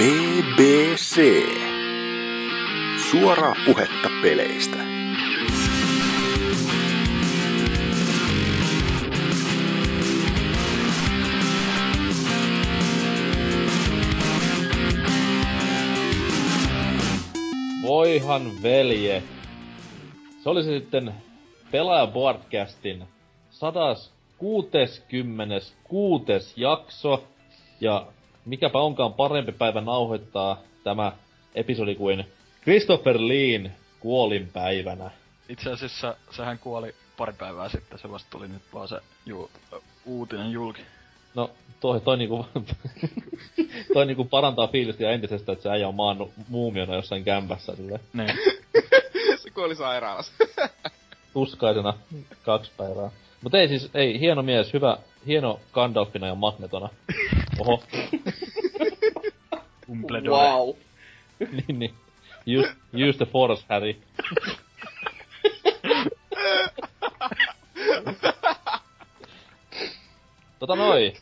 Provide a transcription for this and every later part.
BBC. Suoraa puhetta peleistä. Voihan velje. Se oli se sitten Pelaaja Boardcastin 166. jakso. Ja mikäpä onkaan parempi päivä nauhoittaa tämä episodi kuin Christopher Leen kuolinpäivänä. Itse asiassa sehän kuoli pari päivää sitten, se vasta tuli nyt vaan se ju- uutinen julki. No, toi, toi niinku, toi niinku parantaa fiilistä ja entisestä, että se äijä on maannut muumiona jossain kämpässä silleen. Niin. se kuoli sairaalassa. tuskaisena kaksi päivää. Mutta ei siis, ei, hieno mies, hyvä, hieno Gandalfina ja Magnetona. Oho. Umbledore. Wow. niin, niin. Use, use the force, Harry. tota noi.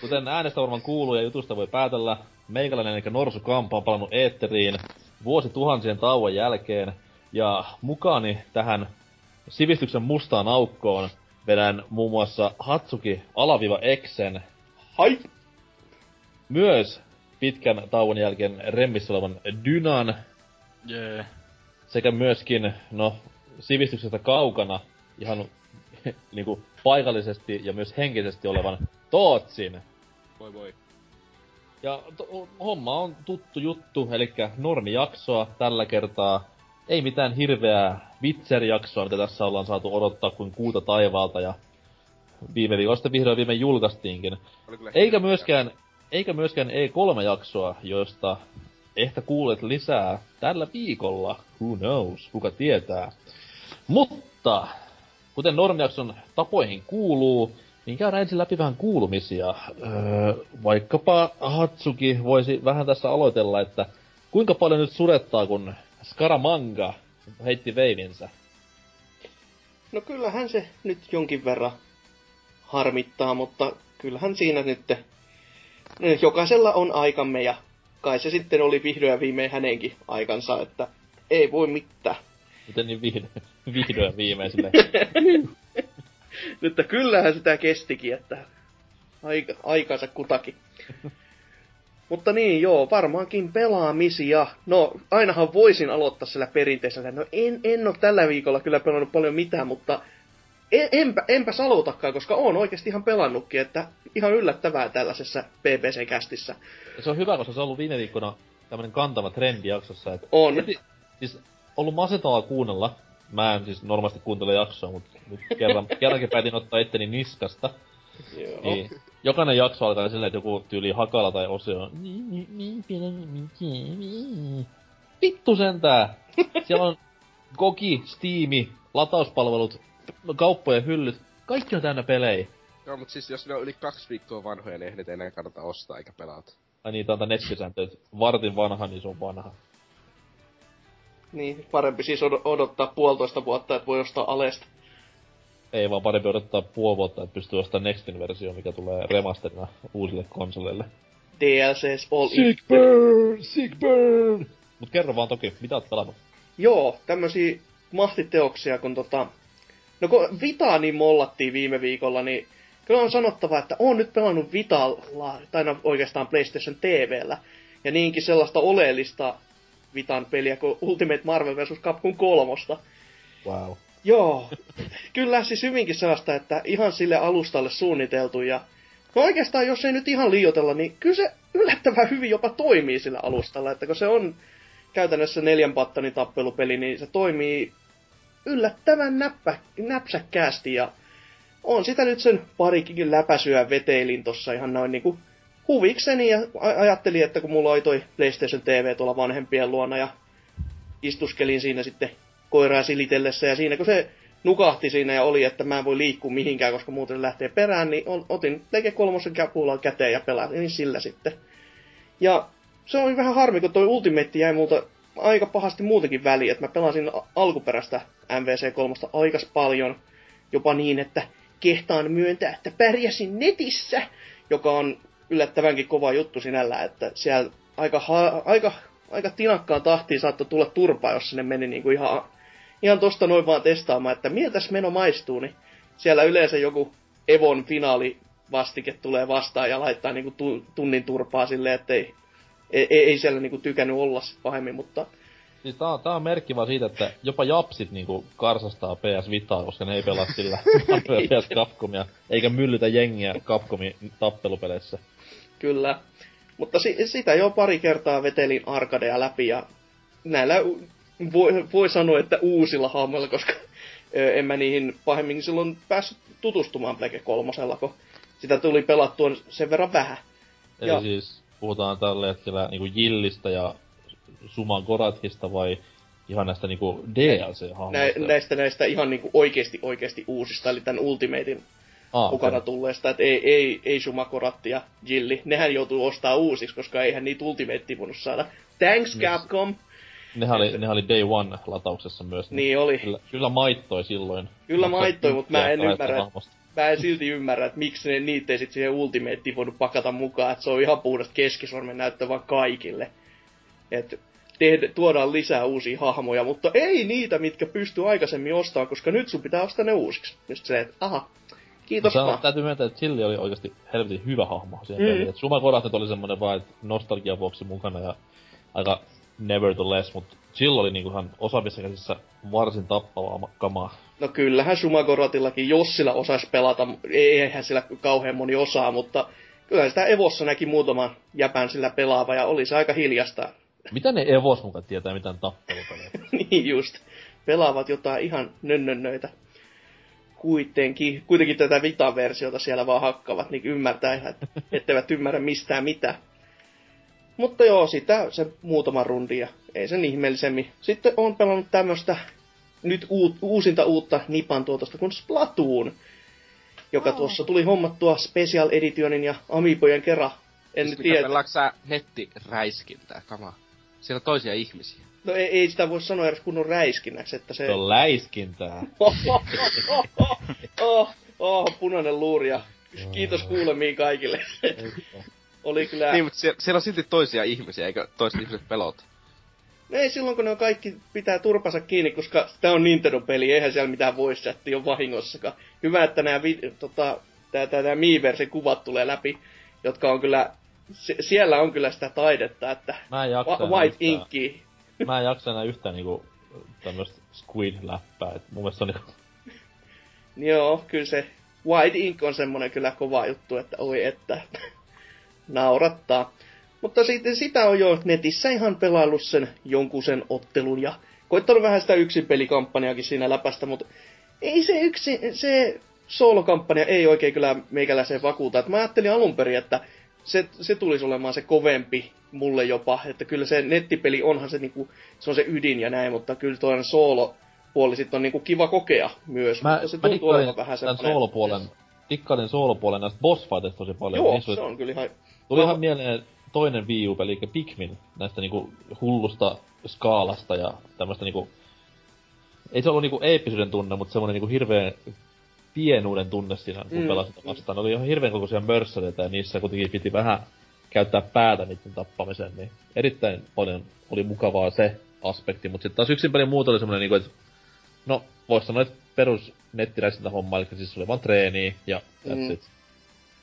Kuten äänestä varmaan kuuluu ja jutusta voi päätellä, meikäläinen eli Norsu Kampa on palannut eetteriin vuosi tuhansien tauon jälkeen. Ja mukaani tähän sivistyksen mustaan aukkoon vedän muun muassa Hatsuki alaviva Exen. Hai! Myös pitkän tauon jälkeen remmissä olevan Dynan Jee. sekä myöskin, no, sivistyksestä kaukana ihan niinku paikallisesti ja myös henkisesti olevan Tootsin. Voi voi. Ja to, homma on tuttu juttu, eli normijaksoa tällä kertaa. Ei mitään hirveää Witcher-jaksoa, mitä tässä ollaan saatu odottaa kuin kuuta taivaalta ja viime viikolla sitten vihdoin viime julkaistiinkin. Eikä myöskään, eikä myöskään E3-jaksoa, joista ehkä kuulet lisää tällä viikolla. Who knows, kuka tietää. Mutta, kuten normijakson tapoihin kuuluu, niin käydään ensin läpi vähän kuulumisia. Öö, vaikkapa Hatsuki voisi vähän tässä aloitella, että kuinka paljon nyt surettaa, kun Scaramanga heitti veivinsä. No kyllähän se nyt jonkin verran harmittaa, mutta kyllähän siinä nyt jokaisella on aikamme ja kai se sitten oli vihdoin ja viimein hänenkin aikansa, että ei voi mitään. Miten niin vihdoin, vihdoin viimein silleen. Että kyllähän sitä kestikin, että aika, aikansa kutakin. Mutta niin, joo, varmaankin pelaamisia. No, ainahan voisin aloittaa sillä perinteisellä. No, en, en ole tällä viikolla kyllä pelannut paljon mitään, mutta en, enpä, enpä aloitakaan, koska on oikeasti ihan pelannutkin, että ihan yllättävää tällaisessa BBC-kästissä. Se on hyvä, koska se on ollut viime viikkona tämmönen kantava trendi jaksossa, että On. Heti, siis ollut masentavaa kuunnella. Mä en siis normaalisti kuuntele jaksoa, mutta nyt kerran, kerrankin päätin ottaa itteni niskasta. Joo. Niin, jokainen jakso alkaa silleen, että joku tyyli hakala tai osio. Niin, niin, niin, pienen- niin. Vittu sentää! Siellä on Gogi, Steam, latauspalvelut, kauppojen hyllyt. Kaikki on täynnä pelejä. Joo, mut siis jos ne on yli kaksi viikkoa vanhoja, niin niitä enää kannata ostaa eikä pelata. Ai niitä on tää nettisääntö, että vartin vanha, niin se on vanha. Niin, parempi siis od- odottaa puolitoista vuotta, että voi ostaa alesta. Ei vaan parempi odottaa puoli vuotta, että pystyy ostamaan Nextin versio, mikä tulee remasterina uusille konsoleille. DLCs all in. Sick burn! Sick burn! Mut kerro vaan toki, mitä oot pelannut? Joo, tämmösiä mahtiteoksia, kun tota... No kun Vitaa niin mollattiin viime viikolla, niin kyllä on sanottava, että on nyt pelannut Vitalla, tai no oikeastaan PlayStation TVllä. Ja niinkin sellaista oleellista Vitan peliä kuin Ultimate Marvel vs. Capcom 3. Wow. Joo, kyllä siis hyvinkin sellaista, että ihan sille alustalle suunniteltu ja No oikeastaan, jos ei nyt ihan liioitella, niin kyllä se yllättävän hyvin jopa toimii sillä alustalla, että kun se on käytännössä neljän pattanin tappelupeli, niin se toimii yllättävän näppä, näpsäkkäästi ja on sitä nyt sen parikin läpäsyä veteilin tossa ihan noin niinku huvikseni ja ajattelin, että kun mulla oli toi PlayStation TV tuolla vanhempien luona ja istuskelin siinä sitten koiraa silitellessä ja siinä kun se nukahti siinä ja oli, että mä en voi liikkua mihinkään, koska muuten lähtee perään, niin otin Lege kolmosen käpuulan käteen ja pelasin sillä sitten. Ja se oli vähän harmi, kun toi Ultimate jäi multa aika pahasti muutenkin väliin, että mä pelasin alkuperäistä MVC3 aikas paljon, jopa niin, että kehtaan myöntää, että pärjäsin netissä, joka on yllättävänkin kova juttu sinällä, että siellä aika, ha- aika, aika tinakkaan tahtiin saattoi tulla turpaa, jos sinne meni niin kuin ihan, ihan tosta noin vaan testaamaan, että miltäs meno maistuu, niin siellä yleensä joku Evon finaali vastike tulee vastaan ja laittaa niinku tu- tunnin turpaa silleen, että ei, ei, ei siellä niinku tykännyt olla pahemmin, mutta Siis tää on, tää on merkki vaan siitä, että jopa japsit niinku karsastaa PS Vitaa, koska ne ei pelaa sillä PS Capcomia, eikä myllytä jengiä Capcomin tappelupeleissä. kyllä. Mutta si- sitä jo pari kertaa vetelin arkadea läpi ja näillä voi, voi sanoa, että uusilla hahmoilla, koska ö, en mä niihin pahemmin silloin päässyt tutustumaan Plege kolmosella, kun sitä tuli pelattua sen verran vähän. Eli Joo. siis puhutaan tällä hetkellä niinku Jillistä ja Suman Korathista vai ihan näistä niinku DLC-hahmoista? Nä, näistä näistä ihan niinku oikeesti oikeesti uusista, eli tämän Ultimatein ah, mukana okei. tulleesta, että ei, ei, ei Shumakoratti ja Jilli, nehän joutuu ostaa uusiksi, koska eihän niitä Ultimate voinut saada. Thanks. Capcom! Nehän oli, nehän oli Day One latauksessa myös. Niin oli. Kyllä, kyllä maittoi silloin. Kyllä maittoi, mutta mä en ymmärrä. Mä en silti ymmärrä, että miksi ne niitä ei sit siihen Ultimateen voinut pakata mukaan, että se on ihan puhdasta keskisormen näyttö vaan kaikille. Että tehdä, tuodaan lisää uusia hahmoja, mutta ei niitä, mitkä pystyy aikaisemmin ostamaan, koska nyt sun pitää ostaa ne uusiksi. Just se, että aha, kiitos No, vaan. täytyy myöntää, että Chilli oli oikeasti helvetin hyvä hahmo siihen Mm. peliin. Et Suma Korath oli semmonen vaan, että nostalgian vuoksi mukana ja aika nevertheless, mutta Chill oli niinku ihan osaavissa käsissä varsin tappavaa ma- kamaa. No kyllähän Sumagorotillakin, jos sillä osaisi pelata, ei- eihän sillä kauhean moni osaa, mutta kyllä sitä Evossa näki muutaman jäpän sillä pelaava ja oli se aika hiljasta. Mitä ne Evos mukaan tietää mitään tappelupelejä? niin just. Pelaavat jotain ihan nönnönnöitä. Kuitenkin, kuitenkin tätä Vita-versiota siellä vaan hakkavat, niin ymmärtää ihan, etteivät ymmärrä mistään mitä. Mutta joo, sitä se muutama rundi ja ei sen ihmeellisemmin. Sitten on pelannut tämmöstä nyt uut, uusinta uutta Nipan tuotosta kuin Splatoon, joka tuossa tuli hommattua Special Editionin ja Amiibojen kerran. En siis tiedä. pelaatko sä nettiräiskintää, kamaa? Siellä on toisia ihmisiä. No ei, ei sitä voi sanoa edes kunnon räiskinnäksi, että se... Se on läiskintää. oh, oh, oh, oh, punainen luuri ja kiitos kuulemiin kaikille. Oli kyllä... Niin, mutta siellä, siellä on silti toisia ihmisiä, eikö toiset ihmiset pelota? Ei silloin, kun ne on kaikki pitää turpansa kiinni, koska tämä on Nintendo-peli, eihän siellä mitään voice chattia ole vahingossakaan. Hyvä, että nämä vid- tota, tää, tää, tää Miiversin kuvat tulee läpi, jotka on kyllä, se, siellä on kyllä sitä taidetta, että Mä en jaksa wa- white inki. Mä en jaksa enää yhtään niinku tämmöstä squid-läppää. Et mun mielestä se on niinku... Joo, kyllä se white ink on semmonen kyllä kova juttu, että oi että naurattaa. Mutta sitten sitä on jo netissä ihan pelaillut sen jonkun sen ottelun ja koittanut vähän sitä yksin pelikampanjaakin siinä läpästä, mutta ei se yksi, se soolokampanja ei oikein kyllä meikäläiseen vakuuta. Et mä ajattelin alun perin, että se, se tulisi olemaan se kovempi mulle jopa, että kyllä se nettipeli onhan se niinku, se on se ydin ja näin, mutta kyllä toinen soolo puoli sitten on niinku kiva kokea myös, Mä, mutta se mä tuntuu olevan vähän semmoinen... soolopuolen, dikkailin soolopuolen näistä bossfighteista tosi paljon. Joo, se oli- on kyllä ihan... Tuli ihan mieleen toinen Wii U-peli, eli Pikmin, näistä niinku hullusta skaalasta ja tämmöstä niinku... Ei se ollut niinku eeppisyyden tunne, mutta semmonen niinku hirveen pienuuden tunne siinä, kun Mm, pelasit vastaan. Ne oli ihan hirveän kokoisia mörssäreitä ja niissä kuitenkin piti vähän käyttää päätä niiden tappamiseen, niin erittäin paljon oli mukavaa se aspekti, mutta sitten taas yksin pelin muuta oli semmonen niinku, että no, vois sanoa, että perus nettiräisintä homma, eli siis oli vaan treeniä ja that's Mm. it.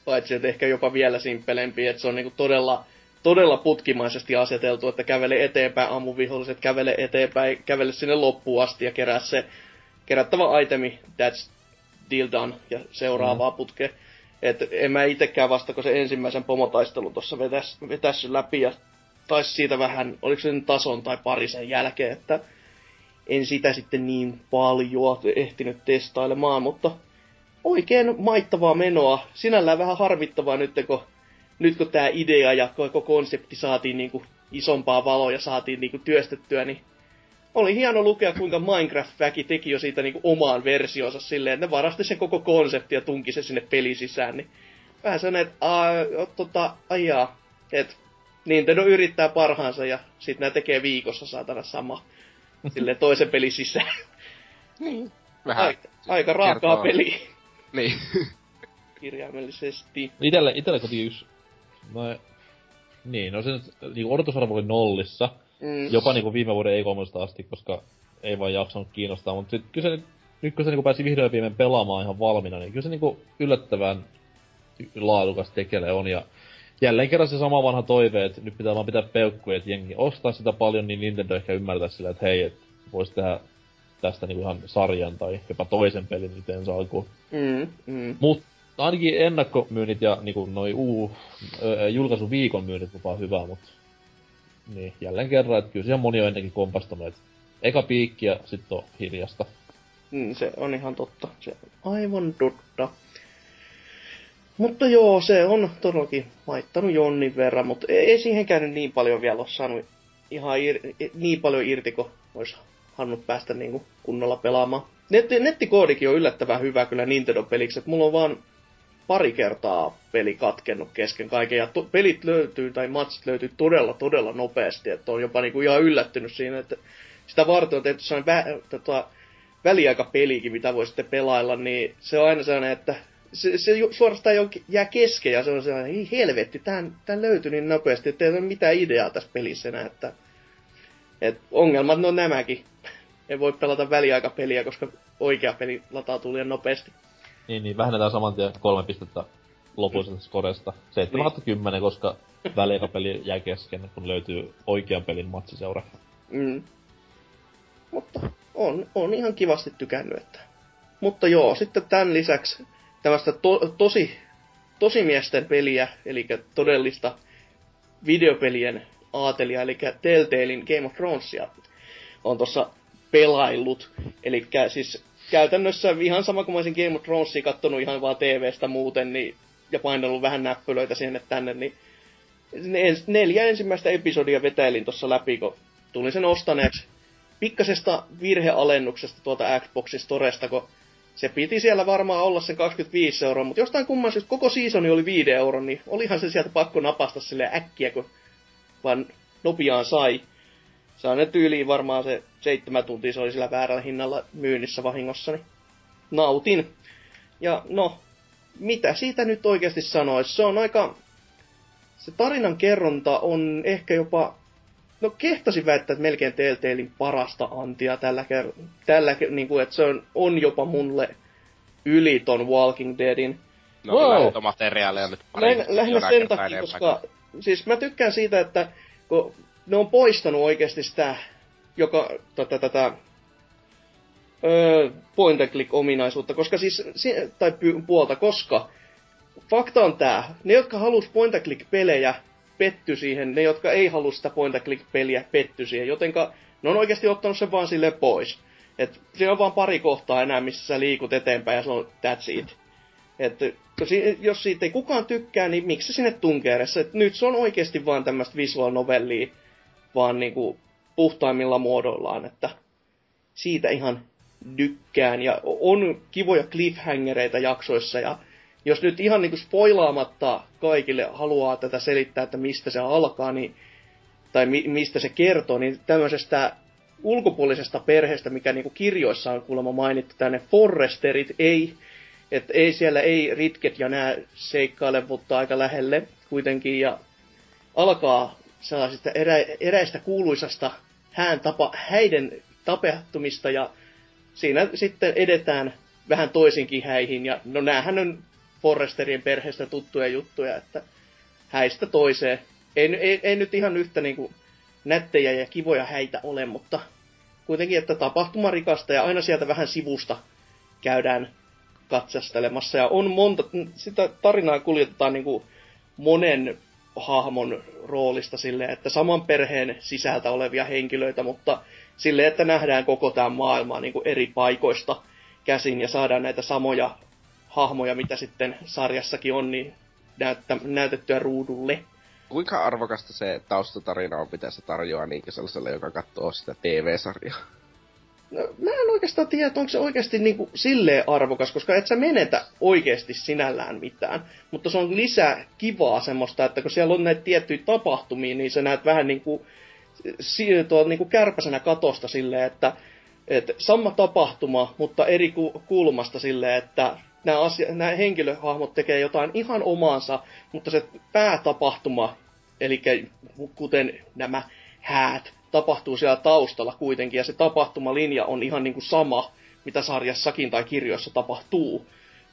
Paitsi, että ehkä jopa vielä simpelempi, että se on niinku todella, todella putkimaisesti aseteltu, että kävele eteenpäin, ammu viholliset, kävele eteenpäin, kävele sinne loppuun asti ja kerää se kerättävä itemi, that's deal done, ja seuraavaa mm. putke. Et en mä itekään vasta, kun se ensimmäisen pomotaistelun tuossa vetäs, vetässy läpi, ja taisi siitä vähän, oliko se tason tai pari sen jälkeen, että en sitä sitten niin paljon ehtinyt testailemaan, mutta oikein maittavaa menoa. Sinällään vähän harmittavaa nyt, kun, nyt kun tämä idea ja koko konsepti saatiin niinku isompaa valoa ja saatiin niinku työstettyä, niin oli hieno lukea, kuinka Minecraft-väki teki jo siitä niinku omaan versionsa silleen, että ne varasti sen koko konsepti ja tunki se sinne pelin sisään, niin vähän sellainen, että tota, ajaa, että Nintendo yrittää parhaansa ja sitten nämä tekee viikossa saatana sama sille toisen pelin sisään. Vähän Aika, aika raakaa peliä Niin. kirjaimellisesti. Itelle, itelle kuitenkin yksi No, niin, no se nyt, niinku odotusarvo oli nollissa. Mm. Jopa niinku viime vuoden E3 asti, koska ei vaan jaksanut kiinnostaa, mutta sit kyllä se nyt, nyt kun se niinku pääsi vihdoin viimein pelaamaan ihan valmiina, niin kyllä se niinku yllättävän laadukas tekele on ja jälleen kerran se sama vanha toive, että nyt pitää vaan pitää peukkuja, että jengi ostaa sitä paljon, niin Nintendo ehkä ymmärtää sillä, että hei, että voisi tehdä tästä niinku ihan sarjan tai jopa toisen pelin nyt ensi alkuun. Mm, mm. Mut ainakin ennakkomyynnit ja niinku noi uu, ö, julkaisuviikon myynnit lupaa hyvää, mut niin, jälleen kerran, että kyllä siellä moni on ennenkin kompastunut, että eka piikki ja sit on hiljasta. Mm, se on ihan totta. Se on aivan totta. Mutta joo, se on todellakin maittanut jonnin verran, mutta ei, ei siihenkään nyt niin paljon vielä ole saanut ihan ir, niin paljon irti, kun olisi halunnut päästä niin kuin kunnolla pelaamaan. Netti, nettikoodikin on yllättävän hyvä kyllä Nintendo-peliksi, että mulla on vaan pari kertaa peli katkennut kesken kaiken, ja to, pelit löytyy, tai matsit löytyy todella, todella nopeasti, että on jopa niinku ihan yllättynyt siinä, että sitä varten on tehty sellainen vä, tota, väliaikapelikin, mitä voi sitten pelailla, niin se on aina sellainen, että se, se suorastaan jää kesken, ja se on sellainen, ei helvetti, tää löytyi niin nopeasti, että ei ole mitään ideaa tässä pelissä enää, että et ongelmat on nämäkin. Ei voi pelata väliaikapeliä, koska oikea peli latautuu liian nopeasti. Niin, niin vähennetään saman tien kolme pistettä lopullisesta skoresta. 7 Niin. 10, koska väliaikapeli jää kesken, kun löytyy oikean pelin matsiseura. Mm. Mutta on, on ihan kivasti tykännyt. Että. Mutta joo, sitten tämän lisäksi tämmöistä to, tosi, tosimiesten peliä, eli todellista videopelien aatelia, eli Telltalein Game of Thronesia on tuossa pelaillut. Eli siis käytännössä ihan sama kuin olisin Game of Thronesia kattonut ihan vaan TVstä muuten, niin, ja painellut vähän näppylöitä sinne tänne, niin neljä ensimmäistä episodia vetäilin tuossa läpi, kun tulin sen ostaneeksi pikkasesta virhealennuksesta tuolta Xboxin Storesta, kun se piti siellä varmaan olla sen 25 euroa, mutta jostain kumman syystä koko seasoni oli 5 euron, niin olihan se sieltä pakko napasta sille äkkiä, kun vaan nopeaan sai. Saa ne tyyliin varmaan se seitsemän tuntia, se oli sillä väärällä hinnalla myynnissä vahingossa, niin nautin. Ja no, mitä siitä nyt oikeasti sanoisi? Se on aika... Se tarinan kerronta on ehkä jopa... No kehtasin väittää, että melkein Telltalein parasta antia tällä ker- tällä, ker- niin kuin, että se on, on jopa mulle yli ton Walking Deadin. No Wow. materiaaleja nyt pari Lähinnä, sen kertaa takia, koska siis mä tykkään siitä, että kun ne on poistanut oikeasti sitä, joka tätä, tätä öö, point and click ominaisuutta, koska siis, si- tai puolta, koska fakta on tää, ne jotka halus point and click pelejä, petty siihen, ne jotka ei halua sitä point and click peliä, petty siihen, jotenka ne on oikeasti ottanut sen vaan sille pois. Et siinä on vaan pari kohtaa enää, missä sä liikut eteenpäin ja se on that's it. Että jos siitä ei kukaan tykkää, niin miksi sinne tunkee edes? Et nyt se on oikeasti vaan tämmöistä visual novellia, vaan niinku puhtaimmilla muodoillaan, että siitä ihan tykkään. Ja on kivoja cliffhangereita jaksoissa, ja jos nyt ihan niinku spoilaamatta kaikille haluaa tätä selittää, että mistä se alkaa, niin, tai mi- mistä se kertoo, niin tämmöisestä ulkopuolisesta perheestä, mikä niinku kirjoissa on kuulemma mainittu tänne, Forresterit ei, että ei siellä ei ritket ja nämä seikkaile, mutta aika lähelle kuitenkin, ja alkaa sellaisista erä, eräistä kuuluisasta hän tapa, häiden tapahtumista, ja siinä sitten edetään vähän toisinkin häihin, ja no näähän on Forresterien perheestä tuttuja juttuja, että häistä toiseen. Ei, ei, ei nyt ihan yhtä niinku nättejä ja kivoja häitä ole, mutta kuitenkin, että tapahtumarikasta ja aina sieltä vähän sivusta käydään katsastelemassa. Ja on monta, sitä tarinaa kuljetetaan niin kuin monen hahmon roolista silleen, että saman perheen sisältä olevia henkilöitä, mutta silleen, että nähdään koko tämä maailma niin kuin eri paikoista käsin ja saadaan näitä samoja hahmoja, mitä sitten sarjassakin on, niin näyttä, näytettyä ruudulle. Kuinka arvokasta se taustatarina on, mitä se tarjoaa niinkö sellaiselle, joka katsoo sitä TV-sarjaa? No, mä en oikeastaan tiedä, että onko se oikeasti niinku silleen arvokas, koska et sä menetä oikeasti sinällään mitään. Mutta se on lisää kivaa semmoista, että kun siellä on näitä tiettyjä tapahtumia, niin sä näet vähän niinku, si- tuolla niinku kärpäsenä katosta silleen, että et sama tapahtuma, mutta eri ku- kulmasta silleen, että nämä, asia, nämä henkilöhahmot tekee jotain ihan omaansa, mutta se päätapahtuma, eli kuten nämä häät, tapahtuu siellä taustalla kuitenkin, ja se tapahtumalinja on ihan niin kuin sama, mitä sarjassakin tai kirjoissa tapahtuu.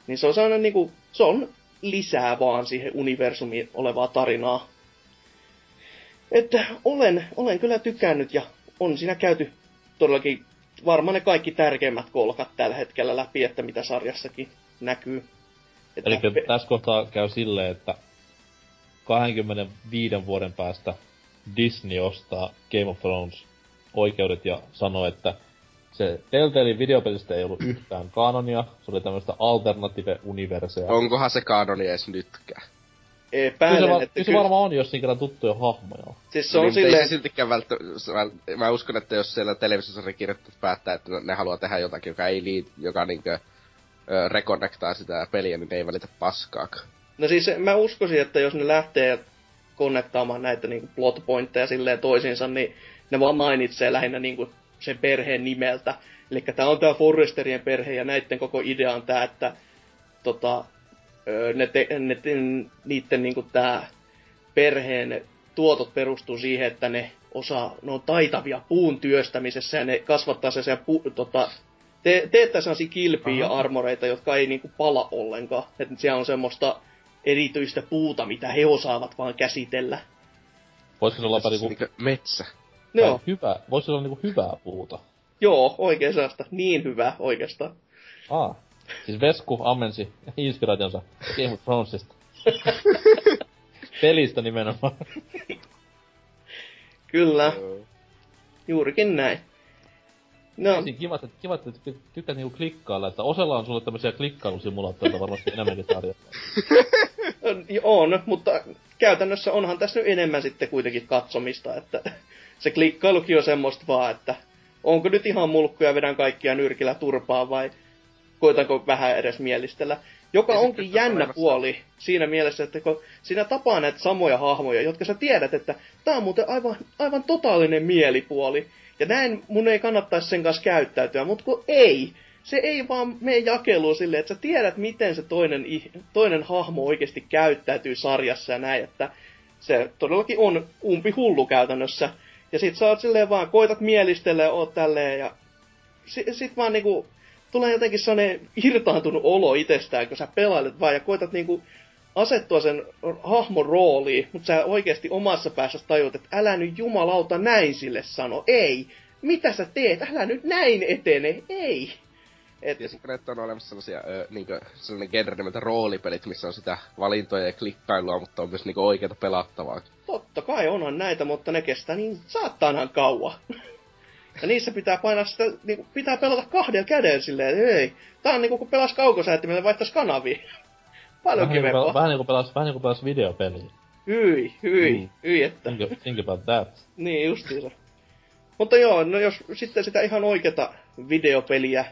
Niin se on sellainen niin kuin, se on lisää vaan siihen universumiin olevaa tarinaa. Että olen, olen kyllä tykännyt ja on siinä käyty todellakin varmaan ne kaikki tärkeimmät kolkat tällä hetkellä läpi, että mitä sarjassakin näkyy. Että Eli tässä kohtaa käy silleen, että 25 vuoden päästä Disney ostaa Game of Thrones oikeudet ja sanoo, että se Telltalein videopelistä ei ollut yhtään kanonia, se oli tämmöistä alternative universea. Onkohan se kanoni edes nytkään? Epäilen, kyllä se, että kyllä se varmaan on, jos siinä tuttuja hahmoja. Siis se on niin, silleen... Ei se siltikään välttä... Mä uskon, että jos siellä televisiossa kirjoittajat päättää, että ne haluaa tehdä jotakin, joka ei liit, joka niinkö reconnectaa sitä peliä, niin ne ei välitä paskaakaan. No siis mä uskoisin, että jos ne lähtee konnektaamaan näitä niinku plotpointteja silleen toisiinsa, niin ne vaan mainitsee lähinnä niinku sen perheen nimeltä. Eli tää on tää Forresterien perhe ja näiden koko idea on tää, että tota, ne, te, ne te, niiden niinku tää perheen tuotot perustuu siihen, että ne osaa, ne on taitavia puun työstämisessä ja ne kasvattaa se pu, tota, te, teettää sellaisia kilpiä ja armoreita, jotka ei niinku pala ollenkaan. Että siellä on semmoista erityistä puuta, mitä he osaavat vaan käsitellä. Voisiko se olla niinku... niinku... Metsä. Joo. Hyvä, voisi olla niinku hyvää puuta. Joo, oikein sellaista. Niin hyvää oikeastaan. Ah. Siis Vesku ammensi inspiraationsa Game of Thronesista. Pelistä nimenomaan. Kyllä. Juurikin näin. No. Siinä kiva, että, kiva, että tykkäät niinku klikkailla, että osalla on sulle tämmöisiä klikkailusimulaattoreita varmasti enemmänkin tarjolla. on, mutta käytännössä onhan tässä nyt enemmän sitten kuitenkin katsomista, että se klikkailukin on semmoista vaan, että onko nyt ihan mulkkuja vedän kaikkia nyrkillä turpaa vai koitanko vähän edes mielistellä. Joka ja onkin jännä olemassa. puoli siinä mielessä, että kun sinä tapaa näitä samoja hahmoja, jotka sä tiedät, että tämä on muuten aivan, aivan totaalinen mielipuoli. Ja näin mun ei kannattaisi sen kanssa käyttäytyä, mutta kun ei. Se ei vaan mene jakeluun silleen, että sä tiedät, miten se toinen, toinen hahmo oikeasti käyttäytyy sarjassa ja näin, että se todellakin on umpi hullu käytännössä. Ja sit sä oot silleen vaan, koitat mielistellä ja oot tälleen ja sit, sit vaan niinku tulee jotenkin sellainen irtaantunut olo itsestään, kun sä pelailet vaan ja koitat niinku asettua sen hahmon rooliin, mutta sä oikeasti omassa päässä tajut, että älä nyt jumalauta näin sille sano. Ei. Mitä sä teet? Älä nyt näin etene. Ei. Et... Tiesitkö, että on olemassa sellaisia, ö, niinkö, sellainen genre nimeltä roolipelit, missä on sitä valintoja ja klikkailua, mutta on myös niinkö oikeata pelattavaa. Totta kai onhan näitä, mutta ne kestää niin saattaanhan kauan. Ja niissä pitää painaa sitä, niin pitää pelata kahdella kädellä silleen, että ei. Tää on niinku kun pelas kaukosäättimellä vaihtais kanavia. Paljon vähän kivempaa. Niinku, vähän niinku pelas, vähän niinku pelas videopeliä. Hyi, hyi, mm. hyi, että. Think, think about that. niin, justiinsa. Mutta joo, no jos sitten sitä ihan oikeata videopeliä,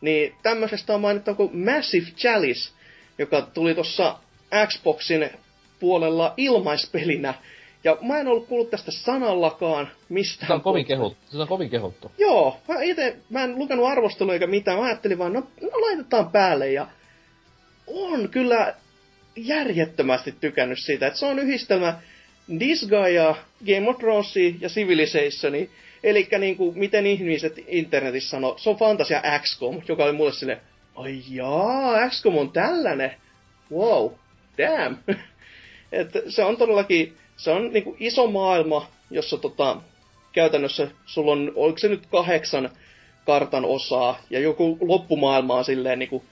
niin tämmöisestä on mainittu kuin Massive Chalice, joka tuli tuossa Xboxin puolella ilmaispelinä ja mä en ollut kuullut tästä sanallakaan mistään. Se on kovin kehuttu. Se on kovin kehuttu. Joo, mä itse, mä en lukenut arvostelua eikä mitään. Mä ajattelin vaan, no, no laitetaan päälle ja on kyllä järjettömästi tykännyt siitä, että se on yhdistelmä Disgaea, Game of Thrones ja Civilizationi. Eli niin kuin, miten ihmiset internetissä sanoo, se on Fantasia XCOM, joka oli mulle sille, ai jaa, XCOM on tällainen. Wow, damn. että se on todellakin se on niinku iso maailma, jossa tota, käytännössä sulla on, oliko se nyt kahdeksan kartan osaa, ja joku loppumaailma on silleen niinku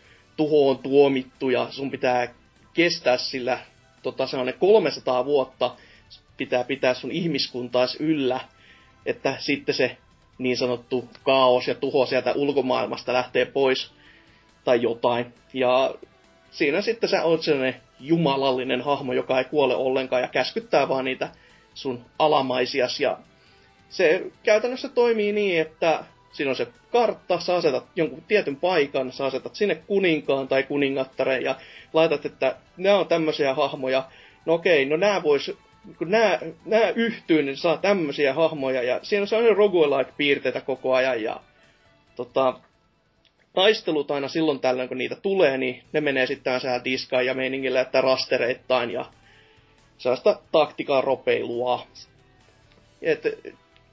tuhoon tuomittu, ja sun pitää kestää sillä tota, sellainen 300 vuotta pitää pitää sun ihmiskuntaas yllä, että sitten se niin sanottu kaos ja tuho sieltä ulkomaailmasta lähtee pois tai jotain. Ja siinä sitten sä oot sellainen jumalallinen hahmo, joka ei kuole ollenkaan ja käskyttää vaan niitä sun alamaisias. Ja se käytännössä toimii niin, että siinä on se kartta, sä asetat jonkun tietyn paikan, sä asetat sinne kuninkaan tai kuningattaren ja laitat, että nämä on tämmöisiä hahmoja. No okei, no nämä vois, kun nämä, nämä yhtyy, niin saa tämmöisiä hahmoja ja siinä on sellainen roguelike-piirteitä koko ajan ja tota, taistelut aina silloin tällöin, kun niitä tulee, niin ne menee sitten tämmöisellä diskaan ja meiningillä, että rastereittain ja sellaista taktikaa ropeilua. Et,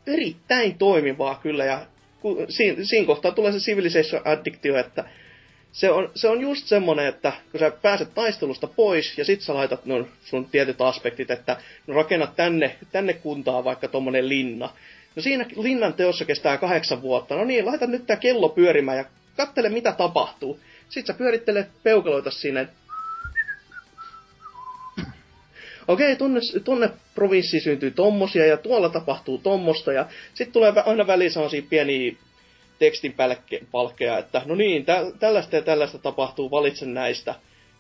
erittäin toimivaa kyllä, ja kun, siinä, siinä kohtaa tulee se Civilization addiktio, että se on, se on just semmonen, että kun sä pääset taistelusta pois ja sit sä laitat no, sun tietyt aspektit, että no rakennat tänne, tänne kuntaan vaikka tommonen linna. No siinä linnan teossa kestää kahdeksan vuotta. No niin, laita nyt tää kello pyörimään ja kattele mitä tapahtuu. Sitten sä pyörittelet peukaloita sinne. Okei, tunne, tunne provinssi syntyy tommosia ja tuolla tapahtuu tommosta ja sitten tulee aina väliin sellaisia pieniä tekstin palkkeja, että no niin, tä, tällaista ja tällaista tapahtuu, valitse näistä.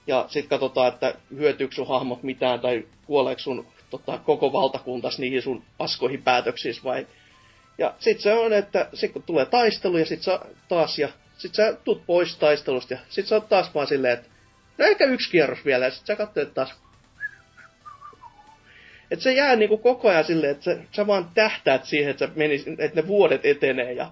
Ja sitten katsotaan, että hyötyykö sun hahmot mitään tai kuoleeko sun tota, koko valtakuntas niihin sun paskoihin päätöksiin vai... Ja sitten se on, että sit kun tulee taistelu ja sitten sä taas ja sit sä tuut pois taistelusta ja sit sä oot taas vaan silleen, että no ehkä yksi kierros vielä ja sit sä katsoit taas että se jää niinku koko ajan silleen, että sä, sä vaan tähtäät siihen, että, sä menis, että ne vuodet etenee ja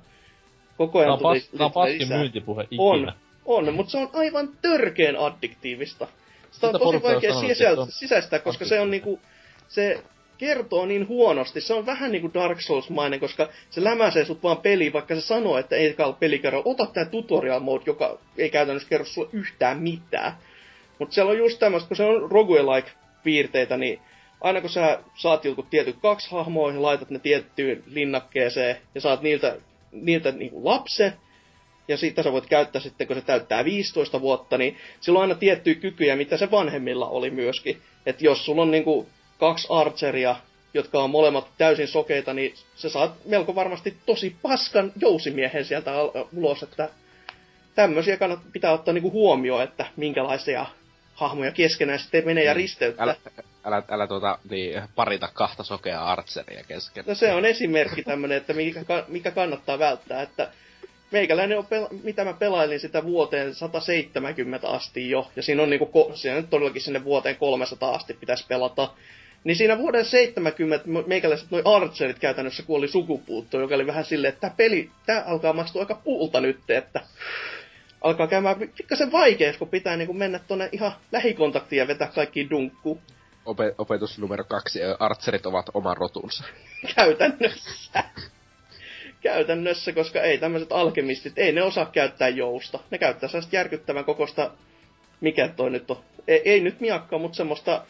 koko ajan tuli, pas, Tämä on paskin myyntipuhe ikinä. On, on, mutta se on aivan törkeen addiktiivista. Sitä on Sitä tosi vaikea sisäl- on... sisäistää, koska se on niinku, se kertoo niin huonosti. Se on vähän niinku Dark Souls-mainen, koska se lämäsee sut vaan peliin, vaikka se sanoo, että ei ole pelikerro. Ota tää tutorial mode, joka ei käytännössä kerro sulle yhtään mitään. Mutta siellä on just tämmöistä, kun se on roguelike piirteitä, niin aina kun sä saat jotkut tietyt kaksi hahmoa ja laitat ne tiettyyn linnakkeeseen ja saat niiltä niiltä niin kuin lapse, ja sitten sä voit käyttää sitten, kun se täyttää 15 vuotta, niin sillä on aina tiettyjä kykyjä, mitä se vanhemmilla oli myöskin. Että jos sulla on niin kuin kaksi archeria, jotka on molemmat täysin sokeita, niin se saat melko varmasti tosi paskan jousimiehen sieltä ulos, että tämmöisiä kannat, pitää ottaa niinku huomioon, että minkälaisia hahmoja keskenään sitten menee ja niin. risteyttää. Älä, älä, älä tuota, niin, parita kahta sokea archeria kesken. No se on esimerkki tämmönen, että mikä, mikä kannattaa välttää, että meikäläinen on, pel- mitä mä pelailin sitä vuoteen 170 asti jo, ja siinä on niinku, siinä nyt todellakin sinne vuoteen 300 asti pitäisi pelata. Niin siinä vuoden 70 meikäläiset noin archerit käytännössä kuoli sukupuuttoon, joka oli vähän silleen, että tämä peli, tää alkaa maistua aika puulta nyt, että alkaa käymään pikkasen vaikeaksi, kun pitää niin kuin mennä tuonne ihan lähikontaktiin ja vetää kaikki dunkku. Ope- opetus numero kaksi. Artserit ovat oman rotunsa. Käytännössä. Käytännössä, koska ei tämmöiset alkemistit, ei ne osaa käyttää jousta. Ne käyttää sellaista järkyttävän kokosta, mikä toi nyt on, ei, ei nyt miakkaa, mutta semmoista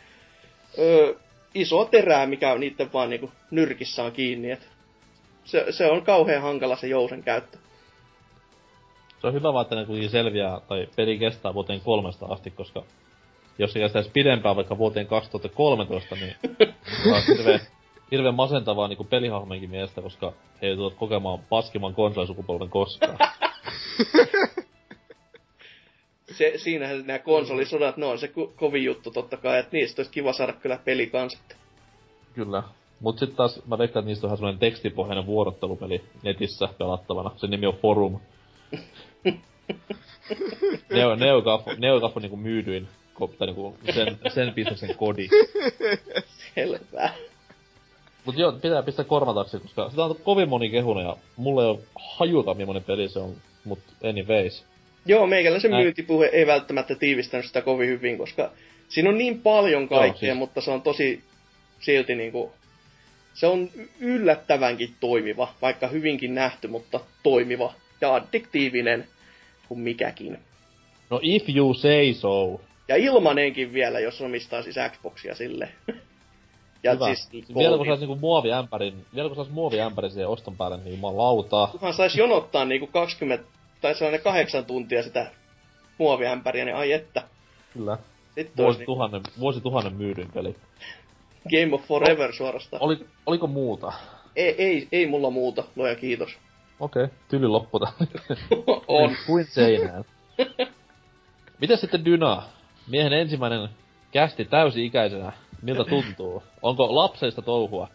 ö, isoa terää, mikä on niiden vaan niinku nyrkissä on kiinni. Et se, se on kauhean hankala se jousen käyttö se on hyvä vaan, että ne kuitenkin selviää, tai peli kestää vuoteen kolmesta asti, koska jos se kestäisi pidempään vaikka vuoteen 2013, niin se on hirveän, hirveän masentavaa niin pelihahmojenkin mielestä, koska he joutuvat kokemaan paskimman konsolisukupolven koskaan. se, siinähän nämä konsolisodat, ne on se ko- kovin juttu totta kai, että niistä olisi kiva saada kyllä peli kanssa. Kyllä. Mut sitten taas mä veikkaan, että niistä on semmonen tekstipohjainen vuorottelupeli netissä pelattavana. Se nimi on Forum. Neo, Neogafo, Neogafo niinku myydyin, tai niinku sen, sen bisneksen kodi. Selvä. Mut joo, pitää pistää korvataksi, koska sitä on kovin moni kehuna ja mulla ei oo hajuta millainen peli se on, mut anyways. Joo, meikäläisen Näin. myyntipuhe ei välttämättä tiivistänyt sitä kovin hyvin, koska siinä on niin paljon kaikkea, joo, siis... mutta se on tosi silti niinku... Se on yllättävänkin toimiva, vaikka hyvinkin nähty, mutta toimiva ja addiktiivinen kuin mikäkin. No if you say so. Ja ilmanenkin vielä, jos omistaa siis Xboxia sille. ja Hyvä. siis vielä kun saisi niinku muoviämpärin, vielä kun saisi muoviämpärin siihen oston päälle, niin lautaa. Kunhan saisi jonottaa niinku 20 tai sellainen kahdeksan tuntia sitä muoviämpäriä, niin ai että. Kyllä. Sitten vuosi, niinku... tuhannen, vuosi tuhannen myydyn peli. Game of Forever suorastaan. Oli, oliko muuta? Ei, ei, ei mulla muuta, luoja kiitos. Okei, okay. tyly loppu On. Kuin seinään. Miten sitten Dyna? Miehen ensimmäinen kästi täysi-ikäisenä. Miltä tuntuu? Onko lapseista touhua?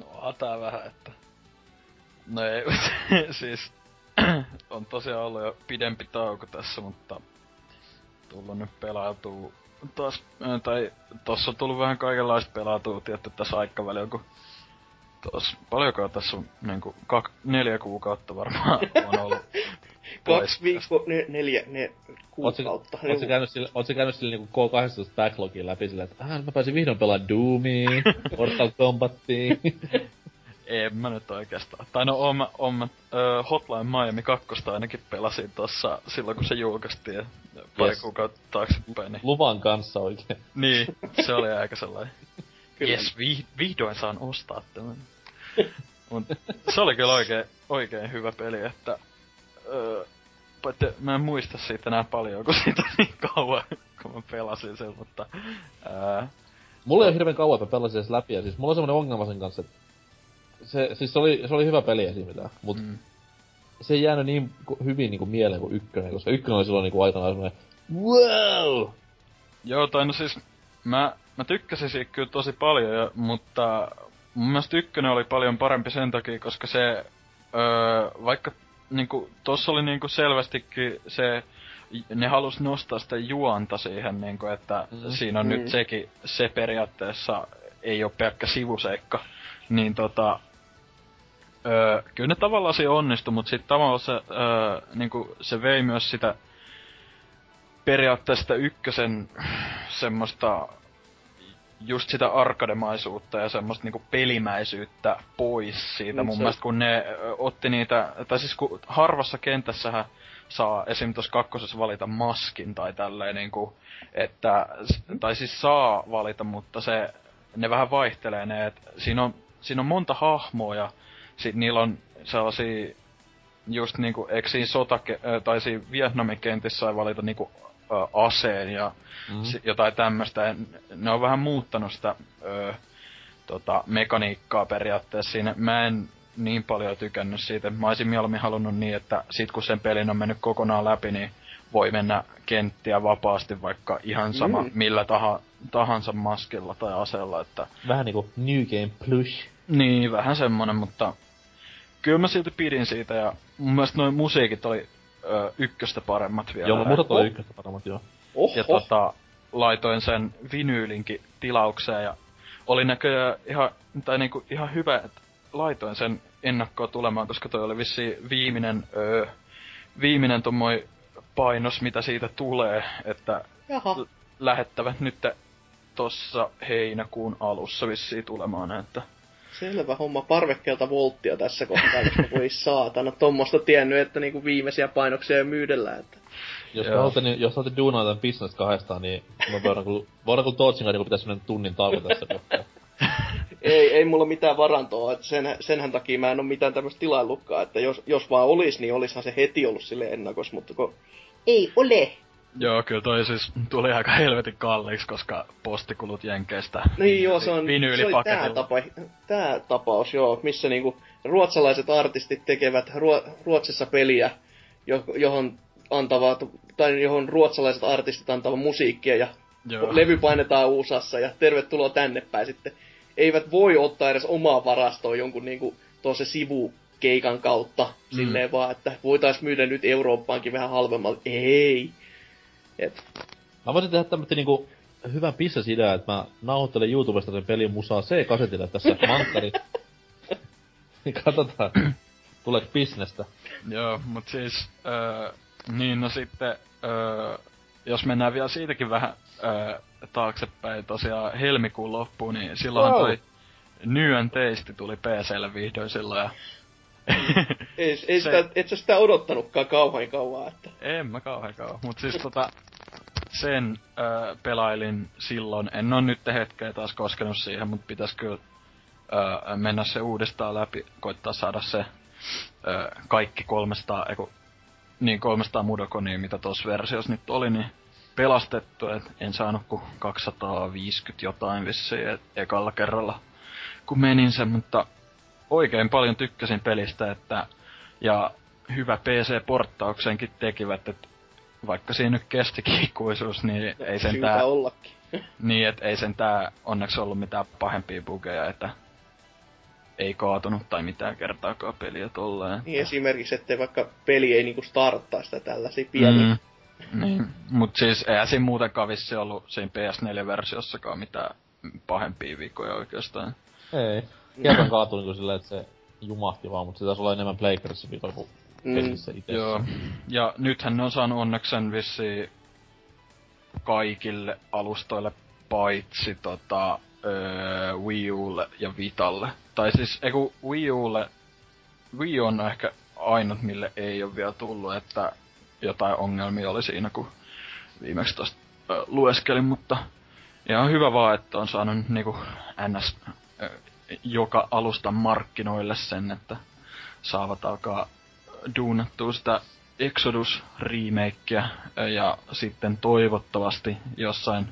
No, hätää vähän, että... No ei, siis... on tosiaan ollut jo pidempi tauko tässä, mutta... Tullut nyt pelautuu taas, tai tossa on tullut vähän kaikenlaista pelautua, tietty tässä aikavälillä, kun tos, paljonko tässä on niinku kak, neljä kuukautta varmaan on ollut. kaksi viikkoa, ne, neljä, ne kuukautta. Oot sä käynyt sille, oot sä käynyt sille niinku K18 backlogin läpi silleen, että ah, mä pääsin vihdoin pelaamaan Doomia, Mortal Kombatia. En mä nyt oikeastaan. Tai no oon mä uh, Hotline Miami 2 ainakin pelasin tossa silloin kun se julkaistiin pari Yes. kuukautta taaksepäin. Niin, Luvan kanssa oikein. niin, se oli aika sellainen. Kyllä. Yes, vi, vihdoin saan ostaa tämän. Mut se oli kyllä oikein, oikein hyvä peli, että... Öö, paitsi mä en muista siitä enää paljon, kun siitä on niin kauan, kun mä pelasin sen, mutta... Ää, Mulla ei ole hirveän kauan, että pelasin edes läpi, ja siis mulla on semmonen ongelma sen kanssa, että se, siis se oli, se oli hyvä peli esim. mitään, mut mm, se ei jäänyt niin hyvin niinku mieleen kuin ykkönen, koska ykkönen oli silloin niinku aikanaan semmonen wow! Joo, tai no siis, mä, mä tykkäsin siitä kyllä tosi paljon, ja, mutta mun mielestä ykkönen oli paljon parempi sen takia, koska se, öö, vaikka niinku, tossa oli niinku selvästikin se, ne halus nostaa sitä juonta siihen, niinku, että Mm. siinä on mm. Mm. nyt sekin, se periaatteessa ei ole pelkkä sivuseikka, niin tota, öö, kyllä ne tavallaan se onnistui, mutta sitten tavallaan se, öö, niinku, se vei myös sitä periaatteessa sitä ykkösen semmoista just sitä arkademaisuutta ja semmoista niinku pelimäisyyttä pois siitä Mm, mun se- mielestä, kun ne otti niitä, tai siis kun harvassa kentässähän saa esim. tuossa kakkosessa valita maskin tai tälleen niinku, että, tai siis saa valita, mutta se, ne vähän vaihtelee ne, että siinä on, siinä on monta hahmoa ja sit niillä on sellaisia just niinku, eikö siinä sota, tai siinä Vietnamin kentissä sai valita niinku aseen ja Mm. mm. jotain tämmöistä. Ja Ne on vähän muuttanut sitä ö, tota, mekaniikkaa periaatteessa siinä. Mä en niin paljon tykännyt siitä. Mä olisin mieluummin halunnut niin, että sit kun sen pelin on mennyt kokonaan läpi, niin voi mennä kenttiä vapaasti vaikka ihan sama mm. millä taha, tahansa maskilla tai aseella. Että, Vähän niinku New Game Plus. niin, vähän semmonen, mutta kyllä mä silti pidin siitä ja mun mielestä noin musiikit oli ö, ykköstä paremmat vielä. Joo, mutta oli Oh. ykköstä paremmat, joo. Oho. Ja tota, laitoin sen vinyylinkin tilaukseen ja oli näköjään ihan, tai niinku ihan hyvä, että laitoin sen ennakkoon tulemaan, koska toi oli vissi viimeinen, öö, viimeinen tommoi painos, mitä siitä tulee, että Jaha. lähettävät nyt tossa heinäkuun alussa vissiin tulemaan, että Selvä homma parvekkeelta volttia tässä kohtaa, koska voi saatana tommosta tiennyt, että niinku viimeisiä painoksia ei myydellä, että... Jos Joo. te haluatte, niin, jos duunaa tämän business kahdestaan, niin me voidaan kyllä, voidaan kyllä Tootsin kanssa niin pitäisi mennä tunnin tauko tässä kohtaa. Ei, ei mulla mitään varantoa, että sen, senhän takia mä en ole mitään tämmöistä tilaillutkaan, että jos, jos vaan olis, niin olishan se heti ollut sille ennakos, mutta kun ei ole. Joo, kyllä toi siis tuli aika helvetin kalliiksi, koska postikulut Jenkeistä. Niin joo, se on se oli tää, tapa, tää tapaus, joo, missä niinku ruotsalaiset artistit tekevät Ruo, Ruotsissa peliä, jo, johon antavat, tai johon ruotsalaiset artistit antavat musiikkia ja Joo. levy painetaan USAssa ja tervetuloa tänne päin sitten. Eivät voi ottaa edes omaa varastoa jonkun niinku tuossa sivukeikan kautta mm. silleen vaan, että voitais myydä nyt Eurooppaankin vähän halvemmalla. Ei. Et, Mä voisin tehdä tämmönen niinku hyvän business-idea, että mä nauhoittelen YouTubesta sen pelin musaa C-kasetille tässä manttari. niin katsotaan, tuleeko bisnestä. Joo, mut siis, öö, niin no sitten, öö, jos mennään vielä siitäkin vähän öö, taaksepäin, tosiaan helmikuun loppuun, niin silloin Wow. toi and Tasty tuli PClle vihdoin silloin ja... ei, ei Se- sitä, et sä sitä odottanutkaan kauhean kauan, että... En mä kauhean kauan, mut siis tota, sen öö, pelailin silloin, en oo nyt hetkeä taas koskenut siihen, mut pitäis kyllä öö, mennä se uudestaan läpi, koittaa saada se öö, kaikki 300, eiku, niin 300 Mudokonia, mitä tuossa versiossa nyt oli, niin pelastettu, et en saanut kuin 250 jotain vissiin et, ekalla kerralla, kun menin sen, mutta oikein paljon tykkäsin pelistä, että ja hyvä PC-porttauksenkin tekivät, että vaikka siinä nyt kestikin ikuisuus, niin ei sen tää, ollakin. niin et ei sen tää onneksi ollut mitään pahempia bugeja, että ei kaatunut tai mitään kertaakaan peliä tolleen. Niin esimerkiksi, ettei vaikka peli ei niinku starttaa sitä tällaisia pieniä. Mm, niin, mut siis eihän siinä muutenkaan vissi ollut siinä PS4-versiossakaan mitään pahempia viikkoja oikeastaan. Ei. Kerran kaatui niinku silleen, että se jumahti vaan, mutta se taisi olla enemmän Playcarissa viikolla kuin Mm. pelissä itse. Joo. Ja nythän ne on saanut onneksen vissi kaikille alustoille paitsi tota, öö, Wii Ulle ja Vitalle. Tai siis, eiku Wii Ulle, Wii on ehkä ainut, mille ei ole vielä tullut, että jotain ongelmia oli siinä, kun viimeksi tosta ö, lueskelin, mutta ihan hyvä vaan, että on saanut niinku NS joka alustan markkinoille sen, että saavat alkaa duunattua sitä Exodus remakea ja sitten toivottavasti jossain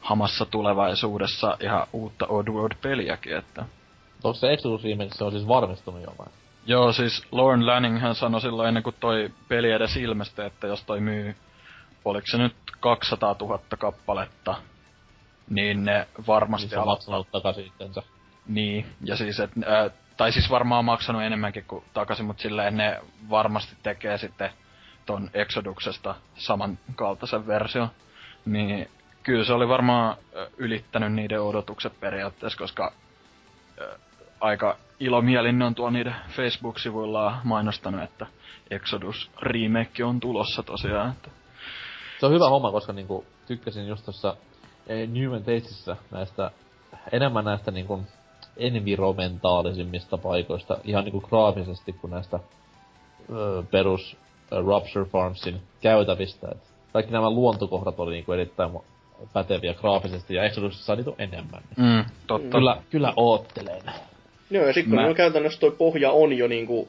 hamassa tulevaisuudessa ihan uutta Oddworld-peliäkin, että Onko se Exodus Remake, se on siis varmistunut jo vai? Joo, siis Lauren Lanning hän sanoi silloin ennen kuin toi peli edes ilmestyi, että jos toi myy, oliko se nyt 200 000 kappaletta, niin ne varmasti Niin maksanut takaisin itsensä. Niin, ja siis, et, ää, tai siis varmaan maksanut enemmänkin kuin takaisin, mutta silleen ne varmasti tekee sitten ton Exoduksesta samankaltaisen version. Niin kyllä se oli varmaan ö, ylittänyt niiden odotukset periaatteessa, koska ö, aika ilomielin ne on tuolla niiden Facebook-sivuillaan mainostanut, että Exodus remake on tulossa tosiaan. Että. Se on hyvä homma, koska niinku tykkäsin just tossa eh, Newman Tastesissa näistä, enemmän näistä niinku environmentaalisimmista paikoista, ihan niinku graafisesti kuin näistä ö, perus ö, Rupture Farmsin käytävistä. Et kaikki nämä luontokohdat oli niinku erittäin päteviä graafisesti, ja Exodusissa niitä on enemmän. Mm, totta. Kyllä, kyllä oottelen. Joo, ja sitten kun Mä- on käytännössä toi pohja on jo niinku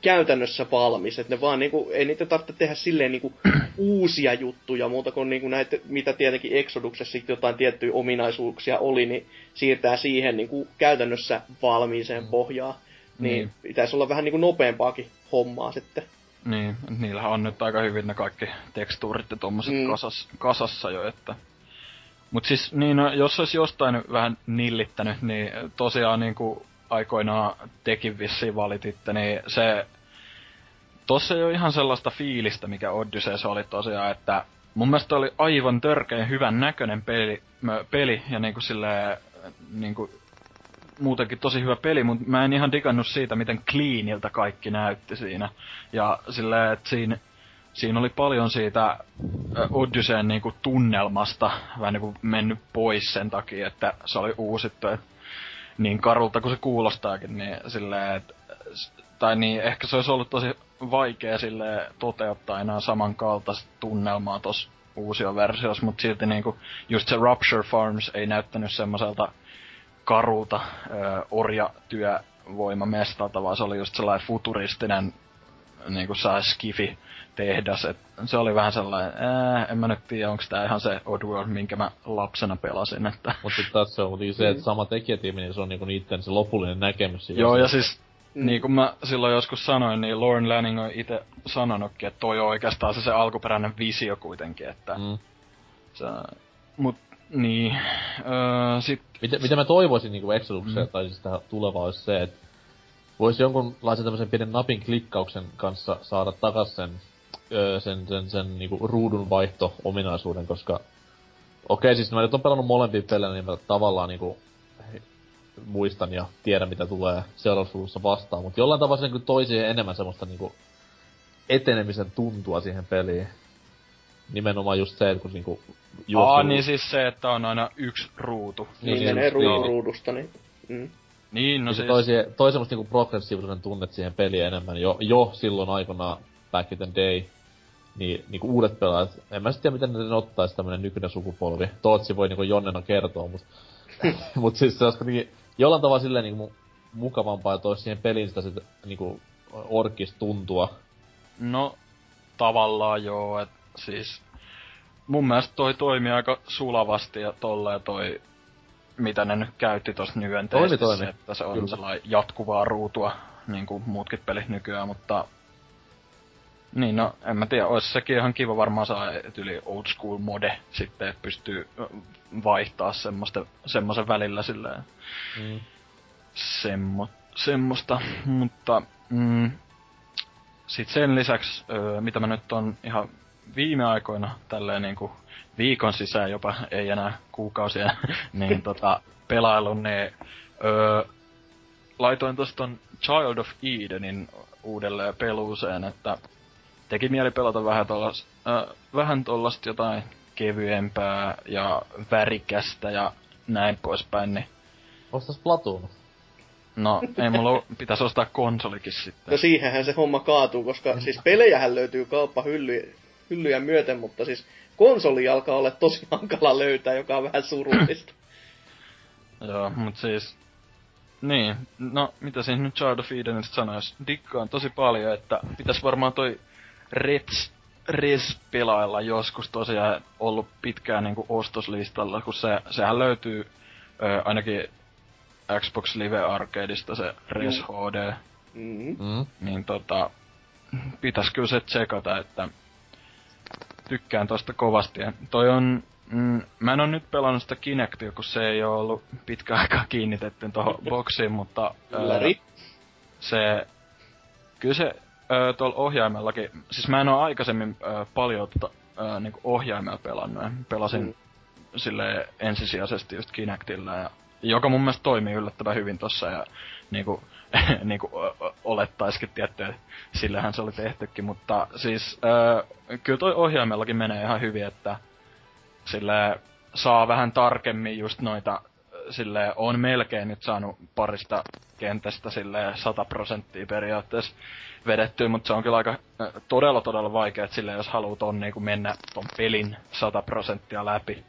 käytännössä valmis, että ne vaan niinku, ei niitä tarvitse tehdä silleen niinku uusia juttuja, muuta kuin niinku näitä, mitä tietenkin Exoduksessa sitten jotain tiettyjä ominaisuuksia oli, niin siirtää siihen niinku käytännössä valmiiseen pohjaan. Niin, Niin. pitäisi olla vähän niinku nopeampaakin hommaa sitten. Niin, niillähän on nyt aika hyvin ne kaikki tekstuurit ja tommoset Mm. mm. kasas, kasassa jo, että... Mut siis, niin, no, jos olisi jostain vähän nillittänyt, niin tosiaan niin kuin aikoinaan tekin vissiin valititte, niin se... Tossa ei ole ihan sellaista fiilistä, mikä Odysseus oli tosiaan, että mun mielestä oli aivan törkeän hyvän näköinen peli, peli ja niinku silleen, niinku muutenkin tosi hyvä peli, mutta mä en ihan digannut siitä, miten cleaniltä kaikki näytti siinä. Ja silleen, että siinä, siinä oli paljon siitä Odysseen niinku tunnelmasta vähän niinku mennyt pois sen takia, että se oli uusittu. Et niin karulta kuin se kuulostaakin, niin silleen, et, s- tai niin, ehkä se olisi ollut tosi vaikea sille toteuttaa enää samankaltaista tunnelmaa tossa uusia versiossa, mutta silti niinku just se Rupture Farms ei näyttänyt semmoiselta karulta orjatyövoimamestalta, vaan se oli just sellainen futuristinen niinku saa skifi tehdas. Et se oli vähän sellainen, ää, en mä nyt tiedä, onko tää ihan se Oddworld, minkä mä lapsena pelasin. Että. Mutta sitten tässä on kuitenkin se, että sama tekijätiimi, niin se on niinku niitten se lopullinen näkemys. siitä Joo, ja siis niin kuin mä silloin joskus sanoin, niin Lauren Lanning on itse sanonutkin, että toi on oikeastaan se, se alkuperäinen visio kuitenkin, että Mm. se, mut niin, öö, sit, Mitä, mitä mä toivoisin niinku Exodukseen, Mm. tai siis tähän tulevaan, olisi se, että voisi jonkunlaisen tämmöisen pienen napin klikkauksen kanssa saada takas sen, öö, sen, sen, sen niinku ruudun vaihto-ominaisuuden, koska okei, siis mä nyt on pelannut molempia pelejä, niin mä tavallaan niinku muistan ja tiedän, mitä tulee seuraavassa vastaan, mutta jollain tavalla se niinku toi siihen enemmän semmoista niinku etenemisen tuntua siihen peliin. Nimenomaan just se, että kun niinku aa, niin siis se, että on aina yksi ruutu. Niin, Niin, niin menee niin. ruudu ruudusta, niin... Mm. Niin, no No se siis, toi, siihen, toi semmoista niinku progressiivisuuden tunnet siihen peliin enemmän jo, jo silloin aikanaan back in the day. Niin, niinku uudet pelaajat, en mä sit tiedä miten ne ottais tämmönen nykyinen sukupolvi. Tootsi voi niinku Jonnena kertoa, mut, mut siis se olisi kuitenkin jollain tavalla silleen niinku mu- mukavampaa, että olisi siihen peliin sitä sit niinku orkis tuntua. no tavallaan joo, että siis mun mielestä toi toimii aika sulavasti ja tolleen toi mitä ne nyt käytti tossa Nyen Toimi, toimi. että se on Kyllä. sellainen jatkuvaa ruutua, niin kuin muutkin pelit nykyään, mutta niin no, en mä tiedä, olisi sekin ihan kiva varmaan saa et yli old school mode sitten, että pystyy vaihtaa semmoista, semmoisen välillä silleen Mm. semmo, semmoista, mutta mm, sit sen lisäksi, mitä mä nyt on ihan viime aikoina tälleen niinku viikon sisään jopa, ei enää kuukausia, niin tota, pelailun, niin ö, laitoin tosta Child of Edenin uudelleen peluuseen, että teki mieli pelata vähän tollas, äh, vähän tollasta jotain kevyempää ja värikästä ja näin poispäin, niin Ostas Platoon. No, ei mulla pitäisi ostaa konsolikin sitten. No siihenhän se homma kaatuu, koska siis pelejähän löytyy kauppa hylly, hyllyjä myöten, mutta siis konsoli alkaa olla tosi hankala löytää, joka on vähän surullista. Joo, mut siis... Niin, no mitä siinä nyt Child of Edenistä sanois? Dikkaan tosi paljon, että pitäis varmaan toi Reds, Res pelailla joskus tosiaan ollut pitkään niinku ostoslistalla, kun se, sehän löytyy ö, ainakin Xbox Live Arcadeista se Res Mm. HD, Mm. Mm. niin tota, pitäis kyllä se tsekata, että tykkään tosta kovasti. Ja toi on, mm, mä en oo nyt pelannut sitä Kinectia, kun se ei oo ollut pitkä aikaa kiinnitetty tohon boksiin, mutta Ylläri. se, kyllä se tuolla ohjaimellakin, siis mä en oo aikaisemmin ö, paljon tota, ö, niinku ohjaimella pelannut, pelasin Mm. sille ensisijaisesti just Kinectillä, ja, joka mun mielestä toimii yllättävän hyvin tossa, ja niinku, ö, ö, olettaisikin tietty, että sillähän se oli tehtykin, mutta siis ö, kyllä toi ohjaimellakin menee ihan hyvin, että sille saa vähän tarkemmin just noita sille on melkein nyt saanut parista kentästä sille 100 prosenttia periaatteessa vedettyä, mutta se on kyllä aika todella todella vaikea, että sille jos haluaa ton niinku mennä ton pelin 100 prosenttia läpi.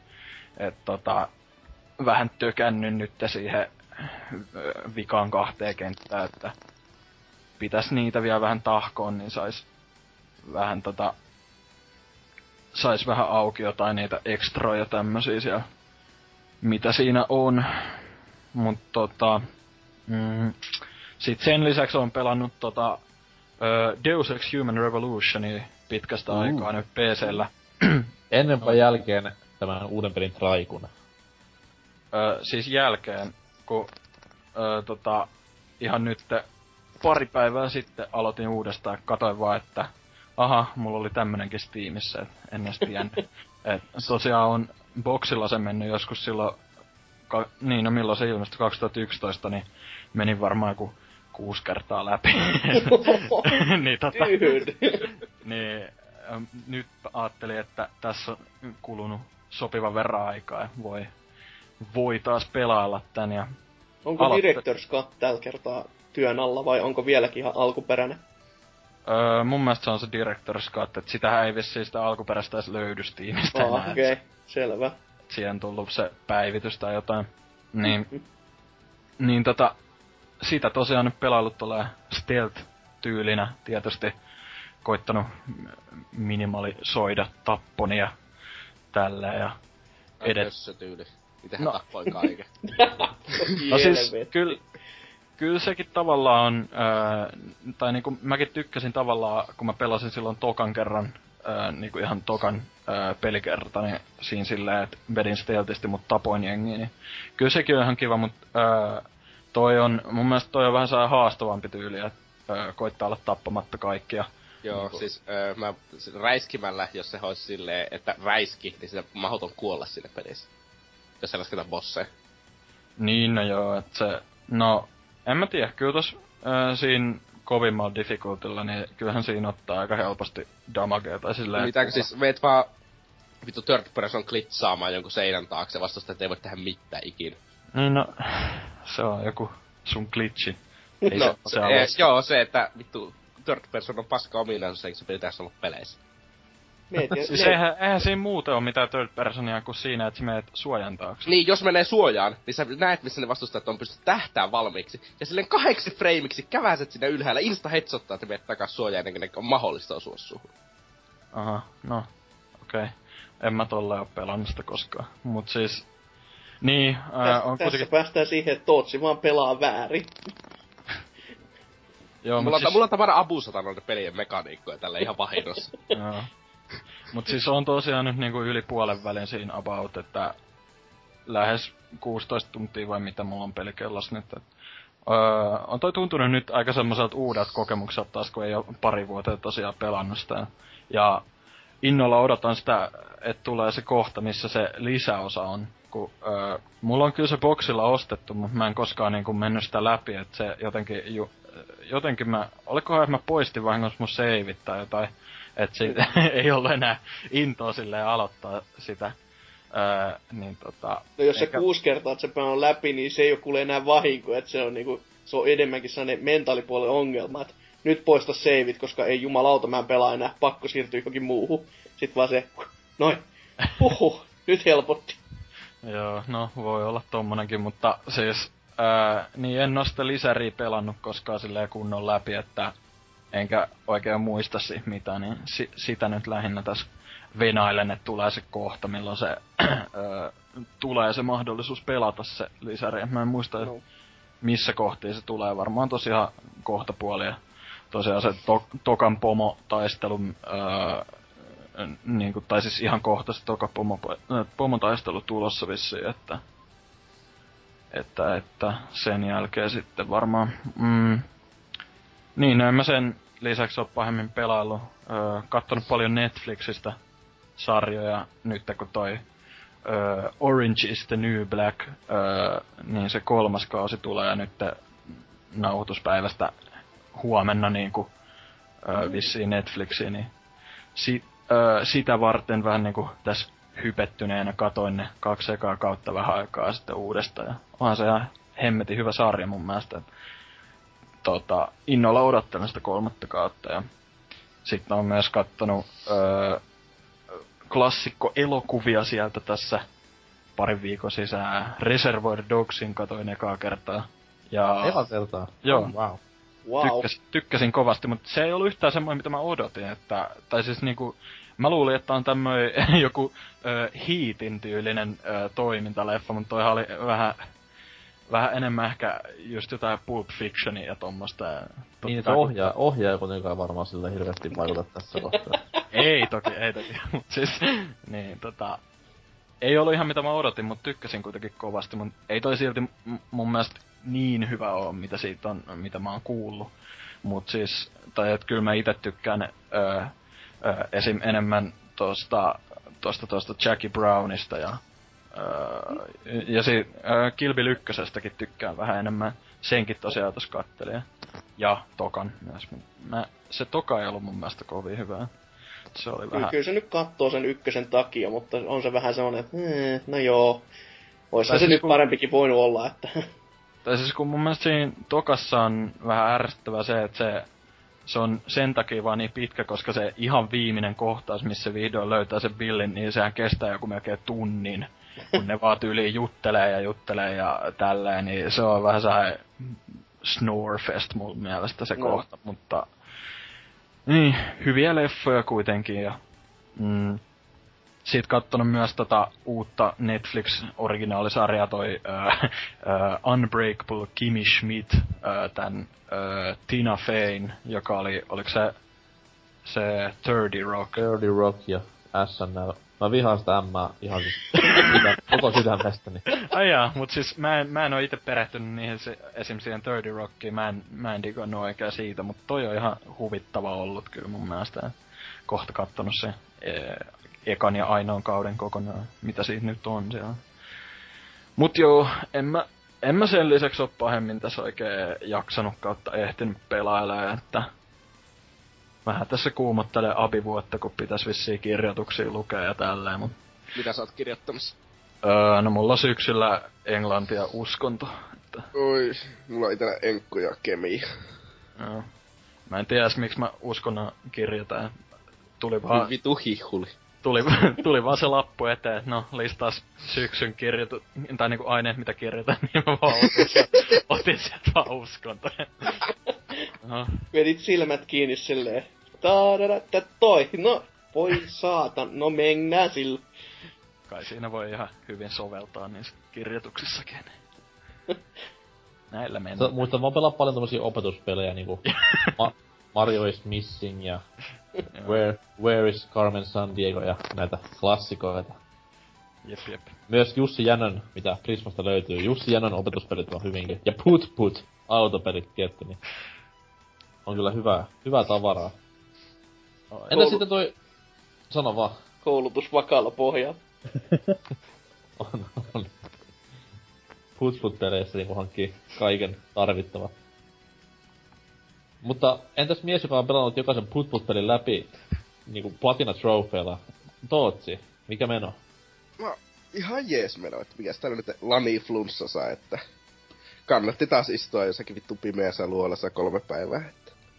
Et tota, vähän tökännyt nyt siihen vikaan kahteen kenttään, että pitäis niitä vielä vähän tahkoon, niin sais vähän tota sais vähän auki jotain niitä ekstroja tämmösiä siellä, mitä siinä on. Mut tota, mm, sit sen lisäksi on pelannut tota, Deus Ex Human Revolutionia pitkästä Uh. aikaa nyt PCllä. Ennen vai jälkeen tämän uuden pelin traikuna? Ö, siis jälkeen, kun ö, tota, ihan nyt pari päivää sitten aloitin uudestaan ja katoin vaan, että aha, mulla oli tämmönenkin Steamissa, et en edes tiennyt. et tosiaan on boksilla se mennyt joskus silloin, ka, niin no milloin se ilmestyi 2011, niin menin varmaan joku kuusi kertaa läpi. niin tota, niin nyt ajattelin, että tässä on kulunut sopivan verran aikaa ja voi, voi taas pelailla tän ja Onko Aloitte- Director's Cut tällä kertaa työn alla vai onko vieläkin ihan alkuperäinen? Öö, mun mielestä se on se Director's Cut, että sitähän ei vissiin sitä alkuperäistä edes löydy Steamista enää. okei, okay. selvä. Siihen on tullut se päivitys tai jotain. Niin, niin tota, sitä tosiaan nyt pelaillut tulee stealth-tyylinä tietysti koittanut minimalisoida tapponi ja tällä ja edet... se tyyli. Itsehän No. no. tappoi kaiken. No siis, kyllä, kyllä sekin tavallaan on, ää, tai niinku mäkin tykkäsin tavallaan, kun mä pelasin silloin tokan kerran, ää, niinku ihan tokan ää, pelikerta, niin siinä silleen, että vedin stealthisti, mutta tapoin jengiä, niin kyllä sekin on ihan kiva, mutta ää, toi on, mun mielestä toi on vähän saa haastavampi tyyli, että ää, koittaa olla tappamatta kaikkia. Joo, Niinku- siis öö, mä siis räiskimällä, jos se olisi silleen, että räiski, niin sitä mahdoton kuolla siinä pelissä. Jos se lasketa bosseja. Niin, no joo, että se, no, en mä tiedä, kyllä tos ää, siinä kovimmalla difficultilla, niin kyllähän siinä ottaa aika helposti damagea, tai silleen... Mitä siis, meet vaan vittu third person klitsaamaan jonkun seinän taakse vastasta, että ei voi tehdä mitään ikinä. Niin no, se on joku sun glitchi. Ei no, se, se, se joo, se, että vittu third person on paska ominaisuus, eikä se pitäisi olla peleissä. Mietin, Siis eihän, eihän siinä muuten ole mitään third personia kuin siinä, että sä meet suojan taakse. Niin, jos menee suojaan, niin sä näet, missä ne vastustajat on pysty tähtää valmiiksi. Ja silleen kahdeksi freimiksi käväset sinne ylhäällä, insta headshottaa, että menet takas suojaan, ennen kuin on mahdollista osua suhun. Aha, no, okei. Okay. En mä tolle oo pelannut sitä koskaan. Mut siis, niin, ää, Tässä, on tässä kuitenkin, päästään siihen, että Tootsi vaan pelaa väärin. joo, mulla, mut on, siis, mulla on tapana abusata noiden pelien mekaniikkoja tällä ihan vahingossa. Mut siis on tosiaan nyt niinku yli puolen välin siinä about, että lähes 16 tuntia vai mitä mulla on pelikellas nyt. Et, öö, on toi tuntunut nyt aika semmoiselta uudelta kokemukselta taas, kun ei ole pari vuotta tosiaan pelannut sitä. Ja innolla odotan sitä, että tulee se kohta, missä se lisäosa on. Kun, öö, mulla on kyllä se boksilla ostettu, mutta mä en koskaan niinku mennyt sitä läpi, että se jotenkin, ju, jotenkin mä, olikohan, että mä poistin vahingossa mun seivit tai jotain, että se ei ollut enää intoa silleen aloittaa sitä. Öö, niin tota... No jos ehkä... se kuusi kertaa, että se on läpi, niin se ei ole kuule enää vahinko, että se on niinku, se on enemmänkin sellainen mentaalipuolen ongelma, että nyt poista seivit, koska ei jumalauta, mä en pelaa enää, pakko siirtyä johonkin muuhun. Sitten vaan se, noin, huhu, nyt helpotti. Joo, no voi olla tommonenkin, mutta siis ää, niin en oo sitä lisäriä pelannut koskaan silleen kunnon läpi, että enkä oikein muista siitä mitään, niin si- sitä nyt lähinnä tässä venailen, että tulee se kohta, milloin se tulee se mahdollisuus pelata se lisäri. Mä en muista, no. missä kohtiin se tulee, varmaan tosiaan kohtapuolia tosiaan se to, Tokan pomo-taistelu, öö, niin kuin, tai siis ihan kohta se Toka pomo, pomo-taistelu tulossa vissiin, että, että, että sen jälkeen sitten varmaan, mm, niin, no en mä sen lisäksi ole pahemmin pelaillut, öö, kattonut paljon Netflixistä sarjoja nyt kun toi öö, Orange is the New Black, öö, niin se kolmas kausi tulee nyt nauhoituspäivästä huomenna niinku ö, vissiin Netflixiin, niin si, ö, sitä varten vähän niinku tässä hypettyneenä katoin ne kaksi ekaa kautta vähän aikaa sitten uudestaan. Ja onhan se ihan hemmetin hyvä sarja mun mielestä. Tota, innolla odottelen sitä kolmatta kautta. Ja sitten on myös kattonut öö, klassikko elokuvia sieltä tässä parin viikon sisään. Reservoir Dogsin katoin ekaa kertaa. Ja... Eka kertaa? Joo. Oh, wow. Wow. Tykkäsin, tykkäsin kovasti, mutta se ei ollut yhtään semmoinen, mitä mä odotin. Että, tai siis niinku, mä luulin, että on tämmöinen joku ö, hiitin tyylinen ö, toimintaleffa, mutta toi oli vähän, vähän enemmän ehkä just jotain Pulp Fictionia ja tommosta. Niin, se ohjaa, ohjaa kuitenkaan varmaan sille hirveästi vaikuta tässä kohtaa. ei toki, ei toki, mutta siis, niin tota, ei ollut ihan mitä mä odotin, mutta tykkäsin kuitenkin kovasti, mutta ei toi silti mun mielestä niin hyvä ole, mitä siitä on, mitä mä oon kuullut. Mut siis, tai et kyllä mä itse tykkään öö, öö, esim. enemmän tosta, tosta, tosta Jackie Brownista ja öö, ja si, öö, Kilby Lykkösestäkin tykkään vähän enemmän. Senkin tosiaan tossa kattelin. Ja Tokan myös. Mä, se Toka ei ollut mun mielestä kovin hyvää. Se oli kyllä, vähän... kyllä se nyt kattoo sen ykkösen takia, mutta on se vähän semmonen, että hmm, no joo. Ois se, se nyt kun... parempikin voinut olla, että... Tai siis kun mun mielestä siinä tokassa on vähän ärsyttävää se, että se, se on sen takia vaan niin pitkä, koska se ihan viimeinen kohtaus, missä vihdoin löytää sen billin, niin sehän kestää joku melkein tunnin. Kun ne vaan tyyliin juttelee ja juttelee ja tälleen, niin se on vähän sehän snorefest mun mielestä se no. kohta, mutta... Niin, hyviä leffoja kuitenkin ja... Mm, siitä kattonut myös tota uutta Netflix-originaalisarjaa toi uh, uh, Unbreakable Kimmy Schmidt, uh, tän uh, Tina Feyn, joka oli, oliko se se 30 Rock? 30 Rock ja SNL. Mä vihaan sitä M ihan siis sydän, koko sydämestäni. Ai jaa, mut siis mä en, mä en oo ite perehtynyt niihin se, esim. siihen 30 Rockiin, mä en, mä en digannut oikein siitä, mutta toi on ihan huvittava ollut kyllä mun mielestä. Kohta kattonut se ekan ja ainoan kauden kokonaan, mitä siitä nyt on siellä. Mut joo, en mä, en mä sen lisäksi oo pahemmin tässä oikein jaksanut kautta ehtinyt pelailemaan, että vähän tässä kuumottelee abivuotta, kun pitäis vissiin kirjoituksia lukea ja tälleen, mut... Mitä sä oot kirjoittamassa? Öö, no mulla syksyllä englantia uskonto. Että... Oi, mulla on itellä enkku ja kemia. Joo. Mä en tiedä miksi mä uskonnon kirjoitan. Tuli vaan... Vitu hihuli tuli, tuli vaan se lappu eteen, että no listas syksyn kirjoitu, tai niinku aineet mitä kirjoitan, niin mä vaan otin, otin sieltä vaan uskontoja. No. Vedit silmät kiinni silleen, taadada, toi, no voi saatan, no mennään sillä. Kai siinä voi ihan hyvin soveltaa niissä kirjoituksissakin. Näillä mennään. Muista, mä pelaa paljon tommosia opetuspelejä niinku Ma- Mario is Missing ja Where, Where is Carmen San Diego ja näitä klassikoita. Jep, jep. Myös Jussi Jänön, mitä Prismasta löytyy. Jussi Jänön opetuspelit on hyvinkin. Ja Put Put autopelit tietty, niin on kyllä hyvää, hyvää tavaraa. Entä sitten toi Sano vaan. Koulutus vakaalla pohjalla. On, on. Putsput-peleissä niinku hankkii kaiken tarvittavan. Mutta entäs mies, joka on pelannut jokaisen Putput-pelin läpi niinku Platina Trophylla? Tootsi, mikä meno? No, ihan jees meno, että mikäs täällä nyt lani flunssassa, että kannatti taas istua jossakin vittu pimeässä luolassa kolme päivää,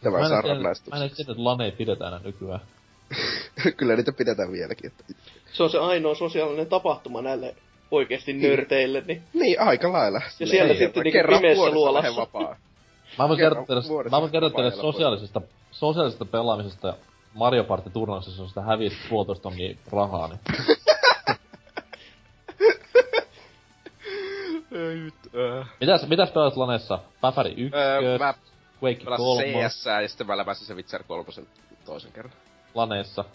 tämä Mä saa en edes tiedä- Mä en tiedä, että laneja pidetään enää nykyään. Kyllä niitä pidetään vieläkin. Että... Se on se ainoa sosiaalinen tapahtuma näille oikeesti nörteille, niin Niin, aika lailla. Ja siellä Ei, sitten niinku pimeässä luolassa. vapaa. Mä voin kertoa teille, mä voin kertoa teille sosiaalisesta, sosiaalisesta pelaamisesta Mario Party turnauksessa, josta hävisi puolitoista tonnia rahaa, niin Ei nyt, äh. Mitäs, mitäs pelaat Lanessa? Päfäri 1, Öö, mä Quake pelasin 3, CS ja sitten mä läpäsin se Witcher 3 toisen kerran. Laneessa.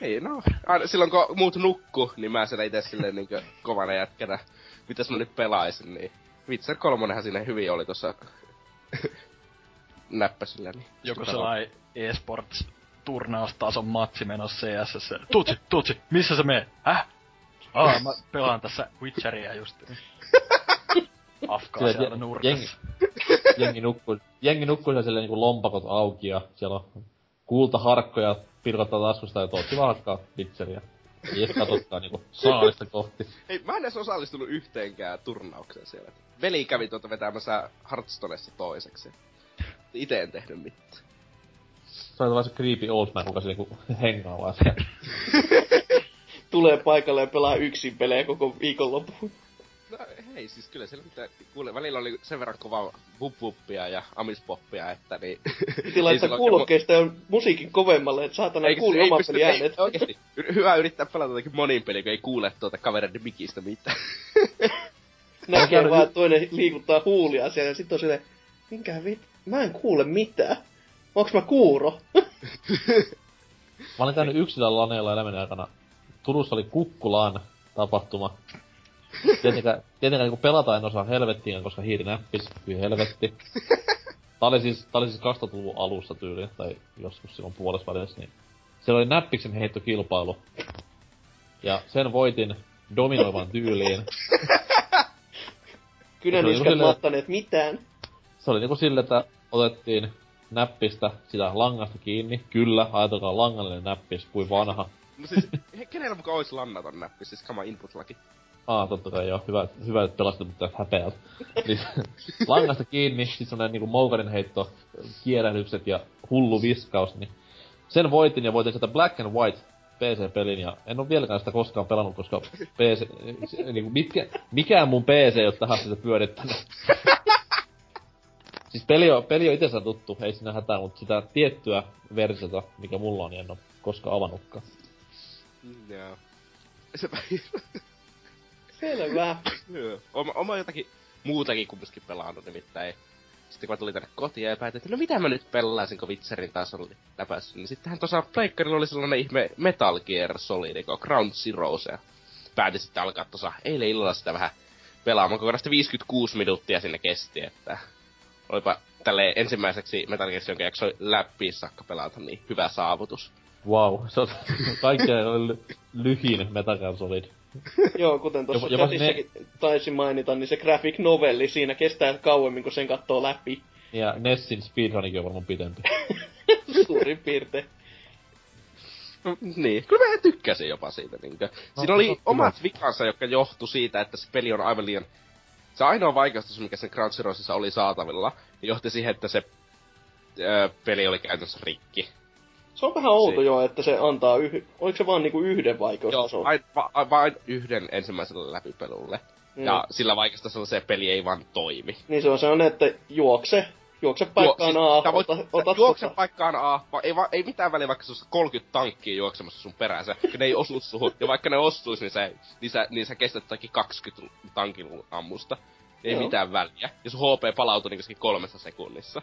Ei no, aina silloin kun muut nukku, niin mä siellä itse silleen niinkö kovana jätkänä, mitäs mä nyt pelaisin, niin Witcher 3 siinä hyvin oli tossa näppäsillä, niin... Joku sellainen eSports turnaustason matsi menossa CSS. Tutsi, tutsi, missä sä meet? Häh? Aa, mä pelaan tässä Witcheria just. Afkaa Siellä siellä jengi- nurkassa. jengi nukkuu, jengi nukkuu siellä silleen niinku lompakot auki ja siellä on kultaharkkoja pilkottaa taskusta ja Tootsi vaan hakkaa pizzeriä. Ei edes katotkaan niinku saalista kohti. Ei, mä en edes osallistunut yhteenkään turnaukseen siellä. Veli kävi tuota vetämässä Hearthstonessa toiseksi. Ite en tehnyt mitään. Se on vaan se creepy old man, kuka se niinku hengaa vaan siellä. tulee paikalle ja pelaa yksin pelejä koko viikonloppuun. No hei, siis kyllä siellä mitä, kuule, välillä oli sen verran kova vup-vuppia ja amispoppia, että niin... Piti laittaa kuulokkeista ja musiikin kovemmalle, että saatana ei se- ei Oikeesti, y- hyvä yrittää pelata jotakin monin peli, kun ei kuule tuota kavereiden mikistä mitään. Näkee vaan, että toinen liikuttaa huulia siellä ja sitten on silleen, minkä vit... Mä en kuule mitään. Onks mä kuuro? Mä olin käynyt yksilön laneilla elämäni aikana. Turussa oli Kukkulaan tapahtuma. Tietenkään, tietenkään kun pelataan en osaa helvettiin, koska hiiri näppis, hyi helvetti. Tää oli siis, tää oli siis 2000-luvun alussa tyyli, tai joskus silloin puolessa välissä, niin siellä oli näppiksen heittokilpailu. Ja sen voitin dominoivan tyyliin. Kynäniskät silleen- mattaneet mitään. Se oli niinku sille, että otettiin näppistä sitä langasta kiinni. Kyllä, ajatelkaa langallinen näppis, kuin vanha. No siis, he, kenellä mukaan olisi lannaton näppi, siis kama input-laki. Aa, totta kai joo. Hyvä, hyvä että pelastit mut tästä häpeältä. Niin, langasta kiinni, sit semmonen niinku moukarin heitto, kierähdykset ja hullu viskaus, niin sen voitin ja voitin sitä Black and White PC-pelin ja en oo vieläkään sitä koskaan pelannut, koska PC, niinku mitkä, mikään mun PC ei oo tähän sitä pyörittänyt. Siis peli on, peli on itsessään tuttu, ei siinä hätää, mutta sitä tiettyä versiota, mikä mulla on, niin en oo koskaan avannutkaan. Joo. Se Selvä. Joo. Oma, oma jotakin muutakin kumminkin pelannut nimittäin. Sitten kun mä tulin tänne kotiin ja päätin, että no mitä mä nyt pelaisin, kun Witcherin taas oli läpäissyt. Niin sittenhän tuossa Pleikkarilla oli sellainen ihme Metal Gear Solid, kun Ground Zeroes. Ja päätin sitten alkaa tuossa eilen illalla sitä vähän pelaamaan. Kokonaan 56 minuuttia sinne kesti, että olipa tälle ensimmäiseksi Metal Gear, jonka jaksoi läpi saakka pelata, niin hyvä saavutus. Wow, se on kaikkein ly- lyhin Metal Gear Solid. Joo, kuten tuossa Jopa- jopa chatissakin taisin mainita, niin se graphic novelli siinä kestää kauemmin, kun sen katsoo läpi. Ja Nessin speedrunikin on varmaan pitempi. Suurin piirtein. No, niin, kyllä mä tykkäsin jopa siitä. Niinkö. No, Siinä oli omat vikansa, jotka johtu siitä, että se peli on aivan liian... Se ainoa vaikeus, mikä sen Ground Zeroesissa oli saatavilla, niin johti siihen, että se ö, peli oli käytännössä rikki. Se on vähän outo Si- joo, että se antaa yh... Oliko se vaan niinku yhden vaikeustason? vain, va, vain yhden ensimmäiselle läpipelulle. Mm. Ja sillä vaikeustasolla se peli ei vaan toimi. Niin se on sellainen, että juokse. Juokse paikkaan Juo- A, sä voit, ota, ota, juokse ota. paikkaan A, va, ei, va, ei mitään väliä, vaikka sulla 30 tankkia juoksemassa sun perässä, kun ne ei osu suhun. Ja vaikka ne ostuis, niin sä, niin sä, niin sä kestät jotakin 20 tankin ammusta. Ei Joo. mitään väliä. Ja sun HP palautui niin kolmessa sekunnissa.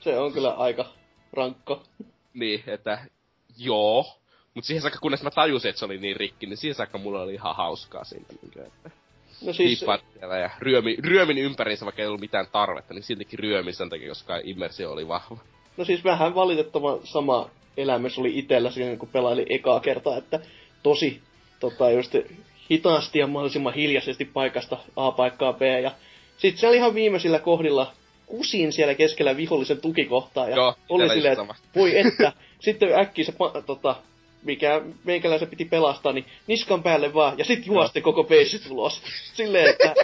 Se on kyllä aika rankka. Niin, että joo. Mut siihen saakka, kunnes mä tajusin, että se oli niin rikki, niin siihen saakka mulla oli ihan hauskaa siinä. Niin kuin, että No siis, ja ryömi, ryömin ympäriinsä, vaikka ei ollut mitään tarvetta, niin siltikin ryömin sen takia, koska immersio oli vahva. no siis vähän valitettavan sama elämys oli itellä siinä, kun pelaili ekaa kertaa, että tosi tota, just hitaasti ja mahdollisimman hiljaisesti paikasta A paikkaa B. Ja sitten siellä ihan viimeisillä kohdilla kusin siellä keskellä vihollisen tukikohtaa ja Joo, oli silleen, että voi että. Sitten äkkiä se, tota, mikä meikäläisen piti pelastaa, niin niskan päälle vaan, ja sitten juosti koko peisi ulos. Silleen, että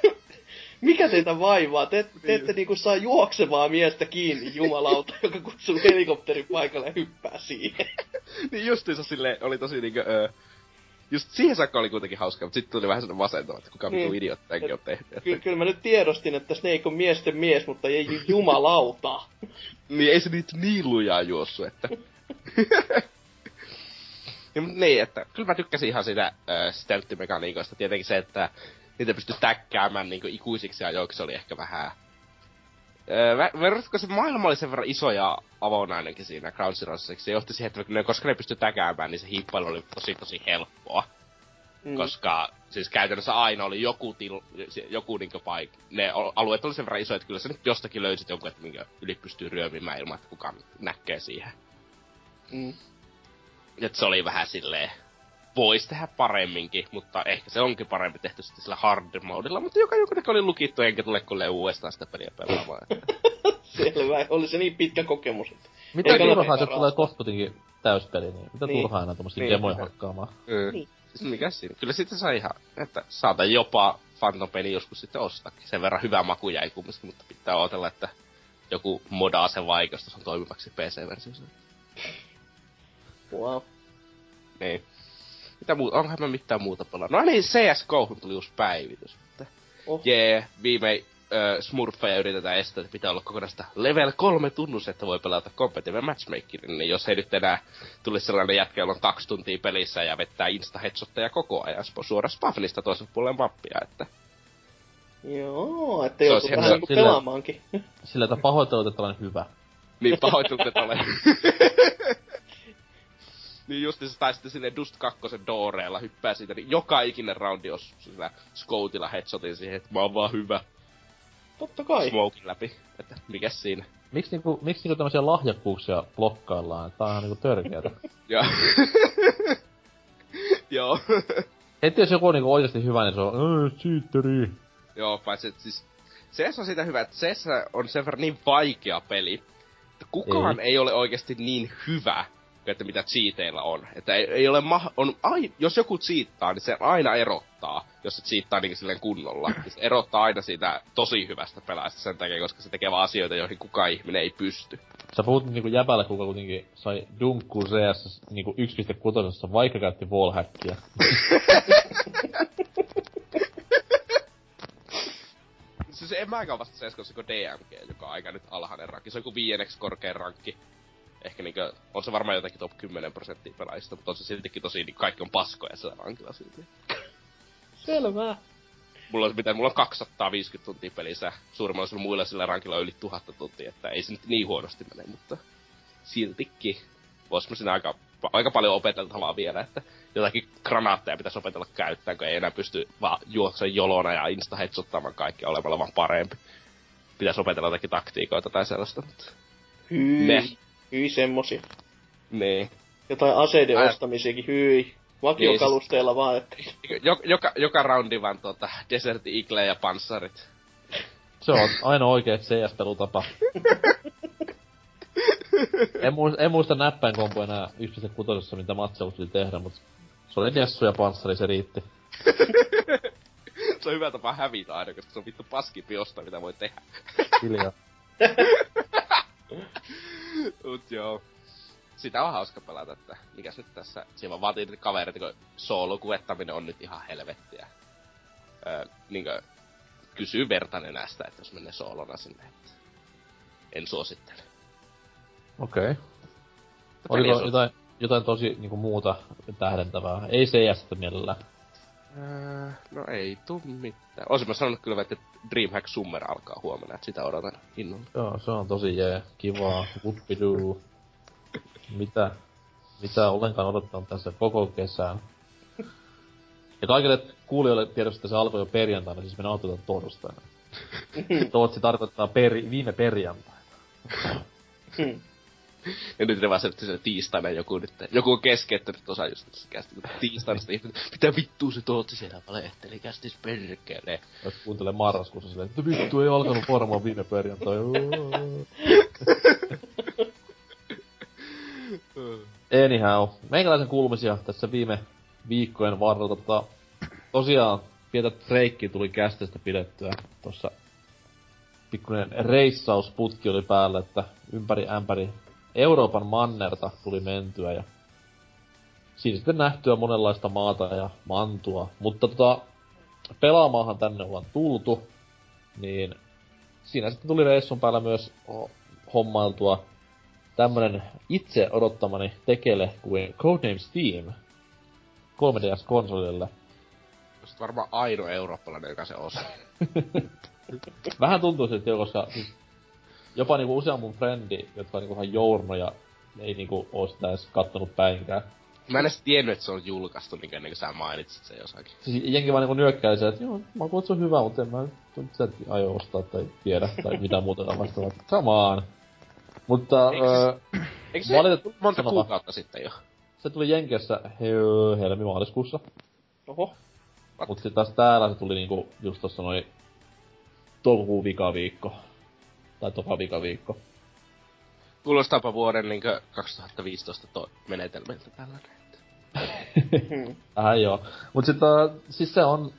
mikä teitä vaivaa? Te, te ette niinku saa juoksevaa miestä kiinni, jumalauta, joka kutsuu helikopterin paikalle ja hyppää siihen. niin justiinsa silleen oli tosi niinkö, öö, just siihen saakka oli kuitenkin hauskaa, mutta sitten tuli vähän sellainen masentava, että kuka Niin. niin. idiootti tämänkin on tehnyt. Ky- Että, kyllä mä nyt tiedostin, että Snake on miesten mies, mutta ei ju- jumalauta. niin ei se nyt niin lujaa juossu, että... ja, mutta niin, että kyllä mä tykkäsin ihan siitä äh, stelttimekaniikoista. Tietenkin se, että niitä pystyi täkkäämään niin ikuisiksi ajoiksi oli ehkä vähän... Öö, verratko se maailma oli sen verran iso ja avonainenkin siinä Ground Zeroesiksi, se johti siihen, että koska ne pystyi täkäämään, niin se hiippailu oli tosi tosi helppoa. Mm. Koska siis käytännössä aina oli joku, til, joku niinkö paik... Ne al- alueet oli sen verran isoja, että kyllä sä nyt jostakin löysit jonkun, että minkä yli pystyy ryömimään ilman, että kukaan näkee siihen. Mm. Et se oli vähän silleen... Voisi tehdä paremminkin, mutta ehkä se onkin parempi tehty sitten sillä hard modilla, mutta joka joku oli lukittu, enkä tule kuule uudestaan sitä peliä pelaamaan. Selvä, oli se niin pitkä kokemus. Että... Mitä turhaa, se tulee kohta kuitenkin täyspeli, niin mitä Niin. turhaa enää tommosia Niin. demoja hakkaamaan. Mm. Niin. Siis mikä siinä? Kyllä sitten sai ihan, että saatan jopa Phantom peli joskus sitten ostakin. Sen verran hyvä maku jäi kumminkin, mutta pitää odotella, että joku modaa sen vaikeus on toimivaksi PC-versiossa. Wow. Niin. Mitä muuta? Onkohan mä mitään muuta pelannut? No niin, CSGO tuli uusi päivitys. Mutta Oh. jee, yeah, viime ö, smurfeja yritetään estää, että pitää olla kokonaista level 3 tunnus, että voi pelata competitive matchmakerin, niin jos ei nyt enää tulisi sellainen jätkä, jolla on kaksi tuntia pelissä ja vettää insta headshotteja koko ajan suoraan Spafnista toisella puolella mappia, että Joo, että Se joutuu vähän niinku pelaamaankin. Sillä, että pahoittelut, että olen hyvä. niin pahoittelut, että olen. niin justiinsa tai sitten sinne Dust 2 dooreilla hyppää siitä, niin joka ikinen roundi jos sillä scoutilla headshotin siihen, että mä oon vaan hyvä Totta kai. smokin läpi, että mikäs siinä. Miksi niinku, miksi niinku tämmösiä lahjakkuuksia blokkaillaan? Tää on ihan niinku törkeetä. Ja... Joo. Heti jos joku on niinku oikeesti hyvä, niin se on, öö, cheateri. Joo, paitsi että siis CS on sitä hyvä, että CS on sen verran niin vaikea peli, että kukaan ei, ei ole oikeasti niin hyvä, että mitä cheateilla on. Että ei, ei ole ma- on ai, jos joku cheattaa, niin se aina erottaa, jos se cheattaa niin silleen kunnolla. Niin se erottaa aina siitä tosi hyvästä pelaajasta sen takia, koska se tekee vaan asioita, joihin kukaan ihminen ei pysty. Sä puhut niinku jäbälle, kuka kuitenkin sai dunkkuun CS niinku 1.6, vaikka käytti wallhackia. Siis en mäkään vasta CSGOssa kuin DMG, joka on aika nyt alhainen rankki. Se on joku viienneksi korkein rankki. Ehkä niinkö, on se varmaan jotenkin top 10 prosenttia pelaajista, mutta on se siltikin tosi, niin kaikki on paskoja sillä rankilla silti. Selvä. Mulla on, mitä, mulla on 250 tuntia pelissä, suurimmalla osalla muilla sillä rankilla on yli 1000 tuntia, että ei se nyt niin huonosti mene, mutta siltikin vois mä siinä aika, aika paljon opeteltavaa vielä, että jotakin granaatteja pitäisi opetella käyttää, kun ei enää pysty vaan juoksemaan jolona ja insta headsottamaan kaikkea olemalla vaan parempi. Pitäisi opetella jotakin taktiikoita tai sellaista, mutta Hyi. Ne. Hyi semmosia. niin. Jotain aseiden Ai- ostamisiakin, hyi. Vakiokalusteella vaan, että... Jo, joka, joka roundi vaan tuota Desert Eagle ja panssarit. Se on ainoa oikea CS-pelutapa. en, muista, en muista näppäin kompo enää 1.6, mitä matseus piti tehdä, mutta se oli Jessu ja Panssari, se riitti. se on hyvä tapa hävitä aina, koska se on vittu paskimpi osta, mitä voi tehdä. Hiljaa. Mut joo. Sitä on hauska pelata, että mikäs nyt tässä, siinä vaan vaatii niitä kavereita, kun soolokuvettaminen on nyt ihan helvettiä. Öö, niinkö, kysyy vertainen näistä, että jos menee soolona sinne, että en suosittele. Okei. Okay. Oliko jotain, jotain tosi niinku muuta tähdentävää? Ei CS mielellään. Öö, no ei tuu mitään. Olisin mä sanonut kyllä, että Dreamhack Summer alkaa huomenna, että sitä odotan innolla. Joo, se on tosi jee. Kivaa. Whoopidoo. Mitä? Mitä olenkaan odottanut tässä koko kesän. Ja kaikille kuulijoille tiedossa, että se alkoi jo perjantaina, siis me nauhoitetaan torstaina. Tootsi tarkoittaa peri, viime perjantaina. Ja nyt ne vaan sen tiistaina joku nyt, joku on keskeyttänyt osa just tässä kästi, kun tiistaina sitten ihmiset, mitä vittua se Tootsi siellä valehteli kästis perkele. Jos kuuntelee marraskuussa silleen, että vittu ei alkanut varmaan viime perjantai. Anyhow, meikäläisen kuulumisia tässä viime viikkojen varrella. Tota, tosiaan pientä treikki tuli kästestä pidettyä. Tossa pikkuinen reissausputki oli päällä, että ympäri ämpäri Euroopan mannerta tuli mentyä ja siinä sitten nähtyä monenlaista maata ja mantua. Mutta tota, pelaamaahan tänne ollaan tultu, niin siinä sitten tuli reissun päällä myös hommailtua tämmönen itse odottamani tekele kuin Codenames Steam 3DS-konsolille. Sitten varmaan ainoa eurooppalainen, joka se osaa. Vähän tuntuu siltä jo, koska siis jopa niinku usea mun frendi, jotka on niinku ihan journoja, ei niinku oo sitä edes kattonut päinkään. Mä en edes tiennyt, että se on julkaistu, niin ennen kuin sä mainitsit sen jossakin. Siis jenki vaan niinku nyökkäili se, että joo, mä kuulen, että se on hyvä, mutta en mä nyt sitä aio ostaa tai tiedä tai mitä muuta vastaavaa. Samaan. Mutta Eikö öö, Eikö se Valitet- monta sano vaan. kuukautta sitten jo? se tuli Jenkeissä he, helmi-maaliskuussa. Oho. Mut sit taas täällä se tuli niinku just tossa noin toukokuun vikaviikko. Tai toka vikaviikko. Kuulostaapa vuoden niin 2015 to- menetelmiltä tällainen. Vähän joo. Mut sit uh, siis se on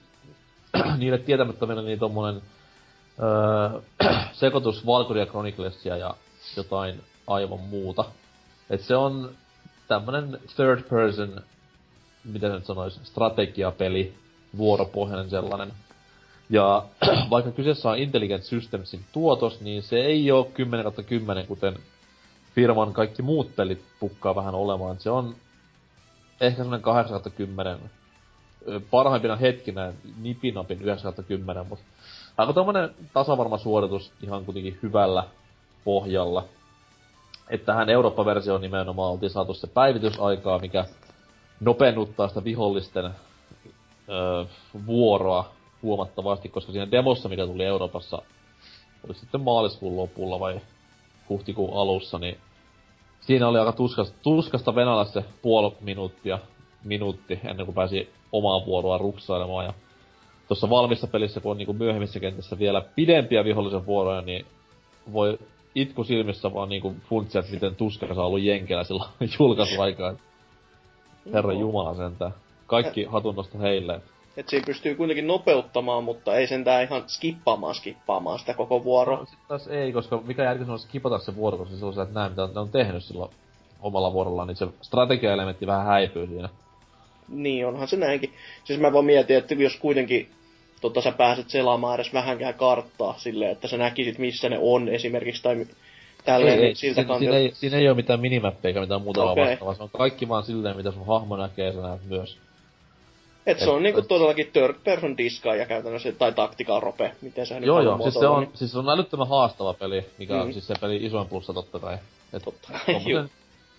niille tietämättömille niin tommonen öö, sekoitus Valkyria Chroniclesia ja jotain aivan muuta. Et se on tämmönen third person, miten nyt sanois, strategiapeli, vuoropohjainen sellainen. Ja vaikka kyseessä on Intelligent Systemsin tuotos, niin se ei oo 10 10, kuten firman kaikki muut pelit pukkaa vähän olemaan. Se on ehkä semmonen 8 10 ö, parhaimpina hetkinä nipinapin 9 10, mutta aika tommonen tasavarma suoritus ihan kuitenkin hyvällä pohjalla. Että tähän Eurooppa-versioon nimenomaan oltiin saatu se päivitysaikaa, mikä nopennuttaa sitä vihollisten ö, vuoroa huomattavasti, koska siinä demossa, mikä tuli Euroopassa, oli sitten maaliskuun lopulla vai huhtikuun alussa, niin siinä oli aika tuskasta, tuskasta venällä se puoli minuuttia, minuutti ennen kuin pääsi omaa vuoroa ruksailemaan. Ja tuossa valmissa pelissä, kun on niinku myöhemmissä kentissä vielä pidempiä vihollisen vuoroja, niin voi itku silmissä vaan niinku funtsia, että miten tuskassa on ollut jenkellä silloin julkaisuaikaa. Herra Jumala sentään. Kaikki hatunnosta heille. Et siinä pystyy kuitenkin nopeuttamaan, mutta ei sentään ihan skippaamaan skippaamaan sitä koko vuoroa. No, sit taas ei, koska mikä järki se on skipata se vuoro, koska se on se, että näin mitä ne on tehnyt silloin omalla vuorollaan, niin se strategia-elementti vähän häipyy siinä. Niin, onhan se näinkin. Siis mä vaan mietin, että jos kuitenkin tota, sä pääset selaamaan edes vähänkään karttaa silleen, että sä näkisit missä ne on esimerkiksi tai tälleen, niin siltä siinä, siinä, kantilta. ei, siinä ei ole mitään minimappeja eikä mitään muuta okay. vastaavaa. Se on kaikki vaan silleen, mitä sun hahmo näkee, sä näet myös. Et se on niinku todellakin third person diskaaja käytännössä, tai tactical rope, miten sä nyt Joo joo, siis se on, niin siis se on älyttömän haastava peli, mikä on Mm. siis se peli isoin plussa totta kai. Et Totta kai.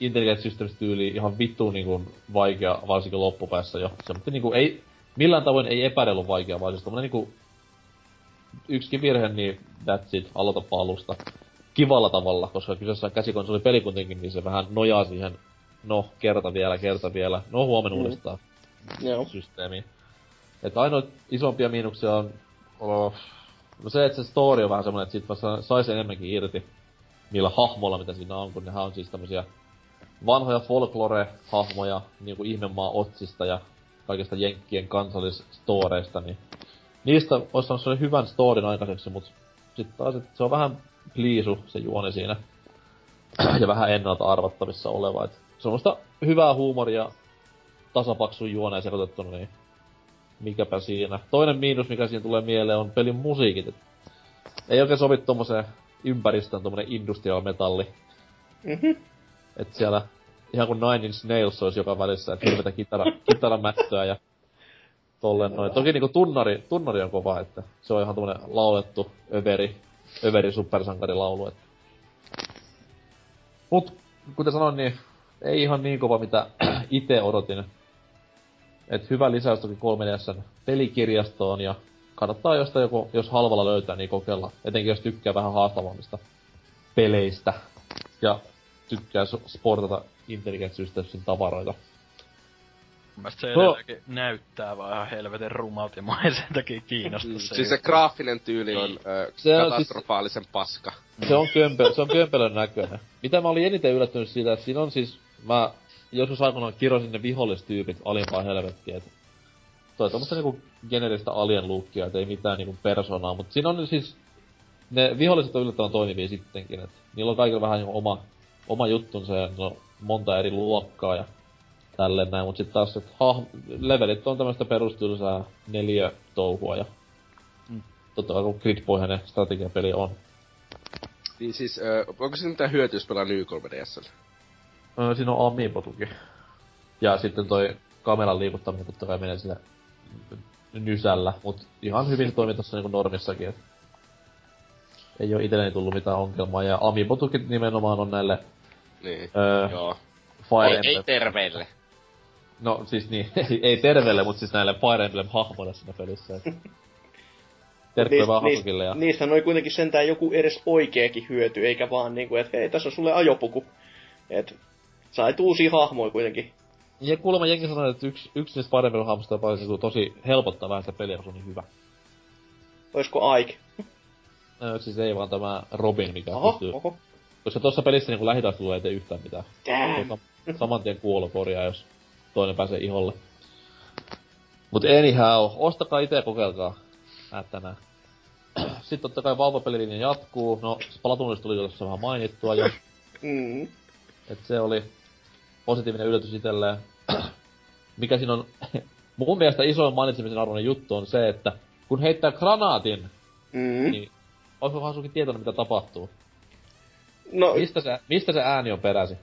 Intelligent Systems tyyli ihan vittu niinku vaikea, varsinkin loppupäässä jo. Se mutta niinku ei, millään tavoin ei epäreilu vaikea, vaan siis tommonen niinku yksikin virhe, niin that's it, aloitapa alusta. Kivalla tavalla, koska kyseessä on käsikonsoli peli kuitenkin, niin se vähän nojaa siihen, no, kerta vielä, kerta vielä, no huomenna Mm. uudestaan Joo. Että ainoa isompia miinuksia on, oh, no se, että se story on vähän semmonen, että sit vasta saisi enemmänkin irti niillä hahmoilla, mitä siinä on, kun nehän on siis tämmösiä vanhoja folklore-hahmoja, niinku ihmemaa otsista ja kaikista jenkkien kansallistoreista, niin niistä olisi saanut sellainen hyvän storin aikaiseksi, mut sitten taas, se on vähän pliisu se juoni siinä. ja vähän ennalta arvattavissa oleva. Et semmoista hyvää huumoria tasapaksun juoneen sekoitettuna, niin mikäpä siinä. Toinen miinus, mikä siinä tulee mieleen, on pelin musiikit. Et ei oikein sovi tommoseen ympäristöön tommonen industrial metalli. Mhm. Et siellä ihan kuin Nine Inch Nails olisi joka välissä, että hirvetä kitara, kitaramättöä ja tolleen noin. Toki niinku tunnari, tunnari on kova, että se on ihan tommonen laulettu överi, överi supersankarilaulu. Et. Mut, kuten sanoin, niin ei ihan niin kova, mitä itse odotin. Et hyvä lisäys toki 3DSn pelikirjastoon ja kannattaa jostain joku, jos halvalla löytää, niin kokeilla. Etenkin jos tykkää vähän haastavammista peleistä. Ja tykkää sportata Intelligent Systemsin tavaroita. Mielestä se No. näyttää vaan ihan helvetin rumalta ja mua ei sen takia kiinnosta Mm, se. siis se graafinen tyyli on ö, Se on katastrofaalisen paska. Se on, kömpelö, se on kömpelön näköinen. Mitä mä olin eniten yllättynyt siitä, että siinä on siis, mä joskus aikoinaan kirosin ne vihollistyypit alimpaa helvettiä, että toi tommoista niinku generistä alien lookia, et ei mitään niinku persoonaa, mutta siinä on siis, ne viholliset on yllättävän toimivia sittenkin, että niillä on kaikilla vähän niinku oma, oma juttunsa ja on monta eri luokkaa ja tälleen näin, mut sit taas, että hah, levelit on tämmöistä perustyylsää neljä touhua ja Mm. totta kai kun gridpohjainen strategiapeli on. Niin siis, ö, onko se mitään hyötyä, jos pelaa New 3DSllä? Öö, siinä on amiibo-tuki. Ja sitten toi kameran liikuttaminen totta kai menee sille nysällä, mut ihan hyvin toimii tossa niinku normissakin, et ei oo itelleni tullut mitään ongelmaa, ja amiibo-tukit nimenomaan on näille Niin. öö, Joo. Fire Ei, Emblem. ei terveille. no siis niin, ei, ei terveelle, mut siis näille Fire Emblem-hahmoille siinä pelissä. Et. Terkkuja vaan Hasukille ja... niistä oli kuitenkin sentään joku edes oikeakin hyöty, eikä vaan niinku, että hei, tässä on sulle ajopuku. Et sait uusia hahmoja kuitenkin. Ja kuulemma jengi sanoi, että yksi, yksi niistä Fire Emblem-hahmoista on paljon niinku tosi helpottaa vähän sitä peliä, kun se on niin hyvä. Oisko Ike? Öö, siis ei vaan tämä Robin, mikä Oho, pystyy oho. Koska tuossa pelissä niinku lähitaistelu ei tee yhtään mitään. Damn. Sam- saman tien kuolo korjaa, jos toinen pääsee iholle. Mut anyhow, ostakaa itse ja kokeilkaa. Äättänää. Sitten totta kai Valve-pelilinja jatkuu. No, Splatoonista tuli tuossa vähän mainittua jo. Mm. Et se oli positiivinen yllätys itselleen. Mikä siinä on mun mielestä isoin mainitsemisen arvoinen juttu on se, että kun heittää granaatin, Mm. niin olisiko Hasuki tietoinen mitä tapahtuu? No, Mistä se, mistä se ääni on peräisin?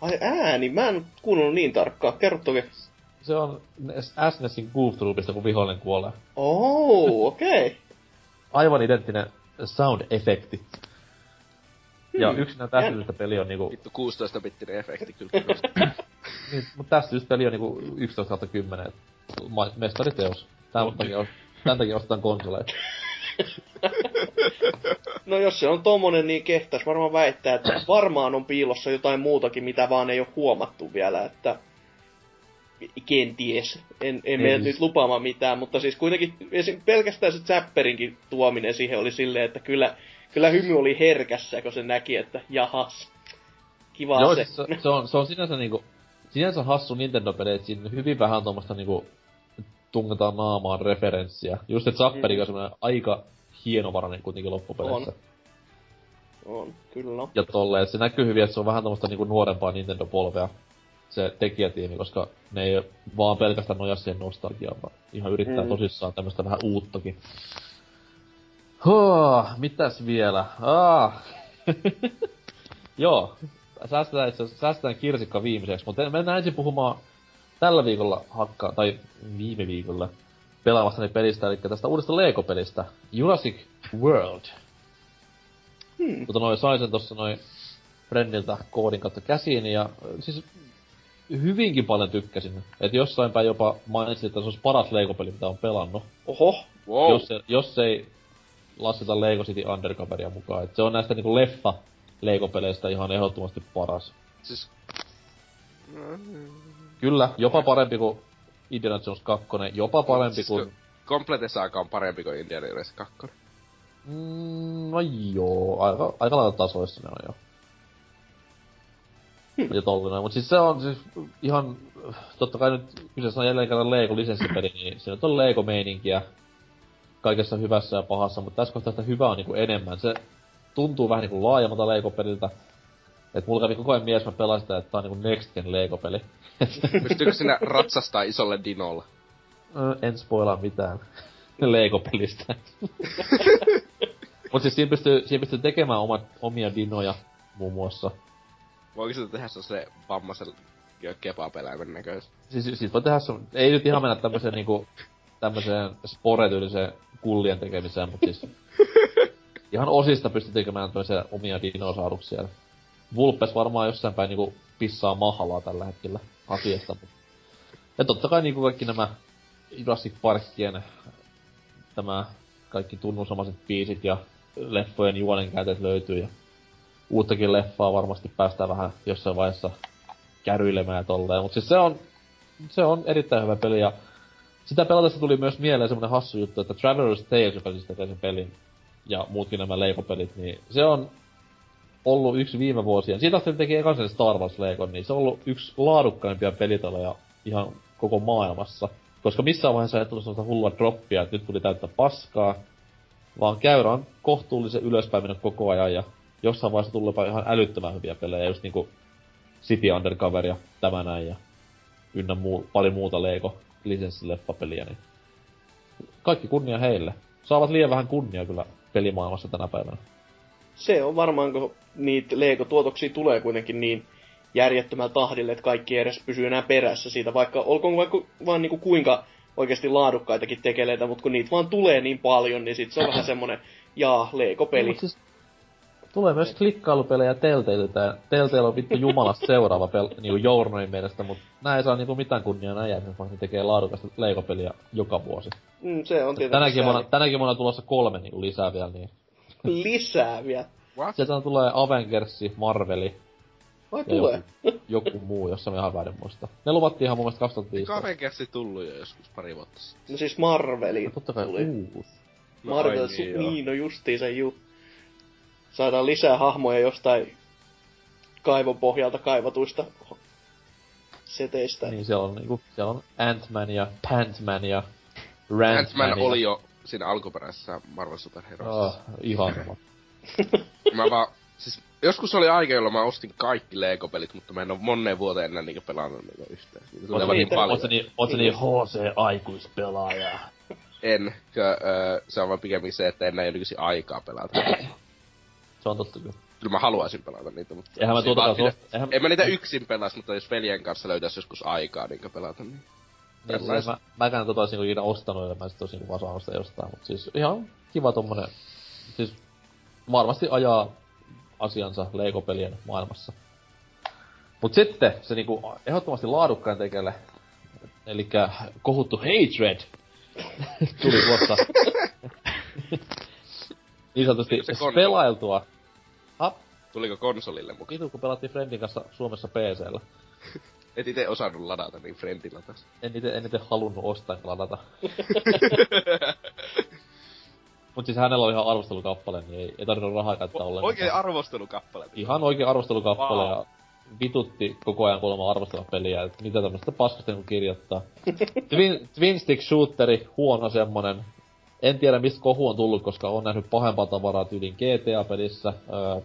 ai ääni, mä en kuunnellut niin tarkkaan. Kerro toki. Se on SNESin Goof Troopista, kun vihollinen kuolee. Oh, okei. Okay. Aivan identtinen sound-efekti. Ja Hmm, yksinään tästä syystä peli on niinku... Vittu 16-bittinen efekti kyllä. Niin, mutta tästä syystä peli on niinku 11 kautta 10. et ma- Mestariteos. Tän takia, os- tän takia ostetaan konsoleja. No jos se on tommonen, niin kehtäis varmaan väittää, että varmaan on piilossa jotain muutakin, mitä vaan ei ole huomattu vielä, että kenties. En, en mene nyt lupaamaan mitään, mutta siis kuitenkin esim. pelkästään se Zapperinkin tuominen siihen oli silleen, että kyllä, kyllä hymy oli herkässä, kun se näki, että jahas, kiva Joo, se. siis se, se, on, se on sinänsä niinku... Sinänsä hassu Nintendo-peli, et siinä hyvin vähän tuommoista niinku... Tungetaan naamaan referenssiä. Just et Zapperi Mm. on semmonen aika hienovarainen kuitenkin loppupeleissä. On, kyllä. ja tolleen, se näkyy hyvin, että se on vähän tämmöstä niinku nuorempaa Nintendo-polvea, se tekijätiimi, koska ne ei vaan pelkästään noja siihen nostalgiaan, vaan ihan yrittää Mm. tosissaan tämmöstä vähän uuttakin. Huh, mitäs vielä? Ah. Joo, säästetään, itse säästetään kirsikka viimeiseksi, mutta mennään ensin puhumaan tällä viikolla hakkaa, tai viime viikolla pelaamastani pelistä, eli tästä uudesta Lego-pelistä, Jurassic World. Hmm. Mutta noin sain sen tossa noin Friendiltä koodin kautta käsiin ja siis hyvinkin paljon tykkäsin. Et jossain päin jopa mainitsin, että se olisi paras Lego-peli, mitä on pelannut. Oho, Wow. Jos, se, jos ei lasketa Lego City Undercoveria mukaan. Et se on näistä niinku leffa Lego-peleistä ihan ehdottomasti paras. Siis... Kyllä, jopa parempi kuin Indiana Jones 2, jopa parempi Siis kuin... Saga on parempi kuin Indiana Jones 2. Mm, no joo, aika, aika lailla tasoissa ne on jo. Hmm. Ja tollinen, mut siis se on siis ihan, totta kai nyt kyseessä on jälleen kerran Lego lisenssipeli, niin nyt on Lego-meininkiä kaikessa hyvässä ja pahassa, mutta tässä kohtaa sitä hyvää on niinku enemmän. Se tuntuu vähän niinku laajemmalta Lego-peliltä. Et mulla kävi koko ajan mies, mä pelasin sitä, että tää on niinku Next Gen Lego-peli. Pystyykö sinä ratsastaa isolle dinolla? En spoilaa mitään Lego-pelistä. Mut siis siinä pystyy, siinä pystyy tekemään omat, omia dinoja muun muassa. Voiko sitä tehdä se vammaisen kebapeläimen näköistä? Siis, siis voi tehdä sun, ei nyt ihan mennä tämmöiseen niinku, tämmöiseen sporetyyliseen kullien tekemiseen, mutta siis ihan osista pystyy tekemään tämmöisiä omia dinosauruksia. Vulpes varmaan jossain päin niinku pissaa mahalaa tällä hetkellä asiasta. Mut. Ja totta kai niinku kaikki nämä Jurassic Parkien tämä kaikki tunnusomaiset biisit ja leffojen juonenkäytöt löytyy ja uuttakin leffaa varmasti päästään vähän jossain vaiheessa käryilemään tolleen. Mut siis se on, se on erittäin hyvä peli ja sitä pelatessa tuli myös mieleen semmonen hassu juttu, että Traveler's Tales, joka siis tekee sen pelin, ja muutkin nämä Lego-pelit, niin se on ollut yksi viime vuosien. Siitä asti teki ekan sen Star Wars Lego, niin se on ollut yksi laadukkaimpia pelitaloja ihan koko maailmassa. Koska missään vaiheessa ei tullut sellaista hullua droppia, että nyt tuli täyttä paskaa, vaan käyrä on kohtuullisen ylöspäin mennä koko ajan ja jossain vaiheessa tullut jopa ihan älyttömän hyviä pelejä, just niinku City Undercover ja tämä näin ja ynnä muu, paljon muuta Lego lisenssileffapeliä, niin kaikki kunnia heille. Saavat liian vähän kunnia kyllä pelimaailmassa tänä päivänä. Se on varmaan, kun niitä Lego-tuotoksia tulee kuitenkin niin järjettömällä tahdille, että kaikki ei edes pysyy enää perässä siitä, vaikka olkoon vaikka vaan niinku kuinka oikeasti laadukkaitakin tekeleitä, mutta kun niitä vaan tulee niin paljon, niin sit se on vähän semmonen, jaa, Lego-peli. Mut siis, tulee myös klikkailupelejä Telltaleiltä. Telltale on vittu jumalasta seuraava pel, niinku Journoin mielestä, mutta näin ei saa niinku mitään kunniaa näin vaan ne tekee laadukasta Lego-peliä joka vuosi. Mm, se on tietenkin Tänäkin vuonna, tänäkin vuonna on tulossa kolme niinku lisää vielä, niin Lisää vielä. What? Sieltä tulee Avengersi, Marveli Vai tulee? joku, joku muu, jossa me ihan väärin muista. Ne luvattiin ihan mun mielestä 2015. Kavenkersi tullut jo joskus pari vuotta sitten. No siis Marveli. No totta kai tuli. uusi. No Marvel, ai su- niin, joo. niin, no justiin se juttu. Saadaan lisää hahmoja jostain kaivon pohjalta kaivatuista seteistä. Niin siellä on niinku, siellä on Ant-Man ja Pant-Man ja Rant-Man. Ant-Man ja- oli jo siinä alkuperäisessä Marvel Superheroissa. Oh, ihan. Mä vaan, siis joskus oli aika, jolloin mä ostin kaikki Lego-pelit, mutta mä en oo moneen vuoteen enää niinku pelannut niitä yhtään. Niitä tulee niin paljon. Oot niin, oot niin HC-aikuispelaaja? En, kö, öö, se on vaan pikemmin se, että en näe nykyisin aikaa pelata. Se on totta kyllä. Kyllä mä haluaisin pelata niitä, mutta... Eihän mä tuota kanssa pidä- ost- eihän- En mä niitä yksin pelas, mutta jos veljen kanssa löytäis joskus aikaa niin pelata, niin... Niin, siis mä, mäkään tota olisin ikinä ostanut, ja mä sit olisin vaan saanut sitä jostain, mut siis ihan kiva tommonen, siis varmasti ajaa asiansa Lego-pelien maailmassa. Mut sitten se niinku ehdottomasti laadukkain tekele, eli kohuttu Hatred, tuli tuossa niin sanotusti pelailtua. Tuliko konsolille mukaan? vitu kun pelattiin Friendin kanssa Suomessa PCllä. Et ite osannut ladata, niin Friendin latas. En ite, en ite halunnut ostaa ladata. Mut siis hänellä oli ihan arvostelukappale, niin ei, ei tarvinnut rahaa käyttää ollenkaan. Oikein arvostelukappale. Ihan oikein arvostelukappale Wow. ja vitutti koko ajan kuulemma arvostella peliä, että mitä tämmöstä paskasta niinku kirjoittaa. Twin, Twin Stick Shooteri, huono semmonen. En tiedä mistä kohu on tullut, koska on nähnyt pahempaa tavaraa tyylin GTA-pelissä. Öö,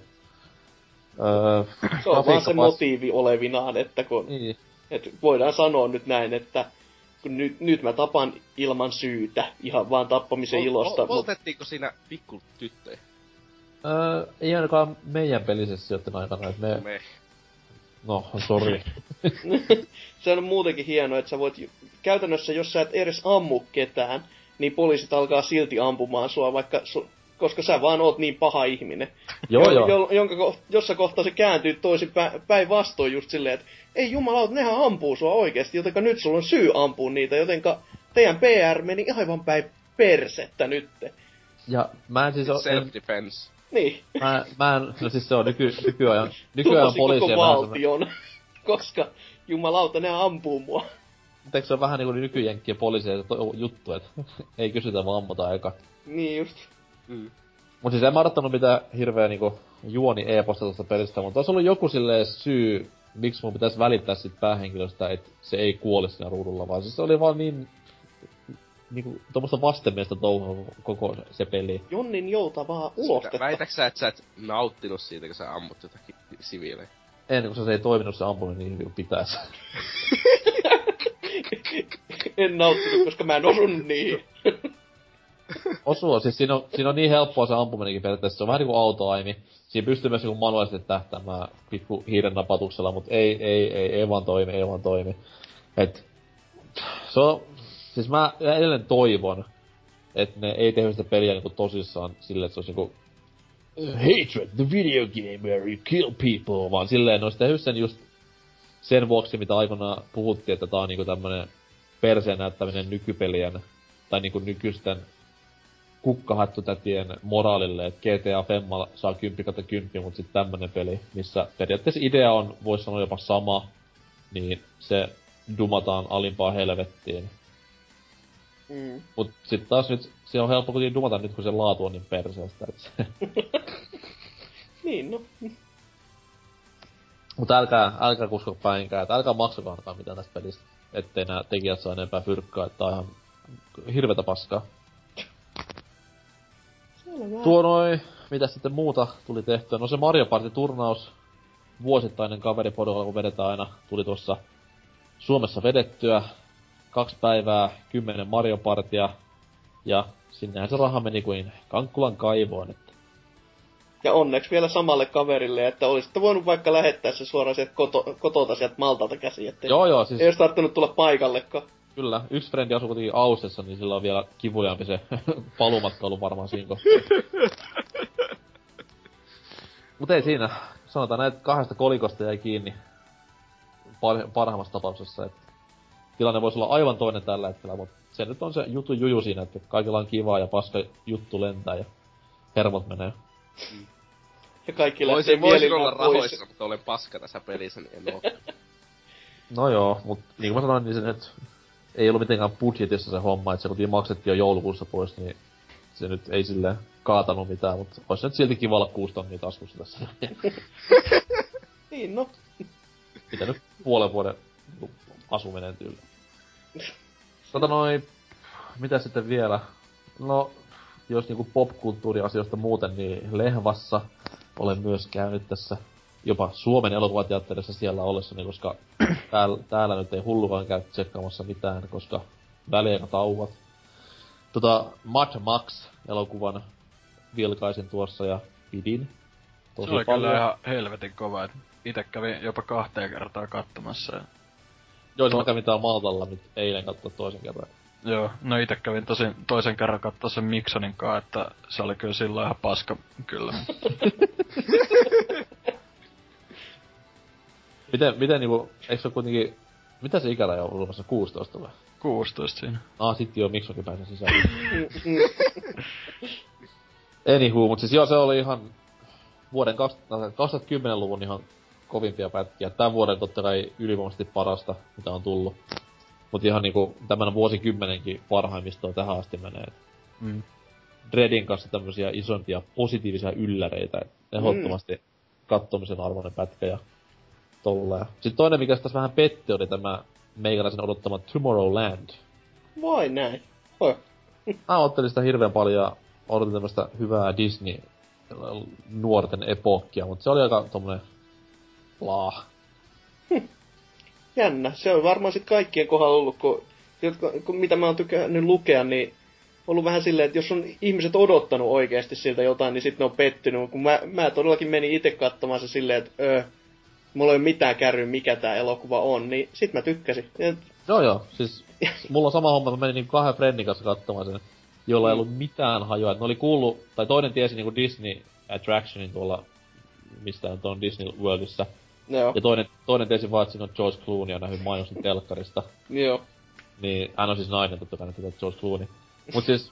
öö, Se on vaan se motiivi olevinaan, että kun, Niin, et voidaan sanoa nyt näin, että kun nyt, nyt mä tapan ilman syytä, ihan vaan tappamisen Vol- ilosta. vol- Voltettiinko siinä pikku tyttöjä? öö, ei ainakaan meidän pelisessioiden aikana, että me... Me. No, sori. se on muutenkin hienoa, että sä voit käytännössä, jos sä et edes ammu ketään, niin poliisit alkaa silti ampumaan sua, vaikka su, koska sä vaan oot niin paha ihminen. joo, Jo- joo. Jo, jonka ko, jossa kohtaa se kääntyy toisin pä, päinvastoin just silleen, että ei jumalaut, nehän ampuu sua oikeesti, jotenka nyt sulla on syy ampua niitä, jotenka teidän PR meni aivan päin persettä nytte. Ja mä en siis oo... En, Self-defense. Niin, mä, mä en, no siis se on nyky, nykyajan, nykyajan koko poliisien vähän semmonen, valtion, koska jumalauta, ne ampuu mua. Mutta eikö se on vähän niinku nykyjenkkien poliisien juttu, että ei kysytä vaan ammutaan eka. Niin just. Mm. Mut siis en mä odottanut mitään hirveä niinku juoni e-posta tuosta pelistä, mutta olisi ollut joku silleen syy, miksi mun pitäisi välittää sit päähenkilöstä, että se ei kuoli siinä ruudulla, vaan siis se oli vaan niin niinku tommoista vastenmielistä touhua koko se peli. Jonnin joutavaa Sitä, ulostetta. väitäks sä, että sä et nauttinut siitä, kun sä ammut jotakin siviilejä? En, kun se ei toiminut se ampuminen niin hyvin kuin pitäisi. en nauttinut, koska mä en osunut niihin. Osua, siis siinä on, siinä on niin helppoa se ampuminenkin periaatteessa, se on vähän niinku autoaimi. Siinä pystyy myös niinku manuaalisesti tähtäämään pikku hiiren napatuksella, mutta ei, ei, ei, ei vaan toimi, ei vaan toimi. Et, se on, siis mä edelleen toivon, että ne ei tehnyt sitä peliä niinku tosissaan silleen, että se olisi niinku Hatred, the video game where you kill people, vaan silleen ne olisi tehnyt sen just sen vuoksi, mitä aikoinaan puhuttiin, että tää on niinku tämmönen perseen näyttäminen nykypelien, tai niinku nykyisten kukkahattutätien moraalille, että GTA Femma saa 10 kautta 10, mutta sitten tämmönen peli, missä periaatteessa idea on, voisi sanoa jopa sama, niin se dumataan alimpaa helvettiin. Mm. Mut sit taas nyt, se on helppo kuitenkin dumata nyt, kun se laatu on niin perseestä, se... Niin, no. Mutta älkää, älkää kusko päinkään, että älkää maksakaan mitään tästä pelistä. Ettei nämä tekijät saa enempää fyrkkaa, että on ihan hirvetä paskaa. Tuo noin, mitä sitten muuta tuli tehtyä? No se Mario Party-turnaus, vuosittainen kaveriporukalla, kun vedetään aina, tuli tuossa Suomessa vedettyä. Kaksi päivää, kymmenen Mario Partia, ja sinnehän se raha meni kuin Kankkulan kaivoon, että Ja onneksi vielä samalle kaverille, että olisitte voinut vaikka lähettää se suoraan sieltä koto, kotota sieltä Maltalta käsi, että Joo joo, siis ei olisi tarttunut tulla paikallekaan. Kyllä, yksi frendi asui kuitenkin Ausessa, niin sillä on vielä kivuliaampi se palumatka ollut varmaan siinä kohtaa. Mut ei siinä, sanotaan näitä kahdesta kolikosta jäi kiinni par- parhaimmassa tapauksessa, että tilanne voisi olla aivan toinen tällä hetkellä, mutta se nyt on se jutu juju siinä, että kaikilla on kivaa ja paska juttu lentää ja hermot menee. Ja kaikki lähtee Voisin, voisin olla pois. rahoissa, mutta olen paska tässä pelissä, niin en oo. No joo, mut niin kuin mä sanoin, niin se nyt ei ollut mitenkään budjetissa se homma, että se kun maksettiin jo joulukuussa pois, niin se nyt ei silleen kaatanut mitään, mutta olisi nyt silti kiva olla kuusi tonnia taskussa tässä. Niin, no. Mitä nyt puolen vuoden asuminen tyyli. Tota noin, mitä sitten vielä? No, jos niinku popkulttuuriasioista muuten, niin Lehvassa olen myös käynyt tässä jopa Suomen elokuvateatterissa siellä ollessani, koska täällä, täällä nyt ei hullukaan käy tsekkaamassa mitään, koska väliaikatauot. Tota, Mad Max-elokuvan vilkaisin tuossa ja pidin. Tosi Se oli paljon. kyllä ihan helvetin kova. et Ite kävin jopa kahteen kertaa katsomassa. Ja... Joo, se mä kävin täällä Maltalla nyt eilen katsoa toisen kerran. Joo, no ite kävin tosin toisen kerran katsoa sen Miksonin kanssa, että se oli kyllä silloin ihan paska, kyllä. Miten, miten niinku, eikö se kuitenkin, mitä se ikäraja on olemassa, 16 vai? 16 siinä. Ah, sit joo, miksokin pääsen sisään. Mm, mm. Anywho, mut siis joo, se oli ihan vuoden 2010-luvun ihan kovimpia pätkiä. Tän vuoden totta kai ylivoimaisesti parasta, mitä on tullut. Mut ihan niinku tämän vuosikymmenenkin parhaimmistoa tähän asti menee. Mm. Dreadin kanssa tämmösiä isompia positiivisia ylläreitä. Ehdottomasti kattomisen arvoinen pätkä ja tolleen. Sitten toinen, mikä tässä vähän petti, oli tämä meikäläisen odottama Tomorrowland. Vai näin. Mä ottelin sitä hirveän paljon ja odotin tämmöstä hyvää Disney nuorten epokkia, mutta se oli aika tommonen laa. Jännä. Se on varmaan sit kaikkien kohdalla ollut, kun, jotka, kun mitä mä oon tykännyt lukea, niin ollut vähän silleen, että jos on ihmiset odottanut oikeasti siltä jotain, niin sitten ne on pettynyt. Kun mä, mä todellakin menin itse katsomaan se silleen, että öö, mulla ei ole mitään kärry, mikä tämä elokuva on, niin sit mä tykkäsin. Joo joo, siis mulla on sama homma, mä menin niinku kahden friendin kanssa katsomaan sen, jolla ei ollut mitään hajua. Et ne oli kuullut, tai toinen tiesi niinku Disney Attractionin tuolla, mistä on Disney Worldissa. joo, Ja toinen, toinen tiesi vaan, että siinä on George Clooney ja nähnyt mainoksen telkkarista. joo. Niin, hän on siis nainen, totta kai, että George Clooney. Mut siis,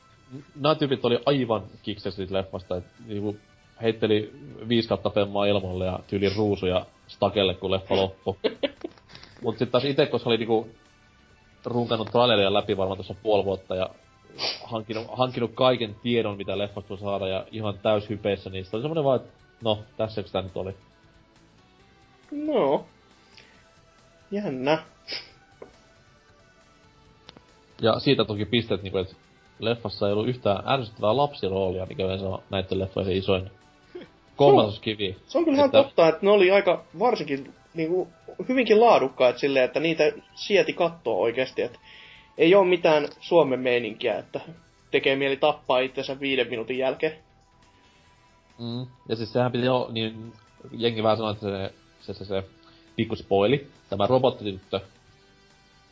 nämä tyypit oli aivan kiksessä siitä leffasta, että niinku heitteli viisi kautta femmaa ilmoille ja tyyli ruusuja stakelle, kun leffa loppu. Mut sit taas ite, koska oli niinku runkannut traileria läpi varmaan tuossa puoli vuotta ja hankinut, hankinut kaiken tiedon, mitä leffasta voi saada ja ihan täys hypeissä, niin oli semmonen vaan, että no, tässä tää nyt oli. No. Jännä. Ja siitä toki pisteet, niinku, että leffassa ei ollut yhtään ärsyttävää lapsiroolia, mikä yleensä on näiden leffojen isoin kolmasoskivi. Se on kyllä ihan Että- totta, että ne oli aika varsinkin niinku, hyvinkin laadukkaat silleen, että niitä sieti kattoa oikeasti. Että ei ole mitään Suomen meininkiä, että tekee mieli tappaa itsensä viiden minuutin jälkeen. Mm. Ja siis sehän piti olla, niin jengi vähän sanoi, että se, se, se, se pikku spoili. Tämä robottityttö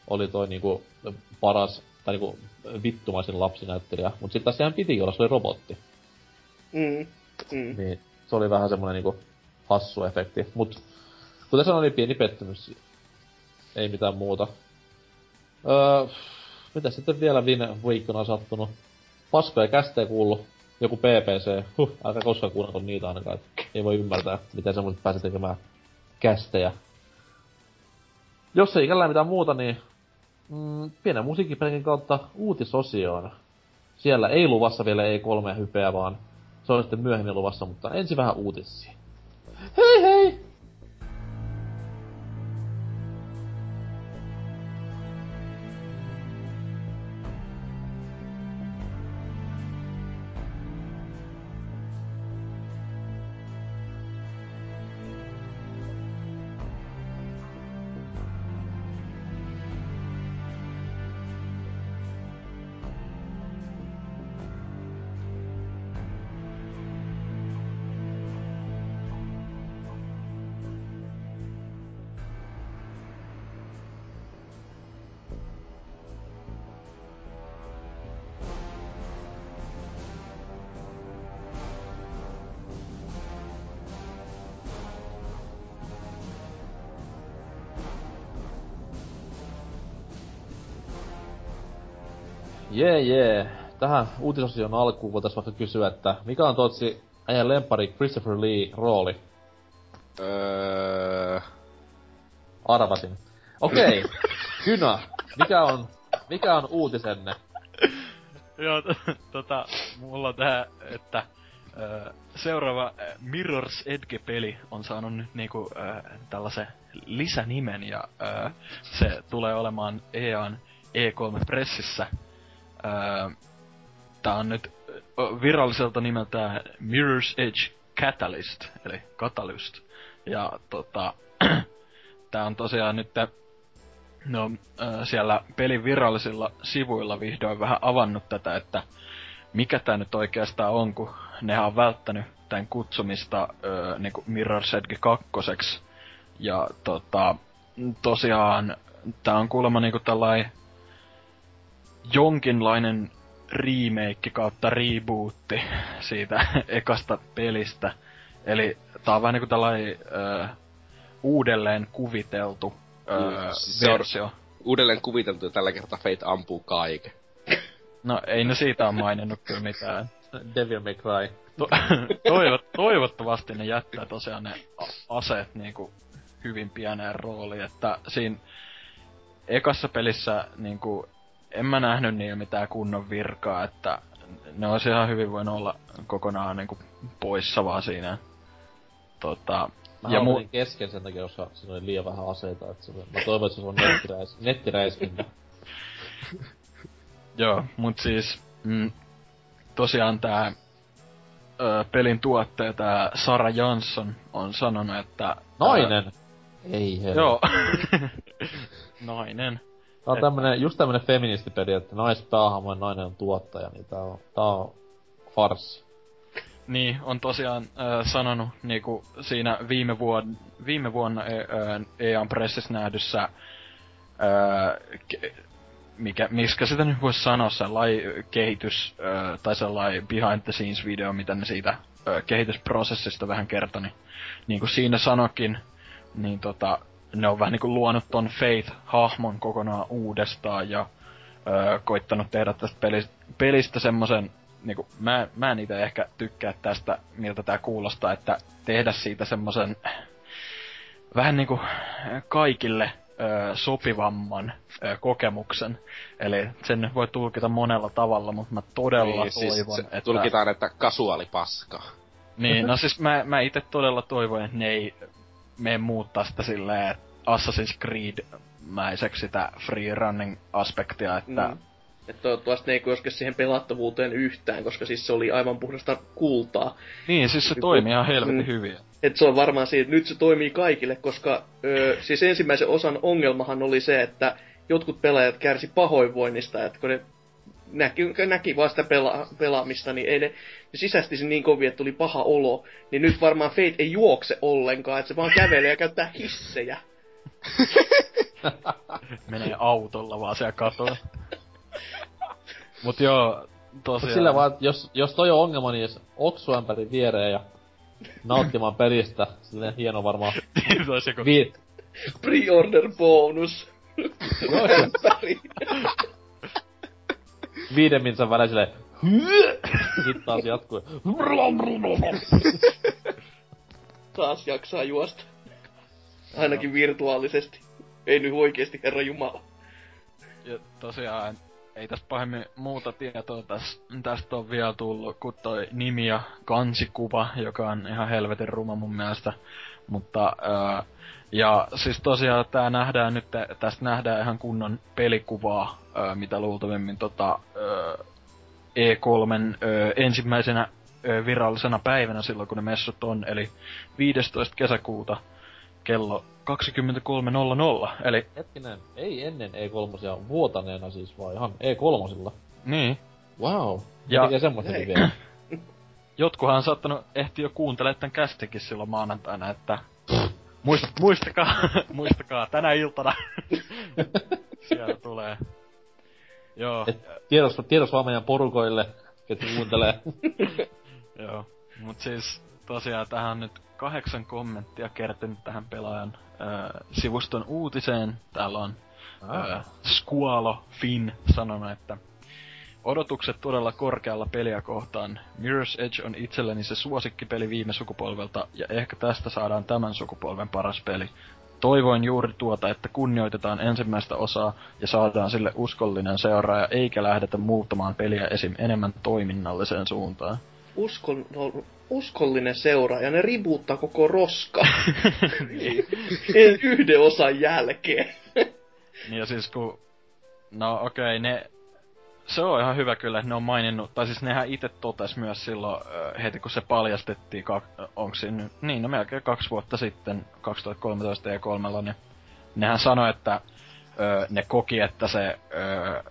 oli toi niinku paras, tai niinku vittumaisin lapsinäyttelijä. Mut sit taas sehän piti olla, se oli robotti. Mm. Mm. Niin se oli vähän semmonen niinku hassu efekti. Mut kuten sanoin, oli pieni pettymys. Ei mitään muuta. Öö, mitä sitten vielä viime viikkona on sattunut? paskoja kästejä kuullut. Joku PPC. Huh, älkää koskaan kuunnella niitä ainakaan. Ei voi ymmärtää, miten semmoiset pääsee tekemään kästejä. Jos ei ikällä mitään muuta, niin mm, pienen musiikkipelin kautta uutisosioon. Siellä ei luvassa vielä ei kolmea hypeä, vaan se on sitten myöhemmin luvassa, mutta ensin vähän uutisia. Hei hei! Tähän uutisosion alkuun voitais vaikka kysyä, että mikä on Totsi äijän lempari Christopher Lee rooli? Öö... Arvasin. Okei. Okay. Kynä, mikä on, mikä on uutisenne? Joo, tota, mulla on tää, että ö, seuraava Mirror's Edge-peli on saanut nyt niinku ö, tällaisen lisänimen ja ö, se tulee olemaan EAN E3-pressissä. Ö, tää on nyt ö, viralliselta nimeltään Mirror's Edge Catalyst, eli Catalyst. Ja tota, tää on tosiaan nyt No, siellä pelin virallisilla sivuilla vihdoin vähän avannut tätä, että mikä tämä nyt oikeastaan on, kun nehän on välttänyt tämän kutsumista äh, niinku Mirror's Edge 2. Ja tota, tosiaan tää on kuulemma niinku tällainen jonkinlainen remake kautta rebootti siitä ekasta pelistä. Eli tää on vähän niinku tällainen äh, uudelleen kuviteltu öö, siis se on- versio. Uudelleen kuviteltu ja tällä kertaa Fate ampuu kaiken. No ei ne siitä on maininnut kyllä mitään. Devil May Cry. To- toivot, toivottavasti ne jättää tosiaan ne aseet niinku hyvin pieneen rooliin, että siinä ekassa pelissä niinku en mä nähnyt niillä mitään kunnon virkaa, että ne olisi ihan hyvin voinut olla kokonaan niinku poissa vaan siinä. Tota, Mä ja mu- kesken sen takia, koska siinä oli liian vähän aseita, että se, mä toivon, että se on nettiräis, nettiräiskintä. Joo, mut siis mm, tosiaan tää ö, pelin tuottaja, tää Sara Jansson, on sanonut, että... Nainen! Ei Ää, hei. joo. Nainen. Tää on tämmönen, just tämmönen feministipeli, että naispäähahmojen nainen on tuottaja, niin tää on, tää on farssi. Niin, on tosiaan äh, sanonut niinku siinä viime, vuod- viime vuonna e- äh, EAN Pressissä nähdyssä, äh, ke- mikä, miskä sitä nyt voisi sanoa, sellainen kehitys, äh, tai sellainen behind the scenes video, mitä ne siitä äh, kehitysprosessista vähän kertoi, niin, niin kuin siinä sanokin, niin tota, ne on vähän niinku luonut ton Faith-hahmon kokonaan uudestaan ja öö, koittanut tehdä tästä pelistä, pelistä semmosen, niinku, mä, mä en itse ehkä tykkää tästä, miltä tää kuulostaa, että tehdä siitä semmosen vähän niinku kaikille öö, sopivamman öö, kokemuksen. Eli sen voi tulkita monella tavalla, mutta mä todella Niin, siis toivon, että... Tulkitaan, että kasuaali paska. Niin, no siis mä, mä itse todella toivon, että ne ei mene muuttaa sitä silleen Assassin's Creed-mäiseksi sitä free running aspektia, että Mm. Että toivottavasti ne ei koske siihen pelattavuuteen yhtään, koska siis se oli aivan puhdasta kultaa. niin, siis se toimii ihan helvetin Mm. hyvin. Et se on varmaan siitä, nyt se toimii kaikille, koska ö, siis ensimmäisen osan ongelmahan oli se, että jotkut pelaajat kärsi pahoinvoinnista, että kun ne näki, näki vaan sitä pela, pelaamista, niin ei ne, ne sisästi sen niin kovin, että tuli paha olo. Niin nyt varmaan Fate ei juokse ollenkaan, että se vaan kävelee ja käyttää hissejä. Menee autolla vaan siellä katolla. Mut joo, Mut tosiaan... sillä vaan, jos, jos toi on ongelma, niin jos oksuämpärin viereen ja nauttimaan pelistä, silleen hieno varmaan se olisi joku... vi- Pre-order bonus. Joo, Ämpäri. viiden minsan välein silleen, Sitten taas jatkuu. Taas jaksaa juosta. Ainakin virtuaalisesti. Ei nyt oikeesti, herra Jumala. Ja tosiaan, ei tässä pahemmin muuta tietoa täs, tästä on vielä tullut, kuin toi nimi ja kansikuva, joka on ihan helvetin ruma mun mielestä. Mutta, ää, ja siis tosiaan tää nähdään nyt, tästä nähdään ihan kunnon pelikuvaa, ää, mitä luultavimmin tota, ää, E3 ää, ensimmäisenä ää, virallisena päivänä silloin, kun ne messut on, eli 15. kesäkuuta kello 23.00, eli... Hetkinen, ei ennen E3 vuotaneena siis, vaan ihan E3. Niin. Wow. Ja tekee semmoistakin vielä. Jotkuhan on saattanut ehtiä jo kuuntelemaan tämän kästikin silloin maanantaina, että muist, muistakaa, muistakaa, tänä iltana siellä tulee. Joo. Et tiedos, tiedos vaan meidän porukoille, ketkä kuuntelee. Joo. Mut siis tosiaan tähän on nyt kahdeksan kommenttia kertynyt tähän pelaajan äh, sivuston uutiseen. Täällä on äh, Squalo Finn sanonut, että Odotukset todella korkealla peliä kohtaan. Mirror's Edge on itselleni se suosikkipeli viime sukupolvelta, ja ehkä tästä saadaan tämän sukupolven paras peli. Toivoin juuri tuota, että kunnioitetaan ensimmäistä osaa ja saadaan sille uskollinen seuraaja, eikä lähdetä muuttamaan peliä esim. enemmän toiminnalliseen suuntaan. Uskon, uskollinen seuraaja, ne ribuuttaa koko roska. niin. Yhden osan jälkeen. niin ja siis kun... No okei, okay, ne se on ihan hyvä kyllä, että ne on maininnut, tai siis nehän itse totes myös silloin, heti kun se paljastettiin, onko siinä, niin no melkein kaksi vuotta sitten, 2013 ja 3 niin nehän sanoi, että ö, ne koki, että se ö,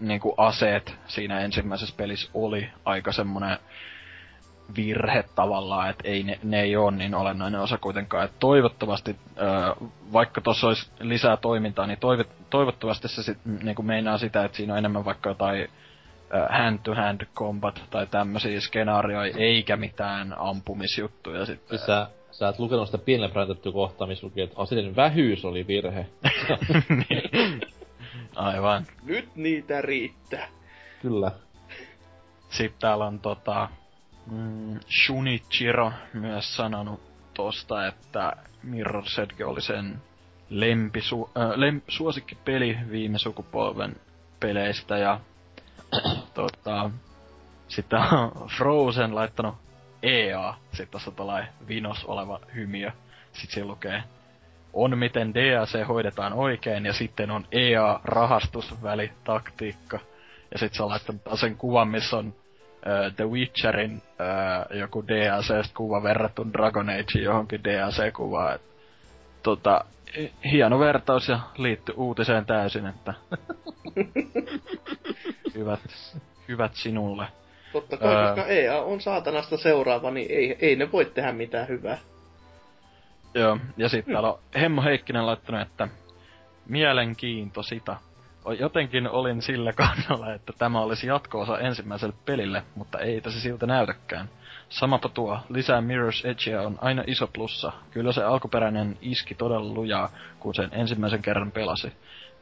niinku aseet siinä ensimmäisessä pelissä oli aika semmonen virhe tavallaan, että ei ne, ne ei ole niin olennainen osa kuitenkaan. Et toivottavasti, ö, vaikka tuossa olisi lisää toimintaa, niin toiv, toivottavasti se sit, niinku meinaa sitä, että siinä on enemmän vaikka jotain hand-to-hand combat tai tämmöisiä skenaarioita, eikä mitään ampumisjuttuja sitten. Siis sä, sä et lukenut sitä pienellä kohtaa, missä luki, että aseiden vähyys oli virhe. niin. Aivan. Nyt niitä riittää. Kyllä. Sitten täällä on tota, mm, Shunichiro myös sanonut tosta, että Mirror's Edge oli sen lempisu, äh, lem, suosikkipeli viime sukupolven peleistä ja tota, sitten on Frozen laittanut EA, sitten tässä on vinos oleva hymiö. Sitten siellä lukee, on miten DAC hoidetaan oikein, ja sitten on EA-rahastusvälitaktiikka. Ja sitten se on laittanut sen kuvan, missä on uh, The Witcherin uh, joku DLC-kuva verrattu Dragon Age johonkin DLC-kuvaan. tota, hieno vertaus ja liitty uutiseen täysin, että hyvät, hyvät sinulle. Totta kai, öö, koska EA on saatanasta seuraava, niin ei, ei ne voi tehdä mitään hyvää. Joo, ja sitten täällä on Hemmo Heikkinen laittanut, että mielenkiinto sitä. Jotenkin olin sillä kannalla, että tämä olisi jatkoosa ensimmäiselle pelille, mutta ei se siltä näytäkään. Samapa tuo, lisää Mirror's Edgea on aina iso plussa. Kyllä se alkuperäinen iski todella lujaa, kun sen ensimmäisen kerran pelasi.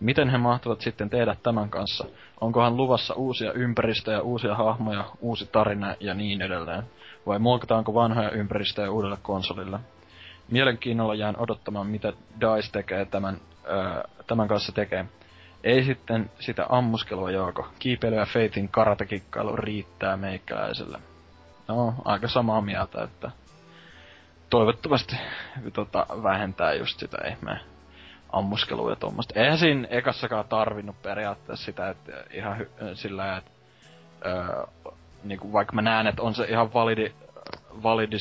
Miten he mahtavat sitten tehdä tämän kanssa? Onkohan luvassa uusia ympäristöjä, uusia hahmoja, uusi tarina ja niin edelleen? Vai muokataanko vanhoja ympäristöjä uudelle konsolille? Mielenkiinnolla jään odottamaan, mitä DICE tekee tämän, öö, tämän kanssa tekee. Ei sitten sitä ammuskelua, Jaako. Kiipeily ja Feitin karatekikkailu riittää meikäläiselle. No, aika samaa mieltä, että toivottavasti tota, vähentää just sitä ihmeen ammuskelua ja tuommoista. Eihän siinä ekassakaan tarvinnut periaatteessa sitä, että ihan hy- sillä, että öö, niinku, vaikka mä näen, että on se ihan validi, validi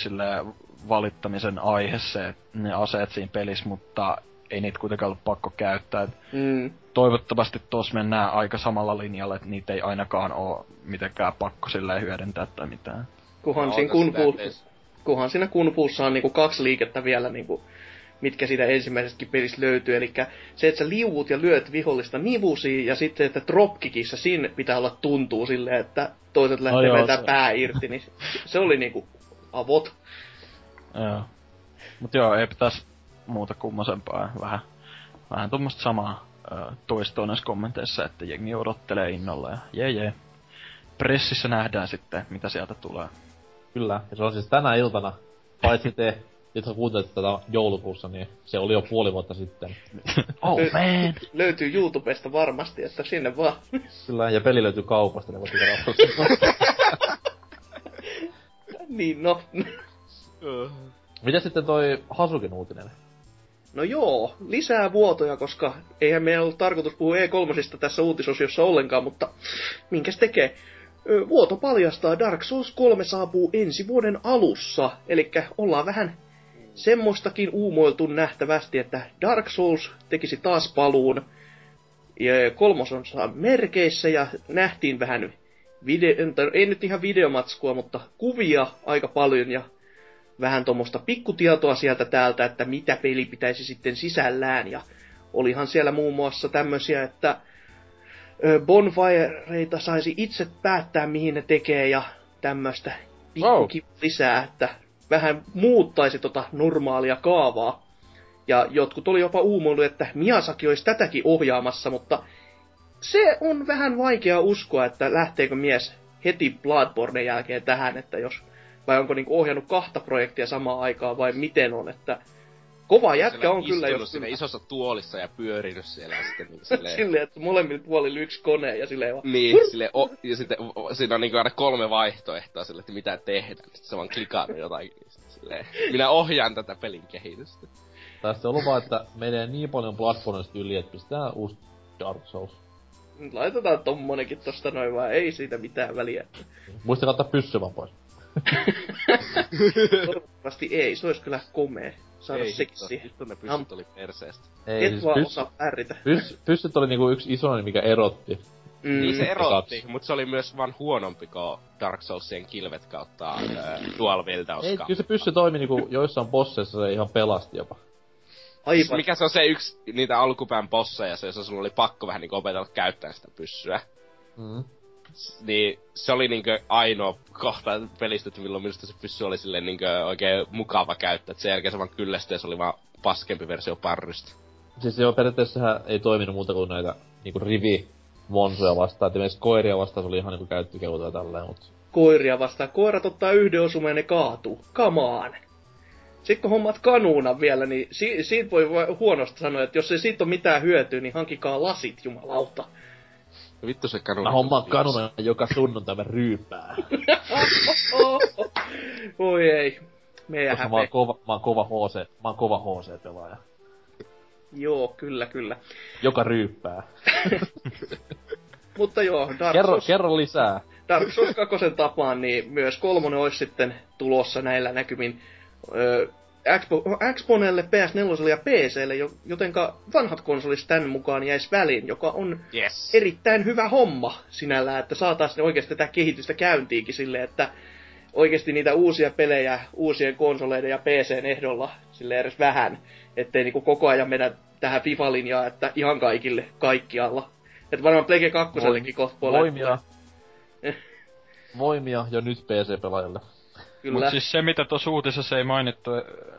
valittamisen aihe se, ne aseet siinä pelissä, mutta ei niitä kuitenkaan ollut pakko käyttää. mm. Toivottavasti tuossa mennään aika samalla linjalla, että niitä ei ainakaan ole mitenkään pakko silleen hyödyntää tai mitään. Kuhan, no, siinä kunpu, kuhan siinä kunpuussa on niinku kaksi liikettä vielä, niinku, mitkä siitä ensimmäisestäkin pelistä löytyy. Eli se, että sä liuut ja lyöt vihollista nivusiin, ja sitten, että dropkickissä siinä pitää olla tuntuu silleen, että toiset lähtee no vetää pää irti, niin se oli niinku avot. Joo. Mut joo, ei pitäis muuta kummosempaa. Vähän, vähän tuommoista samaa toistoa näissä kommenteissa, että jengi odottelee innolla ja jee jee. pressissä nähdään sitten, mitä sieltä tulee. Kyllä, ja se on siis tänä iltana, paitsi te, jotka kuuntelette tätä joulukuussa, niin se oli jo puoli vuotta sitten. Oh man! Löytyy YouTubesta varmasti, että sinne vaan. Kyllä, ja peli löytyy kaupasta, niin voitte käydä niin, no. Mitä sitten toi Hasukin uutinen? No joo, lisää vuotoja, koska eihän meidän ollut tarkoitus puhua E3 tässä uutisosiossa ollenkaan, mutta minkäs tekee? Vuoto paljastaa Dark Souls 3 saapuu ensi vuoden alussa, eli ollaan vähän semmoistakin uumoiltu nähtävästi, että Dark Souls tekisi taas paluun ja kolmosonsa merkeissä ja nähtiin vähän video, ei nyt ihan videomatskua, mutta kuvia aika paljon ja vähän tuommoista pikkutietoa sieltä täältä, että mitä peli pitäisi sitten sisällään. Ja olihan siellä muun muassa tämmöisiä, että Bonfireita saisi itse päättää, mihin ne tekee ja tämmöistä pikkukin lisää, että vähän muuttaisi tota normaalia kaavaa. Ja jotkut oli jopa uumoillut, että Miyazaki olisi tätäkin ohjaamassa, mutta se on vähän vaikea uskoa, että lähteekö mies heti Bloodborne jälkeen tähän, että jos, vai onko niinku ohjannut kahta projektia samaan aikaan vai miten on, että kova jätkä on kyllä, jos siinä isossa tuolissa ja pyörinyt siellä ja sitten niin silleen... silleen, että molemmilla puolilla yksi kone ja silleen vaan... Niin, sille o, ja sitten o, siinä on niinku aina kolme vaihtoehtoa sille, että mitä tehdä. Sitten se vaan klikaa jotain. Silleen, minä ohjaan tätä pelin kehitystä. Tässä on lupa, että menee niin paljon Bloodborneista yli, että pistää uusi Dark Souls. Laitetaan tommonenkin tosta noin vaan, ei siitä mitään väliä. Muista kattaa pyssy vaan pois. Toivottavasti ei, se olisi kyllä komea saada Ei sekin hitto, siihen. hitto ne pyssyt oli perseestä. Ei, Et siis vaan pyss, osaa pärritä. pyss, pyssyt oli niinku yksi isoin, mikä erotti. Mm. Niin se erotti, mutta se oli myös vaan huonompi kuin Dark Soulsien kilvet kautta äh, Dual Wielders Ei, kyllä se pyssy toimi niinku joissain bosseissa se ihan pelasti jopa. Aivan. Mikä se on se yksi niitä alkupään bosseja, se, jossa sulla oli pakko vähän niinku opetella käyttää sitä pyssyä. Mm. Niin se oli niinkö ainoa kohta pelistä, että milloin minusta se pyssy oli silleen niinkö oikein mukava käyttää. Et sen jälkeen se vaan kyllästyi ja se oli vaan paskempi versio parrysta. Siis joo, periaatteessa sehän ei toiminut muuta kuin näitä niinku rivi monsoja vastaan. Et esimerkiksi koiria vastaan se oli ihan niinku käyttökelpoista ja tälleen, mut... Koiria vastaan. Koirat ottaa yhden osuman ja ne kaatuu. Come on. Sitten kun hommat kanuuna vielä, niin si- siitä voi huonosti sanoa, että jos ei siitä ole mitään hyötyä, niin hankikaa lasit, jumalauta. Ja vittu se kanu. Mä hommaan kanuna joka sunnuntai mä ryypää. Voi ei. Meidän Koska mä oon häpeä. kova, mä oon kova HC, mä oon kova HC-pelaaja. Joo, kyllä, kyllä. Joka ryyppää. Mutta joo, Dark Kerro, Souls, kerro lisää. Dark Souls 2 tapaan, niin myös kolmonen olisi sitten tulossa näillä näkymin ö, Xbo, Xponelle, PS4 ja PClle, jo- jotenka vanhat konsolit tämän mukaan jäisi väliin, joka on Yes. erittäin hyvä homma sinällään, että saataisiin oikeasti tätä kehitystä käyntiinkin silleen, että oikeasti niitä uusia pelejä uusien konsoleiden ja PCn ehdolla sille edes vähän, ettei niinku koko ajan mennä tähän FIFA-linjaan, että ihan kaikille kaikkialla. Että varmaan Plege 2 kohta puolella Voimia. Voimia jo nyt PC-pelaajalle. Kyllä. Mut siis se, mitä tuossa uutisessa ei mainittu,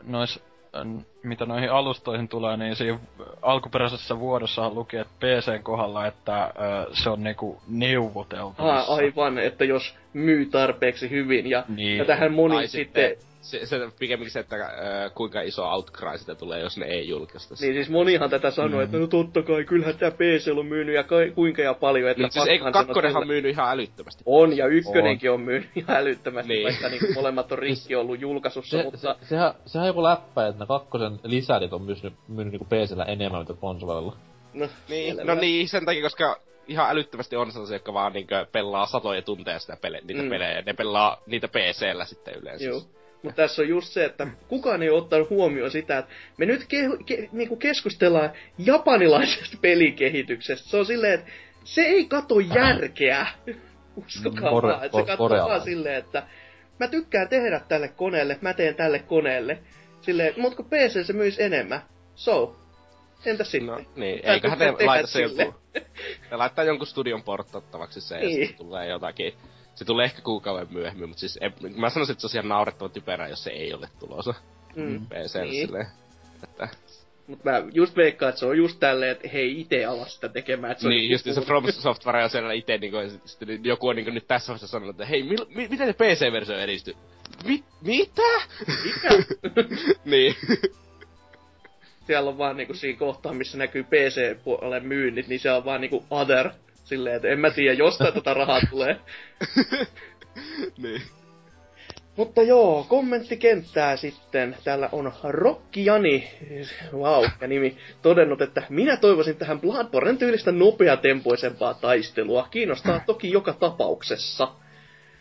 nois, n- mitä noihin alustoihin tulee, niin siinä alkuperäisessä vuodessa luki, että PCn kohdalla, että ö, se on niinku neuvoteltu. Ah, aivan, että jos myy tarpeeksi hyvin ja, Niin. ja tähän moni sitten, sitten, se, se pikemminkin se, että äh, kuinka iso outcry sitä tulee, jos ne ei julkaista sitä. niin siis monihan tätä sanoo, että no totta kai, kyllähän tämä PC on myynyt ja kai, kuinka ja paljon, että Niin, siis ei, on kakkonenhan tulla. myynyt ihan älyttömästi. On, ja ykkönenkin on, myynyt ihan älyttömästi, Niin. vaikka niin molemmat on rikki ollut julkaisussa, Se, mutta... se, sehän, sehän on joku läppä, että ne kakkosen lisärit on myynyt, myynyt niinku PCllä enemmän mitä konsoleilla. No, Niin, no niin, sen takia, koska ihan älyttömästi on sellaisia, jotka vaan niinkö pelaa satoja tunteja sitä pele- niitä Mm. mm. pelejä. Ne pelaa niitä PC-llä sitten yleensä. Joo. Mutta tässä on just se, että kukaan ei ole ottanut huomioon sitä, että me nyt ke- ke- niinku keskustellaan japanilaisesta pelikehityksestä. Se on silleen, että se ei kato järkeä. Uskokaa Kore- vaan, että se katsoo vaan silleen, että mä tykkään tehdä tälle koneelle, mä teen tälle koneelle. Silleen, mut kun PC se myisi enemmän. So, entäs sitten? No niin, Mä eiköhän ne laita se joku... Ne laittaa jonkun studion portattavaksi se, Niin. ja sitten tulee jotakin... Se tulee ehkä kuukauden myöhemmin, mutta siis en, mä sanoisin, että se on ihan naurettavan typerää, jos se ei ole tulossa Mm. PC Niin. niin. silleen. Että Mutta mä just veikkaan, että se on just tälleen, että he ei itse ala sitä tekemään. Että se niin, on just se From Software on siellä itse niinku, ja sit, sitten joku on niinku nyt tässä vaiheessa sanonut, että hei, mil, mi, miten se PC-versio edistyy? Mi, mitä? Mikä? niin. Siellä on vaan niinku siinä kohtaa, missä näkyy PC-puolelle myynnit, niin se on vaan niinku other. Silleen, että en mä tiedä, jostain tätä rahaa tulee. niin. Mutta joo, kommenttikenttää sitten. Täällä on Rokki Jani, wow, ja nimi, todennut, että minä toivoisin tähän Bloodborne tyylistä nopeatempoisempaa taistelua. Kiinnostaa toki joka tapauksessa.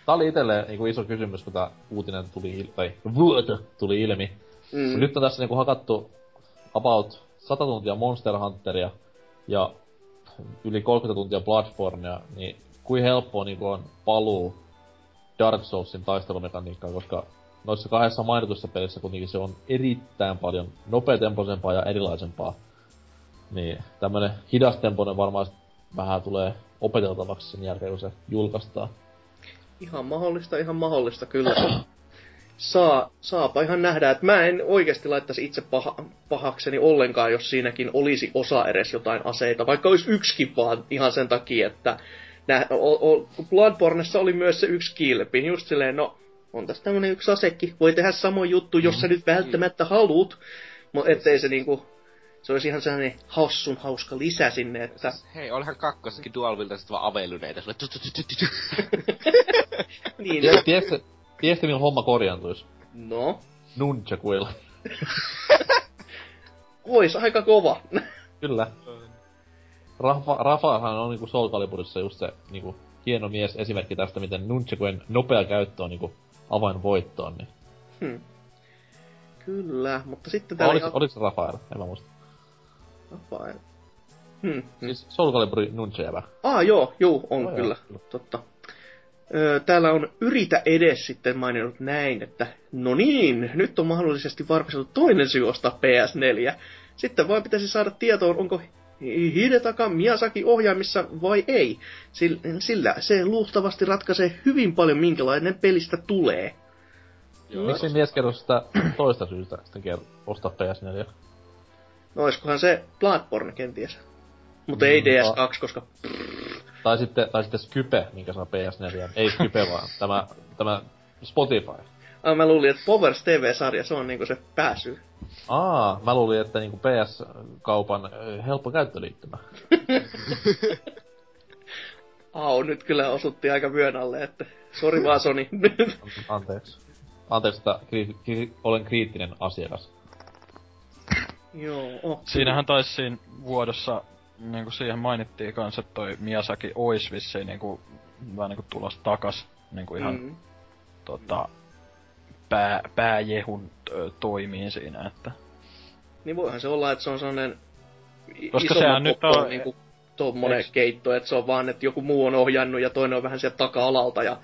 Tää oli itelle niinku iso kysymys, kun tää uutinen tuli, il- tai vuoto tuli ilmi. Mm. Nyt on tässä niinku hakattu about 100 tuntia Monster Hunteria ja yli 30 tuntia Bloodbornea, niin kuin helppoa niinku on paluu Dark Soulsin taistelumekaniikkaan, koska noissa kahdessa mainitussa pelissä kuitenkin se on erittäin paljon nopeatempoisempaa ja erilaisempaa. Niin tämmönen hidastempoinen varmaan vähän tulee opeteltavaksi sen jälkeen, kun se julkaistaan. Ihan mahdollista, ihan mahdollista kyllä. Saa, saapa ihan nähdä, että mä en oikeasti laittaisi itse paha, pahakseni ollenkaan, jos siinäkin olisi osa edes jotain aseita, vaikka olisi yksikin vaan ihan sen takia, että nä, o, o, kun Bloodborneissa oli myös se yksi kilpi, just silleen, no on tässä tämmönen yksi asekin, voi tehdä samoin juttu, jos sä nyt välttämättä haluut, mutta ettei se niinku, se olisi ihan sellainen hassun hauska lisä sinne, että Hei, olihan kakkosessakin Dualvilta sit vaan avelyneitä. Sulle niin, Tie- Tiedätkö, tiedätkö millä homma korjaantuisi? no, Nunchakuilla. ois aika kova. Kyllä. Rafa, Rafahan on niinku Soul Caliburissa just se niinku hieno mies esimerkki tästä, miten Nunchakujen nopea käyttö on niinku avain voittoon. Niin. Hmm. Kyllä, mutta sitten täällä Oliko, ihan... oliko se Rafael? En mä muista. Rafael. Hmm. Siis Soul Calibur Nunchajävä. Ah, joo, juu, on joo, kyllä. kyllä. Totta. Täällä on Yritä edes sitten maininnut näin, että no niin, nyt on mahdollisesti varmistettu toinen syy ostaa PS4. Sitten vaan pitäisi saada tietoon, onko Hidetaka Miyazaki ohjaamissa vai ei. Sillä, se luultavasti ratkaisee hyvin paljon, minkälainen pelistä tulee. Joo. Miksi mies kerro sitä toista syystä sitten kerro, ostaa PS4? No se Bloodborne kenties. Mutta Mm, ei a- DS2, koska Tai sitten, tai sitten Skype, minkä saa PS4. Ei Skype vaan, tämä, tämä Spotify. ah, mä luulin, että Powers TV-sarja, se on niinku se pääsy. Aa, mä luulin, että niinku PS-kaupan ö, helppo käyttöliittymä. Au, nyt kyllä osuttiin aika vyön alle, että sori vaan Sony. Anteeksi. Anteeksi, että kri- kri- olen kriittinen asiakas. Joo, oh, Siinähän taisi siinä vuodossa, niinku siihen mainittiin kans, että toi Miyazaki ois vissiin niinku, vähän niinku tulos takas, niinku ihan Mm. tota, pää, pääjehun ö, toimiin siinä, että Niin voihan se olla, että se on sellainen Koska sehän nyt on- niinku tommonen Eiks- keitto, että se on vaan, että joku muu on ohjannut ja toinen on vähän sieltä taka-alalta ja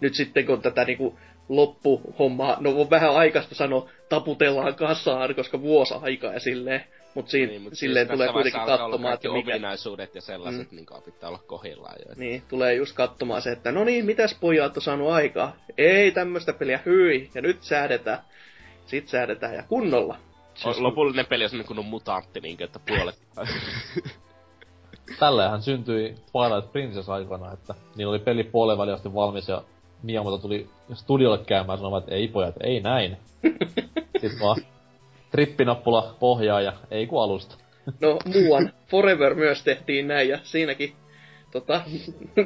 nyt sitten kun tätä niinku loppuhommaa, no on vähän aikaista sanoa, taputellaan kasaan, koska vuosi aikaa ja silleen, mutta siinä, niin, mut silleen siis tulee tässä kuitenkin katsomaan, että mikä, ominaisuudet ja sellaiset, mm. niin pitää olla kohillaan jo. niin, tulee just katsomaan se, että no niin, mitäs pojat on saanut aikaa? Ei tämmöistä peliä, hyi, ja nyt säädetään. Sitten säädetään ja kunnolla. Siis lopullinen peli on semmonen kunnon mutantti, niin että puolet... Tälleenhän syntyi Twilight Princess aikana, että niillä oli peli puolen väliin asti valmis ja Miyamoto tuli studiolle käymään sanomaan, että ei pojat, ei näin. Sitten vaan trippinappula pohjaa ja ei kun alusta. No, muuan Forever myös tehtiin näin, ja siinäkin tota,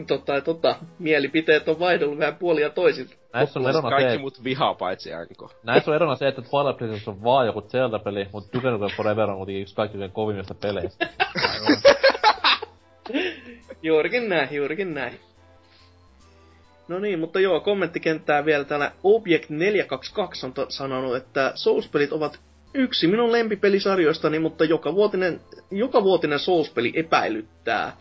tota, tota, mielipiteet on vaihdellut vähän puolia toisilta. Näissä on erona se, Kaikki että, mut vihaa paitsi Anko. näissä on erona se, että Twilight Princess on vaan joku Zelda-peli, mutta Duke Nukem Forever on kuitenkin yksi kaikkein kovimmista peleistä. Juurikin näin, juurikin näin. No niin, mutta joo, kommenttikenttää vielä täällä Object 422 on to- sanonut, että Souls-pelit ovat yksi minun lempipelisarjoistani, mutta joka vuotinen, joka vuotinen Souls-peli epäilyttää.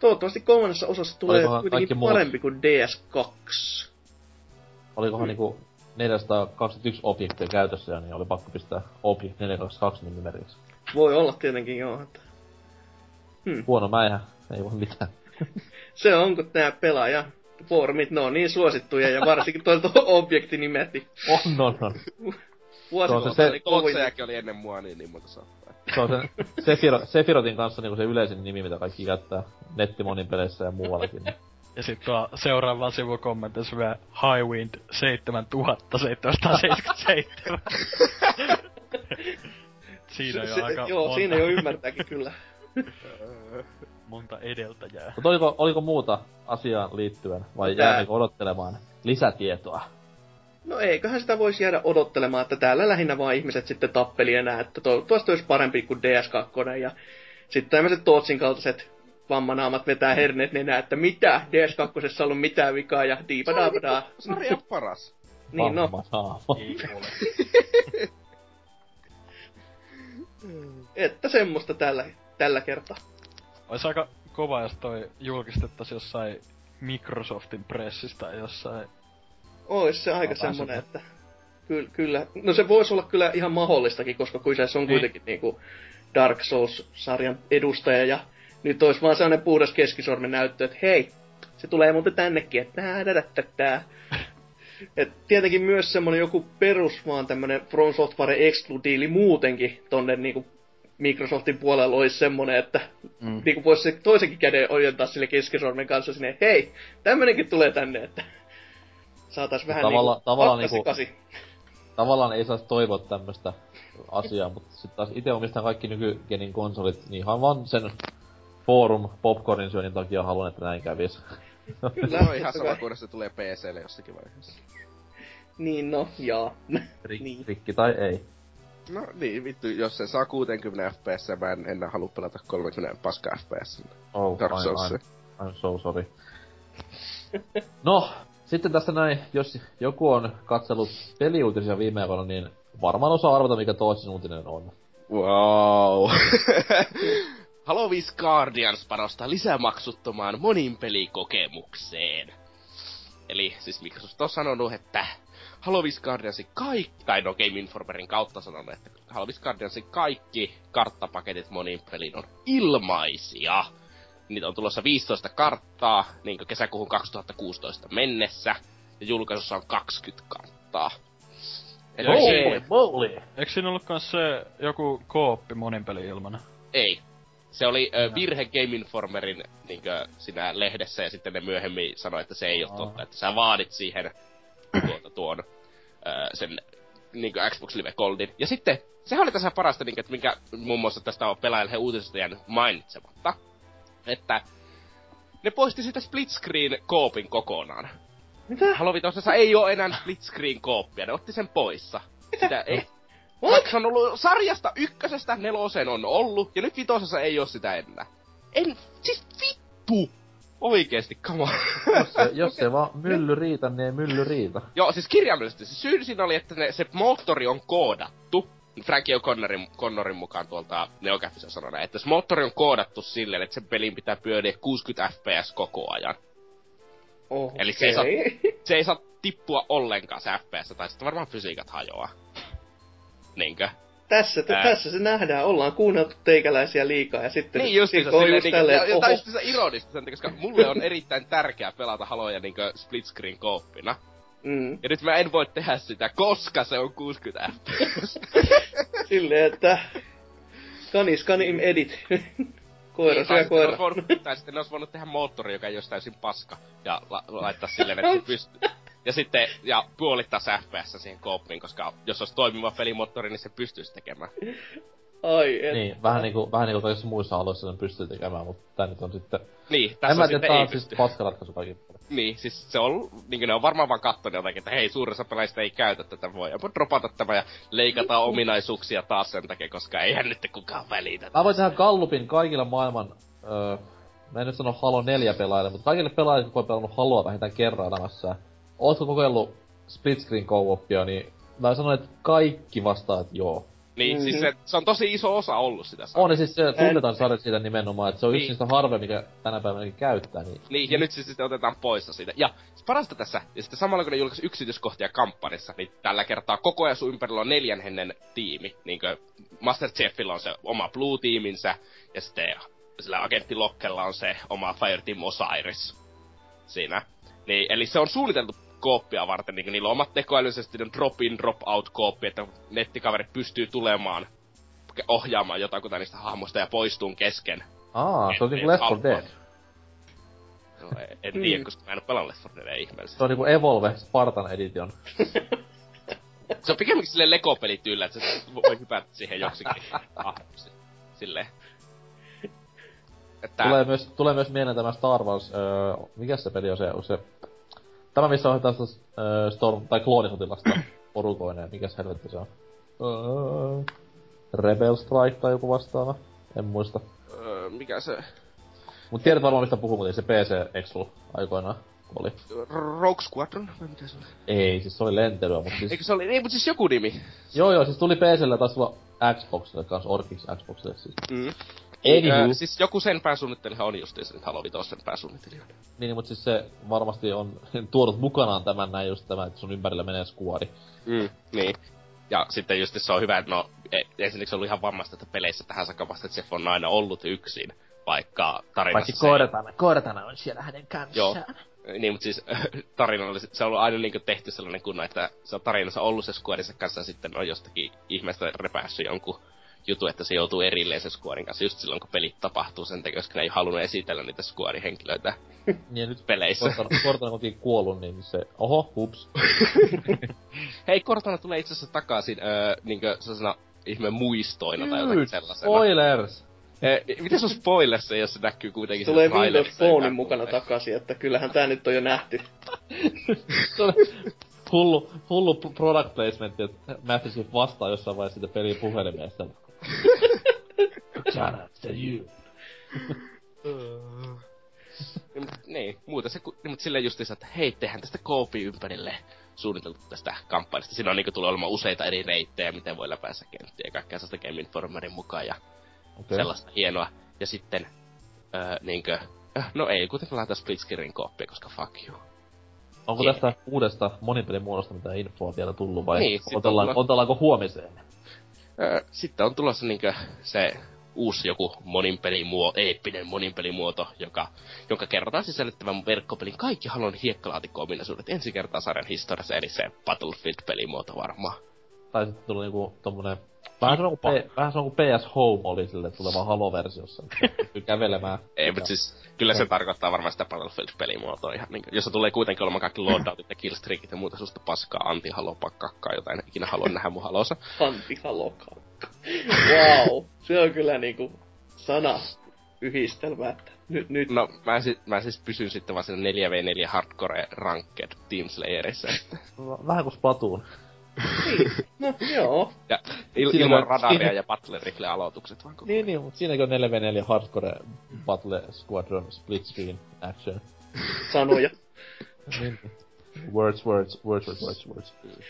Toivottavasti kolmannessa osassa tulee Olikohan kaikki kuitenkin muut? parempi kuin DS2. Olikohan niinku 421 objektia käytössä ja niin oli pakko pistää Object 422 nimimerkiksi. Voi olla tietenkin joo. Että... Huono mäihä, ei voi mitään. Se on, kun tää pelaaja foorumit, ne on niin suosittuja ja varsinkin toi tuo objektinimeti. On, on, on. Vuosikohta se- oli kovin. Totsejakin oli ennen mua niin, niin monta saattaa. Se on sen Sephiroth, Sephirotin kanssa niinku se yleisin nimi, mitä kaikki käyttää nettimonin peleissä ja muuallakin. Ja sitten tuo seuraava sivu kommentoisi vielä Highwind 7777. siinä Se- jo se- aika Joo, monta, siinä jo ymmärtääkin kyllä. monta edeltäjää. Mutta oliko, oliko muuta asiaan liittyen, vai Tää- jäämmekö odottelemaan lisätietoa? No eiköhän sitä voisi jäädä odottelemaan, että täällä lähinnä vaan ihmiset sitten tappeli enää, että toivottavasti olisi parempi kuin DS2. Ja sitten tämmöiset Tootsin kaltaiset vammanaamat vetää herneet nenää, että mitä, DS2 ollut mitään vikaa ja diipadapadaa. Sarjan paras. Niin no, että semmoista tällä, tällä kertaa. Ois aika kova, jos toi julkistettaisiin jossain Microsoftin pressistä jossain. Ois se aika semmonen, pääsee. että kyllä, kyllä. No se voisi olla kyllä ihan mahdollistakin, koska kyseessä on Niin. kuitenkin niinku Dark Souls-sarjan edustaja ja nyt olisi vaan sellainen puhdas keskisormen näyttö, että hei, se tulee muuten tännekin, että nää, nää, nää, nää. Et tietenkin myös semmonen joku perus vaan tämmönen From Software Exclude-diili muutenkin tonne niinku Microsoftin puolella olisi semmonen, että Mm. niinku voisi se toisenkin käden ojentaa sille keskisormen kanssa sinne, hei, tämmönenkin tulee tänne, että saatais vähän Tavalla- niinku tavallaan niinku- kasi. Tavallaan ei saisi toivoa tämmöstä asiaa, mutta sitten taas itse omistan kaikki nykygenin konsolit, niin ihan vaan sen forum popcornin syönnin takia haluan, että näin kävis. Kyllä, on ihan sama kuin se tulee PClle jossakin vaiheessa. Niin no, jaa. Rik- Niin. Rikki tai ei. No niin, vittu, jos se saa 60 fps, mä en enää halua pelata 30 paska fps. Oh, Dark I'm. I'm, I'm so sorry. No, sitten tässä näin, jos joku on katsellut peliuutisia viime aikoina, niin varmaan osaa arvata, mikä toisin uutinen on. Wow. Halloween Guardians panostaa lisämaksuttomaan monin pelikokemukseen. Eli siis Microsoft on sanonut, että Halloween Guardiansin kaikki, tai no Game Informerin kautta sanonut, että Halloween Guardiansin kaikki karttapaketit monin pelin on ilmaisia. Niitä on tulossa 15 karttaa, niin kesäkuuhun 2016 mennessä, ja julkaisussa on 20 karttaa. Eli Holy moly! Eikö siinä ollut kans se joku kooppi monin peli ilmana? Ei. Se oli ö, virhe Game Informerin niinkö, siinä lehdessä ja sitten ne myöhemmin sanoi, että se ei ole totta. Että sä vaadit siihen tuota, tuon ö, sen niinkö Xbox Live Goldin. Ja sitten, sehän oli tässä parasta, niinkö, että minkä muun muassa tästä on pelaajille uutisesta jäänyt mainitsematta. Että ne poisti sitä split screen koopin kokonaan. Mitä? Halovitoisessa ei ole enää split screen kooppia, ne otti sen poissa. Sitä ei, What? se on ollut sarjasta ykkösestä neloseen on ollut, ja nyt vitosessa ei oo sitä enää. En, siis vittu! Oikeesti, come on. Jos se, jos se vaan mylly riitä, niin ei mylly riitä. Joo, siis kirjaimellisesti se syy siinä oli, että ne, se moottori on koodattu. Frankie O'Connorin Connorin mukaan tuolta Neocaffissa sanoi näin, että se moottori on koodattu silleen, että sen pelin pitää pyöriä 60 fps koko ajan. Oh, Eli se ei saa- Se ei saa tippua ollenkaan se fps, tai sitten varmaan fysiikat hajoaa. Niinkö? tässä, Ää. tässä se nähdään, ollaan kuunneltu teikäläisiä liikaa ja sitten Niin just silleen, on just tälleen, ja, ja, se ironista sen, koska mulle on erittäin tärkeää pelata haloja niinkö split screen kooppina. Mm, Ja nyt mä en voi tehdä sitä, koska se on 60 fps. silleen, että kanis kanim edit. Koira Niin, tai syö sitten koira. voinut, tai sitten ne olisi voinut tehdä moottori, joka ei olisi täysin paska. Ja la- laittaa silleen, että pystyy. Ja sitten, ja puolittaa se FPS siihen kooppiin, koska jos olisi toimiva pelimoottori, niin se pystyisi tekemään. Ai, et. Niin, vähän niinku, vähän niinku kaikissa muissa aloissa sen pystyy tekemään, mutta tää nyt on sitten... Niin, en tässä mä tiedä, sitten tää ei on siis pysty. paskaratkaisu kaikin puolin. Niin, siis se on, niin ne on varmaan vaan kattonut jotakin, että hei, suurissa peleistä ei käytä tätä, voi jopa dropata tämä ja leikata ominaisuuksia taas sen takia, koska eihän nyt kukaan välitä. Mä voin tehdä Gallupin kaikille maailman, öö, mä en nyt sano Halo 4 pelaajille, mutta kaikille pelaajille, jotka on pelannut Haloa vähintään kerran elämässään. Ootko kokeillut split screen co-opia, niin mä sanon, että kaikki vastaa, että joo. Niin, Mhm. siis se, se on tosi iso osa ollut sitä On, ja siis se tunnetaan sarjat siitä nimenomaan, että se on yksi Niin. niistä harve, mikä tänä päivänä käyttää, niin Niin, ja nyt se sitten otetaan pois siitä. Ja parasta tässä, ja sitten samalla kun ne julkaisi yksityiskohtia kampanjassa, niin tällä kertaa koko ajan sun ympärillä on neljän hennen tiimi. Niin kuin Master Chiefillä on se oma Blue-tiiminsä, ja sitten sillä agentti Lockella on se oma Fireteam Osiris siinä. Niin, eli se on suunniteltu kooppia varten, niin niillä on omat tekoälyisesti on drop-in, drop-out kooppi, että nettikaverit pystyy tulemaan ohjaamaan jotakuta niistä hahmoista ja poistuun kesken. Aa, se on niinku Left 4 halua. Dead. No, en, en tiedä, koska mä en oo pelannut Left 4 Deadia ihmeellisesti. Se on niinku Evolve Spartan Edition. Se on pikemminkin silleen Lego-pelityyllä, että sä voi hypätä siihen joksikin hahmoksi. Silleen. Että, Tulee myös, tulee myös mieleen tämä Star Wars, öö, mikä se peli on se, on se Tämä missä on tästä öö, Storm, tai kloonisotilasta porukoineen, mikä se helvetti se on? Öö, Rebel Strike tai joku vastaava, en muista. öö, mikä se... Mut tiedät varmaan mistä puhuu, mutta se PC Exul aikoinaan oli. Rogue Squadron? Vai mikä se oli? Ei, siis se oli lentelyä, mutta siis... Eikö se oli, ei, mutta siis joku nimi. Joo joo, siis tuli PClle taas tulla Xboxille kans, Orkix Xboxille siis. Mm. Anywho, Öö, siis joku sen pääsuunnittelijahan on justiinsa nyt Halo 5 sen pääsuunnittelijoita. niin, mutta siis se varmasti on tuonut mukanaan tämän näin just tämä, että sun ympärillä menee skuadi. Mm, niin. Ja sitten just se on hyvä, että no, e- ensinnäkin se on ollut ihan vammasta, että peleissä tähän saakka vasta, että Jeff on aina ollut yksin, vaikka tarinassa Paitsi. Cortana, Cortana on siellä hänen kanssaan. Joo. Niin, mutta siis tarina oli, se on ollut aina niinku tehty sellainen kunnon, että se on tarinassa ollut se skuadinsa kanssa ja sitten on jostakin ihmeestä repäässyt jonkun jutu, että se joutuu erilleen sen skuadin kanssa just silloin, kun pelit tapahtuu sen takia, koska ne ei halunnut esitellä niitä skuadin henkilöitä Niin nyt peleissä. Cortana, Cortana onkin kuollut, niin se, oho, hups. Hei, Cortana tulee itse asiassa takaisin öö, niinkö sellaisena ihme muistoina tai jotakin sellaisena. spoilers! Eh, mitä se on spoilers, jos se näkyy kuitenkin Tulee siinä Windows Phonein mukana tulee? takaisin, että kyllähän tää nyt on jo nähty. Se hullu, hullu product placement, että Matthew Schiff vastaa jossain vaiheessa siitä pelin puhelimesta. It's you. Niin, mut- niin, muuten se, niin, mutta silleen justiinsa, että hei, tehdään tästä koopin ympärille suunniteltu tästä kampanjasta. Siinä on niinku tulee olemaan useita eri reittejä, miten voi läpäistä kenttiä ja kaikkea sellaista Game Informerin mukaan ja Okei. sellaista hienoa. Ja sitten, öö, niinkö, no ei kuitenkaan laita split screen kooppia, koska fuck you. Onko Jee. tästä uudesta monipelimuodosta mitään infoa vielä tullut vai Niin, sit on otellaan, tullut- otellaanko huomiseen? Sitten on tulossa niinkö se uusi joku moninpelimuoto, eeppinen moninpelimuoto, joka, jonka kerrotaan sisällyttävän verkkopelin kaikki Halon hiekkalaatikko-ominaisuudet ensi kertaa sarjan historiassa, eli se Battlefield-pelimuoto varmaan. Tai sitten tuli niinku tommonen... Vähän sama kuin, P- vähän sama kuin PS Home oli sille tuleva Halo-versiossa. kävelemään. Ei, mutta siis kyllä se tarkoittaa varmaan sitä Battlefield-pelimuotoa ihan niin jossa tulee kuitenkin olemaan kaikki loadoutit ja killstreakit ja muuta susta paskaa, anti kakkaa, jota en ikinä halua nähdä mun halossa. Antti Halokakka. Wow, se on kyllä niinku sana yhdistelmä, että nyt, nyt No, mä, si- mä siis pysyn sitten vaan siinä 4v4 hardcore ranked Team Slayerissa. että- Vähän kuin Splatoon. Niin. No joo, Ja il- Siinä ilman voi- radaria siinä- ja battle rifle aloitukset vaan koko Niin, niin, mutta siinäkin on 4v4 Hardcore Battle Squadron Split Screen Action. sanoja. niin. Words, words, words, words, words, words.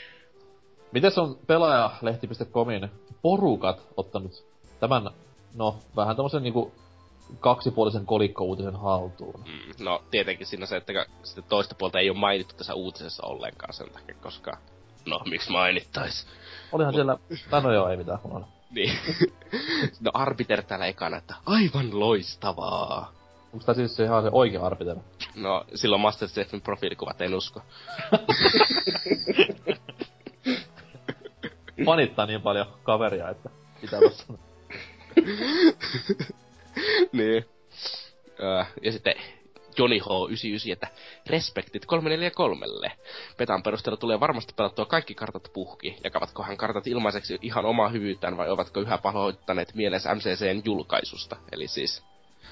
Mites on pelaajalehti.comin porukat ottanut tämän, no, vähän tämmösen niinku kaksipuolisen kolikkouutisen haltuun? Mm, no, tietenkin siinä se, että sitten toista puolta ei ole mainittu tässä uutisessa ollenkaan sen takia, koska... No, miksi mainittais? Olihan siellä, tai no joo, ei mitään, on. Niin. no, Arbiter täällä ekana, että aivan loistavaa. Onks tää siis se ihan se oikea arbiter? No, silloin Masterchefin profiilikuvat, en usko. Fanittaa niin paljon kaveria, että pitää vasta sanoa. niin. Öö, ja sitten Johnny H99, että respektit 343. Petan perusteella tulee varmasti pelattua kaikki kartat puhki. Jakavatkohan kartat ilmaiseksi ihan omaa hyvyyttään vai ovatko yhä pahoittaneet mielessä MCCn julkaisusta? Eli siis...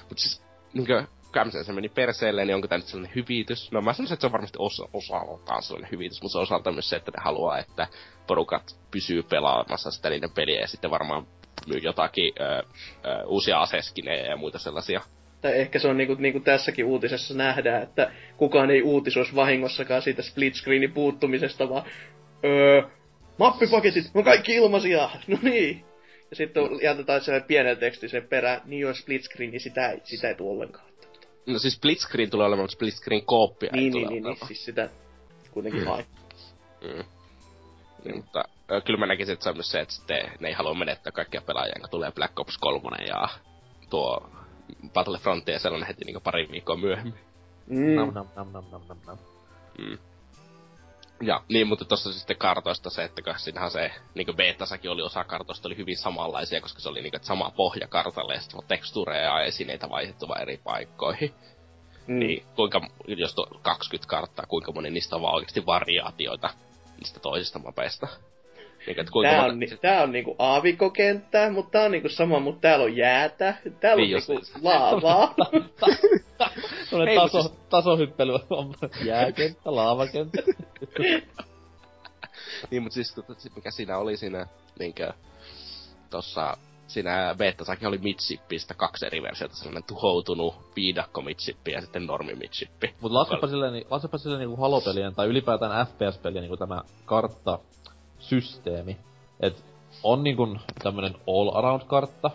Mut siis, niinkö, kun MCC meni perseelle, niin onko tämä nyt sellainen hyvitys? No mä sanoisin, että se on varmasti osa, osaltaan sellainen hyvitys, mutta se on osaltaan myös se, että ne haluaa, että porukat pysyy pelaamassa sitä niiden peliä ja sitten varmaan myy jotakin ö, ö, uusia aseskinejä ja muita sellaisia. Tai ehkä se on niinku, niinku tässäkin uutisessa nähdään, että kukaan ei uutisoisi vahingossakaan siitä split screenin puuttumisesta, vaan öö, mappipaketit on kaikki ilmaisia, no niin. Ja sitten jätetään se pienen tekstin sen perään, niin jos split screen, niin sitä ei, sitä ei tule ollenkaan. No siis split screen tulee olemaan, mutta split screen kooppia ei Niin, tule niin, niin, niin, siis sitä kuitenkin mm. Mm. Niin, mutta kyllä mä näkisin, että se on myös se, että sitten ne ei halua menettää kaikkia pelaajia, kun tulee Black Ops 3 ja tuo Battlefront ja sellainen heti niin pari viikkoa myöhemmin. Mm. Nam, nam, nam, nam, nam, nam, nam. Mm. Ja niin, mutta tuossa sitten kartoista se, että siinähän se, niin betasakin oli osa kartoista, oli hyvin samanlaisia, koska se oli niin kuin, sama pohja kartalle ja sitten tekstureja ja esineitä vaihdettu vaan eri paikkoihin. Mm. Niin kuinka, jos to 20 karttaa, kuinka moni niistä on vaan oikeasti variaatioita niistä toisista mapeista. Niin, että kuinka tää, on, monta... tää on niinku aavikokenttä, mutta tää on niinku sama, mutta täällä on jäätä. Täällä niin on niinku just... laavaa. Sellainen taso, siis... tasohyppely on jääkenttä, laavakenttä. niin, mutta siis tota, mikä siinä oli siinä niinkö tossa siinä betasakin oli midshipistä kaksi eri versiota, sellainen tuhoutunut viidakko midshippi ja sitten normi midshippi. Mut laskepa silleen, niin, laskepa silleen niinku halopelien tai ylipäätään FPS-pelien niinku tämä kartta systeemi. Et on niinku tämmönen all around kartta.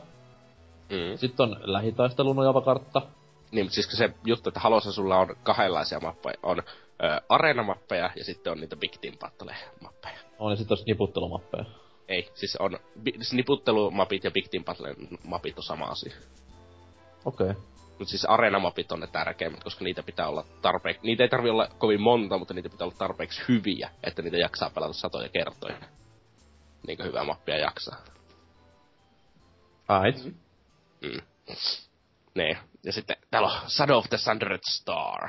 Mm. Sitten on lähitaistelun nojava kartta. Niin, mutta siis se juttu, että Halossa sulla on kahdenlaisia mappeja. On ö, areenamappeja ja sitten on niitä Big Team Battle-mappeja. On ja sitten on niputtelumappeja. Ei, siis on siis niputtelumapit ja Big Team Battle mapit on sama asia. Okei. Okay. Mutta siis areenamapit on ne tärkeimmät, koska niitä pitää olla tarpeeksi... Niitä ei tarvi olla kovin monta, mutta niitä pitää olla tarpeeksi hyviä, että niitä jaksaa pelata satoja kertoja. Niinkö hyvää mappia jaksaa. Right. Mm. Niin. Ja sitten täällä on Shadow of the Sundered Star.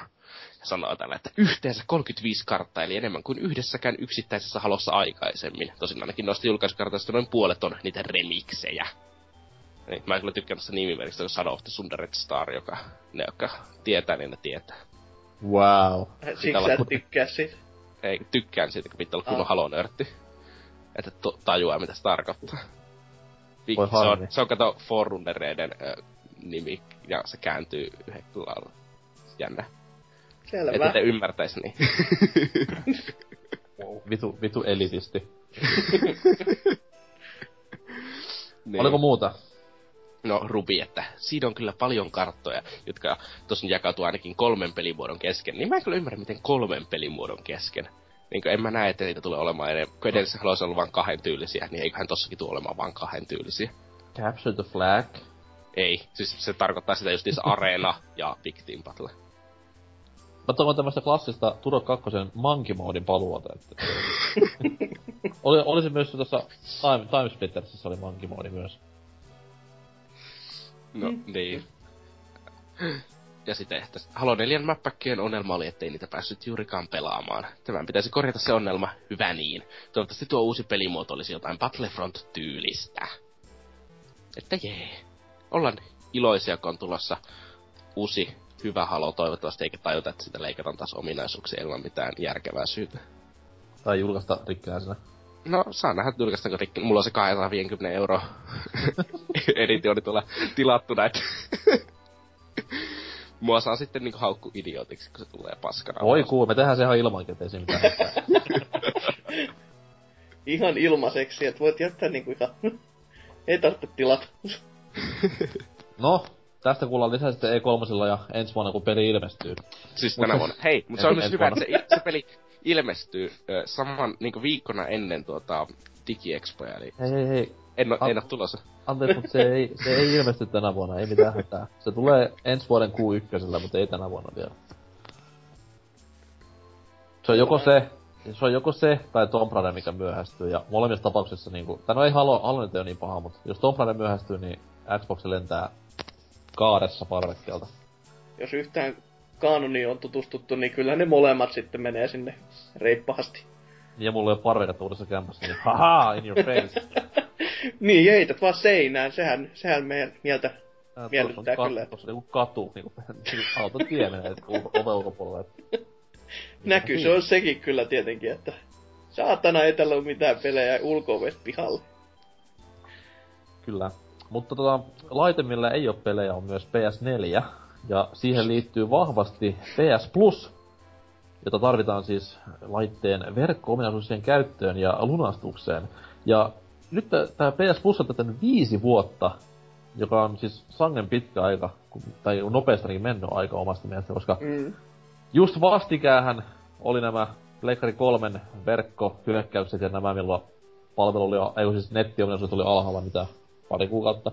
Ja sanoo tällä, että yhteensä 35 karttaa, eli enemmän kuin yhdessäkään yksittäisessä halossa aikaisemmin. Tosin ainakin noista julkaisukartoista noin puolet on niitä remiksejä. Niin, mä en kyllä tykkään tästä nimimerkistä, kun Shadow of the Sundered Star, joka ne, jotka tietää, niin ne tietää. Wow. Siksi sä et tykkää siitä? Ei, tykkään siitä, kun pitää olla kunnon oh. halonörtti. Että to, tajuaa, mitä se tarkoittaa. Vi- se, on, se on kato Forundereiden äh, nimi, ja se kääntyy yhden lailla. Jännä. Selvä. Että te ymmärtäis niin. wow. vitu, vitu elitisti. niin. Oliko muuta? No, Rubi, että siinä on kyllä paljon karttoja, jotka tosin jakautuu ainakin kolmen pelimuodon kesken. Niin mä en kyllä ymmärrä, miten kolmen pelimuodon kesken. Niin en mä näe, että niitä tulee olemaan enemmän. Kun edellisessä haluaisi olla vain kahden tyylisiä, niin eiköhän tossakin tule olemaan vain kahden tyylisiä. Capture the flag? Ei, siis se tarkoittaa sitä justiinsa Arena ja Big Team Battle. Mä toivon tämmöstä klassista Turo 2 Monkey Modin paluota, että... oli, oli se myös tuossa Time, Time Splittersissä oli Monkey Modi myös. No, mm. niin. Ja sitten että Halo 4 mäppäkkien ongelma oli, ettei niitä päässyt juurikaan pelaamaan. Tämän pitäisi korjata se ongelma, hyvä niin. Toivottavasti tuo uusi pelimuoto olisi jotain Battlefront-tyylistä. Että jee. Ollaan iloisia, kun on tulossa uusi hyvä Halo toivottavasti, eikä tajuta, että sitä leikataan taas ominaisuuksia ilman mitään järkevää syytä. Tai julkaista rikkinäisenä. No, saa nähdä julkaistaanko rikki. Mulla on se 250 euro editioni tuolla tilattuna, että Mua saa sitten niinku haukku idiotiksi, kun se tulee paskana. Voi kuu, me tehdään se ihan ilmankin, ettei mitään Ihan ilmaiseksi, että voit jättää niinku ihan... Ei tarvitse tilata. no, tästä kuullaan lisää sitten E3 ja ensi vuonna, kun peli ilmestyy. Siis tänä vuonna. Hei, mutta se on myös hyvä, että se, se peli ilmestyy ö, saman niinku viikkona ennen tuota DigiExpoja, eli... Hei, hei, hei. En, o, en tulossa. Anteeksi, mutta se ei, se ei ilmesty tänä vuonna, ei mitään hätää. Se tulee ensi vuoden Q1, mutta ei tänä vuonna vielä. Se on joko se, se on joko se tai Tomb Raider, mikä myöhästyy, ja molemmissa tapauksissa niinku, tai no ei halua, halua nyt ei ole niin paha, mutta jos Tomb Raider myöhästyy, niin Xbox lentää kaaressa parvekkeelta. Jos yhtään kanoniin on tutustuttu, niin kyllä ne molemmat sitten menee sinne reippaasti. Ja mulla ei ole parveketta uudessa kämpässä, niin haha, in your face. niin, heität vaan seinään, sehän, sehän meidän mieltä Tää miellyttää kat, kyllä. Tuossa niinku katu, niinku, niinku auto tie menee ove ulkopuolelle. Näkyy, se on sekin kyllä tietenkin, että saatana ei tällä ole mitään pelejä ulko pihalle. Kyllä. Mutta tota, laite, millä ei ole pelejä, on myös PS4. Ja siihen liittyy vahvasti PS Plus, jota tarvitaan siis laitteen verkko-ominaisuuksien käyttöön ja lunastukseen. Ja nyt tämä PS Plus on tätä viisi vuotta, joka on siis sangen pitkä aika, tai nopeastikin mennyt aika omasta mielestä, koska mm. just vastikäähän oli nämä Pleikkari kolmen verkkohyökkäykset ja nämä, milloin palvelu oli, ei siis nettiominaisuus oli alhaalla mitä pari kuukautta.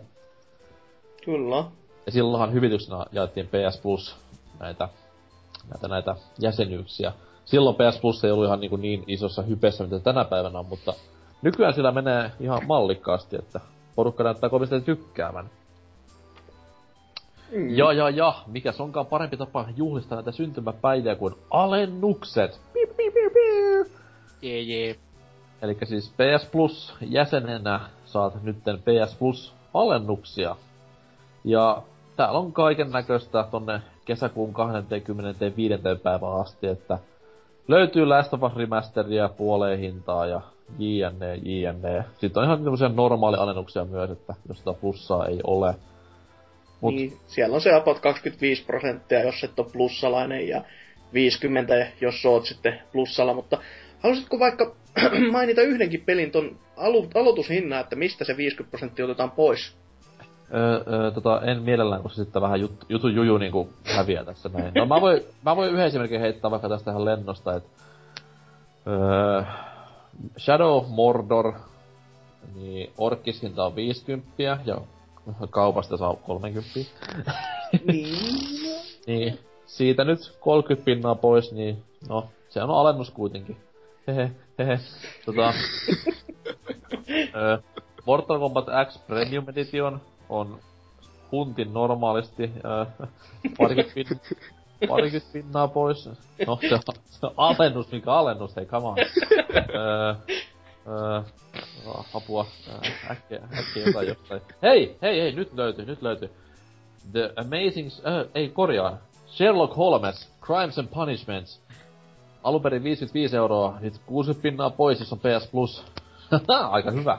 Kyllä. Ja silloinhan hyvityksenä jaettiin PS Plus näitä, näitä, näitä jäsenyyksiä. silloin PS Plus ei ollut ihan niin, niin isossa hypessä, mitä tänä päivänä on, mutta nykyään sillä menee ihan mallikkaasti, että porukka näyttää kovasti tykkäävän. Mm. Ja, ja, ja, mikä onkaan parempi tapa juhlistaa näitä syntymäpäiviä kuin alennukset. Piip, piip, piip, piip. Jee, jee. Eli siis PS Plus jäsenenä saat nytten PS Plus alennuksia. Ja täällä on kaiken näköistä tonne kesäkuun 25. päivään asti, että löytyy Last of Us puoleen hintaa ja JNE, JNE. Sitten on ihan tämmöisiä normaali alennuksia myös, että jos sitä plussaa ei ole. Mut... Niin, siellä on se about 25 prosenttia, jos et ole plussalainen, ja 50, jos oot sitten plussalla, mutta haluaisitko vaikka mainita yhdenkin pelin ton alu- aloitushinnan, että mistä se 50 prosenttia otetaan pois? Öö, öö, tota, en mielellään, koska sitten vähän jut, jutu juju niinku häviää tässä näin. No mä voin, mä voin yhden esimerkin heittää vaikka tästä ihan lennosta, että öö, Shadow Mordor, niin Orkis hinta on 50 ja kaupasta saa 30. niin. niin. Siitä nyt 30 pinnaa pois, niin no, se on alennus kuitenkin. Hehe, hehe. Tota, ö, Mortal Kombat X Premium Edition on huntin normaalisti parikymmentä, pin, parikymmentä pinnaa pois. No se on, se on alennus, mikä alennus, hei come on. Ö, ö, apua, äkkiä, äkkiä jotain jostain. Hei, hei, hei, nyt löytyy, nyt löytyy. The Amazing, äh, ei korjaan. Sherlock Holmes, Crimes and Punishments. Alunperin 55 euroa, nyt 60 pinnaa pois, jos on PS Plus. Aika hyvä.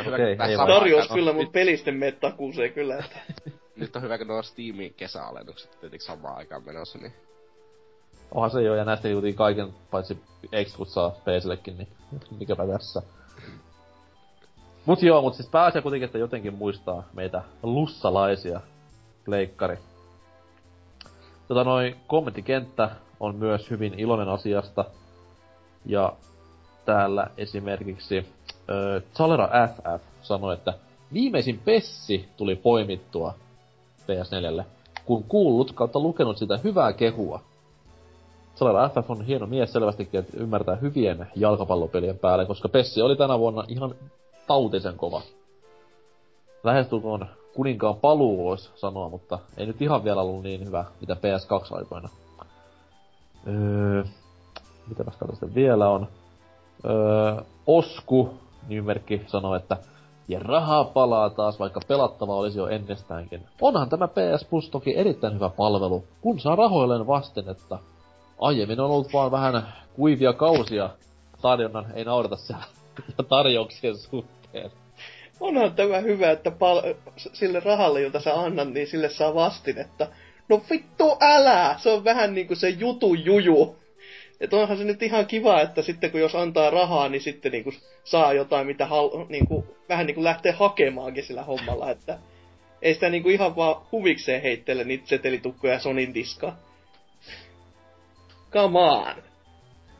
Okei, okay, ei Tarjous kyllä mun pelisten mettakuuseen kyllä. Että. nyt on hyvä, kun nuo Steamin kesäalennukset tietenkin samaan aikaan menossa, niin... Onhan se jo, ja näistä juuri kaiken, paitsi Exclut saa PCllekin, niin mikäpä tässä. Mut joo, mut siis pääasia kuitenkin, että jotenkin muistaa meitä lussalaisia leikkari. Tota noin, kommenttikenttä on myös hyvin iloinen asiasta. Ja täällä esimerkiksi äh, Zalera FF sanoi, että viimeisin Pessi tuli poimittua PS4, kun kuullut kautta lukenut sitä hyvää kehua. Zalera FF on hieno mies selvästikin, että ymmärtää hyvien jalkapallopelien päälle, koska Pessi oli tänä vuonna ihan tautisen kova. Lähestulkoon kuninkaan paluu voisi sanoa, mutta ei nyt ihan vielä ollut niin hyvä, mitä PS2-aikoina. Öö, mitäpäs sitten vielä on? Öö, Osku, nimimerkki, sanoo, että ja rahaa palaa taas, vaikka pelattava olisi jo ennestäänkin. Onhan tämä PS Plus toki erittäin hyvä palvelu, kun saa rahoilleen vastennetta. Aiemmin on ollut vaan vähän kuivia kausia tarjonnan, ei naurata siellä tarjouksien suhteen. Onhan tämä hyvä, että pal- sille rahalle, jota sä annat, niin sille saa vastinetta. No vittu älä! Se on vähän niinku se jutu juju. Että onhan se nyt ihan kiva, että sitten kun jos antaa rahaa, niin sitten niinku saa jotain, mitä hal- niinku, vähän niinku lähtee hakemaankin sillä hommalla. Että ei sitä niinku ihan vaan huvikseen heittele niitä setelitukkoja Sonin diskaa. Come on!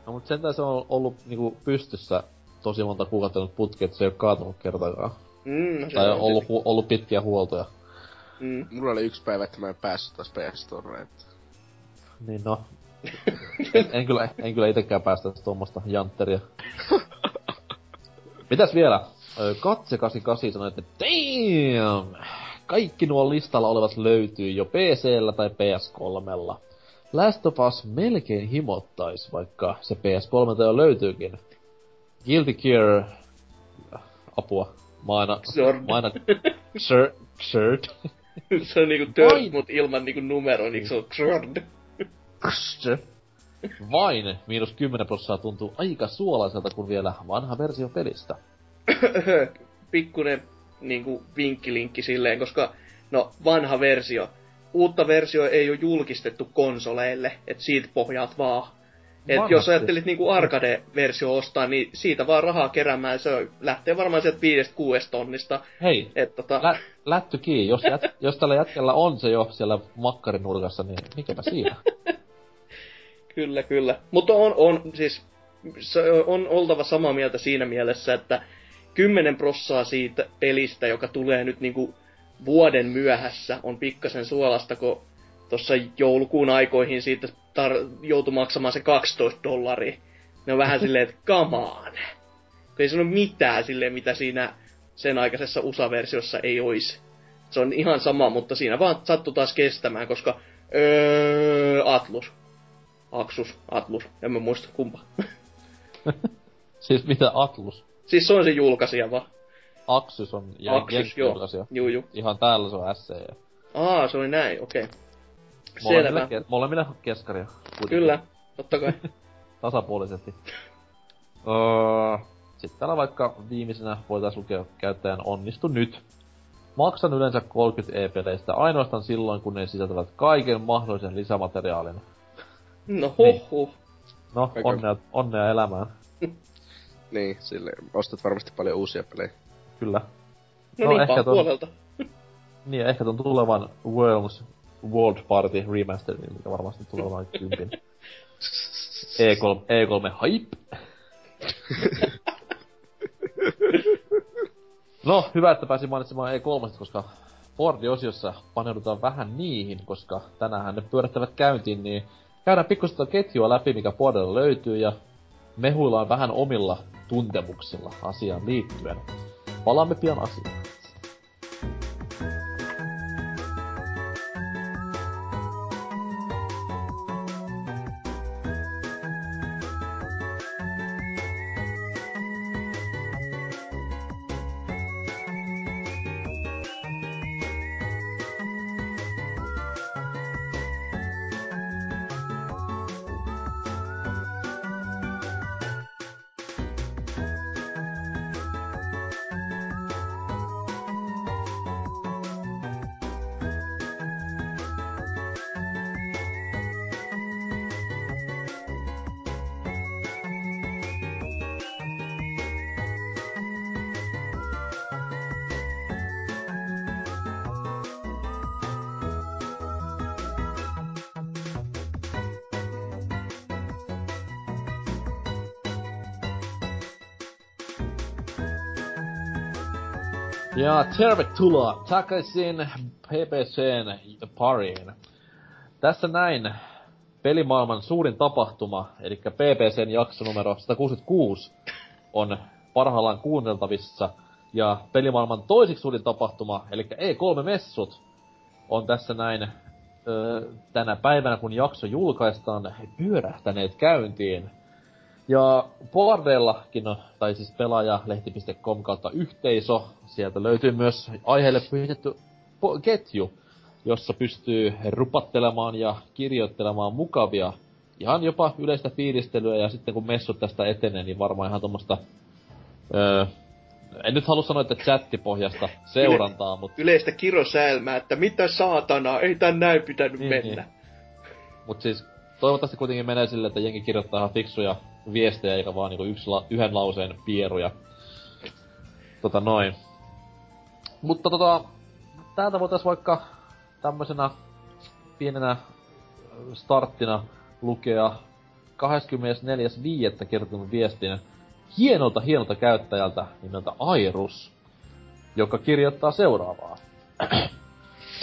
No mut sentään se on ollut niinku pystyssä tosi monta kuukautta nyt putki, että se ei ole kaatunut kertaakaan. Mm, tai on ollut, hu- ollut pitkiä huoltoja. Mm. Mulla oli yksi päivä, että mä en päässyt taas PS Storeen. Niin no. En, kyllä, en kyllä itekään päästä tuommoista jantteria. Mitäs vielä? Katse88 sanoi, että damn! Kaikki nuo listalla olevat löytyy jo PCllä tai PS3. Last of Us melkein himottais, vaikka se PS3 jo löytyykin. Guilty Gear... Apua. Maina... Maina... Xerd. Xerd. se on niinku Dirt, mut ilman niinku numero, niin se on Xerd. Vain miinus 10 prosenttia tuntuu aika suolaiselta kuin vielä vanha versio pelistä. Pikkunen niinku vinkkilinkki silleen, koska no vanha versio. Uutta versio ei ole julkistettu konsoleille, että siitä pohjaat vaan et jos ajattelit niinku arcade-versio ostaa, niin siitä vaan rahaa keräämään, se lähtee varmaan sieltä 5-6 tonnista. Hei, Et, tota... lä- lätty kiinni. Jos, jät- jos tällä jätkellä on se jo siellä makkarinurkassa, niin mikäpä siinä? kyllä, kyllä. Mutta on, on siis, on oltava samaa mieltä siinä mielessä, että 10 prossaa siitä pelistä, joka tulee nyt niinku vuoden myöhässä, on pikkasen suolasta, kun tuossa joulukuun aikoihin siitä tar- joutui maksamaan se 12 dollaria. Ne on vähän silleen, että. Kun ei sano mitään silleen, mitä siinä sen aikaisessa USA-versiossa ei olisi. Se on ihan sama, mutta siinä vaan sattuu taas kestämään, koska öö, Atlus. Aksus, Atlus, en mä muista kumpa. Siis mitä Atlus? siis se on se julkaisija vaan. Axis on jä- Axis, joo. jenkkijulkaisija. Juu, juu. Ihan täällä se on SC. Aa, se oli näin, okei. Okay. Molemmilla, Selvä. ke- molemmilla keskaria. kuitenkin. Kyllä, totta kai. Tasapuolisesti. öö, sitten täällä vaikka viimeisenä voitaisiin lukea käyttäjän onnistu nyt. Maksan yleensä 30 e-peleistä ainoastaan silloin, kun ne sisältävät kaiken mahdollisen lisämateriaalin. No huh huh. No, Aika- onnea, onnea elämään. Niin, sille ostat varmasti paljon uusia pelejä. Kyllä. No, No, niin, ehkä ton- puolelta. Niin, ehkä ton tulevan Worms World Party Remasterin, mikä varmasti tulee olemaan kympin. E3, E3 hype. no, hyvä, että pääsin mainitsemaan E3, koska Fordi-osiossa paneudutaan vähän niihin, koska tänään ne pyörähtävät käyntiin, niin käydään pikkusen tuota ketjua läpi, mikä Pordilla löytyy, ja mehuillaan vähän omilla tuntemuksilla asiaan liittyen. Palaamme pian asiaan. Tervetuloa takaisin PPCn pariin. Tässä näin pelimaailman suurin tapahtuma, eli PPCn jakso numero 166 on parhaillaan kuunneltavissa. Ja pelimaailman toisiksi suurin tapahtuma, eli E3-messut, on tässä näin tänä päivänä, kun jakso julkaistaan, pyörähtäneet käyntiin. Ja Boardellakin, on- tai siis pelaajalehti.com kautta yhteisö, sieltä löytyy myös aiheelle pyhitetty ketju, jossa pystyy rupattelemaan ja kirjoittelemaan mukavia, ihan jopa yleistä fiilistelyä, ja sitten kun messut tästä etenee, niin varmaan ihan tuommoista, öö, en nyt halua sanoa, että chattipohjasta seurantaa, mutta Yleistä kirosäälmää, että mitä saatanaa, ei tän näin pitänyt Niin, mennä. Mut siis toivottavasti kuitenkin menee sille, että jengi kirjoittaa ihan fiksuja viestejä, eikä vaan niinku la- yhden lauseen pieruja. Tota noin. Mutta tota, täältä voitais vaikka tämmösenä pienenä starttina lukea 24.5. kertonut viestin hienolta hienolta käyttäjältä nimeltä Airus, joka kirjoittaa seuraavaa.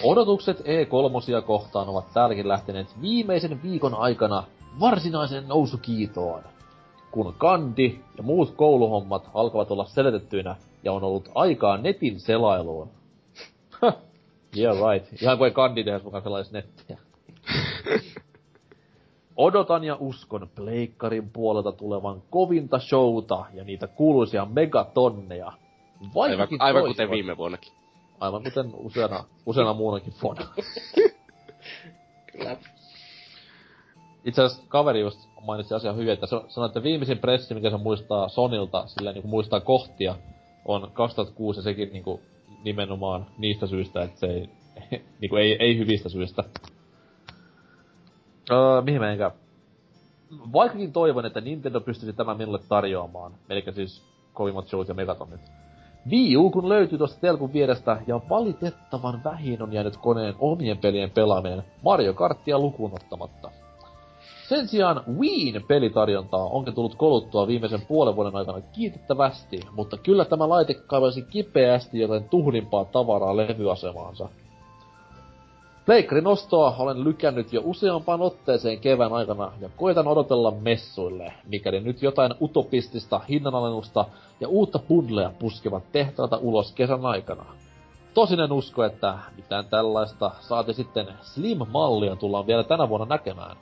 Odotukset E3 kohtaan ovat täälläkin lähteneet viimeisen viikon aikana varsinaisen nousukiitoon. Kun kandi ja muut kouluhommat alkavat olla selitettyinä ja on ollut aikaa netin selailuun. Yeah right. Ihan kuin ei kandi tehdä mukaan selaisi nettiä. Odotan ja uskon pleikkarin puolelta tulevan kovinta showta ja niitä kuuluisia megatonneja. Aivan, Vaikkakin aivan toistan- kuten viime vuonnakin. Aivan kuten useana, useana muunakin vuonna. Kyllä. Itse asiassa kaveri just mainitsi asian hyvin, että sanoi, että viimeisin pressi, mikä se muistaa Sonilta, sillä niin muistaa kohtia, on 2006 ja sekin niin kuin, nimenomaan niistä syistä, että se ei, niin kuin, ei, ei hyvistä syistä. Öö, mihin menkään? Vaikkakin toivon, että Nintendo pystyisi tämän minulle tarjoamaan, eli siis kovimmat showt ja megatonit. Wii U kun löytyy tuosta telkun vierestä ja valitettavan vähin on jäänyt koneen omien pelien pelaaminen Mario Karttia lukuun ottamatta. Sen sijaan Wiin pelitarjontaa onkin tullut koluttua viimeisen puolen vuoden aikana kiitettävästi, mutta kyllä tämä laite kaivaisi kipeästi jotain tuhdimpaa tavaraa levyasemaansa. Pleikkarin ostoa olen lykännyt jo useampaan otteeseen kevään aikana ja koitan odotella messuille, mikäli nyt jotain utopistista hinnanalennusta ja uutta bundlea puskevat tehtaalta ulos kesän aikana. Tosin en usko, että mitään tällaista saati sitten Slim-mallia tullaan vielä tänä vuonna näkemään.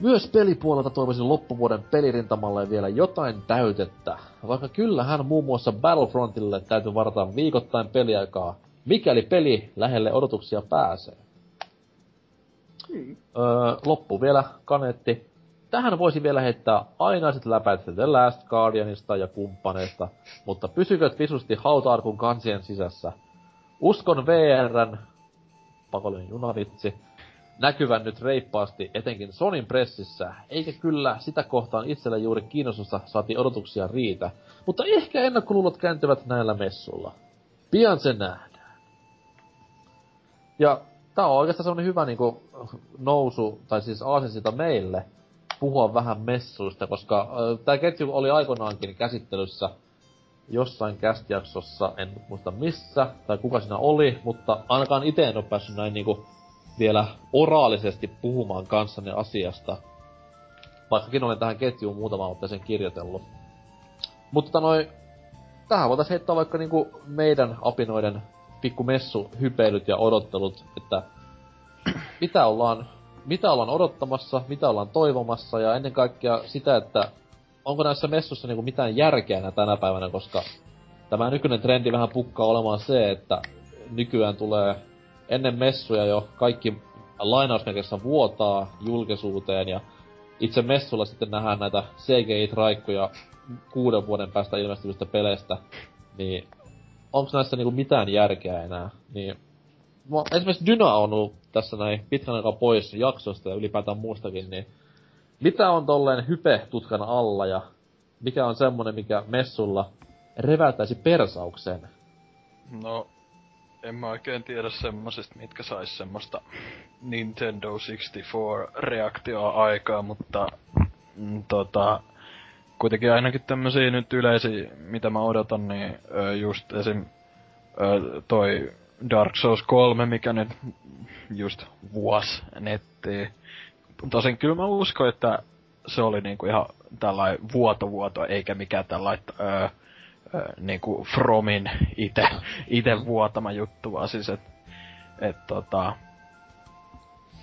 Myös pelipuolelta toivoisin loppuvuoden pelirintamalle vielä jotain täytettä, vaikka kyllähän muun muassa Battlefrontille täytyy varata viikoittain peliaikaa, mikäli peli lähelle odotuksia pääsee. Hmm. Öö, loppu vielä kaneetti. Tähän voisi vielä heittää ainaiset läpät The Last Guardianista ja kumppaneista, mutta pysyköt visusti hauta-arkun kansien sisässä. Uskon VRn, pakollinen junavitsi, näkyvän nyt reippaasti etenkin Sonin pressissä, eikä kyllä sitä kohtaan itsellä juuri kiinnostusta saati odotuksia riitä, mutta ehkä ennakkoluulot kääntyvät näillä messulla. Pian se nähdään. Ja tää on oikeastaan semmonen hyvä niinku nousu, tai siis aasinsilta meille, puhua vähän messuista, koska äh, tämä ketju oli aikoinaankin käsittelyssä jossain kästijaksossa, en muista missä, tai kuka siinä oli, mutta ainakaan itse en ole päässyt näin niinku vielä oraalisesti puhumaan kanssani asiasta. Vaikkakin olen tähän ketjuun muutama otteeseen kirjoitellut. Mutta noin, tähän voitaisiin heittää vaikka niinku meidän apinoiden pikku messu hypeilyt ja odottelut, että mitä ollaan, mitä ollaan odottamassa, mitä ollaan toivomassa ja ennen kaikkea sitä, että onko näissä messussa niinku mitään järkeä tänä päivänä, koska tämä nykyinen trendi vähän pukkaa olemaan se, että nykyään tulee ennen messuja jo kaikki lainausmerkissä vuotaa julkisuuteen ja itse messulla sitten nähdään näitä CGI-traikkuja kuuden vuoden päästä ilmestyvistä peleistä, niin onko näissä niinku mitään järkeä enää? Niin Mä, esimerkiksi Dyna on ollut tässä näin pitkän aikaa pois jaksosta ja ylipäätään muustakin, niin mitä on tolleen hype-tutkan alla ja mikä on semmonen, mikä messulla reväyttäisi persaukseen? No, en mä oikein tiedä semmosista, mitkä sais semmoista Nintendo 64-reaktioa aikaa, mutta mm, tota, kuitenkin ainakin tämmösiä nyt yleisiä, mitä mä odotan, niin ö, just esim. Ö, toi Dark Souls 3, mikä nyt just vuos nettiin. Tosin kyllä mä uskon, että se oli niinku ihan tällainen vuoto-vuoto, eikä mikään tällainen öö, niinku Fromin ite, ite vuotama juttu, vaan siis et, et tota,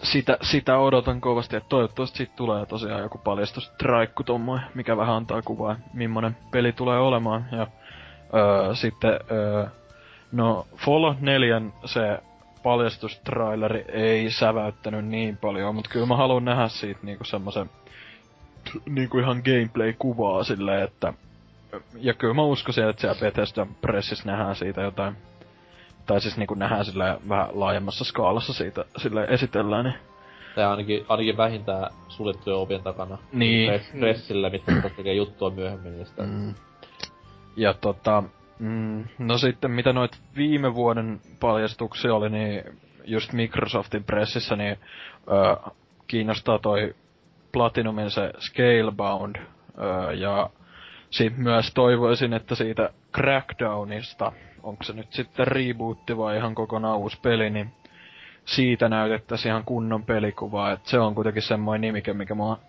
sitä, sitä odotan kovasti, että toivottavasti siitä tulee tosiaan joku paljastus traikku tommoinen, mikä vähän antaa kuvaa, millainen peli tulee olemaan. Ja öö, sitten öö, No, Fallout 4 se paljastustraileri ei säväyttänyt niin paljon, mutta kyllä mä haluan nähdä siitä niinku semmoisen niinku ihan gameplay-kuvaa silleen, että ja kyllä mä uskoisin, että siellä Bethesda Pressissä nähdään siitä jotain, tai siis niinku nähdään sillä vähän laajemmassa skaalassa siitä sille esitellään, niin Tää ainakin, ainakin vähintään suljettujen ovien takana. Niin. Press, pressillä, mitkä tekee juttua myöhemmin niistä. Mm. Ja tota, Mm, no sitten mitä noit viime vuoden paljastuksia oli, niin just Microsoftin pressissä, niin ö, kiinnostaa toi Platinumin se Scalebound, ö, ja sit myös toivoisin, että siitä Crackdownista, onko se nyt sitten rebootti vai ihan kokonaan uusi peli, niin siitä näytettäisiin ihan kunnon pelikuvaa, että se on kuitenkin semmoinen nimike, mikä mua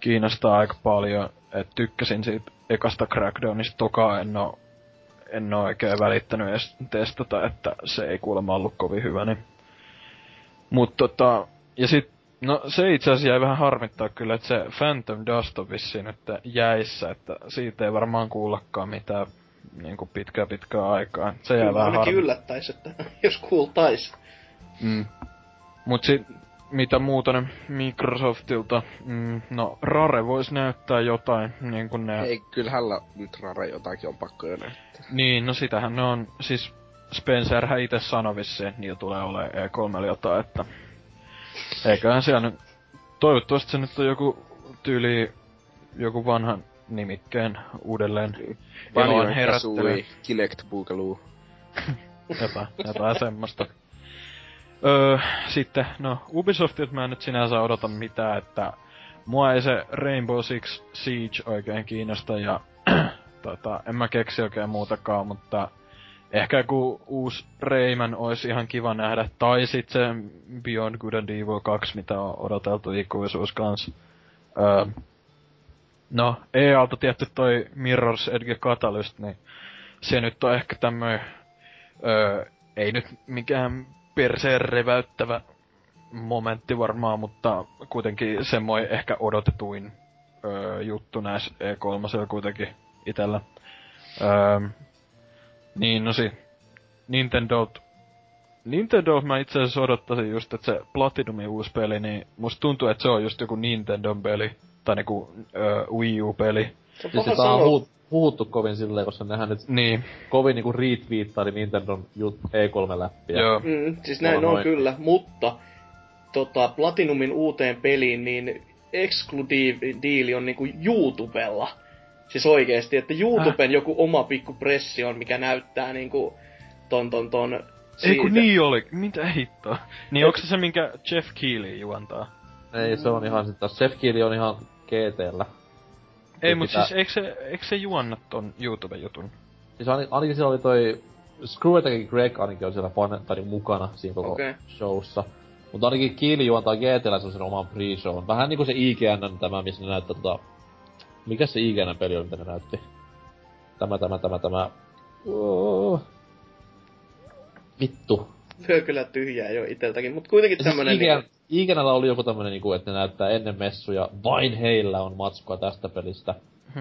kiinnostaa aika paljon, että tykkäsin siitä ekasta Crackdownista, toka en oo en oo oikein välittänyt edes testata, että se ei kuulemma ollut kovin hyvä, niin... Mut tota, ja sit, no se itse asiassa jäi vähän harmittaa kyllä, että se Phantom Dust on vissiin nyt jäissä, että siitä ei varmaan kuullakaan mitään niinku pitkää pitkää aikaa. Se jää Kyllä vähän ainakin harmittaa. yllättäis, että jos kuultais. Mm. Mut sit, mitä muuta ne Microsoftilta, mm, no Rare vois näyttää jotain, niin kuin ne... Ei, kyllähän la- nyt Rare jotakin on pakko jo näyttää. Niin, no sitähän ne on, siis Spencerhän itse sanoi vissiin, että niillä tulee olemaan E3 jotain, että... Eiköhän siellä nyt... Toivottavasti se nyt on joku tyyli, joku vanhan nimikkeen uudelleen eloon. Kazooie, Kinect Boogaloo. Jotain, jotain semmoista. Öö, sitten, no Ubisoftilta mä en nyt sinänsä odota mitään, että mua ei se Rainbow Six Siege oikein kiinnosta ja tota, en mä keksi oikein muutakaan, mutta ehkä joku uusi Rayman olisi ihan kiva nähdä. Tai sitten Beyond Good and Evil 2, mitä on odoteltu ikuisuus kanssa. Öö, no, EAlta tietty toi Mirror's Edge Catalyst, niin se nyt on ehkä tämmöinen, öö, ei nyt mikään perseen reväyttävä momentti varmaan, mutta kuitenkin semmoinen ehkä odotetuin öö, juttu näissä E3 kuitenkin itellä. Öö, niin, no si, Nintendo Nintendo mä itse asiassa odottaisin just, että se Platinumin uusi peli, niin musta tuntuu, että se on just joku Nintendo peli, tai niinku öö, Wii U-peli. Se on Siis sitä on sanoa. puhut, puhuttu kovin silleen, koska nehän nyt Niin, kovin niinku retweettaili Nintendon jut, E3-läppiä. joo. Mm, siis näin on noin. kyllä, mutta tota, Platinumin uuteen peliin, niin exclusive on niinku YouTubella. Siis oikeesti, että YouTuben Äh. joku oma pikku pressi on, mikä näyttää niinku ton ton ton Ei kun siitä. niin oli, mitä hittoa. Niin onko se se, minkä Jeff Keighley juontaa? Ei, se on ihan sit taas, Chef Kiili on ihan GTllä. Ei, mut pitää- siis eikö se, eikö se juonna ton YouTube-jutun? Siis ain- ainakin siellä oli toi Screw Attackin Greg ainakin on siellä fan, tai niinku mukana siinä koko okay. showssa. Mutta ainakin Kiili juontaa GTllä sellaisen oman pre-shown. Vähän niinku se IGN tämä, missä ne näyttää tota... Mikä se IGN peli oli, mitä ne näytti? Tämä, tämä, tämä, tämä... Oh. Vittu. Se on kyllä tyhjää jo iteltäkin, mutta kuitenkin Siis tämmönen... IGN, Niinku, IGNllä oli joku tämmönen niinku, että ne näyttää ennen messuja, vain heillä on matskua tästä pelistä.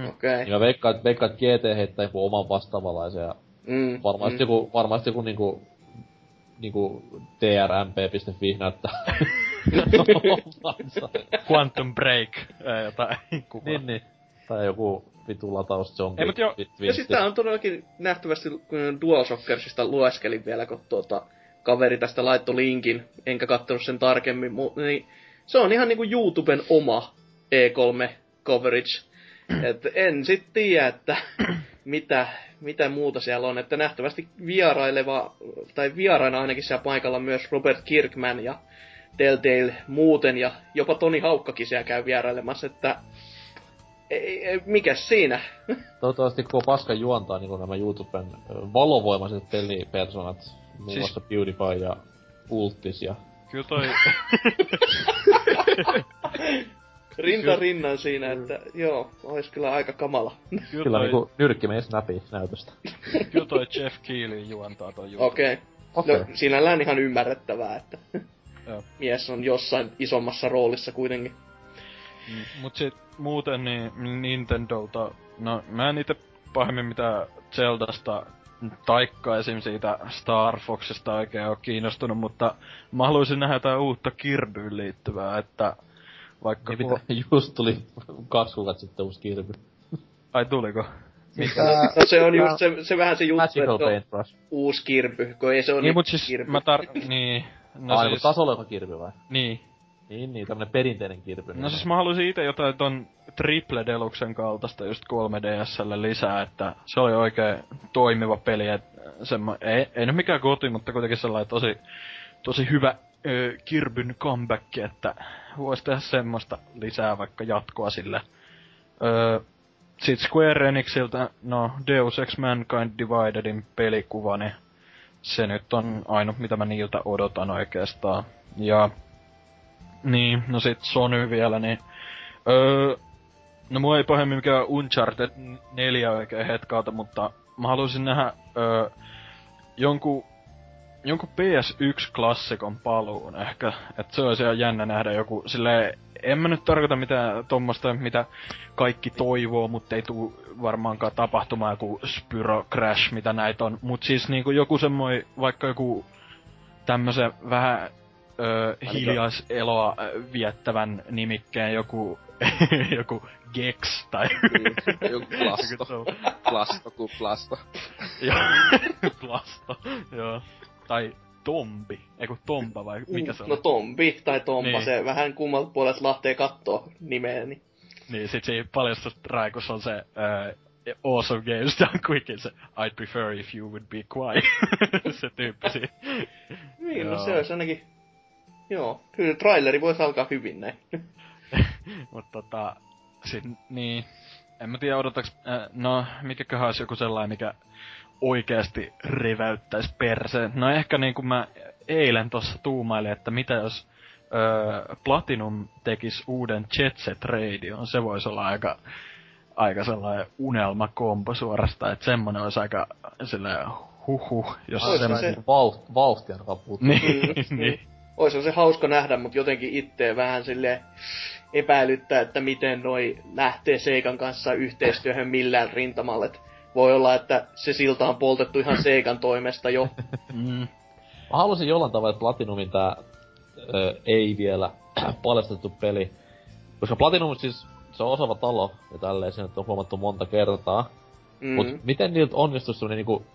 Okei. Ja mä veikkaan, että veikkaan, että GT heittää joku oman vastaavanlaisen ja Mm, varmasti mm. joku, varmasti joku niinku, niinku trmp.fi näyttää. Quantum Break, jotain kuvaa. niin, niin. Tai joku vitu lataus zombi. Ei, twi- Ja sitten tää on todellakin nähtävästi, kun DualShockersista lueskelin vielä, kun tuota, kaveri tästä laittoi linkin, enkä kattonut sen tarkemmin, mu- niin se on ihan niinku YouTuben oma E3 coverage. Et en sit tiedä, että mitä, mitä muuta siellä on. Että nähtävästi vieraileva, tai vieraina ainakin siellä paikalla myös Robert Kirkman ja Telltale muuten, ja jopa Toni Haukkakin siellä käy vierailemassa, että ei, ei, mikäs siinä? Toivottavasti koko paska juontaa niinku nämä YouTuben valovoimaiset pelipersonat. Muun Siis- muassa PewDiePie ja Ultis ja... Kyllä toi, Rinta Kyllä. rinnan siinä, että joo, olisi kyllä aika kamala. kyllä Kyllä toi, niinku nyrkkimies näpi näytöstä. kyllä toi Jeff Keighley juontaa ton jutun. Okei. Okay. Okei. No, sinällään ihan ymmärrettävää, että Joo. mies on jossain isommassa roolissa kuitenkin. Mm, Mut sit muuten niin Nintendolta, no mä en ite pahemmin mitä Zeldasta taikka esim. siitä Star Foxista oikein ole kiinnostunut, mutta mä haluaisin nähdä jotain uutta Kirbyyn liittyvää, että vaikka... Niin mitä, just tuli kaksi kuukautta sitten uusi Kirby. Ai tuliko? Mikä? No se on just se, se vähän se juttu, Magical että on Paintbrush. uusi kirpy, kun ei se ole Niin mut siis kirpy. mä tar- niin, no No Ai, siis, siis... tasolla joka Kirby vai? niin. Niin, niin, tämmönen perinteinen Kirby. No siis mä haluaisin itse jotain ton Triple Deluxen kaltaista just 3DSlle lisää, että se oli oikein toimiva peli, et semmo, ei, ei nyt mikään koti, mutta kuitenkin sellainen tosi, tosi hyvä ö, Kirbyn comeback, että voisi tehdä semmoista lisää vaikka jatkoa sille. Öö, sit Square Enixiltä, no Deus Ex Mankind Dividedin pelikuva, niin se nyt on ainut mitä mä niiltä odotan oikeastaan. Ja niin, no sit Sony vielä, niin... Öö, no mua ei pahemmin mikään Uncharted 4 oikein hetkalta, mutta mä haluaisin nähdä öö, jonkun, jonkun PS1-klassikon paluun ehkä. että se olisi ihan jännä nähdä joku sille en mä nyt tarkoita mitään tommosta, mitä kaikki toivoo, mutta ei tuu varmaankaan tapahtumaan joku Spyro Crash, mitä näitä on. Mut siis niinku joku semmoi, vaikka joku tämmösen vähän ö, hiljaiseloa viettävän nimikkeen joku, joku Gex tai Mm, Joku plasto. Plasto kuin plasto. Joo, Plasto, joo. Tai Tombi, eiku Tomba vai mikä se on? No Tombi tai Tompa, Niin. se vähän kummalta puolelta lähtee kattoo nimeä, niin Niin sit siinä paljastusraikussa on se ää, Awesome Games Done Quickin se I'd prefer if you would be quiet. se tyyppi siinä. Niin, no se olisi ainakin... Joo, kyllä traileri voisi alkaa hyvin näin. Mut tota, sit niin, en mä tiedä odotaks, äh, no mikäköhän olisi joku sellainen, mikä oikeasti reväyttäisi perseen. No ehkä niin kuin mä eilen tossa tuumailin, että mitä jos öö, Platinum tekis uuden Jet Set Radion, se voisi olla aika, aika sellainen unelmakompo suorastaan, että semmonen olisi aika sellainen huhu, jos se- Vauht, vauhtia kaput. Niin, niin. Ois se hauska nähdä, mutta jotenkin itse vähän sille epäilyttää, että miten noi lähtee Seikan kanssa yhteistyöhön millään rintamalle. Voi olla, että se silta on poltettu ihan Seikan toimesta jo. Mm. Mä haluaisin jollain tavalla, että Platinumin tää ö, ei vielä paljastettu peli. Koska Platinum siis, se on osaava talo ja tälleen, sen on huomattu monta kertaa. Mm. Mut miten niiltä onnistus semmonen niinku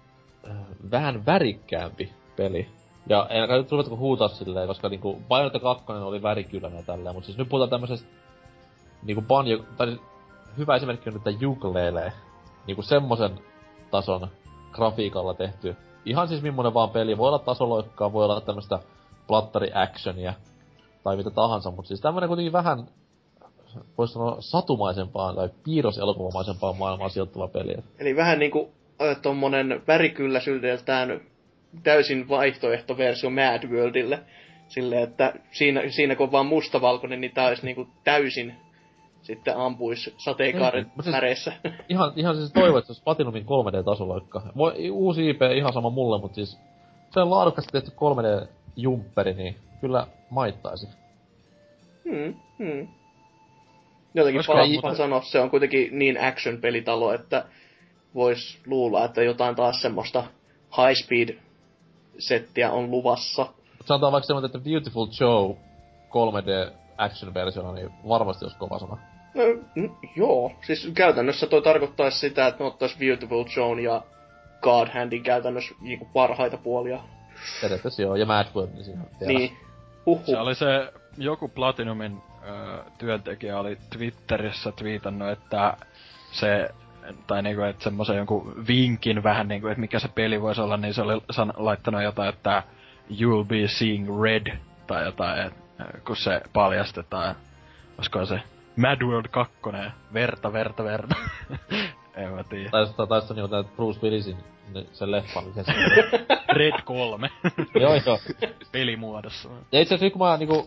vähän värikkäämpi peli? Ja en nyt ruvetko huutaa silleen, koska niinku Bayonetta 2 oli värikylänä tälleen, mut siis nyt puhutaan tämmöisestä niinku banjo, tai siis hyvä esimerkki on nyt tää ukulele. Niinku semmosen tason grafiikalla tehty. Ihan siis millainen vaan peli. Voi olla tasoloikkaa, voi olla tämmöstä plattari actionia tai mitä tahansa, mutta siis tämmönen kuitenkin vähän voisi sanoa satumaisempaan tai piirroselokuvamaisempaan maailmaan sijoittuva peli. Eli vähän niinku tommonen värikylläisyydeltään täysin vaihtoehtoversio Mad Worldille. Silleen, että siinä, siinä kun on vaan mustavalkoinen, niin tää olisi niinku täysin sitten ampuis sateenkaaren Niin, siis- väreissä. Ihan, ihan siis toivon, että se olisi Platinumin 3D-tasoloikka. Voi, uusi IP ihan sama mulle, mutta siis se on laadukkaasti tehty 3D-jumpperi, niin kyllä maittaisi. Hmm, hmm. Jotenkin muuten- sanoa, se on kuitenkin niin action-pelitalo, että vois luulla, että jotain taas semmoista high speed settiä on luvassa. Sanotaan vaikka semmoinen, että Beautiful Joe 3D action-versiona, niin varmasti olisi kova sana. No, joo, siis käytännössä toi tarkoittaisi sitä, että ne ottais Beautiful Joan ja God Handin käytännössä niinku parhaita puolia. Periaatteessa joo, ja Mad World, niin siinä. Niin, huhhuh. Se oli se, joku Platinumin ö, työntekijä oli Twitterissä twiitannut, että se, tai niinku, että semmoisen jonkun vinkin vähän niinku, että mikä se peli voisi olla, niin se oli san- laittanut jotain, että you'll be seeing red, tai jotain, et, ö, kun se paljastetaan. Olisiko se Mad World 2, verta, verta, verta. en mä tiedä. Tai tai taisi niinku tää Bruce Willisin ne- sen leffan. Sen Red 3. joo, joo. Pelimuodossa. Ja itse asiassa nyt kun mä niinku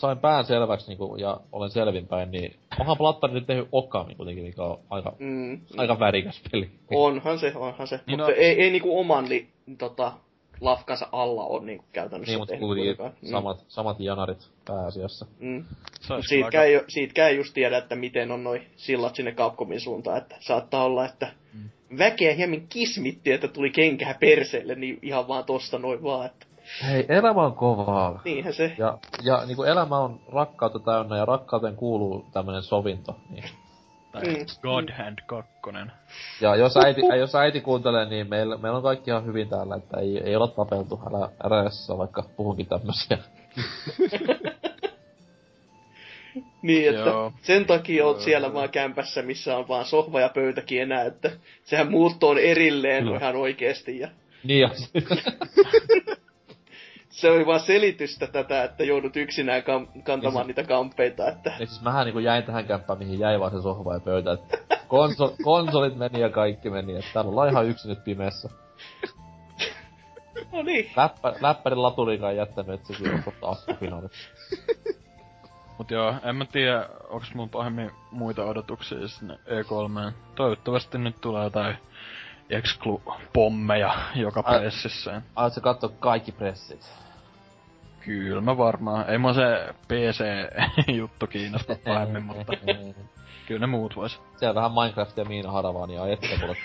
sain pään selväksi niinku, ja olen selvinpäin, niin onhan Plattari nyt tehnyt Okami kuitenkin, mikä on aika, Mm, aika värikäs peli. onhan se, onhan se. Niin mutta no- ei, ei niinku oman li, tota, lafkansa alla on niinku käytännössä Niin, mutta kuitenkaan. Mm, samat, samat janarit pääasiassa. Mm. Aika... ei, ei just tiedä, että miten on noi sillat sinne Capcomin suuntaan, että saattaa olla, että Mm. väkeä hieman kismitti, että tuli kenkää perseelle, niin ihan vaan tosta noin vaan, että Hei, elämä on kovaa. niinhän se. Ja, ja niinku elämä on rakkautta täynnä ja rakkauteen kuuluu tämmönen sovinto. Niin. Tai Mm. God Hand 2. Ja jos äiti, jos äiti kuuntelee, niin meillä, meillä on kaikki ihan hyvin täällä, että ei, ei olla tapeltu, älä, älä edes vaikka puhunkin tämmösiä. Niin, että Joo. sen takia oot siellä vaan kämpässä, missä on vaan sohva ja pöytäkin enää, että sehän muutto on erilleen Kyllä. ihan oikeesti. Ja niin ja se oli vaan selitystä tätä, että joudut yksinään kam- kantamaan Niin niitä kampeita, että Ja siis mähän niinku jäin tähän kämppään, mihin jäi vaan se sohva ja pöytä. Et konso, konsolit meni ja kaikki meni, että täällä ollaan ihan yksin nyt pimeässä. no niin. Läppä, läppärin laturikaan jättänyt, että se kyllä ottaa akkupinaalit. Mut joo, en mä tiedä, onks mun pahemmin muita odotuksia sinne E3. Toivottavasti nyt tulee jotain Exclu-pommeja joka Ai- pressissä. Aiot sä katsoa kaikki pressit? Kyllä mä varmaan. Ei mua se PC-juttu kiinnosta pahemmin, mutta kyllä ne muut vois. Siellä vähän Minecraftia ja Miina Haravaa, niin ai että kuule,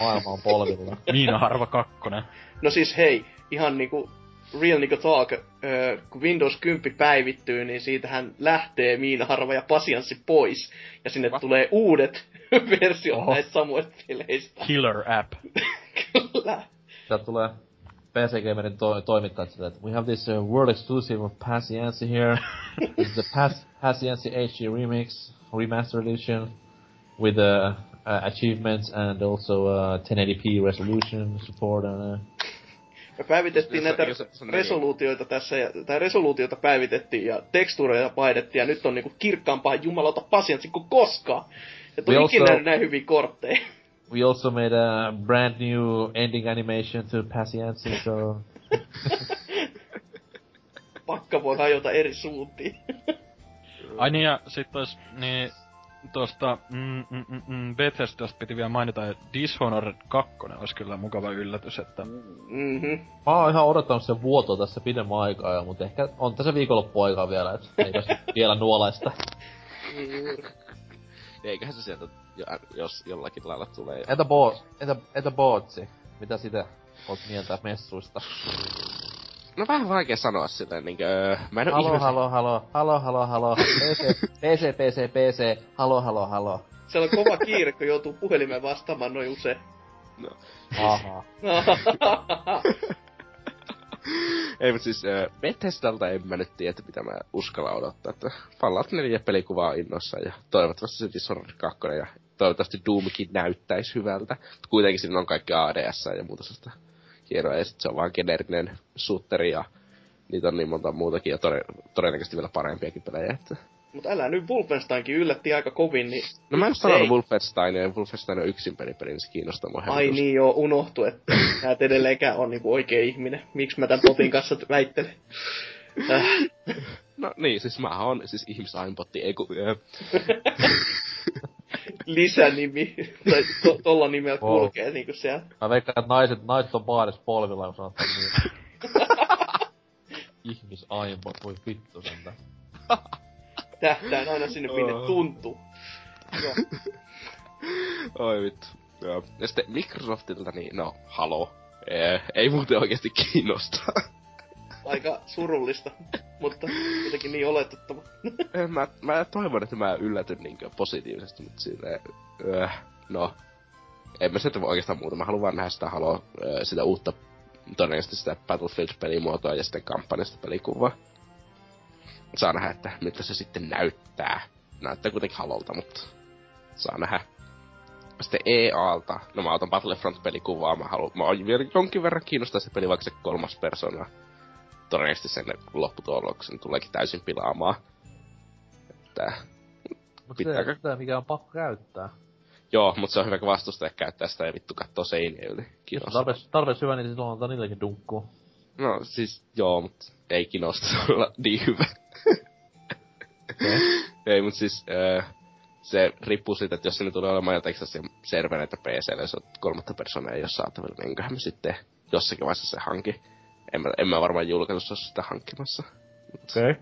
maailma on polvilla. Miina Harva 2. No siis hei, ihan niinku real niinku talk, öö, kun Windows 10 päivittyy, niin siitähän lähtee Miinaharva ja Pasianssi pois. Ja sinne What? tulee uudet versiot Oho. näistä samoista peleistä. Killer app. Kyllä. Sieltä tulee PC Gamerin to- toimittajat silleen, että we have this uh, world exclusive of Pasiansi here. this is the Pas- Pasiansi HD remix, remastered edition, with uh, uh, achievements and also uh, 1080p resolution support. And, uh, Me päivitettiin Jos- näitä jos- resoluutioita tässä, ja, tai resoluutioita päivitettiin ja tekstuureja painettiin, ja nyt on niinku kirkkaampaa jumalauta pasianssi kuin koskaan. Et ole We ikinä also- näin hyviä kortteja. We also made a brand new ending animation to Pasiansi, so... Pakka voi hajota eri suuntiin. Ai niin, ja sit ois, niin, tosta, mm, mm, mm, mm, Bethesdasta piti vielä mainita, että Dishonored 2 olisi kyllä mukava yllätys, että Mhm. Mä oon ihan odottanut sen vuotoa tässä pidemmän aikaa jo, mutta ehkä on tässä viikonloppuaikaa vielä, et eikös vielä nuolaista. Eiköhän se sieltä, jo- jos jollakin lailla tulee. Entä Bo, entä, entä Bootsi? Mitä sitä oot mieltä messuista? No vähän vaikea sanoa silleen niinkö... Mä en oo Halo, halo, halo, halo, halo, halo, PC, PC, PC, PC, halo, halo, halo. Siellä on kova kiire, kun joutuu puhelimeen vastaamaan noin usein. Aha. Ei, mutta siis äh, Bethesdalta en mä nyt tiedä, mitä mä uskalla odottaa. Että Fallout 4 pelikuvaa innossa ja toivottavasti se Dishonored 2 ja toivottavasti Doomkin näyttäisi hyvältä. Mutta kuitenkin siinä on kaikki ADS ja muuta sellaista hienoa ja sit se on vaan generinen shooteri ja niitä on niin monta muutakin ja tode- todennäköisesti vielä parempiakin pelejä. Että... Mutta älä nyt Wolfensteinkin yllätti aika kovin, niin... No mä en Ei. sanonut Wolfenstein ja Wolfenstein on yksin pelipeli, niin se kiinnostaa mua Ai niin joo, unohtu, että sä et edelleenkään on niinku oikea ihminen. Miksi mä tän potin kanssa väittelen? No niin, siis mä oon siis ihmisaimbot, ei ku... Lisänimi. tai to, tolla nimellä Wow. kulkee niinku siellä. Mä veikkaan, että naiset, naiset on baarissa polvilla, kun sanot tän niin. Ihmisaimbot, voi vittu sentä. Tähtään aina sinne, minne Oh. tuntuu. Joo. Oi vittu. Joo. Ja sitten Microsoftilta, niin no, halo. Ee, ei muuten oikeasti kiinnosta. Aika surullista, mutta jotenkin niin oletettava. Eh, mä, mä toivon, että mä yllätyn niinkö positiivisesti, mutta silleen, öö, no, en mä sitä voi oikeastaan muuta. Mä haluan vaan nähdä sitä halo, öö, sitä uutta, todennäköisesti sitä Battlefield-pelimuotoa ja sitten kampanjasta pelikuvaa. Saa nähdä, että miltä se sitten näyttää. Näyttää kuitenkin halolta, mutta saa nähdä. Sitten EAlta, no mä otan Battlefront-pelikuvaa, mä haluan, mä oon vielä jonkin verran kiinnostaa se peli, vaikka se kolmas persona. Todennäköisesti sen lopputuloksen tuleekin täysin pilaamaan. Että, Mut Pitääkö? se, sitä mikä on pakko käyttää. joo, mutta se on hyvä, kun vastustaja käyttää sitä ja vittu kattoo seiniä yli. Jos on Kiinnostaa. tarpeeksi, tarpeeksi hyvä, niin silloin antaa niillekin dunkkuu. No siis, joo, mutta ei kiinnosta olla niin hyvä. Okei. ei, mutta siis, äh, se riippuu siitä, että jos sinne tulee olemaan jotain sellaisia servereitä PClle, jos on kolmatta persoonaa ei ole saatavilla, niin enköhän me sitten jossakin vaiheessa se hanki. En mä, en mä varmaan julkaisussa sitä hankkimassa. Okei.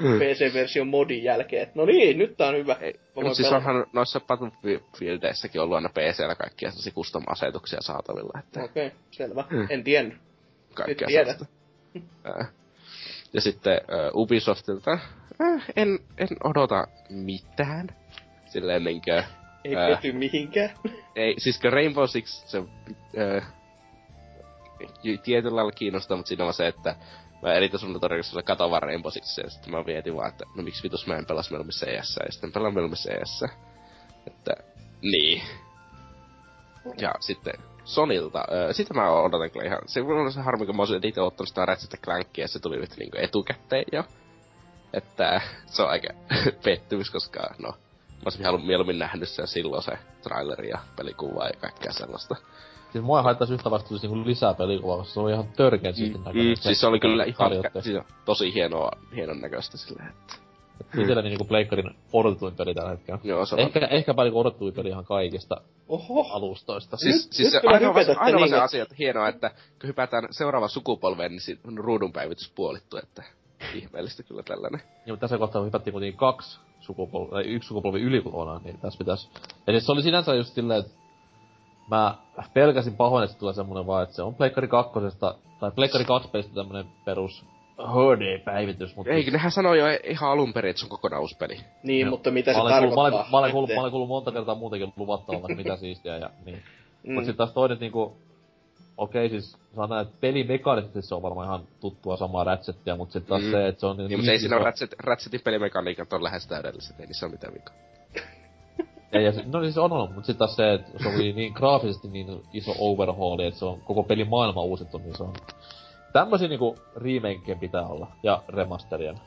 Mm. PC-version modin jälkeen. No niin, nyt tää on hyvä. Ei, mutta siis pelata. onhan noissa Battlefieldeissäkin ollut aina PCllä kaikkia sellaisia custom-asetuksia saatavilla, että Okei, okay, selvä. Mm. En tiennyt. kaikkea sellaista. Ää. Ja sitten äh, Ubisoftilta, äh, en, en odota mitään. Silleen niinkö, Ei Ää. pety mihinkään. ei, siis Rainbow Six, se äh, j- tietyllä lailla kiinnostaa, mutta siinä on se, että mä erityisellä todennäköisesti katon vaan Rainbow Sixia, ja sitten mä mietin vaan, että no miksi vitus mä en pelas mieluummin CS, ja sitten pelaan mieluummin CS. Että, niin. Ja sitten Sonilta, äh, sitä mä odotan kyllä ihan, se on se harmi, kun mä olisin itse ottanut sitä Ratchet Clankia, ja se tuli nyt niinku etukäteen jo. Että se on aika pettymys, koska no, mä olisin halunnut mieluummin nähnyt sen silloin se traileri ja pelikuva ja kaikkea sellaista. Siis mua haittaisi yhtä vasta tulisi niinku lisää pelikuvaa, koska se oli ihan törkeen siistin näköinen. Mm, siis se oli kyllä ihan siis tosi hienoa, hienon näköistä silleen, että... Itselläni niinku pleikkarin odotetuin peli tällä hetkellä. Joo, se on. Ehkä, ehkäpä niinku odotetuin peli ihan kaikista Oho. alustoista. Siis, Nyt- siis nyt se ainoa, ainoa niin, se että- asia, että hienoa, että kun hypätään seuraavaan sukupolveen, niin sit ruudun päivitys puolittuu, että ihmeellistä kyllä tällainen. Niin, mutta tässä kohtaa hypättiin kuitenkin kaksi sukupolvea, tai yksi sukupolvi yli kokonaan, niin tässä pitäisi... Ja siis se oli sinänsä just silleen, että mä pelkäsin pahoin, että se tulee semmonen vaan, että se on Pleikkari kakkosesta, tai Pleikkari 2 pelistä tämmönen perus HD-päivitys, mutta... Eikö nehän sanoi jo ihan alun perin, että se on kokonaan uusi peli. Niin, Joo. mutta mitä mä se olen kuullut, mä tarkoittaa? olen, mä olen, kuullut, mä olen kuullut monta kertaa muutenkin luvattavan, mitä siistiä ja niin. Mm. Mut sit taas toinen niinku, okei siis sanotaan, että pelimekaanisesti se on varmaan ihan tuttua samaa Ratchettia, mut sit taas Mm. se, että se on niin, Niin, mutta ei siinä ole Ratchet, Ratchetin pelimekaniikat on lähes täydelliset, ei niissä ole mitään vikaa. Ja, ja, se- no siis on, on, mutta sitten taas se, että se oli niin graafisesti niin iso overhauli, että se on koko pelin maailma uusittu, niin se on... Tämmösiä niinku remakeja pitää olla, ja remasterien.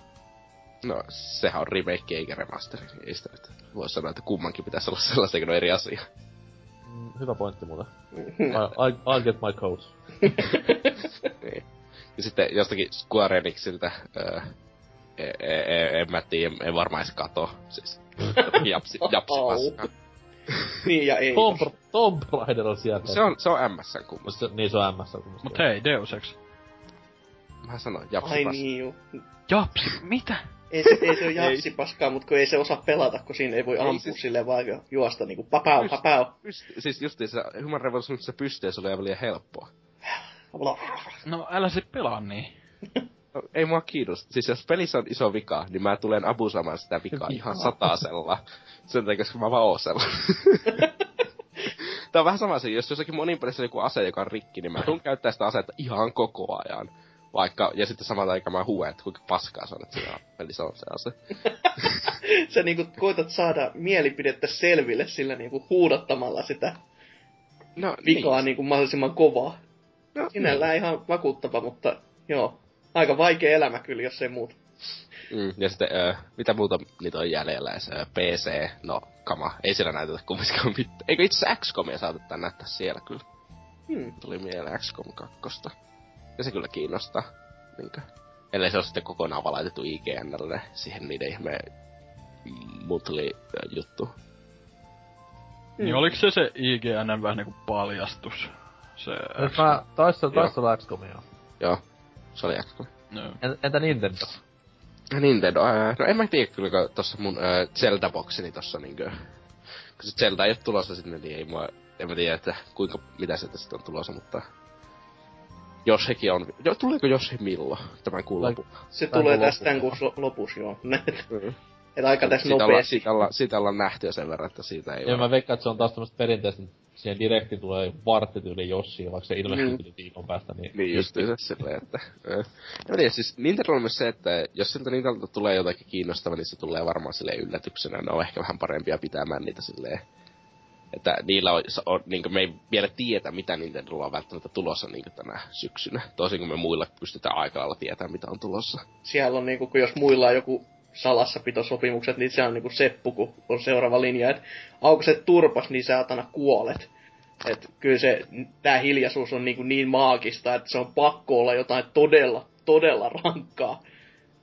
No, sehän on remake eikä remasteri. Ei sitä nyt voi sanoa, että kummankin pitäisi olla sellaisia, kun on eri asia. Mm, hyvä pointti muuten. I, I, I'll get my coat. niin. Ja sitten jostakin Square Enixiltä, öö, e, e, e, en mä tiedä, en varmaan edes kato. Siis, japsi, japsi paskaa. niin ja ei. Tomb, Tomb Raider on sieltä. Se on, se on MSN kummassa. Se, niin se on MS kummassa. Mut hei, Deus Ex. Mä sanoin, japsi Ai niin juu. Japsi, mitä? Ei se, ei se ole japsi paskaa, mutta kun ei se osaa pelata, kun siinä ei voi Ei ampua siis- silleen vaan ju- juosta niinku papau, Just- papau. Pyst- siis justiinsa Human Revolutionissa pystyy, se oli aivan liian helppoa. No älä sit pelaa niin. Ei mua kiinnosta. Siis jos pelissä on iso vika, niin mä tulen abusamaan sitä vikaa ihan satasella. Sen takia, koska mä vaan oon. Tää on vähän sama asia, jos jossakin monin pelissä on joku ase, joka on rikki, niin mä tuun käyttää sitä asetta ihan koko ajan. Vaikka, ja sitten samaan aikaan mä huuan, että kuinka paskaa se on, että siinä pelissä on se ase. Sä niinku koitat saada mielipidettä selville sillä niinku huudattamalla sitä No, vikaa niin. niinku mahdollisimman kovaa. No, Sinällään ihan vakuuttava, mutta joo. Aika vaikea elämä kyllä, jos ei muuta. Mm, ja sitten, ö, mitä muuta niitä on jäljellä? Se, ö, PC, no, kama. Ei siellä näytetä kumminkaan mitään. Eikö itse asiassa XCOMia saatettaa näyttää siellä kyllä? Hmm. Tuli mieleen XCOM 2. Ja se kyllä kiinnostaa. Niinkö? Ellei se ole sitten kokonaan valaitettu IGNlle siihen niiden ihme mutli juttu. Niin oliks se se IGN vähän niinku paljastus? Se... Mä taistelu, Joo. taistelu XCOMia. Joo, se oli XCOM. No. En, entä Nintendo? Nintendo, ää, no en mä tiedä kyllä, kun tossa mun ää, Zelda-boksini tossa niinkö... Kun se Zelda ei oo tulossa sinne, niin ei mua... En mä tiedä, että kuinka, mitä sieltä sitten on tulossa, mutta... Jos hekin on... Jo, tuleeko jos he milloin? Tämän kuun lopulla. Se Tän tulee tämän lopussa. kuun lo- lopussa, joo. Mm. Et aika tässä nopeasti. siitä, ollaan, ollaan nähty jo sen verran, että siitä ei Ja mä veikkaan, että se on taas tämmöstä perinteistä, siihen direkti tulee varttityyli Jossi, vaikka se ilmestyy Mm. viikon päästä, niin... Niin justiinsa silleen, että... En mä tiedä, siis Nintendo on myös se, että jos siltä Nintendo tulee jotakin kiinnostavaa, niin se tulee varmaan sille yllätyksenä. Ne on ehkä vähän parempia pitämään niitä silleen. Että niillä on, on niin me ei vielä tietä, mitä Nintendolla on välttämättä tulossa niin tänä syksynä. Toisin kuin me muilla pystytään aika lailla tietämään, mitä on tulossa. Siellä on niinku, kun jos muilla on joku salassapitosopimukset, niin se on niinku seppu, kun on seuraava linja, että aukaset turpas, niin saatana kuolet. Et kyllä se, tää hiljaisuus on niinku niin maagista, että se on pakko olla jotain todella, todella rankkaa.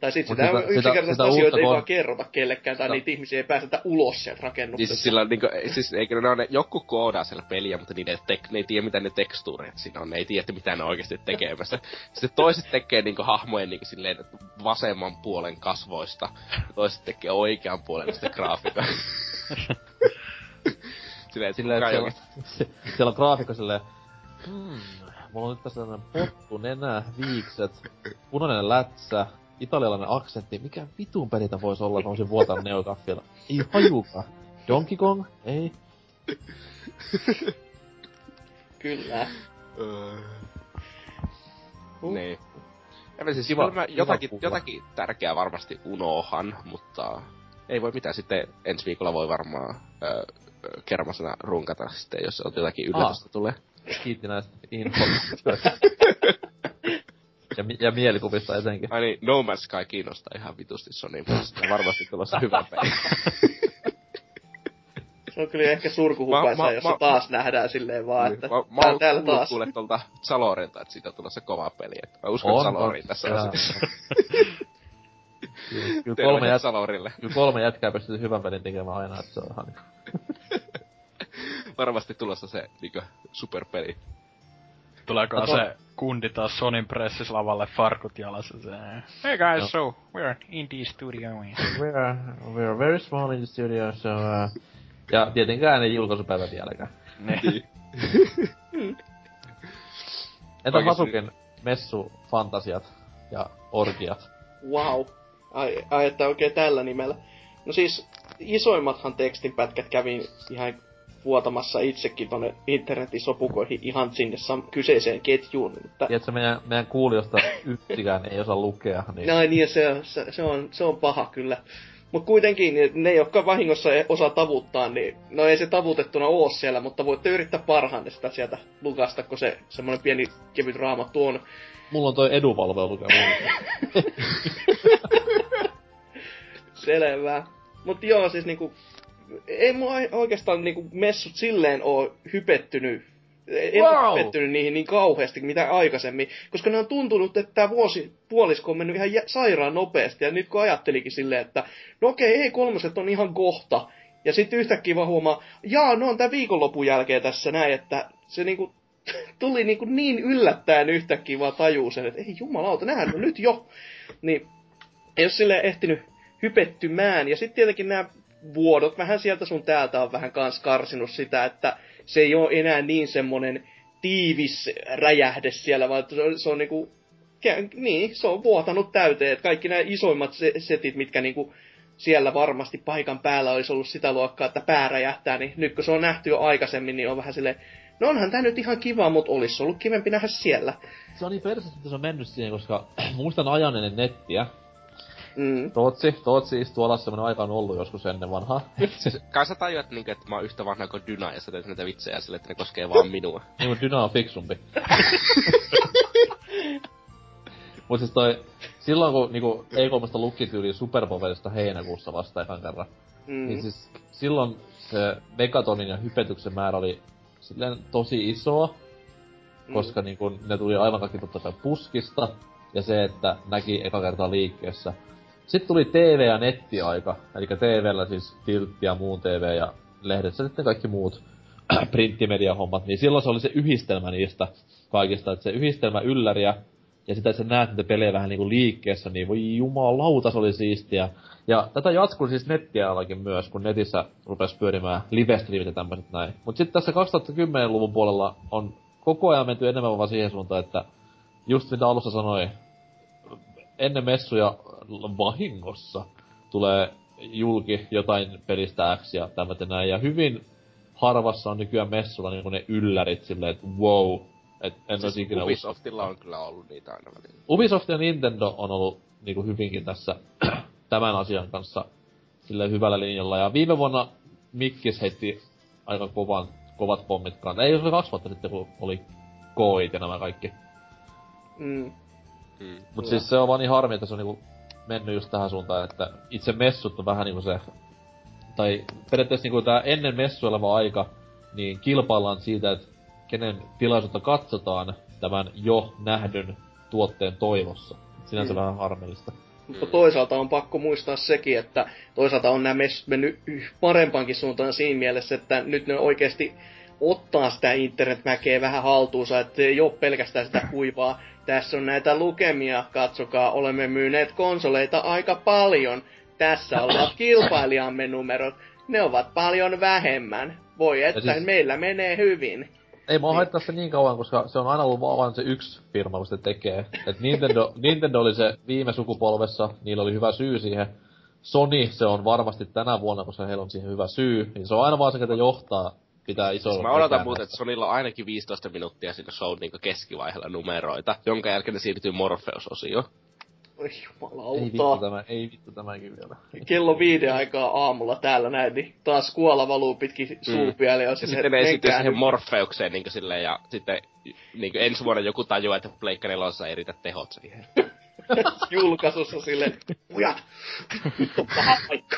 Tai sit Mut sitä, sitä- sitä yksinkertaisesti sitä asioita ei vaan kerrota kellekään, tai Sitä- niitä ihmisiä ei päästetä ulos sieltä Niin rakennuksesta. siis sillä on niinku, siis eikö ne, ne joku koodaa siellä peliä, mutta niiden tek, ne ei tiedä mitä ne tekstuurit siinä on, ne ei tiedä, mitä ne on oikeasti tekemässä. Sitten toiset tekee niinku hahmojen niinku silleen vasemman puolen kasvoista, ja toiset tekee oikean puolen sitä graafiikkaa. silleen, että Silleen, siellä, siellä on graafikko silleen, hmm, mulla on nyt tässä tämmönen pottu, nenä, viikset, punainen lätsä, italialainen aksentti, mikä vitun pelitä voisi olla, että mä voisin vuotaa neokaffilla. Ei hajuka. Donkey Kong? Ei. Kyllä. Öö, Uh. Niin. Ja mä siis Kiva- kyllä mä kiva jotakin, jotakin tärkeää varmasti unohan, mutta ei voi mitään. Sitten ensi viikolla voi varmaan ö, ö, kermasena runkata sitten, jos on jotakin yllätystä tulee. Kiitti näistä infoista. ja, mi- ja mielikuvista etenkin. Ai niin, No Man's Sky kiinnostaa ihan vitusti Sony, mutta on varmasti tulossa hyvä peli. Se on kyllä ehkä surkuhupaisa, jos mä- se taas nähdään silleen vaan, että mä, mä tää- oon täällä kuullut taas. kuule tuolta Salorilta, että siitä on tulossa kova peli. Että mä uskon On, Saloriin on. tässä asiassa. Kyllä, kyllä, kolme jät- Salorille. kyllä kolme jätkää pystyy hyvän pelin tekemään aina, että se on ihan... Varmasti tulossa se niinkö superpeli. Tuleeko se kundi taas Sonin pressislavalle farkut jalassa se... Hey guys, No. so we're an indie studio. We are, we are very small in the studio, so... Uh... Ja tietenkään ei julkaisupäivä vieläkään. Niin. Entä Hasuken messu, fantasiat ja orgiat? Wow. Ai, ai, että oikein tällä nimellä. No siis, isoimmathan tekstinpätkät kävin ihan vuotamassa itsekin tonne internetin sopukoihin ihan sinne sam- kyseiseen ketjuun. Mutta... Tiedätkö, meidän, meidän kuulijoista yksikään ei osaa lukea, niin... Näin, niin, ja se, on- se, se, on, se on paha kyllä. Mutta kuitenkin niin ne, jotka vahingossa ei osaa tavuttaa, niin no ei se tavutettuna oo siellä, mutta voitte yrittää parhaanne sitä sieltä lukasta, kun se semmoinen pieni kevyt raamattu on. Mulla on toi edunvalvelu lukea mulle. Selvä. Mut joo, siis niinku, ei mua oikeastaan niinku messut silleen oo hypettynyt en wow. Wow! pettynyt niihin niin kauheasti mitä aikaisemmin, koska ne on tuntunut, että tämä vuosi puolisko on mennyt ihan jä- sairaan nopeasti, ja nyt kun ajattelikin silleen, että no okei, E3 on ihan kohta, ja sitten yhtäkkiä vaan huomaa, jaa, no on tämän viikonlopun jälkeen tässä näin, että se niinku tuli niinku niin yllättäen yhtäkkiä vaan tajuu sen, että ei jumalauta, nähän on nyt jo. Niin ei ole silleen ehtinyt hypettymään. Ja sitten tietenkin nämä vuodot vähän sieltä sun täältä on vähän kans karsinut sitä, että se ei ole enää niin semmonen tiivis räjähde siellä, vaan se on, se on niinku, niin, se on vuotanut täyteen. Että kaikki nämä isoimmat se- setit, mitkä niinku siellä varmasti paikan päällä olisi ollut sitä luokkaa, että pää räjähtää, niin nyt kun se on nähty jo aikaisemmin, niin on vähän silleen, no onhan tää nyt ihan kiva, mutta olisi ollut kivempi nähdä siellä. Se on niin perseestä, että se on mennyt siihen, koska muistan ajan ennen nettiä. Mm. Tootsi, Tootsi istuu alas semmonen aika on ollut joskus ennen vanhaa. Siis kai sä tajuat, niinku, että mä oon yhtä vanha kuin Dyna, ja sä teet näitä vitsejä sille, että ne koskee vaan minua. niin mun Dyna on fiksumpi. Mut siis toi, silloin kun niinku E3 lukki tyyli Superpovelista heinäkuussa vasta ekan kerran, Mm. niin siis silloin se megatonin ja hypetyksen määrä oli silleen tosi isoa, koska niin kun ne tuli aivan kaikki totta kai puskista, ja se, että näki eka kertaa liikkeessä. Sitten tuli TV- ja nettiaika, eli TVllä siis Tiltti ja muun TV ja lehdessä sitten kaikki muut printtimedia-hommat, niin silloin se oli se yhdistelmä niistä kaikista, että se yhdistelmä ylläriä, ja sitä, että sä näet niitä pelejä vähän niinku liikkeessä, niin voi jumalauta, se oli siistiä. Ja tätä jatkui siis nettialakin myös, kun netissä rupesi pyörimään livestreamit ja tämmöiset näin. Mut sitten tässä 2010-luvun puolella on koko ajan menty enemmän vaan siihen suuntaan, että just mitä alussa sanoi, ennen messuja vahingossa tulee julki jotain pelistä X ja tämmöitä näin. Ja hyvin harvassa on nykyään messulla niin ne yllärit silleen, että wow, et en siis ikinä. Ubisoftilla on kyllä ollut niitä aina välillä. Ubisoft ja Nintendo on ollut niinku hyvinkin tässä tämän asian kanssa sille hyvällä linjalla. Ja viime vuonna Mikkis heitti aika kovan, kovat pommit kanssa. Ei, se oli kaksi vuotta sitten, kun oli koit ja nämä kaikki. Mm. Mm. Mut Kyllä. siis se on vaan niin harmi, että se on niinku mennyt just tähän suuntaan, että itse messut on vähän niinku se... Tai periaatteessa niinku tää ennen messu oleva aika, niin kilpaillaan siitä, että kenen tilaisuutta katsotaan tämän jo nähdyn tuotteen toivossa. Sinänsä Mm. vähän harmillista. Mutta toisaalta on pakko muistaa sekin, että toisaalta on nämä messut mennyt parempaankin suuntaan siinä mielessä, että nyt ne oikeasti ottaa sitä internetmäkeä vähän haltuunsa, että ei ole pelkästään sitä kuivaa. Tässä on näitä lukemia, katsokaa, olemme myyneet konsoleita aika paljon. Tässä ovat kilpailijamme numerot. Ne ovat paljon vähemmän. Voi että siis- siis... meillä menee hyvin. Ei mua Niin. haittaa se niin kauan, koska se on aina ollut vaan se yksi firma, kun sitä tekee. Et Nintendo, Nintendo oli se viime sukupolvessa, niillä oli hyvä syy siihen. Sony, se on varmasti tänä vuonna, koska heillä on siihen hyvä syy. Niin se on aina vaan se, ketä johtaa, pitää isolla Siis mä odotan muuten, että Sonilla on ainakin 15 minuuttia siinä show niin keskivaiheella numeroita, jonka jälkeen ne siirtyy Morpheus-osioon. Oi Ei vittu jumalauta. tämä, ei vittu tämäkin vielä. Kello viiden aikaa aamulla täällä näin, niin taas kuola valuu pitkin suupialle. Ja Ja sinne, sitten ne esityy siihen nyt. Morpheukseen niin silleen, ja sitten niin ensi vuonna joku tajuaa, että Pleikka 4 ei riitä tehot siihen. julkaisussa sille, pujat, vittu on paha paikka.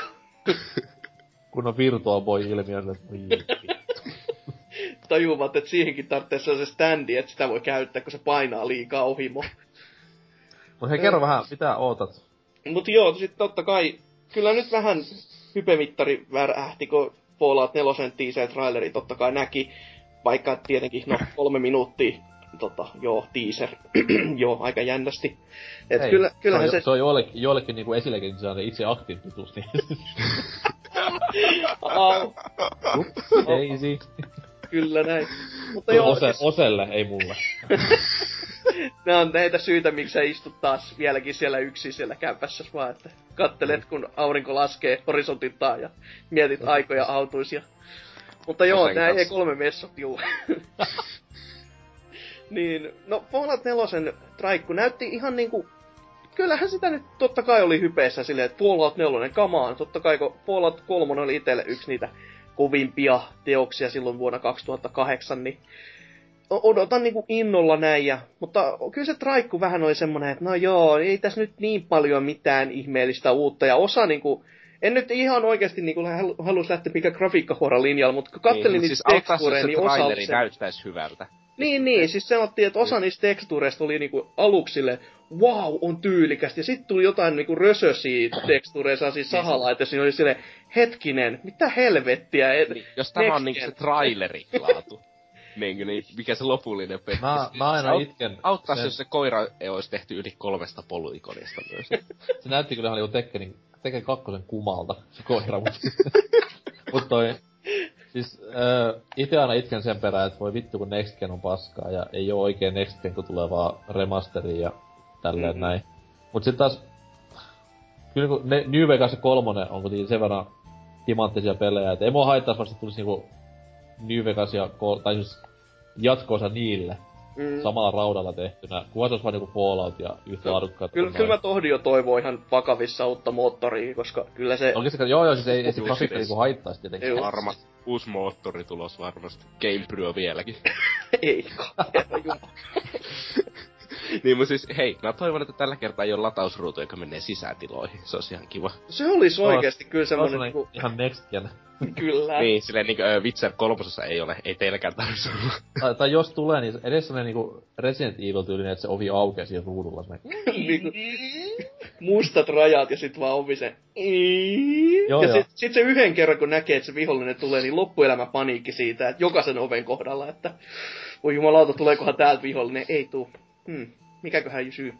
Kun on Virtual Boy-ilmiö, vittu. Tajuvat, että siihenkin tarvitsee se standi, että sitä voi käyttää, kun se painaa liikaa ohimo. Mut hei, kerro vähän, mitä ootat? Mut joo, sit totta kai, kyllä nyt vähän hypemittari värähti, kun Fallout 4 teaser-traileri totta kai näki, vaikka tietenkin, no, kolme minuuttia, tota, joo, teaser, joo, aika jännästi. Et Hei, kyllä, kyllähän se... se, On, se on joillekin, joillekin niinku esillekin se on itse aktiivisuus, niin Daisy. Kyllä näin. Mutta joo, Ose, siis, Oselle, ei mulle. nämä on näitä syitä, miksi sä istut taas vieläkin siellä yksin siellä kämpässä vaan, että kattelet, kun aurinko laskee horisontin taa ja mietit aikoja autuisia. Mutta joo, Osen nämä kanssa. E3-messut, juu. niin, no Fallout 4 traikku näytti ihan niinku... Kyllähän sitä nyt totta kai oli hypeessä silleen, että Fallout 4, come on. Totta kai kun Fallout 3 oli itselle yksi niitä kovimpia teoksia silloin vuonna 2008, niin odotan niinku innolla näin, ja, mutta kyllä se traikku vähän oli semmonen, että no joo, ei tässä nyt niin paljon mitään ihmeellistä uutta, ja osa niinku en nyt ihan oikeasti niin halus lähteä mikä grafiikkahuoran linjalla, mutta kun kattelin niin, niitä siis jos niin osa se... näyttäisi hyvältä. Niin, niin, siis sanottiin, että osa niistä tekstuureista oli niinku aluksille, wow, on tyylikästä, ja sitten tuli jotain niinku rösösiä tekstuureja, siis sahalaita, siinä oli sille hetkinen, mitä helvettiä, et, Niin, jos tämä on niinku se traileri laatu, niin, niin mikä se lopullinen peli. Mä, mä aina Aut- itken. Auttaisi, sen- jos se koira ei olisi tehty yli kolmesta polyikonista myös. Se näytti kyllä ihan niinku Tekkenin, Tekken kakkosen kumalta, se koira, mut, mut toi, siis äh, ite aina itken sen perään, että voi vittu kun Next Gen on paskaa ja ei oo oikein Next Gen kun tulee vaan remasteri ja tälleen Mhm. mm-hmm. näin. Mut sit taas, kyllä kun ne New Vegas 3 on kuitenkin sen verran timanttisia pelejä, että ei mua haittais vasta tulisi niinku New Vegas ja, tai siis jatkoosa niille Mm. samalla raudalla tehtynä, se olisi vaan niinku Fallout ja yhtä laadukkaat. Kyllä, kyllä mä tohdin jo toivoo ihan vakavissa uutta moottoria, koska kyllä se... Oikeesti, joo joo, siis ei, ei se grafiikka niinku haittais tietenkin. Ei Varma uusi moottori tulos varmasti. Game vieläkin. ei, niin mutta siis, hei, mä toivon, että tällä kertaa ei ole latausruutu, joka menee sisätiloihin. Se olisi ihan kiva. Se olisi oikeesti kyllä semmonen Semmonen niinku, ihan next gen. kyllä. Niin, silleen niinku Witcher kolmosessa ei ole, ei teilläkään tarvitse olla. tai, tai, jos tulee, niin edes semmonen niinku Resident Evil tyylinen, että se ovi aukeaa siinä ruudulla. niinku, mustat rajat ja sit vaan ovi se... Joo, ja joo. sit, sit, se yhden kerran kun näkee, että se vihollinen tulee, niin loppuelämä paniikki siitä, että jokaisen oven kohdalla, että voi jumalauta, tuleekohan täältä vihollinen, ei tuu. Hmm, mikäköhän syy.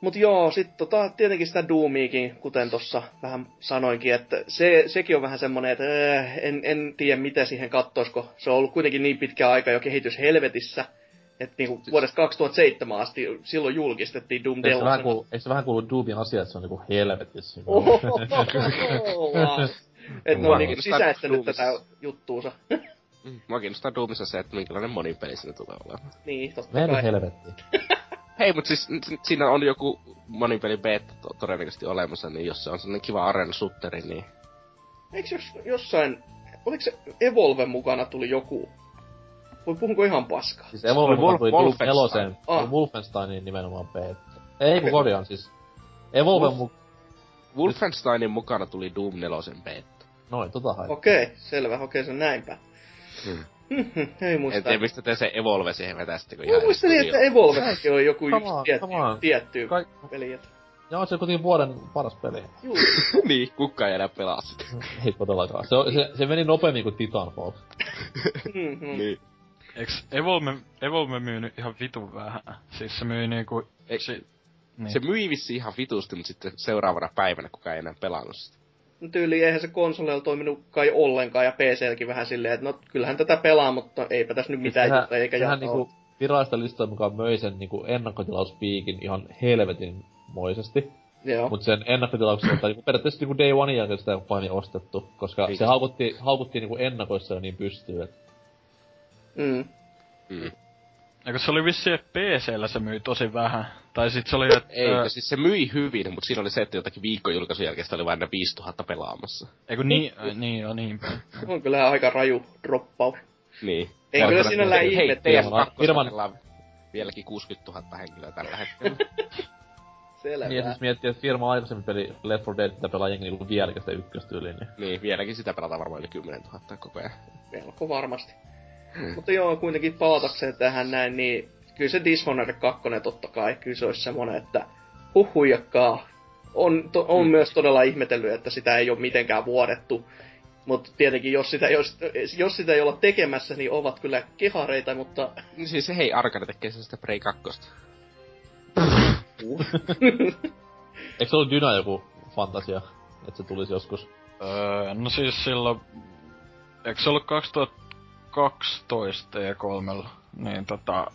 Mut joo, sit tota, tietenkin sitä Doomiikin, kuten tossa vähän sanoinkin, että se, sekin on vähän semmonen, että äh, en, en tiedä mitä siihen kattoisko. Se on ollut kuitenkin niin pitkä aika jo kehitys helvetissä, että niinku vuodesta 2007 asti silloin julkistettiin Doom Eikö se vähän 4. kuulu, eikö se vähän kuulu Doomin asia, että se on niinku helvetissä? Oho, Et ne on niinku sisäistänyt tätä juttuunsa. Mm, Mua kiinnostaa Doomissa se, että minkälainen monipeli siinä tulee olemaan. niin, totta kai. helvettiin. Hei, mut siis siinä on joku monipeli beta to- todennäköisesti olemassa, niin jos se on sellainen kiva arena sutteri, niin... Eikö jos, jossain, oliko se Evolve mukana tuli joku? Voi puhunko ihan paskaa? Siis Evolve tuli Wolf- Doom Wolfenstein. neloseen, Ah. Wolfensteinin nimenomaan beta. Ei kun korjaan siis. Evolve Wolf- mu... Wolfensteinin mukana tuli Doom 4 beta. Noin, tota hain. Okei, okay, selvä, okei, se on näinpä. Hmm. Mhm, Ei En muista. tiedä, mistä te se Evolve siihen vetäisitte, kun Mä muistelin, että Evolvekin on joku on, tietty, tietty Kai... peli. että- Joo, se on kuitenkin vuoden paras peli. Juu, niin, kukka ei enää pelaa sitä. Ei todellakaan. Se, se, se meni nopeammin kuin Titanfall. mhm. niin. Eiks Evolve, Evolve myynyt ihan vitun vähän? Siis se myi niinku... Ei, Si, niin. Se myi vissi ihan vitusti, mutta sitten seuraavana päivänä kukaan ei enää pelannut sitä. Tyyli eihän se konsoleilla toiminut kai ollenkaan ja PClläkin vähän silleen, että no kyllähän tätä pelaa, mutta eipä tässä nyt mitään sehän, juttu, eikä sehän niinku virallista listojen mukaan möi sen niinku ennakkotilauspiikin ihan helvetin moisesti. Joo. Mut sen ennakkotilauksen, tai niinku periaatteessa niinku day one jälkeen sitä ole paini ostettu, koska Niin. se haukutti, haukutti niinku ennakoissa jo niin pystyy, et Mm. Mm. Eikö se oli vissi, että PCllä se myi tosi vähän? Tai sit se oli, että... Ei, ää, äh, siis se myi hyvin, mutta siinä oli se, että jotakin viikon julkaisun jälkeen sitä oli vain ne 5000 pelaamassa. Eikö niin, äh, niin joo, niin päin. On kyllä aika raju droppaus. Niin. Ei kyllä sinällään Hei, ihme. Firman- TS2 firman- pelaa vieläkin 60 000 henkilöä tällä hetkellä. Selvä. Niin, ja siis miettii, että firma aikaisemmin peli Left 4 Dead, mitä pelaa jengi niinku vieläkin sitä ykköstyyliin, niin... niin, vieläkin sitä pelataan varmaan yli 10 000 koko ajan. Melko varmasti. Mutta joo, kuitenkin palatakseen tähän näin, niin kyllä se Dishonored 2 totta kai, kyllä se olisi semmonen, että huhujakkaa. On, to, on Mm. myös todella ihmetellyt, että sitä ei ole mitenkään vuodettu. Mutta tietenkin, jos sitä, jos, jos sitä ei olla tekemässä, niin ovat kyllä kehareita, mutta... Niin siis hei, Arkane tekee sen sitä Prey 2. Eikö se ollut Dyna joku fantasia, että se tulisi joskus? Öö, no siis silloin... Eikö se ollut 2012 E3? Niin tota...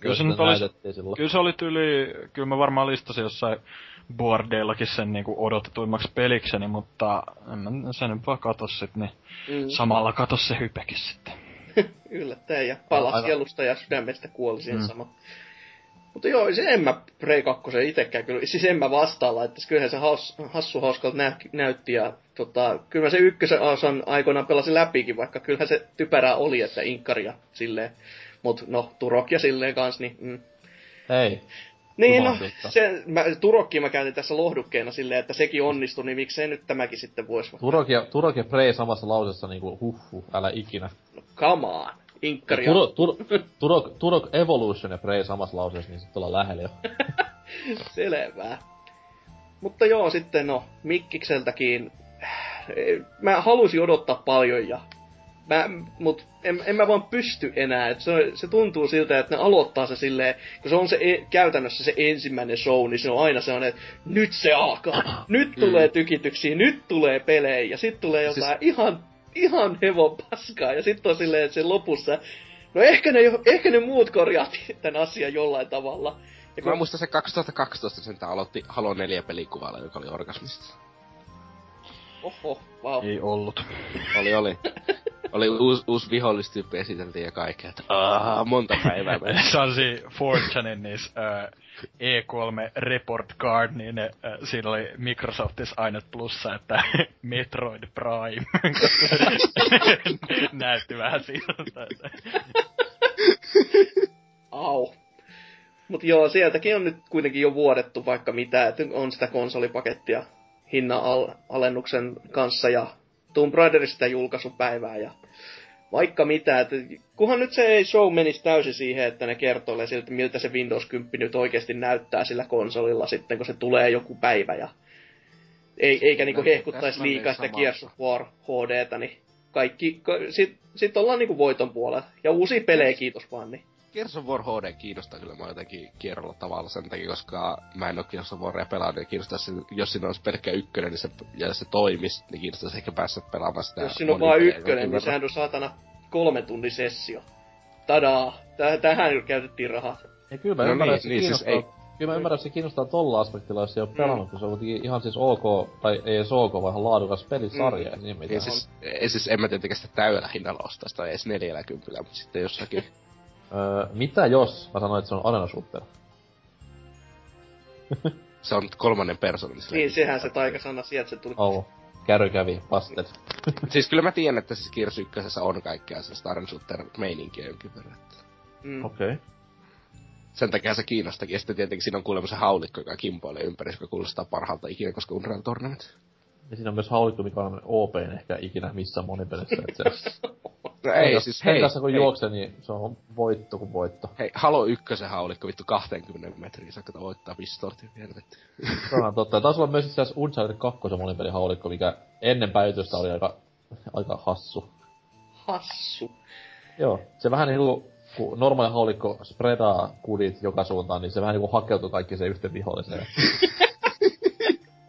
Kyllä se nyt olisi... silloin. Kyllä se oli tyli... Kyllä mä varmaan listasin jossain boardeillakin sen niinku odotetuimmaksi pelikseni, mutta en mä sen nyt vaan kato sit, niin Mm, samalla kato se hypekin sitten. yllättäen, ja pala Aivan. sielusta ja sydämestä kuoli siihen mm. sama. Mutta joo, se en mä Prey 2 itekään kyllä, siis en mä vastaalla, että kyllähän se haus, hassu hauskalta nä, näytti ja tota, kyllä mä se ykkösen osan aikoinaan pelasin läpikin, vaikka kyllähän se typerää oli, että inkkaria silleen. Mut no, Turok ja silleen kans, niin mm. Hei, Niin, no, se, mä, Turokki mä käytin tässä lohdukkeena silleen, että sekin onnistui, niin miksei nyt tämäkin sitten voisi. Turok ja, Turok ja Prey samassa lausessa niinku huh, huh älä ikinä. No, come on. Inkkari Turo, tur, Turok, Turok Evolution ja Prey samassa lauseessa, niin sitten ollaan lähellä jo. Selvää. Mutta joo, sitten no, Mikkikseltäkin. Mä halusin odottaa paljon ja Mä, mut en, en mä vaan pysty enää. Et se, se tuntuu siltä, että ne aloittaa se silleen, kun se on se e, käytännössä se ensimmäinen show, niin se on aina sellainen, että nyt se alkaa. Nyt tulee tykityksiä, nyt tulee pelejä ja sitten tulee jotain siis... ihan, ihan hevon paskaa. Ja sitten on silleen, että se lopussa, no ehkä ne, ehkä ne muut korjaa tämän asian jollain tavalla. Ja kun... Mä muistan se 2012 sen aloitti Halo 4 pelikuvalla, joka oli orgasmista. Oho, wow. Ei ollut. Oli, oli. oli uusi, uusi vihollistyyppi esiteltiin ja kaikkea, että aah, monta päivää meni. Sansi Fortunein niissä äh, E3 Report Card, niin ne, äh, siinä oli Microsoftissa aina plussa, että Metroid Prime, koska näytti vähän siltä. Että... Au. Mut joo, sieltäkin on nyt kuitenkin jo vuodettu vaikka mitä, että on sitä konsolipakettia hinnan al- alennuksen kanssa ja Tomb Raiderista julkaisupäivää ja vaikka mitä. Että kunhan nyt se ei show menisi täysin siihen, että ne kertoilee siltä, miltä se Windows 10 nyt oikeasti näyttää sillä konsolilla sitten, kun se tulee joku päivä ja ei, eikä niinku hehkuttaisi liikaa sitä Gears of War HDtä, niin kaikki, sit, sit ollaan niinku voiton puolella. Ja uusia pelejä, kiitos vaan, niin. Gears of War HD kiinnostaa kyllä mua jotenkin kierrolla tavalla sen takia, koska mä en oo Gears of Waria pelannut ja kiinnostaa se, jos siinä olisi pelkkä ykkönen niin se, ja se toimisi, niin kiinnostaisi ehkä päästä pelaamaan sitä. Jos siinä on vaan ykkönen, niin sehän on saatana kolme tunnin sessio. Tadaa! Täh- tähän käytettiin rahaa. Ja kyllä mä no ymmärrän, niin, niin, siis ei... Kyllä mä ymmärrän, että se kiinnostaa tolla aspektilla, jos se ei ole pelannut, mm. kun se on ihan siis ok, tai ei edes ok, vaan ihan laadukas pelisarja. Mm. Niin, niin siis, ei, siis en mä tietenkään sitä täydellä hinnalla ostaa sitä edes 40, mutta sitten jossakin Öö, mitä jos mä sanoin, että se on arena shooter? se on kolmannen persoonan. Niin, sehän se taikasana sieltä se tuli. Oh, käry kävi, pasted. siis kyllä mä tiedän, että siis Gears 1 on kaikkea se arena shooter meininkiä jonkin verran. Mm. Okei. Okay. Sen takia se kiinnostakin. Ja sitten tietenkin siinä on kuulemma se haulikko, joka kimpoilee ympäri, joka kuulostaa parhaalta ikinä, koska Unreal Tournament. Ja siinä on myös haulikko, mikä on OP ehkä ikinä missään monipelissä. No ei, siis hei. Tässä kun hei. juoksee, niin se on voitto kuin voitto. Hei, Halo 1 haulikko vittu 20 metriä saakka voittaa pistortin helvetti. Se on totta. Taisi olla myös itse asiassa Uncharted 2 monipeli haulikko, mikä ennen päivitystä oli aika, aika hassu. Hassu? Joo, se vähän niinku, kun normaali haulikko spredaa kudit joka suuntaan, niin se vähän niinku hakeutuu kaikki se yhteen viholliseen.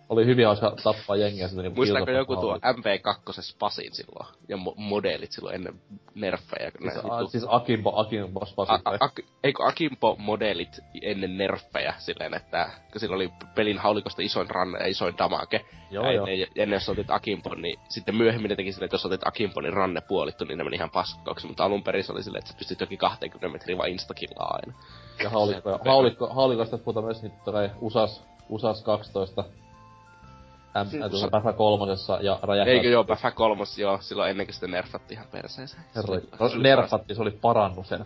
oli hyvin hauska tappaa jengiä sillä niinku Muistaako joku tuo MP2 Spasin silloin? Ja mo- modelit silloin ennen nerfejä. Siis, a, siis Akimbo, Akimbo Spasin. A, a, eikö Akimbo modelit ennen nerfejä silleen, että silloin oli pelin haulikosta isoin ranne ja isoin damage. Joo, ja joo. Ennen, ennen jos otit Akimpon, niin sitten myöhemmin ne teki silleen, että jos otit Akimpon, niin ranne puolittu, niin ne meni ihan paskaksi. Mutta alun perin se oli silleen, että sä pystyt jokin 20 metriä vaan instakillaa aina. Ja haulikko, haulikko, haulikosta puhutaan myös nyt USAS, USAS 12 M, siis, tuossa Päfä kolmosessa ja räjähtää... Eikö joo, Päfä kolmos, joo, silloin ennen kuin sitä nerfattiin ihan perseeseen. Herra, no, nerfattiin, se oli parannus sen.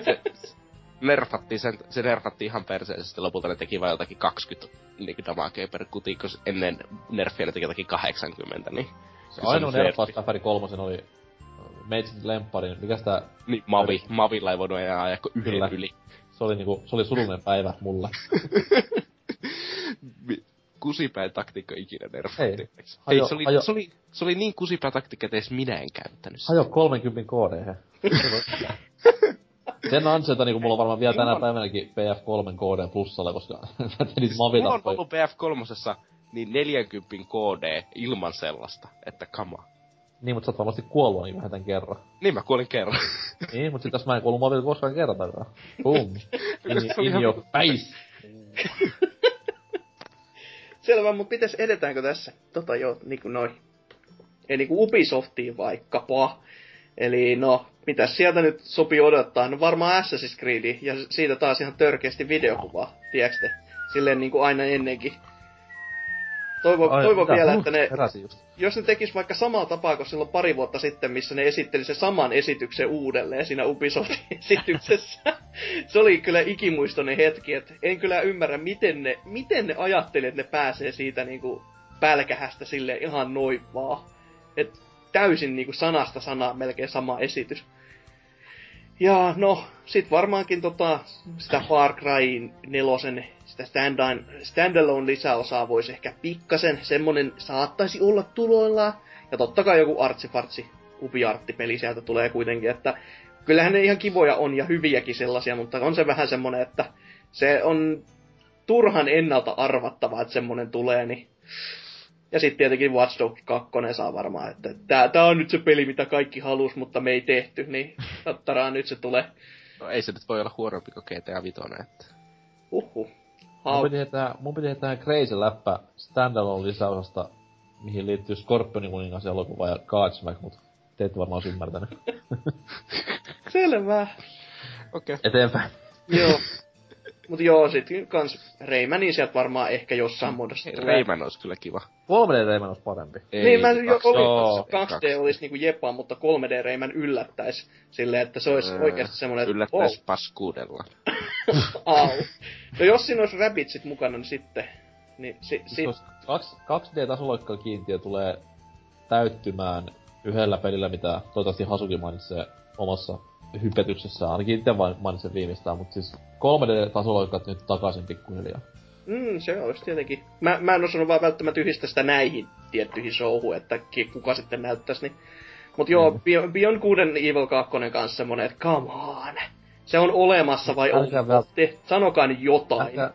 nerfattiin, sen, se nerfattiin ihan perseeseen, sitten lopulta ne teki vain jotakin 20 niin damagea per kuti, kun ennen nerfiä ne teki jotakin 80, niin... Se ainoa nerfaus Päfäri kolmosen oli Meitsin lempparin, mikä sitä... Niin, Mavi. Mavilla ei voinut enää ajaa yhden Kyllä. yli. Se oli niinku, se oli surullinen päivä mulle kusipään taktiikka ikinä nerfattiin. Ei, se, oli, hajo. se, oli, se oli niin kusipää taktiikka, että edes minä en käyttänyt sitä. Hajo 30 KD, Sen ansiota niinku mulla on varmaan vielä tänä päivänäkin PF3 KD plussalla, koska mä tein Mulla on ollut PF3 niin 40 KD ilman sellaista, että kama. Niin, mutta sä oot varmasti kuollut niin vähän tän kerran. Niin, mä kuolin kerran. niin, mutta sit tässä mä en kuollut mobiililla koskaan kertaakaan. Boom. in, in your face. Selvä, mutta mites edetäänkö tässä? Tota joo, niinku noin. Eli niinku Ubisoftiin vaikkapa. Eli no, mitä sieltä nyt sopii odottaa? No varmaan Assassin's Creed, ja siitä taas ihan törkeästi videokuva, tiedätkö te? Silleen niinku aina ennenkin. Toivon, Ai, toivon vielä, että ne, just. jos ne tekis vaikka samaa tapaa kuin silloin pari vuotta sitten, missä ne esitteli se saman esityksen uudelleen siinä Ubisoftin esityksessä. se oli kyllä ikimuistoinen hetki, että en kyllä ymmärrä, miten ne, miten ne ajatteli, että ne pääsee siitä niinku pälkähästä sille ihan noin vaan. Et täysin niinku sanasta sanaa melkein sama esitys. Ja no, sit varmaankin tota, sitä Far Cry nelosen, sitä stand standalone lisäosaa voisi ehkä pikkasen, semmonen saattaisi olla tuloillaan. Ja totta kai joku artsifartsi ubiartti-peli sieltä tulee kuitenkin, että kyllähän ne ihan kivoja on ja hyviäkin sellaisia, mutta on se vähän semmonen, että se on turhan ennalta arvattavaa, että semmonen tulee, niin ja sitten tietenkin Watch Dogs 2 saa varmaan, että tää, tää on nyt se peli, mitä kaikki halus, mutta me ei tehty, niin tattaraa nyt se tulee. No ei se nyt voi olla huonompi kuin GTA Vitoinen, että... Mun piti heittää, mun piti heittää Crazy läppä standalone lisäosasta, mihin liittyy Scorpionin kuningas elokuva ja Godsmack, mut te ette varmaan ymmärtänyt. Selvä. Okei. Okay. Eteenpäin. joo. Mut joo, sit kans Raymani sieltä varmaan ehkä jossain muodossa tulee. Rayman olisi kyllä kiva. 3D Rayman olisi parempi. Ei, niin, mä jo kaksi- olin, joo, 2D olisi niinku jepa, mutta 3D Rayman yllättäis silleen, että se olisi Öö, oikeasti semmonen, että Yllättäis paskuudella. oh, au. No jos siinä olisi Rabbitsit mukana, niin sitten, niin si, si, Siis kaksi, 2D-tasoloikka kiintiö tulee täyttymään yhdellä pelillä, mitä toivottavasti Hasuki mainitsee omassa hypetyksessään. Ainakin itse vain mainitsen viimeistään, mutta siis 3D-tasoloikat nyt takaisin pikkuhiljaa. Mm, se olisi tietenkin. Mä, mä en osannut vaan välttämättä yhdistää sitä näihin tiettyihin showhun, että kuka sitten näyttäisi. Niin. Mut joo, Mm. Beyond, Good and Evil 2 kanssa semmonen, että come on. Se on olemassa vai Älkää onko? vält- Te, sanokaa nyt jotain. Älkää,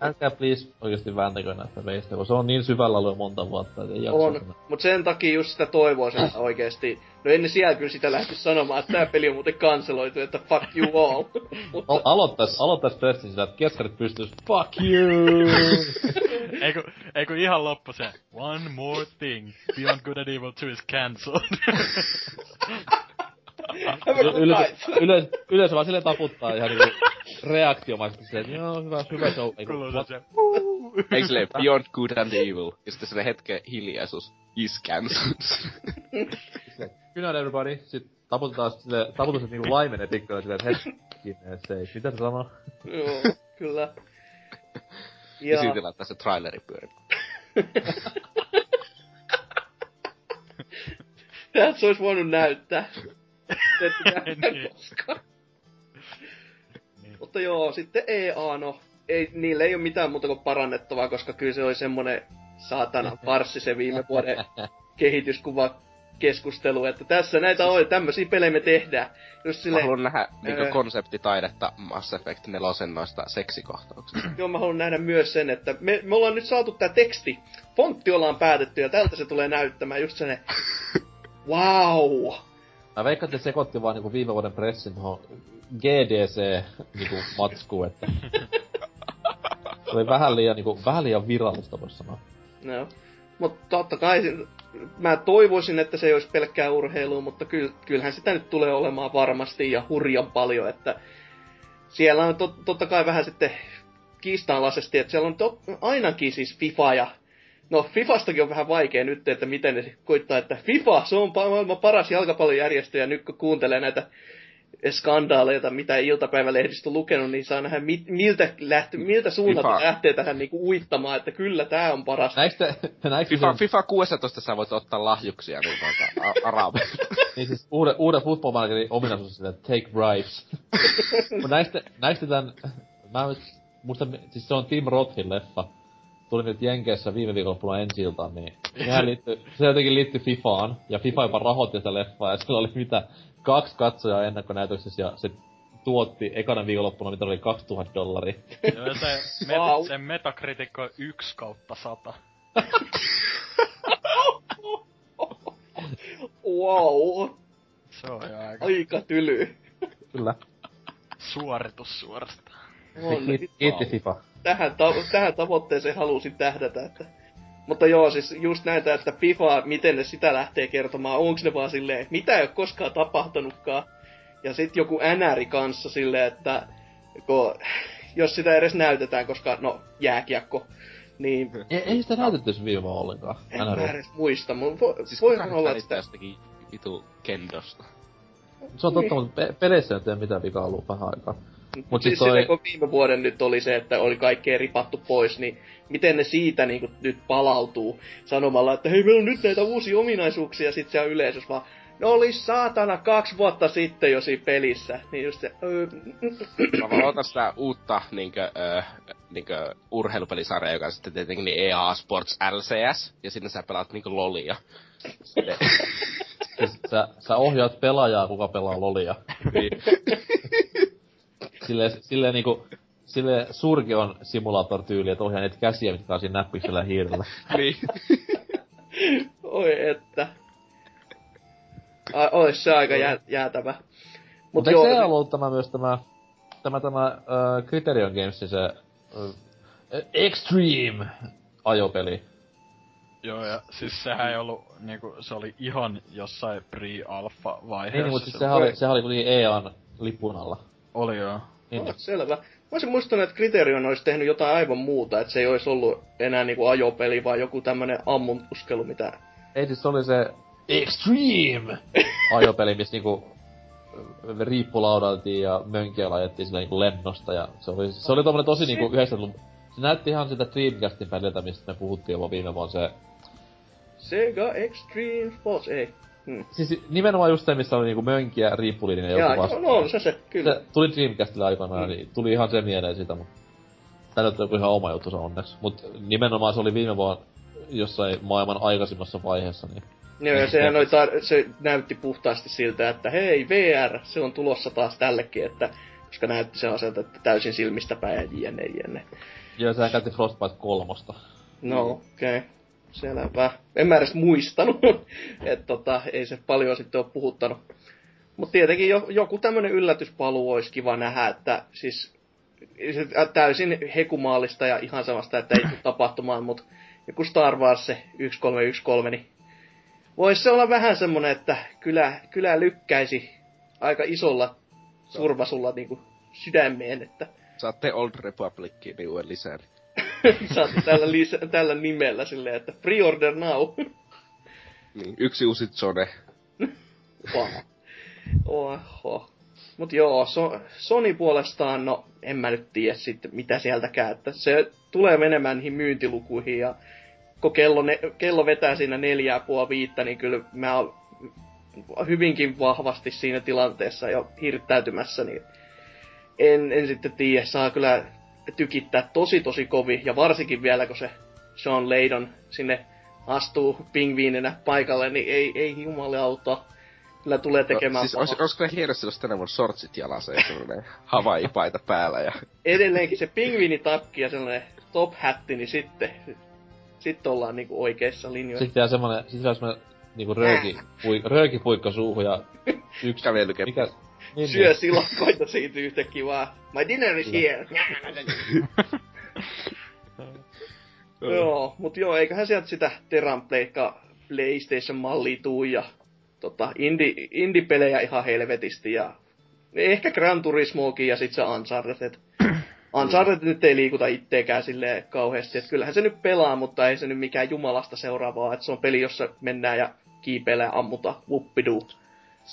älkää please oikeesti vääntäkö näistä veistä, kun se on niin syvällä ollut monta vuotta, että ei jaksa. On, mutta sen takia just sitä toivoisin, että oikeesti. No ennen siellä kyllä sitä lähti sanomaan, että tää peli on muuten kanseloitu, että fuck you all. mutta, Al- aloittais, aloittais pressin sillä, että keskarit pystyis fuck you! Eiku, eiku ihan loppu se, one more thing, Beyond Good and Evil 2 is cancelled. Yleensä vaan silleen taputtaa ihan niinku reaktiomaisesti silleen, että joo, hyvä, hyvä show. Eiku, se, Eikö silleen Beyond Good and Evil? Ja sitten sellainen hetken hiljaisuus. Is cancelled. Good night everybody. Sitten taputetaan sille, taputus niinku laimenee pikkuille silleen, että hetkinen, se ei. Mitä se sanoo? Joo, kyllä. Ja Ja, silti laittaa se traileri pyörimään. tää se olisi voinut näyttää. Se et näytä Niin. koskaan. Niin. Mutta joo, sitten EA, no, ei, niillä ei ole mitään muuta kuin parannettavaa, koska kyllä se oli semmonen saatana farssi se viime vuoden kehityskuva keskustelu, että tässä näitä on, tämmösiä pelejä me tehdään. Just Mä silleen, haluan nähdä niinku Öö. konseptitaidetta Mass Effect 4 noista seksikohtauksista. joo, mä haluan nähdä myös sen, että me, me ollaan nyt saatu tää teksti, fontti ollaan päätetty ja tältä se tulee näyttämään just sen, wow. Mä veikkaan, että se sekoitti vaan niinku viime vuoden pressin tuohon GDC niinku matskuun, että... se oli vähän liian, niinku, vähän liian virallista, vois sanoa. No. Mutta totta kai, mä toivoisin, että se ei olisi pelkkää urheilua, mutta ky, kyllähän sitä nyt tulee olemaan varmasti ja hurjan paljon, että siellä on tot, totta kai vähän sitten kiistanalaisesti, että siellä on tot, ainakin siis FIFA ja No, Fifastakin on vähän vaikea nyt, että miten ne koittaa, että FIFA, se on maailman paras jalkapallojärjestö, ja nyt kun kuuntelee näitä skandaaleita, mitä iltapäivälehdistä on lukenut, niin saa nähdä, miltä, lähtö, miltä suunnalta FIFA. lähtee tähän niinku uittamaan, että kyllä tämä on paras. Näikö te, näikö FIFA, sen, FIFA 16 sä voit ottaa lahjuksia niin tuolta a- arabeilta. niin siis uuden, uuden football managerin ominaisuus että take bribes. Näistä, näistä tän, mä nyt, muista, siis se on Tim Rothin leffa. Tuli nyt Jenkeissä viime viikonloppuna ensi iltaan, niin sehän liittyy, se jotenkin liittyi Fifaan, ja Fifa jopa rahoitti sitä leffaa, ja sillä oli mitä, kaksi katsojaa ennakkonäytöksessä, ja se tuotti ekana viikonloppuna, mitä oli 2000 dollaria. Joo, se, met, Wow. se metakritikko on 1 kautta 100. Wow, Se on jo aika aika tyly. Kyllä. suoritus suorastaan. Kiitti Fifa. Tähän, ta- tähän tavoitteeseen halusin tähdätä. Että... Mutta joo, siis just näitä, että FIFA, miten ne sitä lähtee kertomaan, onko ne vaan silleen, mitä ei ole koskaan tapahtunutkaan. Ja sitten joku NR kanssa silleen, että kun, jos sitä edes näytetään, koska no jääkiekko, Niin Ei, ei sitä näytetty se viime ollenkaan. en mä NRI. edes muista, mutta vo, Siis voi olla, että jostakin vitu kendosta? Se on totta, mutta pe- peleissä ei ole mitään vikaa ollut vähän aikaa. Mut siis toi- kun viime vuoden nyt oli se, että oli kaikkea ripattu pois, niin miten ne siitä niin kuin, nyt palautuu sanomalla, että hei, meillä on nyt näitä uusia ominaisuuksia, sit se on yleisössä vaan, no oli saatana kaksi vuotta sitten jo siinä pelissä. Niin just se, öö, Mä vaan otan sitä uutta niinkö, ö, niinkö urheilupelisarjaa, joka on sitten tietenkin niin EA Sports LCS, ja sinne sä pelaat niinkö lolia. Sitten, sä, sä ohjaat pelaajaa, kuka pelaa lolia. niin, Silleen, silleen niinku, sille surki on simulator-tyyli, että ohjaa niitä käsiä, mitkä on siinä näppiksellä hiirellä. niin. oi että. Ai, ois se aika jää, jäätävä. Mut Mutta eikö joo, se ollut tämä myös tämä, tämä, tämä äh, Criterion Gamesin se äh, Extreme ajopeli? Joo, ja siis sehän ei ollut, niinku, se oli ihan jossain pre-alpha-vaiheessa. Niin, niin mutta siis se sehän oli, sehän oli kuitenkin EAN lipun alla. Oli joo. Niin, Oh, selvä. Mä olisin muistanut, että Criterion olisi tehnyt jotain aivan muuta, että se ei olisi ollut enää niinku ajopeli, vaan joku tämmönen ammuntuskelu, mitä... Ei siis se oli se Extreme ajopeli, missä niinku riippulaudeltiin ja mönkiä laitettiin sillä niinku lennosta ja se oli, se oli tommonen tosi niinku 90-luvun... Se näytti ihan sitä Dreamcastin peliltä, mistä me puhuttiin jo viime vuonna se... Sega Extreme Sports, ei. Hmm. Siis nimenomaan just se, missä oli niinku mönkiä, ja Jaa, joku joo, no se se, kyllä. Se tuli Dreamcastille aikanaan, Mm. niin tuli ihan se mieleen sitä, mutta... Tää nyt on ihan oma juttu se onneksi. Mut nimenomaan se oli viime vuonna jossain maailman aikaisemmassa vaiheessa, niin... Joo, ja sehän oli tar- se näytti puhtaasti siltä, että hei, VR, se on tulossa taas tällekin, että koska näytti sellaiselta, että täysin silmistä päin ja jne, jne. Joo, sehän käytti Frostbite kolmosta. No, okei. Okay. Selvä. En mä edes muistanut, että tota, ei se paljon sitten ole puhuttanut. Mutta tietenkin jo, joku tämmönen yllätyspaluu olisi kiva nähdä, että siis se täysin hekumaalista ja ihan sellaista, että ei tule tapahtumaan, mutta joku Star Wars se 1313, niin voisi se olla vähän semmonen, että kyllä, kyllä lykkäisi aika isolla survasulla niinku sydämeen, että Saatte Old Republiciin niin uuden lisän. saat tällä, lisä, tällä nimellä silleen, että pre-order now. Niin, yksi uusi Zone. Oho. Mut joo, so, Sony puolestaan, no en mä nyt tiedä sitten mitä sieltäkään, että se tulee menemään niihin myyntilukuihin ja kun kello, ne, kello vetää siinä neljää puoli viittä, niin kyllä mä oon hyvinkin vahvasti siinä tilanteessa jo hirttäytymässä, niin en, en sitten tiedä, saa kyllä tykittää tosi tosi kovin, ja varsinkin vielä kun se Sean Leidon sinne astuu pingviininä paikalle, niin ei, ei jumalauta. Kyllä tulee tekemään no, siis olis, pahaa. olis kyllä hieno, jos olisi tänä vuonna shortsit jalassa ja sellainen Hawaii-paita päällä ja... Edelleenkin se pingviinitakki ja sellainen top hatti, niin sitten, sitten ollaan niinku oikeissa linjoissa. Sitten jää semmonen, sit jää semmonen niinku rööki, pui, röökipuikko suuhun ja yksi... Kävelykeppi. Mikä? Niin, Syö niin. silakkoita siitä yhtäkkiä vaan. My dinner is here. joo, mut joo, eiköhän sieltä sitä Teranpleikka PlayStation-mallia tuu ja tota, indie, indie-pelejä ihan helvetisti ja ehkä Gran Turismoakin ja sit se Uncharted. Et Uncharted nyt ei liikuta itteekään silleen kauheasti, että kyllähän se nyt pelaa, mutta ei se nyt mikään jumalasta seuraavaa, että se on peli, jossa mennään ja kiipeillä ja ammuta whoopidoo.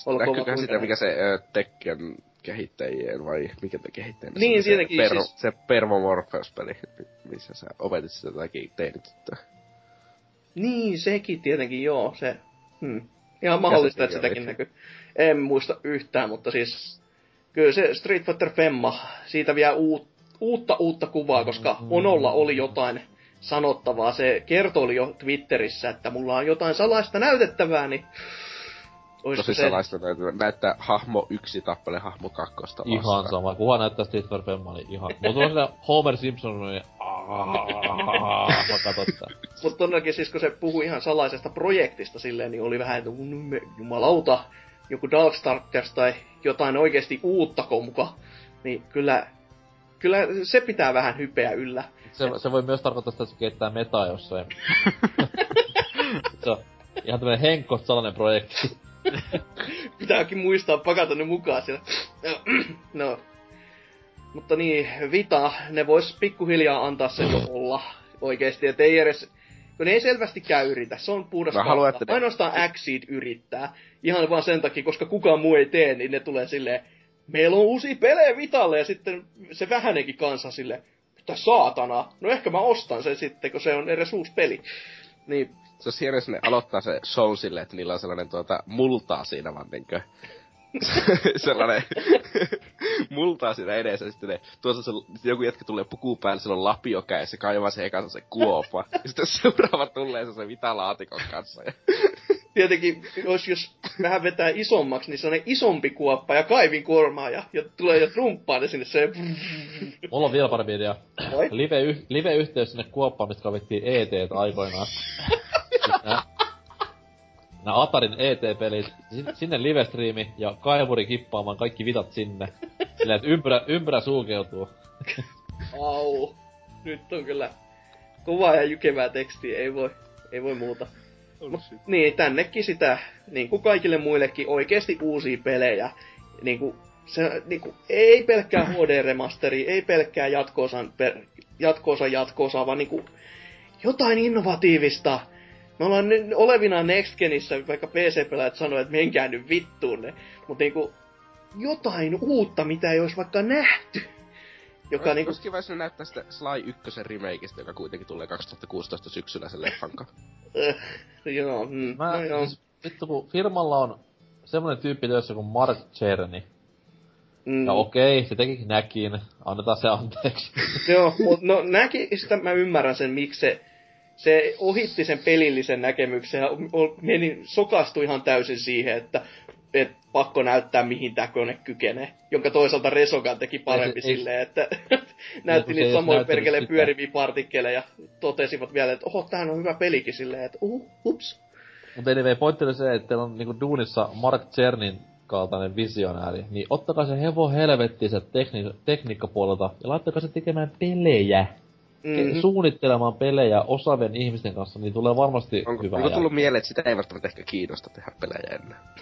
Olkoon sitä, mikä se ö, Tekken kehittäjien vai mikä te kehittäjien? Niin, se, tietenkin, Pervo, siis- Se Pervomorpheus-peli, missä sä opetit sitä jotakin teinityttöä. Niin, sekin tietenkin, joo. Se, hmm. Ihan mahdollista, että oli? sitäkin näkyy. En muista yhtään, mutta siis... Kyllä se Street Fighter Femma, siitä vielä uut, uutta uutta kuvaa, koska Onolla oli jotain sanottavaa. Se kertoi jo Twitterissä, että mulla on jotain salaista näytettävää, niin... Olisiko Tosi se... salaista näytyy. Näyttää hahmo yksi tappele hahmo kakkosta Ihan vastaan. sama. Kuhan näyttää Street Fighter Femma, niin ihan... Mutta on siinä Homer Simpson, niin... Mä katot tää. Mutta todellakin siis kun se puhui ihan salaisesta projektista silleen, niin oli vähän, että "Mm, jumalauta, joku Darkstalkers tai jotain oikeasti uuttako muka. Niin kyllä, kyllä se pitää vähän hypeä yllä. Se, se voi myös tarkoittaa sitä, että se keittää metaa jossain. se on ihan tämmönen henkkoht salainen projekti. Pitääkin muistaa pakata ne mukaan siellä. No. Mutta niin, Vita, ne vois pikkuhiljaa antaa sen olla. oikeesti, että ei edes... Kun ne ei selvästikään yritä, se on puhdas haluan, ne- Ainoastaan Xseed yrittää. Ihan vaan sen takia, koska kukaan muu ei tee, niin ne tulee silleen, meillä on uusi pelejä Vitalle, ja sitten se vähänenkin kansa sille, mitä saatana, no ehkä mä ostan sen sitten, kun se on edes uusi peli. Niin, Se on hienoa, jos ne aloittaa se show silleen, että niillä on sellainen tuota, multaa siinä vaan niinkö. sellainen multaa siinä edessä, ja sitten ne, tuossa se, joku jätkä tulee puku päälle, sillä on lapio kädessä, kaivaa se ekansa se kuopa. ja sitten seuraava tulee se, se vitalaatikon kanssa. Ja tietenkin, jos, jos vähän vetää isommaksi, niin se on isompi kuoppa ja kaivin kuormaa, ja, ja tulee ja trumppaa ne sinne se... Mulla on vielä parempi idea. Live, yh, live-yhteys sinne kuoppaan, mistä kavittiin ET aikoinaan. Nää Atarin ET-pelit, sin- sinne live-striimi ja kaivuri kippaamaan kaikki vitat sinne. Silleen, että ympyrä, ympyrä sulkeutuu. Au. Nyt on kyllä kovaa ja jykevää tekstiä, ei voi, ei voi muuta. Mut, niin, tännekin sitä, niin kuin kaikille muillekin, oikeasti uusia pelejä. Niin kuin, se, niin kuin, ei pelkkää HD-remasteri, ei pelkkää jatkoosan, per, jatkoosan jatkoosa, vaan niin kuin, jotain innovatiivista. Me ollaan nyt olevina Next Genissä, vaikka PC-pelaajat sanoo, että menkää nyt vittuun ne. Mutta niinku, jotain uutta, mitä ei olisi vaikka nähty. Joka niinku, Olisi kiva, jos ne näyttää sitä Sly 1 remakeista, joka kuitenkin tulee 2016 syksyllä sen leffan äh, joo, mm, Mä, no joo. siis, vittu kun firmalla on semmonen tyyppi töissä kuin Mark Cherny. Mm. Ja okei, se tekikin näkin. Annetaan se anteeksi. Joo, mutta no näki, sitä mä ymmärrän sen, miksi se, se ohitti sen pelillisen näkemyksen ja meni, sokastui ihan täysin siihen, että et pakko näyttää mihin tämä kone kykenee. Jonka toisaalta Resogan teki parempi Ei se- ei- silleen, että näytti ei niitä samoja perkeleen sitä. pyöriviä partikkeleja. Totesivat vielä, että oho, tämähän on hyvä pelikin silleen, että uhu, ups. Mutta anyway, pointti oli se, että teillä on niinku duunissa Mark Chernin kaltainen visionääri, niin ottakaa se hevo helvetti se tekni- tekniikkapuolelta ja laittakaa se tekemään pelejä. Mm-hmm. Mm. Suunnittelemaan pelejä osaavien ihmisten kanssa, niin tulee varmasti Onko, hyvää. onko tullut mieleen, että sitä ei välttämättä ehkä kiinnosta tehdä pelejä enää?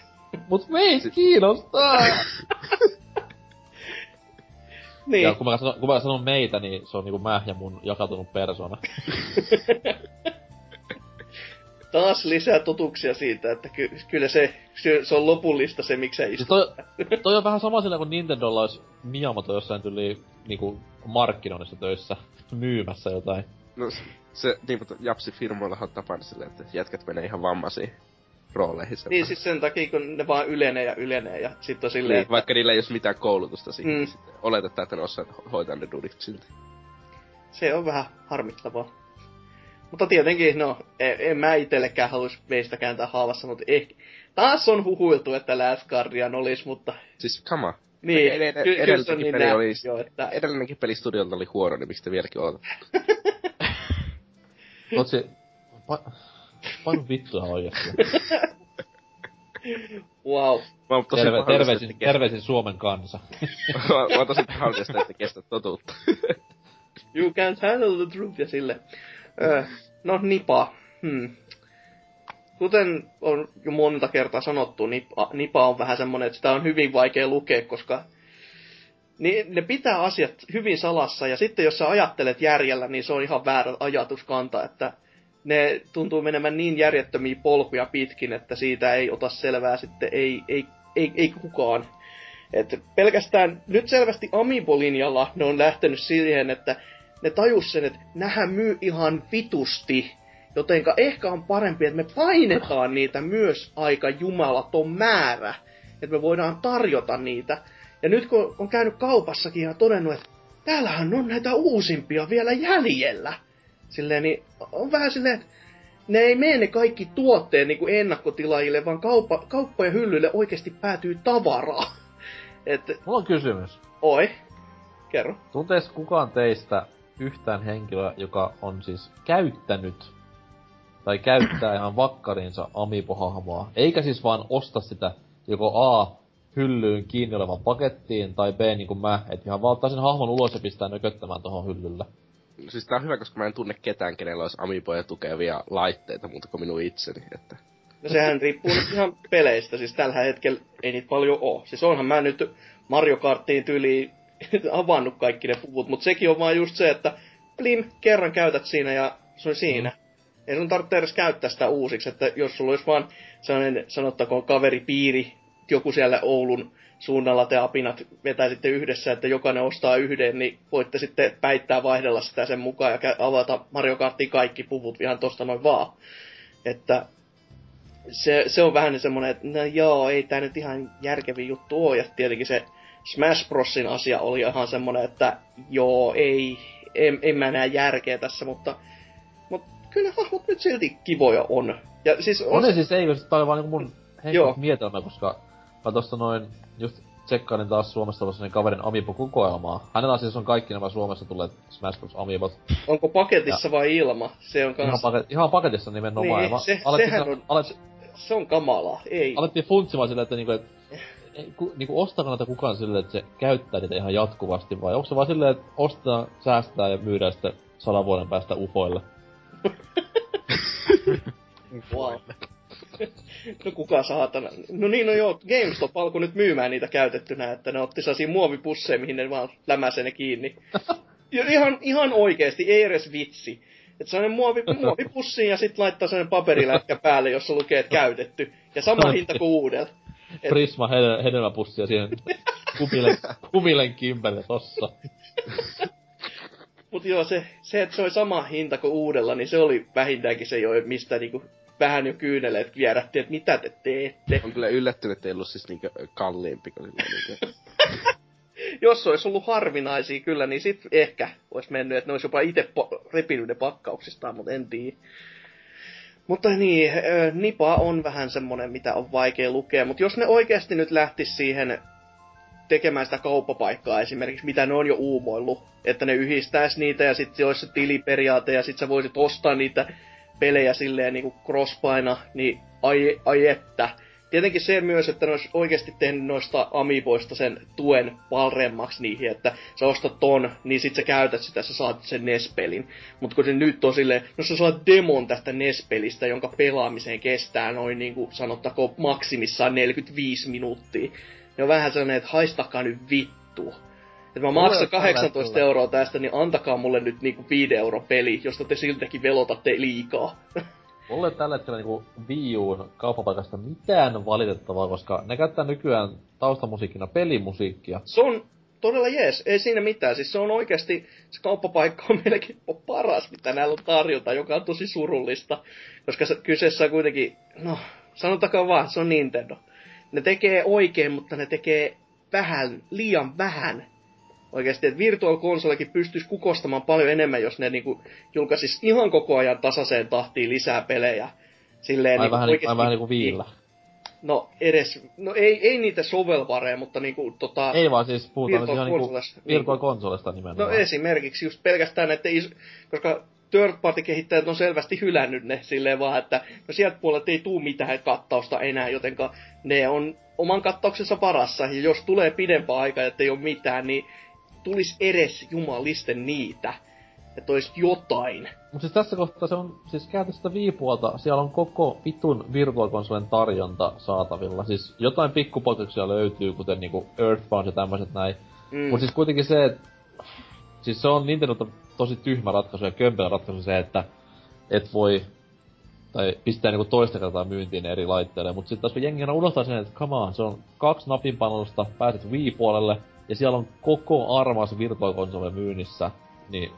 Mut meitä kiinnostaa! Niin. ja kun mä, sanon, kun mä sanon meitä, niin se on niinku mä ja mun jakautunut persona. Taas lisää totuuksia siitä, että ky- kyllä se, se, on lopullista se, miksi sä Siis toi, toi on vähän sama sillä kuin Nintendolla olisi Miyamoto jossain tyli niinku markkinoinnissa töissä myymässä jotain. No se, se niin, mutta Japsi firmoillahan on tapana silleen, että jätkät menee ihan vammaisiin rooleihin. sen Niin siis sen takia, kun ne vaan ylenee ja ylenee ja sit on silleen, niin, vaikka niillä ei olisi mitään koulutusta siihen, Mm. sitten oletetaan, että ne osaa hoitaa ne dudit silti. se on vähän harmittavaa. Mutta tietenkin, no, en, en mä itellekään halus meistä kääntää haavassa, mutta ehkä... Taas on huhuiltu, että Last Guardian olisi, mutta... Siis, come on. Niin, Ed- ed- ky- kyllä se on edellinenkin niin peli oli- jo, että... Edellinenkin peli studiolta oli huono, niin miksi te vieläkin ootatte? Totsi, pa, painu vittua oikeesti. Wow. Mä oon tosi Terve, terveisin, kestä- terveisin Suomen kansa. mä mä oon tosi pahoillani, että kestä totuutta. You can't handle the truth ja sille. No, Nipa. Hmm. Kuten on jo monta kertaa sanottu, Nipa, Nipa on vähän semmonen, että sitä on hyvin vaikea lukea, koska niin ne pitää asiat hyvin salassa, ja sitten jos sä ajattelet järjellä, niin se on ihan väärä ajatuskanta, että ne tuntuu menemään niin järjettömiä polkuja pitkin, että siitä ei ota selvää sitten ei, ei, ei, ei kukaan. Et pelkästään nyt selvästi Amiibo-linjalla ne on lähtenyt siihen, että ne tajus sen, että nähän myy ihan vitusti. Jotenka ehkä on parempi, että me painetaan niitä myös aika jumalaton määrä. Että me voidaan tarjota niitä. Ja nyt kun on käynyt kaupassakin ja todennut, että täällähän on näitä uusimpia vielä jäljellä. Silleen, niin on vähän silleen, että ne ei mene ne kaikki tuotteet niin kuin ennakkotilaajille, vaan kauppa, kauppojen hyllyille oikeasti päätyy tavaraa. Että, Mulla on kysymys. oi, kerro. Tuntees kukaan teistä yhtään henkilöä, joka on siis käyttänyt tai käyttää ihan vakkarinsa Amiibo-hahmoa, eikä siis vaan osta sitä joko A, hyllyyn kiinni olevan pakettiin, tai B, niin kuin mä, että ihan vaan ottaa sen hahmon ulos ja pistää nököttämään tohon hyllylle. siis tää on hyvä, koska mä en tunne ketään, kenellä olisi Amiiboja tukevia laitteita muuta kuin minun itseni, että... No sehän riippuu nyt ihan peleistä, siis tällä hetkellä ei niitä paljon oo. Siis onhan mä nyt Mario Karttiin tyyliin avannut kaikki ne puvut, mutta sekin on vaan just se, että plim, kerran käytät siinä ja se on siinä. Mm. Ei sun tarvitse edes käyttää sitä uusiksi, että jos sulla olisi vaan sellainen, sanottakoon, kaveripiiri, joku siellä Oulun suunnalla te apinat vetäisitte yhdessä, että jokainen ostaa yhden, niin voitte sitten päittää vaihdella sitä sen mukaan ja avata Mario Kartin kaikki puvut ihan tosta noin vaan. Että se, se on vähän semmoinen, että no joo, ei tämä nyt ihan järkevi juttu ole. Ja tietenkin se Smash Brosin asia oli ihan semmoinen, että joo, ei, en, en mä näe järkeä tässä, mutta, mutta kyllä hahmot nyt silti kivoja on. Ja siis on, on se siis, ei, toi on vaan niin mun heikko mietelmä, koska mä tosta noin just tsekkailin taas Suomessa ollut kaverin Amiibo-kokoelmaa. Hänellä siis on kaikki nämä Suomessa tulleet Smash Bros. Amiibot. Onko paketissa ja... vai ilma? Se on kans... Ihan, paket, ihan paketissa nimenomaan. Niin, se, sehän on... Alet, se on kamalaa, ei. Alettiin funtsimaan silleen, että niinku, et, ku, niinku ostako näitä kukaan silleen, että se käyttää niitä ihan jatkuvasti, vai onko se vaan silleen, että ostaa, säästää ja myydään sitten sadan vuoden päästä ufoille? wow. no kuka saatana. No niin, no joo, GameStop alkoi nyt myymään niitä käytettynä, että ne otti sellaisia muovipusseja, mihin ne vaan lämäsee ne kiinni. Ja ihan, ihan oikeesti, ei edes vitsi. Että sellainen muovi, muovipussi ja sitten laittaa sellainen paperilätkä päälle, jossa lukee, että käytetty. Ja sama hinta kuin uudella. Prisma hedel- hedelmäpussia siihen kumilen, kumilen kimpelle tossa. Mut joo, se, se, että se oli sama hinta kuin uudella, niin se oli vähintäänkin se jo, mistä niinku vähän jo kyyneleet vierätti, että mitä te teette. On kyllä yllättynyt, että ei ollut siis niinkö kalliimpi kuin niinkö. Jos olisi ollut harvinaisia kyllä, niin sit ehkä olisi mennyt, että ne olisi jopa itse po- repinyt ne pakkauksistaan, mutta en tiedä. Mutta niin, Nipa on vähän semmonen, mitä on vaikea lukea, mutta jos ne oikeasti nyt lähtis siihen tekemään sitä kauppapaikkaa esimerkiksi, mitä ne on jo uumoillut, että ne yhdistäisi niitä ja sitten olisi se tiliperiaate ja sitten sä voisit ostaa niitä pelejä silleen niinku crosspaina, niin ai, ai että. Tietenkin se myös, että ne olisi oikeasti tehnyt noista amiiboista sen tuen paremmaksi niihin, että sä ostat ton, niin sit sä käytät sitä, sä saat sen NES-pelin. Mutta kun se nyt on silleen, no sä saat demon tästä NES-pelistä, jonka pelaamiseen kestää noin niinku sanottako maksimissaan 45 minuuttia. Ne on vähän sellainen, että haistakaa nyt vittua että mä maksan 18 euroa tästä, niin antakaa mulle nyt niinku 5 euro peli, josta te siltäkin velotatte liikaa. Mulle ei tällä hetkellä niinku Wii Uun kauppapaikasta mitään valitettavaa, koska ne käyttää nykyään taustamusiikkina pelimusiikkia. Se on todella jees, ei siinä mitään. Siis se on oikeasti, se kauppapaikka on melkein paras, mitä näillä on tarjota, joka on tosi surullista. Koska se, kyseessä on kuitenkin, no, sanotakaan vaan, se on Nintendo. Ne tekee oikein, mutta ne tekee vähän, liian vähän oikeasti, että Virtual Consolekin pystyisi kukostamaan paljon enemmän, jos ne niinku julkaisis ihan koko ajan tasaiseen tahtiin lisää pelejä. Silleen, ai, niinku vähän, oikeasti, vähän niinku viillä. No edes, no ei, ei niitä sovelvareja, mutta niinku tota... Ei vaan siis puhutaan Virtual, ihan niinku Virtual Consolesta nimenomaan. No esimerkiksi just pelkästään että is, koska third party kehittäjät on selvästi hylännyt ne silleen vaan, että no sieltä puolelta ei tuu mitään kattausta enää, jotenka ne on oman kattauksensa varassa, ja jos tulee pidempää aikaa, että ei ole mitään, niin tulisi edes jumalisten niitä. Että olisi jotain. Mutta siis tässä kohtaa se on, siis käytöstä viipuolta, siellä on koko vitun Virtual Consolen tarjonta saatavilla. Siis jotain pikkupoikkeuksia löytyy, kuten niinku Earthbound ja tämmöiset näin. Mm. Mutta siis kuitenkin se, että siis se on Nintendo tosi tyhmä ratkaisu ja kömpelä ratkaisu se, että et voi tai pistää niinku toista kertaa myyntiin eri laitteille. Mutta sitten taas kun jengi unohtaa sen, että come on, se on kaksi napinpanelusta, pääset Wii-puolelle, ja siellä on koko armas Virtual Console myynnissä, niin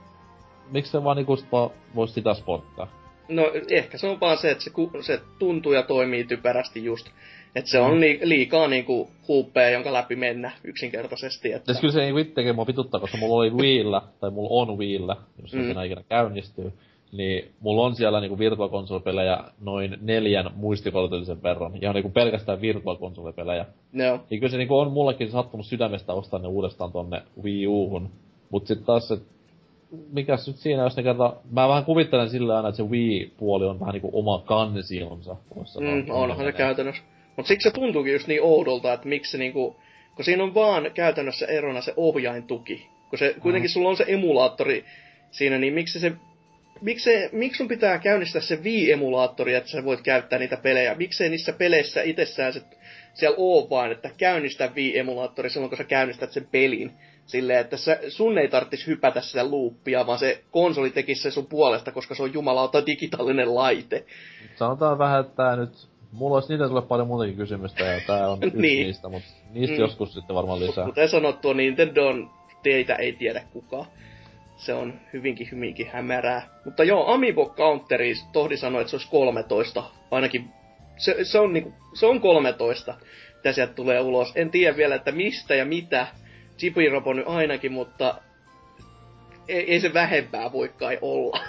miksi se vaan niinku vaan voisi sitä sporttaa? No ehkä se on vaan se, että se, se tuntuu ja toimii typerästi just. Että se on li, liikaa niinku huuppea, jonka läpi mennä yksinkertaisesti. Että... Ja kyllä se niinku itsekin mua vituttaa, koska mulla oli Wiillä, tai mulla on Wiillä, jos se mm. ikinä käynnistyy niin mulla on siellä niinku Virtual Console-pelejä noin neljän muistikortillisen verran. Ihan niinku pelkästään Virtual Console-pelejä. No. Niin kyllä se niinku on mullekin sattunut sydämestä ostaa ne uudestaan tonne Wii Uhun. Mut sit taas se, mikäs nyt siinä, jos ne kerta... Mä vähän kuvittelen sillä aina, että se Wii-puoli on vähän niinku oma kansionsa. Mm, onhan se käytännössä. Mut siksi se tuntuukin just niin oudolta, että miksi se niinku... Kun siinä on vaan käytännössä erona se ohjaintuki. Kun se, kuitenkin mm. sulla on se emulaattori siinä, niin miksi se miksi, miksi sun pitää käynnistää se Wii-emulaattori, että sä voit käyttää niitä pelejä? Miksei niissä peleissä itsessään se siellä oo vaan, että käynnistä Wii-emulaattori silloin, kun sä käynnistät sen pelin. Silleen, että sä, sun ei tarvitsisi hypätä sitä loopia, vaan se konsoli tekisi se sun puolesta, koska se on jumalauta digitaalinen laite. Sanotaan vähän, että tää nyt... Mulla olisi niitä tulee paljon muutakin kysymystä ja tää on yksi Niin. niistä, mutta niistä Mm. joskus sitten varmaan lisää. Kuten sanottua, Nintendon teitä ei tiedä kukaan. Se on hyvinkin, hyvinkin hämärää. Mutta joo, Amiibo Counteri, Tohdi sanoi, että se olisi 13. Ainakin se, se, on, niinku, se on 13, mitä sieltä tulee ulos. En tiedä vielä, että mistä ja mitä. Chibi-robo nyt ainakin, mutta ei, ei se vähempää voi kai olla.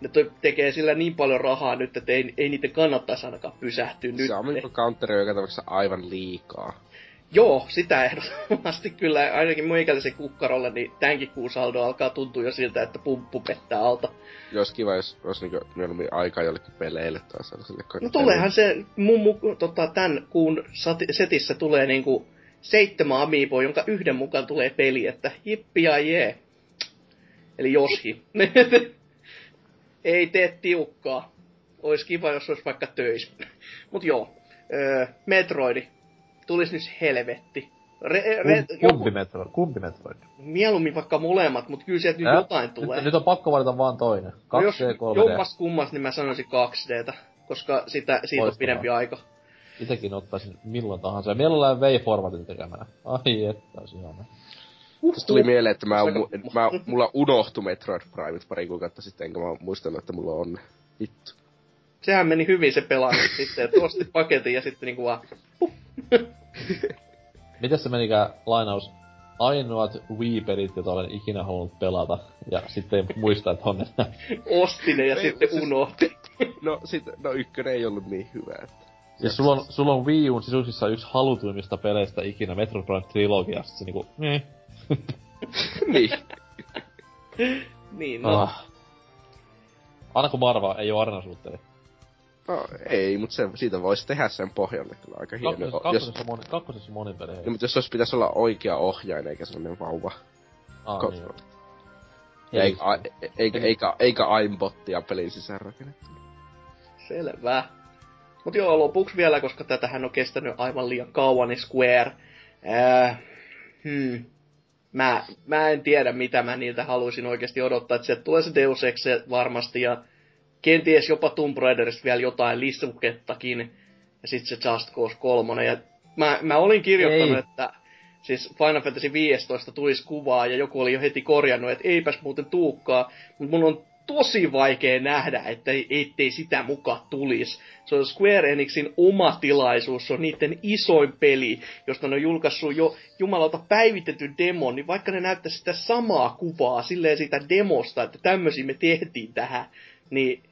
Ne tekee sillä niin paljon rahaa nyt, että ei, ei niiden kannattaisi ainakaan pysähtyä nyt. Se on counteri joka tapauksessa aivan liikaa. Joo, sitä ehdottomasti kyllä. Ainakin meikäläisen kukkarolle, niin tämänkin kuun saldo alkaa tuntua jo siltä, että pumppu pettää alta. Jos kiva, jos olisi niinku mieluummin aikaa jollekin peleille taas sellaisille. No tuleehan se, mun mu- tota, tämän kuun setissä tulee niinku seitsemän amiiboa, jonka yhden mukaan tulee peli, että jippi ja jee. Eli Joshi. Ei tee tiukkaa. Ois kiva, jos olisi vaikka töis. Mut joo. Öö, Metroidi. Tulis nyt helvetti. Re, re, Kum, kumpi Metroid? Kumpi Metroid? Mieluummin vaikka molemmat, mutta kyllä sieltä nyt Ää? jotain tulee. Nyt, nyt on pakko valita vaan toinen. 2D, No jos 3D. jommas kummas, niin mä sanoisin 2Dtä, koska sitä, siitä on Loistavaa. pidempi aika. Itekin ottaisin milloin tahansa. Ja mielellään Way Forwardin tekemänä. Ai että, olisi ihana. Tässä tuli mieleen, että mä, mä, mulla unohtu Metroid Primeit pari kuukautta sitten, enkä mä muistanut, että mulla on. Vittu. Sehän meni hyvin se pelaaminen sitten, että ostit paketin ja sitten niinku vaan... Mites se menikään lainaus? Ainoat Wii-pelit, joita olen ikinä halunnut pelata. Ja sitten ei muista, että on enää. Osti ne ja Ei, sitten siis- unohti. No, sit, no ykkönen ei ollut niin hyvä. Että. Siis sulla on, sulla on Wii Uun sisuksissa yksi halutuimmista peleistä ikinä, Metroid Prime Trilogia, sit se niinku, niin. niin. Niin, no. No. Ah. Anako Marva ei oo arenasuutteli. No, ei, mutta se, siitä voisi tehdä sen pohjalle kyllä aika hieno. Kakkosessa, jos, kakkosessa, moni, kakkosessa monin peli. no, mutta jos olisi pitäisi olla oikea ohjain eikä sellainen vauva. Ah, ko- niin. Ja Ei, eikä, a- eikä, eikä, eikä aimbottia pelin sisään rakennettu. Selvä. Mut joo, lopuksi vielä, koska tätähän on kestänyt aivan liian kauan, niin Square. Ää, hmm. Mä, mä en tiedä, mitä mä niiltä haluaisin oikeasti odottaa. Että sieltä tulee se Deus Ex varmasti ja kenties jopa Tomb Raiderista vielä jotain listukettakin. Ja sitten se Just Cause 3. Ja mä, mä olin kirjoittanut, Ei. että siis Final Fantasy 15 tulisi kuvaa ja joku oli jo heti korjannut, että eipäs muuten tuukkaa. Mutta mun on tosi vaikea nähdä, että ei, ettei sitä muka tulisi. Se on Square Enixin oma tilaisuus, se on niiden isoin peli, josta ne on julkaissut jo jumalauta päivitetyn demon, niin vaikka ne näyttäisi sitä samaa kuvaa silleen siitä demosta, että tämmöisiä me tehtiin tähän, niin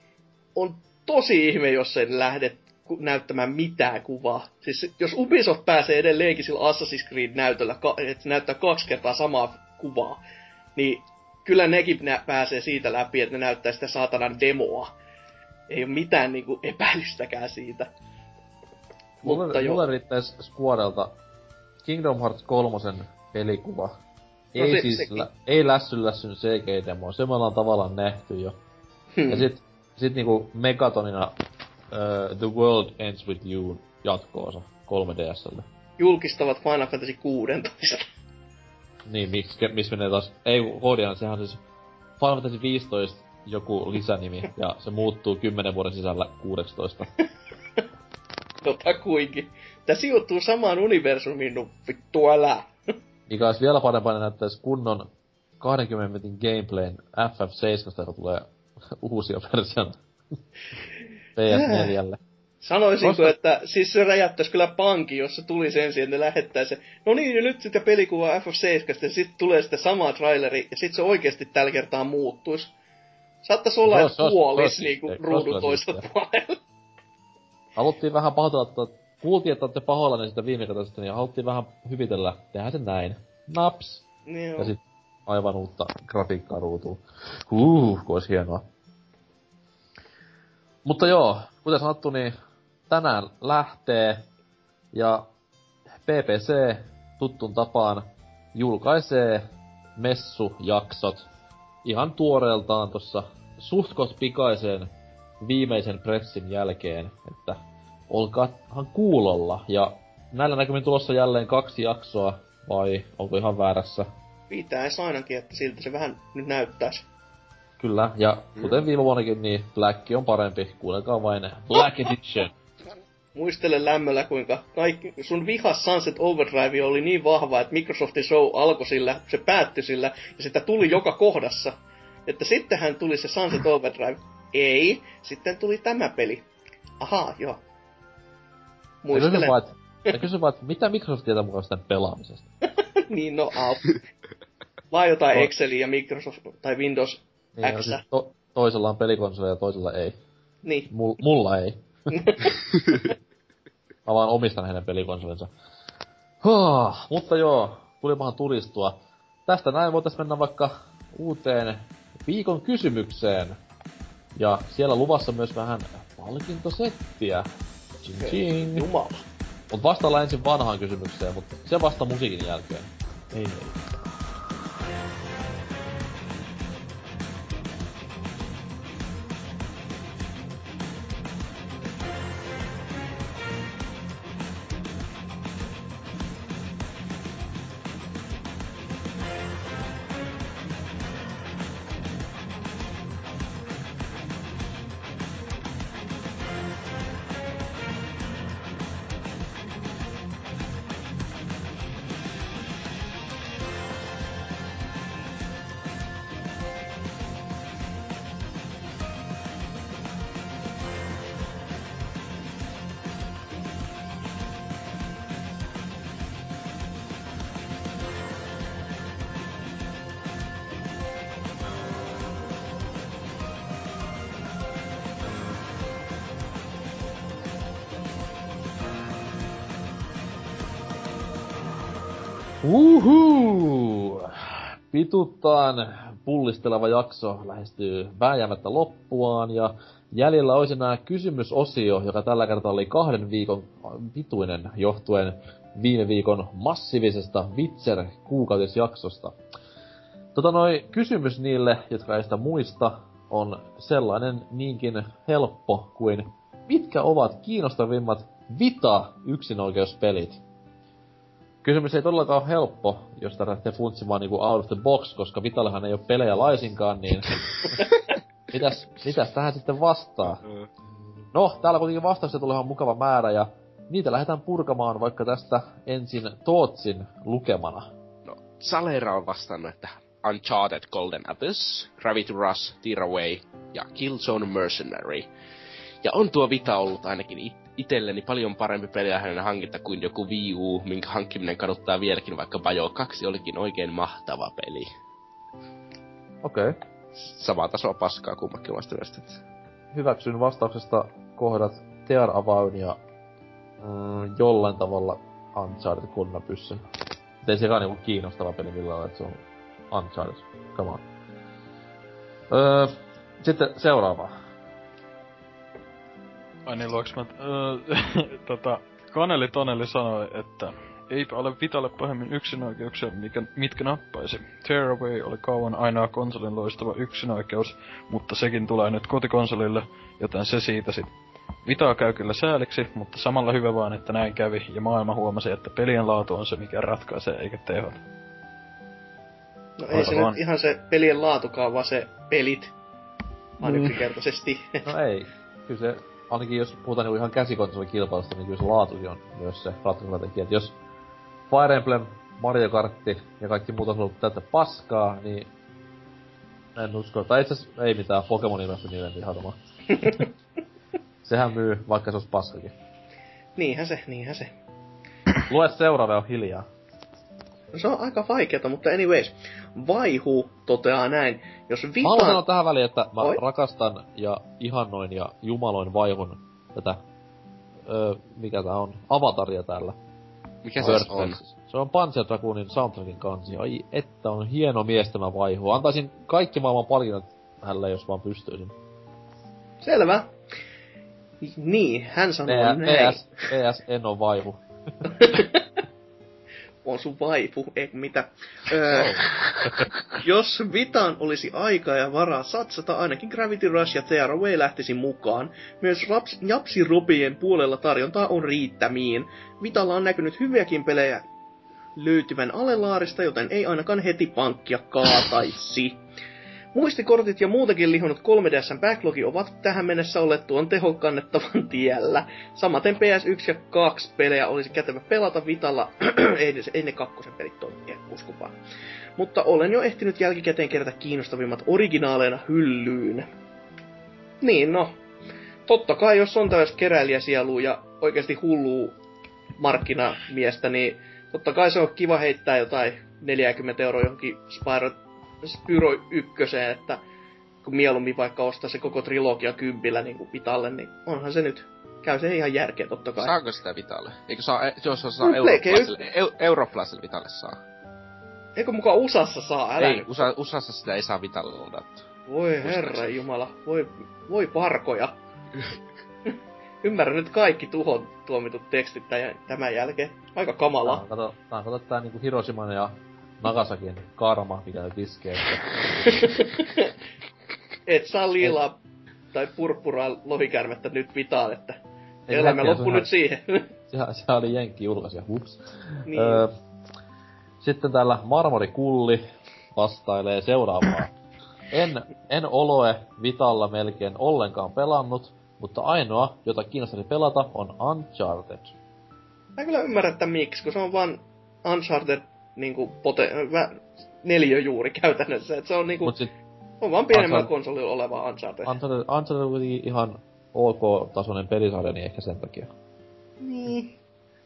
on tosi ihme, jos sen lähdet ku- näyttämään mitään kuvaa. Siis jos Ubisoft pääsee edelleenkin sillä Assassin's Creed-näytöllä, että näyttää kaksi kertaa samaa kuvaa, niin kyllä nekin nä- pääsee siitä läpi, että ne näyttää sitä saatanan demoa. Ei ole mitään niinku epäilystäkään siitä. Mulle, Mutta joo. mulle riittäis Squarelta Kingdom Hearts 3 pelikuva. No ei se- siis, sekin. lä- ei lässy lässyn CG-demo, se me ollaan tavallaan nähty jo. Hmm. Ja sit, sit niinku Megatonina uh, The World Ends With You jatkoosa 3DSlle. Julkistavat Final Fantasy 16. Niin, miksi, miss menee taas, ei Hodian, sehän on siis Final Fantasy 15 joku lisänimi, ja se muuttuu 10 vuoden sisällä 16. tota kuinkin. Tää sijoittuu samaan universumiin, no vittu älä. Mikä olisi vielä parempaa, näyttäisi kunnon 20 minuutin gameplayn FF7, joka tulee uusia version PS4. Sanoisinko, Koska- että siis se räjättäisi kyllä panki, jos se tulisi ensin, että ne lähettää se, no niin, nyt sitä pelikuvaa FF7, ja sitten tulee sitä samaa traileri, ja sitten se oikeasti tällä kertaa muuttuisi. Saattaisi olla, Se että puolis niinku siistiä. ruudun siistiä. puolella. Haluttiin vähän pahoitella, että kuultiin, että olette pahoillanne sitä viime kertaa, niin haluttiin vähän hyvitellä. Tehdään se näin. Naps. Niin Ja on. sit aivan uutta grafiikkaa ruutuun. Huh, kun olisi hienoa. Mutta joo, kuten sanottu, niin tänään lähtee ja PPC tuttun tapaan julkaisee messujaksot ihan tuoreeltaan tossa suhtkot pikaisen viimeisen pressin jälkeen, että olkaahan kuulolla ja näillä näkymin tulossa jälleen kaksi jaksoa, vai onko ihan väärässä? Pitäis ainakin, että siltä se vähän nyt näyttäisi. Kyllä, ja kuten viime vuonnakin, niin Black on parempi. Kuunnelkaa vain Black Edition. Muistele lämmöllä, kuinka kaikki, sun vihas Sunset Overdrive oli niin vahva, että Microsoftin show alkoi sillä, se päättyi sillä, ja sitä tuli joka kohdassa. Että sittenhän tuli se Sunset Overdrive. Ei, sitten tuli tämä peli. Ahaa, joo. Et, ja kysyn vaan, että mitä Microsoft tietää mukaan sitä pelaamisesta? niin, no au. Vaan jotain No. Exceliä ja Microsoft tai Windows Niin, X. siis to, toisella on pelikonsoli ja toisella ei. Niin. Mul, mulla ei. Mä vaan omistan hänen pelikonsolinsa. Huh, mutta joo, tulipahan tulistua. Tästä näin voitais mennä vaikka uuteen viikon kysymykseen. Ja siellä luvassa myös vähän palkintosettiä. Ching ching. Jumala. Mut vastaillaan ensin vanhaan kysymykseen, mutta se vasta musiikin jälkeen. Ei ei. Pituttaan pullisteleva jakso lähestyy vääjäämättä loppuaan ja jäljellä olisi nämä kysymysosio, joka tällä kertaa oli kahden viikon pituinen johtuen viime viikon massiivisesta Witcher kuukautisjaksosta. Tota noi, kysymys niille, jotka ei sitä muista, on sellainen niinkin helppo kuin mitkä ovat kiinnostavimmat Vita-yksinoikeuspelit? Kysymys ei todellakaan ole helppo, jos tätä lähtee funtsimaan niinku out of the box, koska Vitallehan ei ole pelejä laisinkaan, niin... mitäs, mitäs tähän sitten vastaa? No, täällä kuitenkin vastauksia tulee ihan mukava määrä, ja niitä lähdetään purkamaan vaikka tästä ensin Tootsin lukemana. No, Salera on vastannut, että Uncharted Golden Abyss, Gravity Rush, Tearaway ja Killzone Mercenary. Ja on tuo Vita ollut ainakin it- itelleni paljon parempi peliä hänen hankinta kuin joku Wii U, minkä hankkiminen kaduttaa vieläkin, vaikka Bajo 2 olikin oikein mahtava peli. Okei. Okay. Samaa tasoa paskaa kummakin mielestä. Hyväksyn vastauksesta kohdat Tear Avaun ja mm, jollain tavalla Uncharted kunnapyssyn. Ei sekaan niinku kiinnostava peli millään lailla, että se on Uncharted. Come on. Öö, sitten seuraava. Ai niin, luoks mä... Öö, tota, Kaneli Toneli sanoi, että eipä ole Vitalle pahemmin yksinoikeuksia, mikä, mitkä nappaisi. Tearaway oli kauan ainoa konsolin loistava yksinoikeus, mutta sekin tulee nyt kotikonsolille, joten se siitä sit. Vitaa käy kyllä sääliksi, mutta samalla hyvä vaan, että näin kävi, ja maailma huomasi, että pelien laatu on se, mikä ratkaisee, eikä tehot. No ei se Aivan. nyt ihan se pelien laatukaan, vaan se pelit. Vaan Mm. yksinkertaisesti. No ei. Kyllä se, ainakin jos puhutaan niinku ihan käsikonsoli-kilpailusta, niin kyllä se laatukin on myös se ratkaiseva tekijä. Jos Fire Emblem, Mario Kartti ja kaikki muut on ollut täyttä paskaa, niin en usko. Tai itse ei mitään, Pokemonin kanssa niiden vihatoma. Sehän myy, vaikka se olisi paskakin. niinhän se, niinhän se. Lue seuraava on hiljaa. Se on aika vaikeeta, mutta anyways. Vaihu toteaa näin, jos Mä haluan sanoa tähän väliin, että mä Oi. rakastan ja ihannoin ja jumaloin vaihun tätä, öö, mikä tää on, avataria täällä. Mikä se on? Se on Panzer Dragoonin soundtrackin kansi. Ai että on hieno mies tämä vaihu. Antaisin kaikki maailman palkinnot hänelle, jos vaan pystyisin. Selvä. Niin, hän sanoo näin. PS, PS, en oo vaihu. on sun vaipu, ei mitä. Öö, jos Vitaan olisi aikaa ja varaa satsata, ainakin Gravity Rush ja Tearaway lähtisi mukaan. Myös Raps, Japsi-rupien puolella tarjontaa on riittämiin. Vitalla on näkynyt hyviäkin pelejä löytyvän alelaarista, joten ei ainakaan heti pankkia kaataisi. Muistikortit ja muutakin lihonnut 3DSn backlogi ovat tähän mennessä olleet tuon tehokkannettavan tiellä. Samaten PS1 ja 2 pelejä olisi kätevä pelata Vitalla, ei, ne kakkosen pelit toimia, uskopaa. Mutta olen jo ehtinyt jälkikäteen kerätä kiinnostavimmat originaaleina hyllyyn. Niin no, totta kai jos on tällaista keräilijäsielua ja oikeasti hulluu markkinamiestä, niin totta kai se on kiva heittää jotain 40 euroa johonkin Spyro Spyro ykköseen, että kun mieluummin vaikka ostaa se koko trilogia kympillä niin kuin Vitalle, niin onhan se nyt, käy se ihan järkeä totta kai. Saako sitä Vitalle? Eikö saa, jos on saa no, Europlaiselle, eu, Europlaiselle Vitalle saa? Eikö mukaan USAssa saa? Älä ei, nyt. USA, USAssa sitä ei saa Vitalle ladattua. Voi herra jumala, voi, voi parkoja. Ymmärrän nyt kaikki tuhon tuomitut tekstit tämän jälkeen. Aika kamala. Tää on, kato, tää on kato tää niinku Hiroshiman ja Nagasakin karma, mikä nyt iskee. Että... Et saa liilaa tai purppuraa lohikärmettä nyt vitaan, että Ei elämä loppu nyt siihen. Sehän, sehän oli Jenkki julkaisija, hups. Niin. Öö, sitten täällä Marmorikulli vastailee seuraavaa. En, en Oloe Vitalla melkein ollenkaan pelannut, mutta ainoa, jota kiinnostaisi pelata, on Uncharted. Mä kyllä ymmärrä, että miksi, kun se on vaan Uncharted niinku pote- vä- juuri käytännössä. Et se on niinku, sit, on vaan pienemmän Uncharted, konsolilla oleva Uncharted. Uncharted, Uncharted on kuitenkin ihan ok-tasoinen pelisarja, niin ehkä sen takia. Niin.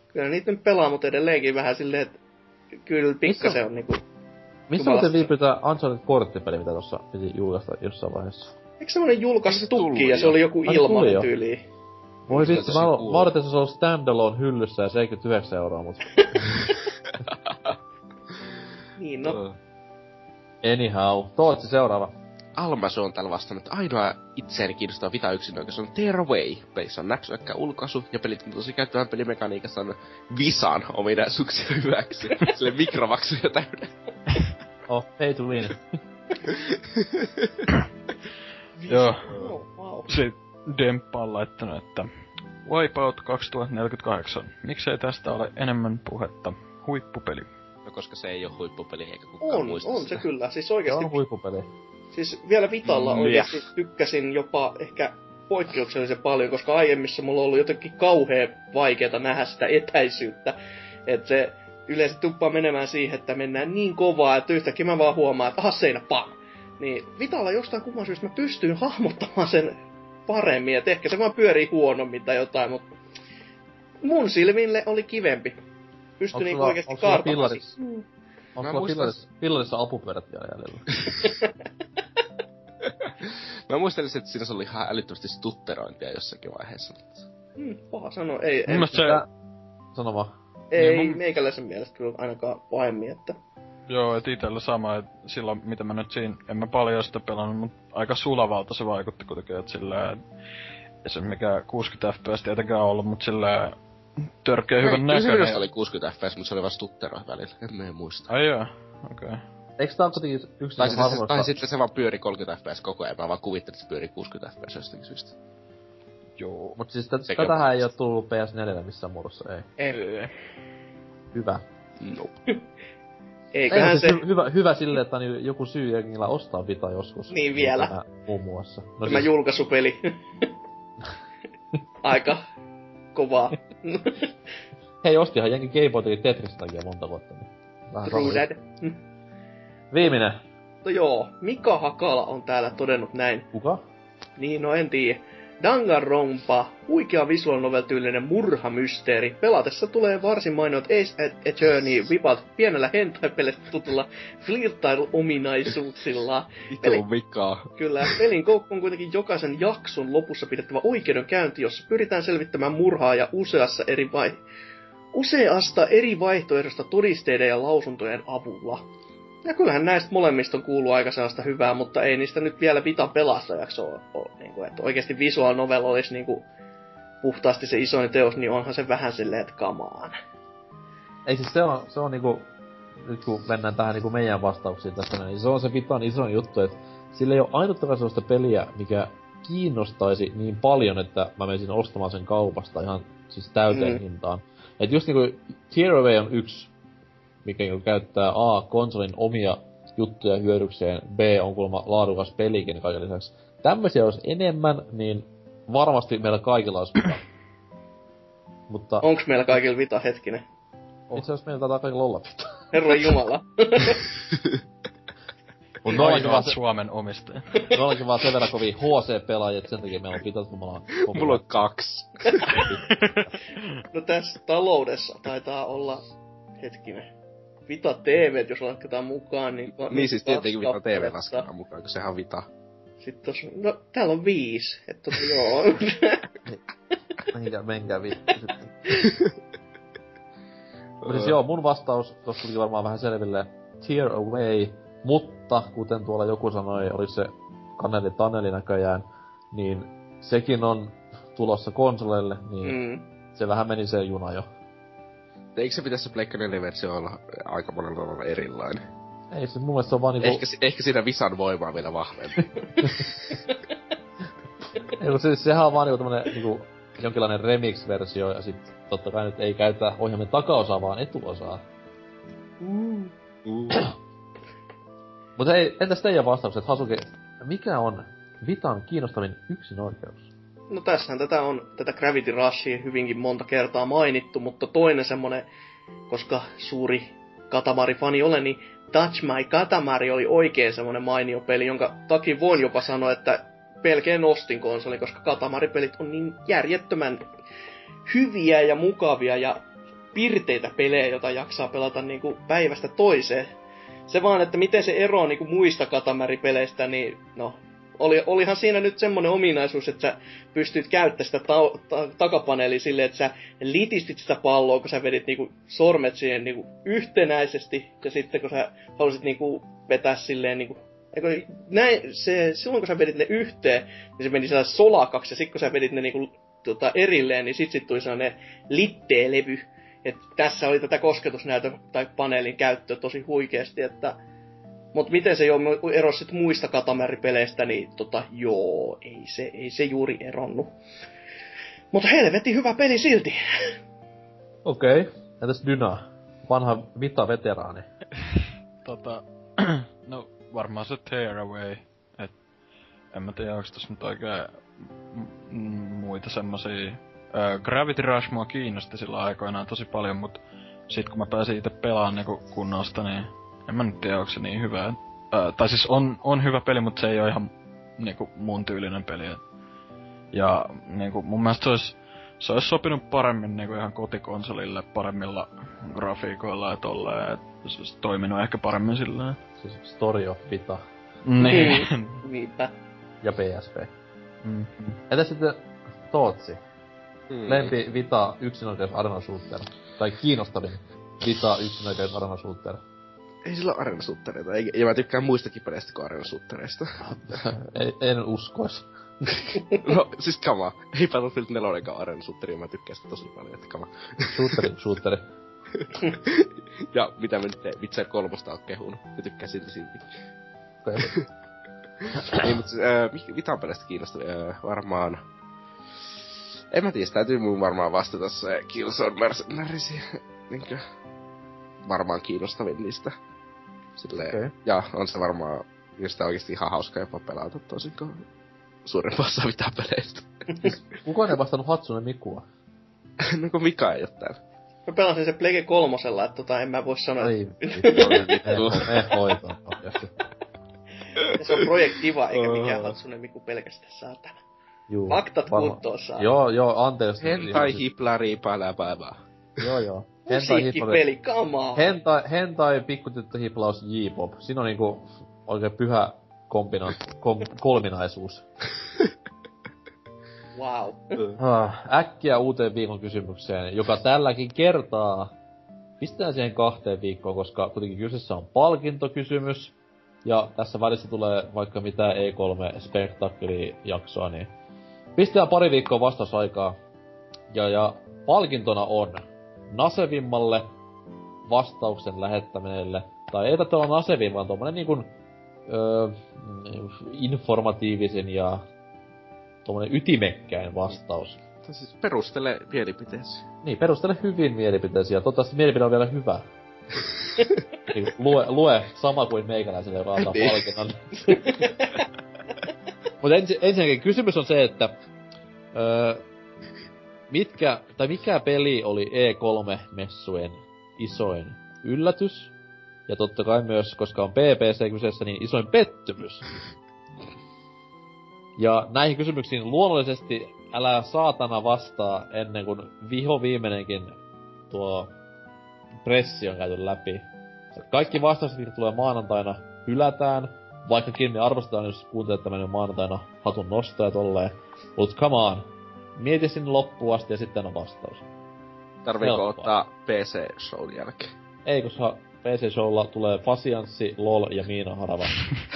Kyllä niitä nyt pelaa, mutta edelleenkin vähän silleen, että kyllä pikkasen on niinku... Missä muuten viipyy tää Uncharted-korttipeli, mitä tossa piti julkaista jossain vaiheessa? Eikö semmonen julkaisu tukki ja se oli joku ilmanen tyyli? Voi vittu, mä, mä odotin, että se on standalone hyllyssä ja 79 euroa, mut... Niin no. Anyhow, Tootsi seuraava. Almaso on täällä vastannut, että ainoa itseäni kiinnostava vita yksinäköis on Tearaway. Pelissä on näpsyäkkä ulkaisu ja pelit tosi käyttävän pelimekaniikassa on Visan ominaisuuksia hyväksi. Sille mikromaksuja täynnä. oh, pay to win. Joo. Se Demppa on laittanut, että Wipeout 2048. Miksei tästä ole enemmän puhetta? Huippupeli koska se ei ole huippupeli eikä kukaan on, muista on sitä. se kyllä. Siis oikeasti... Se on huippupeli. Siis vielä Vitalla mm, oikeasti yeah. tykkäsin jopa ehkä poikkeuksellisen paljon, koska aiemmissa mulla on ollut jotenkin kauhean vaikeaa nähdä sitä etäisyyttä. Että se yleensä tuppaa menemään siihen, että mennään niin kovaa, että yhtäkkiä mä vaan huomaan, että aha seinä, pam! Niin Vitalla jostain kumman syystä mä pystyin hahmottamaan sen paremmin, että ehkä se vaan pyörii huonommin tai jotain, mutta mun silmille oli kivempi pystyi niinku oikeesti kartamaan. Mm. Onko sulla pillarissa, pillarissa apupyörät vielä jäljellä? Mä muistelisin, että siinä oli ihan älyttömästi stutterointia jossakin vaiheessa. Hmm, paha sano, ei... Mun mielestä se... Sano vaan. Ei, niin mun... meikäläisen mielestä kyllä ainakaan pahemmin, että... Joo, et itellä sama, että silloin mitä mä nyt siinä, en mä paljon sitä pelannut, mutta aika sulavalta se vaikutti kuitenkin, että sillä ei se mikä 60 fps tietenkään ollut, mutta sillä törkeä hyvän näköinen. Se oli 60 fps, mutta se oli vaan stuttero välillä. En mä muista. Ai joo, okei. Okay. Eikö tää kuitenkin yksi tai, sitten, se, tai sitten se vaan pyöri 30 fps koko ajan, mä vaan kuvittelin, että se pyöri 60 fps jostakin syystä. Joo. Mut siis t- tätähän ei oo tullut PS4 missään muodossa, ei. Ei. Hyvä. No. Eiköhän ei, se... Siis hyvä, hyvä sille, että on joku syy jengillä ostaa Vita joskus. Niin vielä. Tämä, muun muassa. No Tämä siis... julkaisupeli. Aika kovaa. Hei, ostihan jenkin Gameboy Tetris takia monta vuotta. Niin vähän True. Viimeinen. No joo, Mika Hakala on täällä todennut näin. Kuka? Niin, no en tiedä. Danganronpa, huikea visual novel-tyylinen murhamysteeri. Pelatessa tulee varsin mainiot Ace Attorney vipat pienellä hentai tutulla flirtailu-ominaisuuksilla. Peli... vikaa. Kyllä, pelin koukku on kuitenkin jokaisen jakson lopussa pidettävä oikeudenkäynti, jossa pyritään selvittämään murhaa ja useassa eri vai... useasta eri vaihtoehdosta todisteiden ja lausuntojen avulla. Ja kyllähän näistä molemmista on kuullut aika sellaista hyvää, mutta ei niistä nyt vielä Vitan pelastajaksi ole. ole niin kuin, että oikeasti visual novel olisi niin kuin, puhtaasti se isoin teos, niin onhan se vähän silleen, että kamaan. ei siis se on, se on niinku, nyt kun mennään tähän niinku meidän vastauksiin tässä, niin se on se Vitan iso juttu, että sillä ei ole ainuttakaan sellaista peliä, mikä kiinnostaisi niin paljon, että mä menisin ostamaan sen kaupasta ihan siis täyteen mm. hintaan. Et just niinku Tearaway on yksi, mikä niinku käyttää A, konsolin omia juttuja hyödykseen, B on kuulemma laadukas pelikin kaiken lisäksi. Tämmöisiä olisi enemmän, niin varmasti meillä kaikilla olisi vita. Mutta... Onks meillä kaikilla vita hetkinen? Oh. Itse asiassa meillä taitaa kaikilla olla vita. Herra Jumala. Mut me vaan se... Suomen omistaja. me ollaankin vaan sen verran kovin HC-pelaajia, että sen takia meillä on pitänyt, kun me ollaan... Mulla on kaksi. no tässä taloudessa taitaa olla, hetkinen, Vita TV, jos lasketaan mukaan, niin... Niin siis tietenkin Vita TV lasketaan mukaan, kun sehän on Vita. Sitten tos, no täällä on viisi, että tota, joo. Menkää, menkää vittu sitten. siis joo, mun vastaus, tossa tuli varmaan vähän selville, Tear Away, mutta kuten tuolla joku sanoi, oli se Kaneli Taneli näköjään, niin sekin on tulossa konsoleille, niin mm. se vähän meni se juna jo. Eikö se pitäisi se Pleikka 4-versio olla aika monella tavalla erilainen? Ei se mun mielestä se on vaan niinku... Ehkä, ehkä siinä Visan voimaa vielä vahvempi. Ei, se, sehän on vaan niinku tämmönen niinku jonkinlainen remix-versio ja sit totta kai nyt ei käytä ohjelmien takaosaa, vaan etuosaa. Mm. Uh. Mutta hei, entäs teidän vastaukset, Hasuki, mikä on Vitan kiinnostavin yksin oikeus? No tässähän tätä on, tätä Gravity Rushia hyvinkin monta kertaa mainittu, mutta toinen semmonen, koska suuri Katamari-fani olen, niin Touch My Katamari oli oikein semmonen mainio peli, jonka takia voin jopa sanoa, että pelkeen ostin konsoli, koska Katamari-pelit on niin järjettömän hyviä ja mukavia ja pirteitä pelejä, joita jaksaa pelata niin kuin päivästä toiseen. Se vaan, että miten se eroaa niin kuin muista Katamari-peleistä, niin no, oli, olihan siinä nyt semmoinen ominaisuus, että sä pystyt käyttämään sitä ta- ta- takapaneelia silleen, että sä litistit sitä palloa, kun sä vedit niinku sormet siihen niinku yhtenäisesti, ja sitten kun sä halusit niinku vetää silleen niinku Eikö, näin, se, silloin kun sä vedit ne yhteen, niin se meni sellainen solakaksi, ja sitten kun sä vedit ne niinku, tota, erilleen, niin sit, sit tuli sellainen litteelevy. että tässä oli tätä kosketusnäytön tai paneelin käyttöä tosi huikeasti, että mutta miten se jo erosi sit muista katameripeleistä, niin tota, joo, ei se, ei se juuri eronnu. Mutta helvetti hyvä peli silti. Okei. Okay. Entäs Dyna? Vanha Vita-veteraani. tota, no varmaan se Tearaway. Et, en mä tiedä, onko tässä nyt oikein muita semmosia... Äh, Gravity Rush mua kiinnosti sillä aikoinaan tosi paljon, mutta sit kun mä pääsin itse pelaamaan niinku kunnosta, niin en mä nyt tiedä, onko se niin hyvä. Ää, tai siis on, on hyvä peli, mutta se ei ole ihan niinku mun tyylinen peli. Ja niinku mun mielestä se olisi, se olisi sopinut paremmin niinku ihan kotikonsolille paremmilla grafiikoilla ja tolleen. Et se olisi toiminut ehkä paremmin silleen. Siis Story of Vita. Niin. Niinpä. ja PSP. Mm-hmm. Entä sitten Tootsi? Mm. Lempi Vita yksinoikeus Arena Shooter. Tai kiinnostavin Vita yksinoikeus Arena Shooter ei sillä ole arenasuttereita, ja mä tykkään muistakin peleistä kuin arenasuttereista. en uskois. no, siis kama. Ei Battlefield 4 eikä arenasutteri, mä tykkään sitä tosi paljon, että kama. Shooteri, shooteri. ja mitä mä nyt Witcher 3 on kehunut. Mä tykkään silti silti. niin, mutta äh, mitä peleistä kiinnostavia? Äh, varmaan... En mä tiedä, täytyy mun varmaan vastata se Killzone Mercenaries. Niinkö? Varmaan kiinnostavin niistä. Silleen, okay. Ja on se varmaan just oikeesti ihan hauska jopa pelata tosin kuin suurempaa mitä peleistä. Kukaan ei vastannut Hatsune Mikua? no kun Mika ei oo täällä. Mä pelasin se Plege kolmosella, että tota en mä voi sanoa. Ei, ei hoitaa Se on projektiva, eikä mikään Hatsune Miku pelkästään saatana. Juu. Faktat kuntoon saa. Joo, joo, anteeksi. Hentai hiplari päällä päivää. Joo, joo. Musiikkipeli, kamaa. Hentai, hentai pikkutyttö hiplaus J-pop. Siinä on niinku oikein pyhä kombina, kom, kolminaisuus. wow. Ah, äkkiä uuteen viikon kysymykseen, joka tälläkin kertaa pistetään siihen kahteen viikkoon, koska kuitenkin kyseessä on palkintokysymys. Ja tässä välissä tulee vaikka mitä E3 spektakkeli jaksoa, niin pistetään pari viikkoa vastausaikaa. Ja, ja palkintona on nasevimmalle vastauksen lähettämiselle. Tai ei tätä olla aseviin, vaan tommonen niinku öö, informatiivisen ja tommonen ytimekkäin vastaus. Tai siis perustele mielipiteesi. Niin, perustele hyvin mielipiteesi ja toivottavasti mielipide on vielä hyvä. niin, lue, lue sama kuin meikäläiselle, joka antaa Niin. palkinnon. Mutta ensi, ensinnäkin kysymys on se, että öö, mitkä, tai mikä peli oli E3-messujen isoin yllätys? Ja totta kai myös, koska on PPC kyseessä, niin isoin pettymys. Ja näihin kysymyksiin luonnollisesti älä saatana vastaa ennen kuin viho viimeinenkin tuo pressi on käyty läpi. Kaikki vastaukset, mitkä tulee maanantaina, hylätään. Vaikkakin me arvostetaan, jos kuuntelet tämän maanantaina hatun nostoja tolleen. Mut come on. Mieti sinne loppuun asti ja sitten on vastaus. Tarviiko Helppoa. ottaa PC-shown jälkeen? Ei, koska PC-showlla tulee Fasianssi, LOL ja Miina Harava.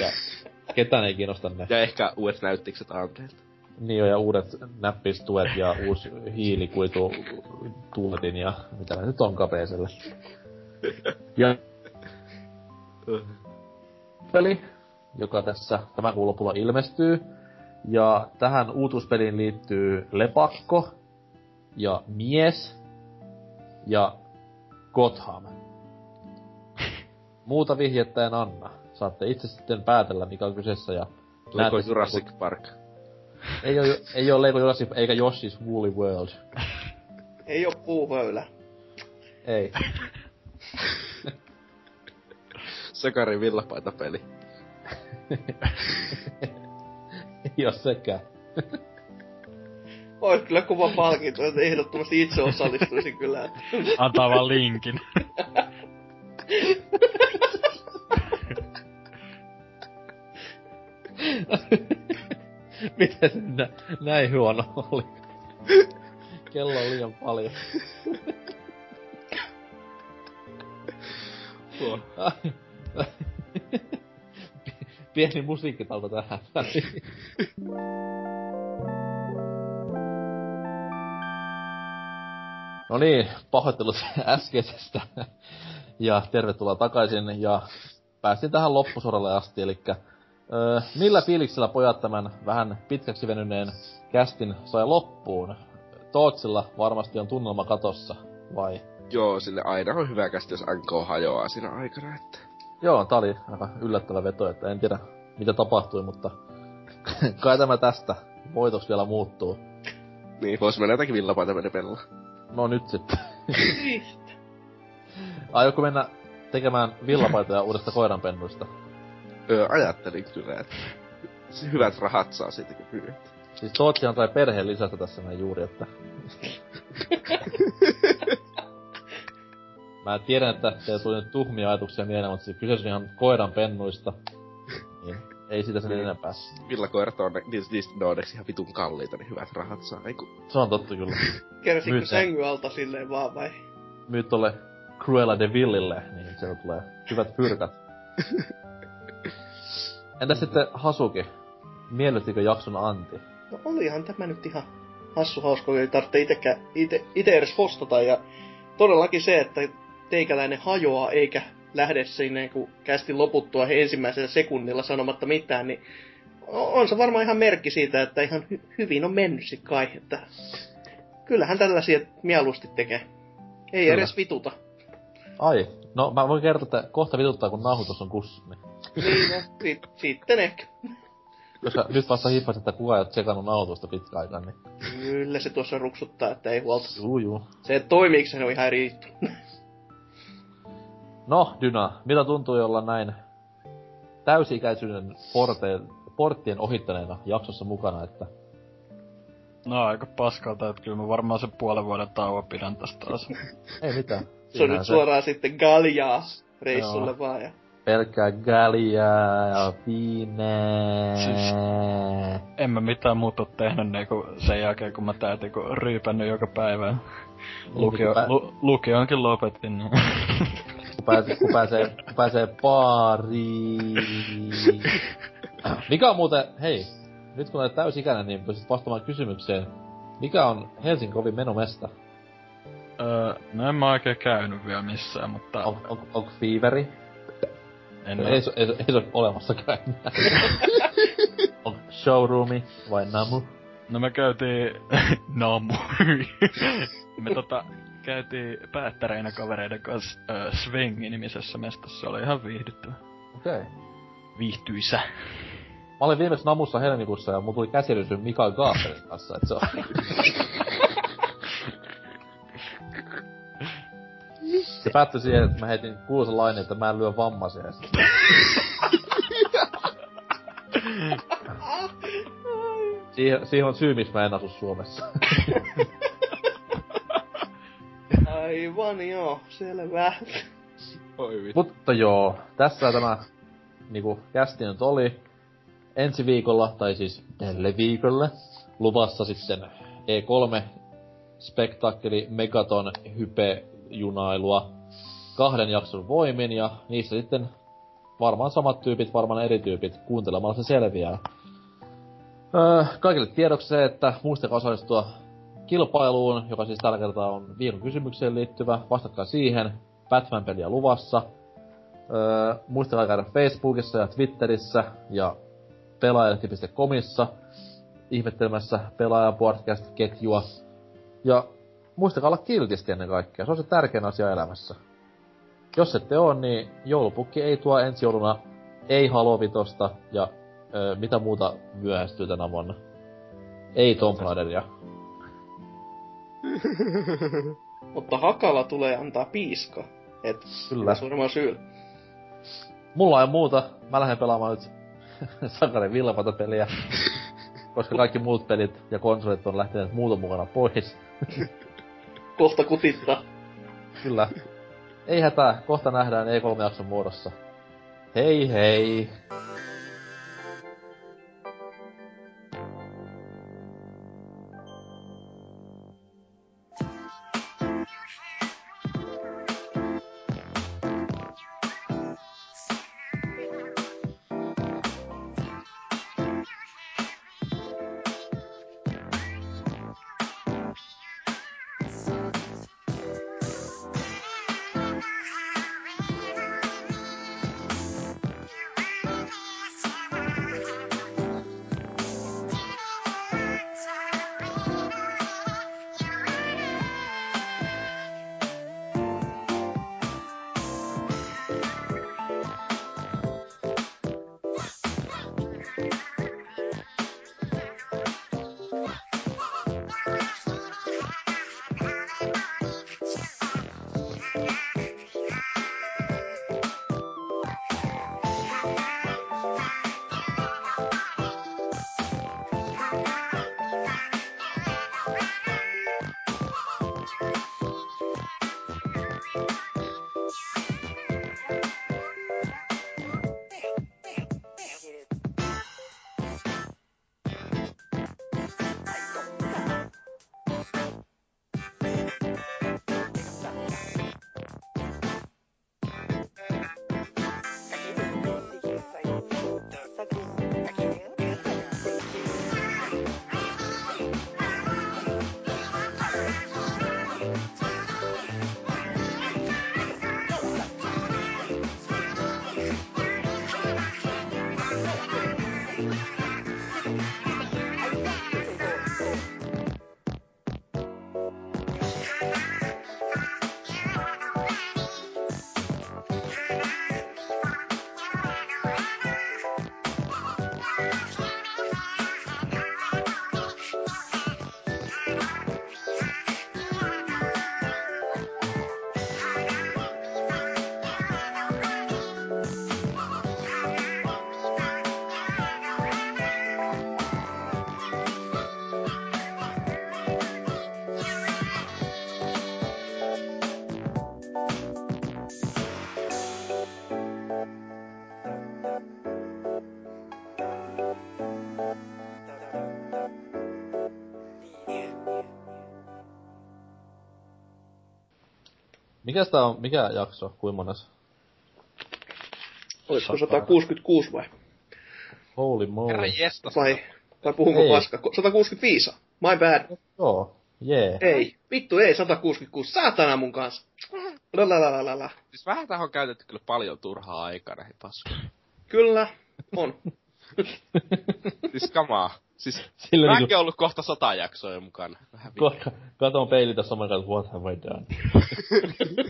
ja ketään ei kiinnosta ne. Ja ehkä uudet näyttikset Anteelta. Niin on, ja uudet näppistuet ja uusi hiilikuitu tuuletin ja mitä ne nyt onkaan PClle. Ja peli, joka tässä tämän kuun lopulla ilmestyy. Ja tähän uutuuspeliin liittyy lepakko ja mies ja Gotham. Muuta vihjettä en anna. Saatte itse sitten päätellä, mikä on kyseessä ja sitten, Jurassic kun- Park? Ei oo, ei oo Lego Jurassic eikä Yoshi's Woolly World. Ei oo puuhöylä. Ei. Sakarin villapaitapeli. ei oo sekään. Ois kyllä kova palkinto, että ehdottomasti itse osallistuisin kyllä. Antaa vaan linkin. Miten se nä- näin huono oli? Kello on liian paljon. Pieni musiikkitauko tähän. No niin, pahoittelut äskeisestä. Ja tervetuloa takaisin ja päästiin tähän loppusoralle asti, eli öö, millä fiiliksellä pojat tämän vähän pitkäksi venyneen kästin sai loppuun? Tootsilla varmasti on tunnelma katossa, vai? Joo, sille aina on hyvä kästi, jos NK hajoaa siinä aikana, että... Joo, tää oli aika yllättävä veto, että en tiedä mitä tapahtui, mutta kai tämä tästä voitoksi vielä muuttuu. Niin, vois mennä jotakin villapaitapeli pelaa. No nyt sitten. Aiotko mennä tekemään villapaitoja uudesta koiranpennuista? Öö, ajattelin kyllä, että hyvät rahat saa siitä, kun myyt. Siis Tootsihan sai perheen lisästä tässä näin juuri, että... Mä tiedän, että teillä tuli nyt tuhmia ajatuksia mieleen, mutta se kyseessä on ihan koiran pennuista. Niin, ei siitä sen enempää. Villakoirat on, niistä, ne on onneksi ihan vitun kalliita, niin hyvät rahat saa. Eiku, Se on totta kyllä. Ne. sängyn alta silleen vaan vai? Myyt tolle Cruella de Villille, niin sieltä tulee hyvät pyrkät. Entäs sitten Hasuki? Miellyttikö jakson Anti? No olihan tämä nyt ihan hassu hauska, kun ei tarvitse ite, ite edes hostata. Ja todellakin se, että teikäläinen hajoaa eikä lähde sinne kun kästi loputtua he ensimmäisellä sekunnilla sanomatta mitään, niin on se varmaan ihan merkki siitä, että ihan hy- hyvin on mennyt sit kai. Että kyllähän tällaisia mieluusti tekee. Ei Kyllä. edes vituta. Ai, no mä voin kertoa, että kohta vituttaa, kun nauhoitus on kussi. Niin. Niin, no, sit, sitten ehkä. Koska nyt vasta hippasin, että kukaan ei ole tsekannut nauhoitusta pitkä aikaa, niin... Kyllä se tuossa ruksuttaa, että ei huolta. Juu, juu. Se, toimiiko se, on ihan eri. No, Dyna, mitä tuntuu olla näin täysi-ikäisyyden porteen, porttien ohittaneena jaksossa mukana, että No aika paskalta, että kyllä mä varmaan sen puolen vuoden tauon pidän tästä taas. ei mitään. Se on nyt suoraan sitten galjaa reissulle Joo. vaan. Ja... Pelkkää galjaa ja viinää. Siis- En mä mitään muuta oo tehnyt niinku sen jälkeen, kun mä täältä niinku ryypännyt joka päivä. Lukio, Niin, kun pä- lu, lukioonkin lopetin. Kun, pääsee, kun pääsee, kun pääsee baariin. Mikä on muuten, hei, nyt kun olet täysikäinen, niin pystyt vastaamaan kysymykseen. Mikä on Helsingin kovin menomesta? Öö, no en mä oikein käynyt vielä missään, mutta... On, on, onko Feaveri? En Ei, se- ei, se- ei se ole olemassakaan enää. onko Showroomi vai Namu? No me käytiin... Namu. me tota käytiin päättäreinä kavereiden kanssa äh, Svengi-nimisessä mestassa. Se oli ihan viihdyttävä. Okei. Okay. Viihtyisä. Mä olin viimeksi Namussa helmikuussa ja mulla tuli käsirysy Mikael Gaaffelin kanssa, et se on... Se päättyi siihen, että mä heitin kuuluisen lainin, että mä en lyö vammaisia. siihen, siihen on syy, miksi mä en asu Suomessa. Aivan joo, selvä. Oi vittu. Mutta joo, tässä tämä niinku kästi nyt oli. Ensi viikolla, tai siis tälle viikolle, luvassa sitten E3 spektaakkeli Megaton hype junailua kahden jakson voimin ja niissä sitten varmaan samat tyypit, varmaan eri tyypit kuuntelemalla se selviää. Öö, kaikille tiedoksi se, että muistakaa osallistua kilpailuun, joka siis tällä kertaa on viikon kysymykseen liittyvä. Vastatkaa siihen. Batman-peliä luvassa. Öö, muistakaa käydä Facebookissa ja Twitterissä ja pelaajalehti.comissa ihmettelemässä pelaaja podcast-ketjua. Ja muistakaa olla kiltisti ennen kaikkea. Se on se tärkein asia elämässä. Jos ette oo, niin joulupukki ei tuo ensi jouluna ei Halovitosta ja öö, mitä muuta myöhästyy tänä vuonna. Ei Tomb Raideria. Mutta Hakala tulee antaa piiska. Et Kyllä. suurimman syyn. Mulla ei muuta. Mä lähden pelaamaan nyt Sakarin villapata peliä. koska kaikki muut pelit ja konsolit on lähteneet muuton mukana pois. Kohta kutittaa. Kyllä. Ei hätää, kohta nähdään E3-jakson muodossa. Hei hei! Mikäs tää on, mikä jakso, kuinka mones? Olisiko Sataa. 166 vai? Holy moly. Herra jestas. Vai, vai puhunko Ei. paska? Ko- 165 on. My bad. Joo. Jee. Ei, vittu ei, 166, saatana mun kanssa. Lalalala. Siis vähän tähän on käytetty kyllä paljon turhaa aikaa näihin paskoihin. Kyllä, on. Siis kamaa. Siis Sillä mäkin niinku, on ollut kohta sata jaksoa jo mukana. Vähän vi- ko- katon peilin tässä saman kanssa, what have I done?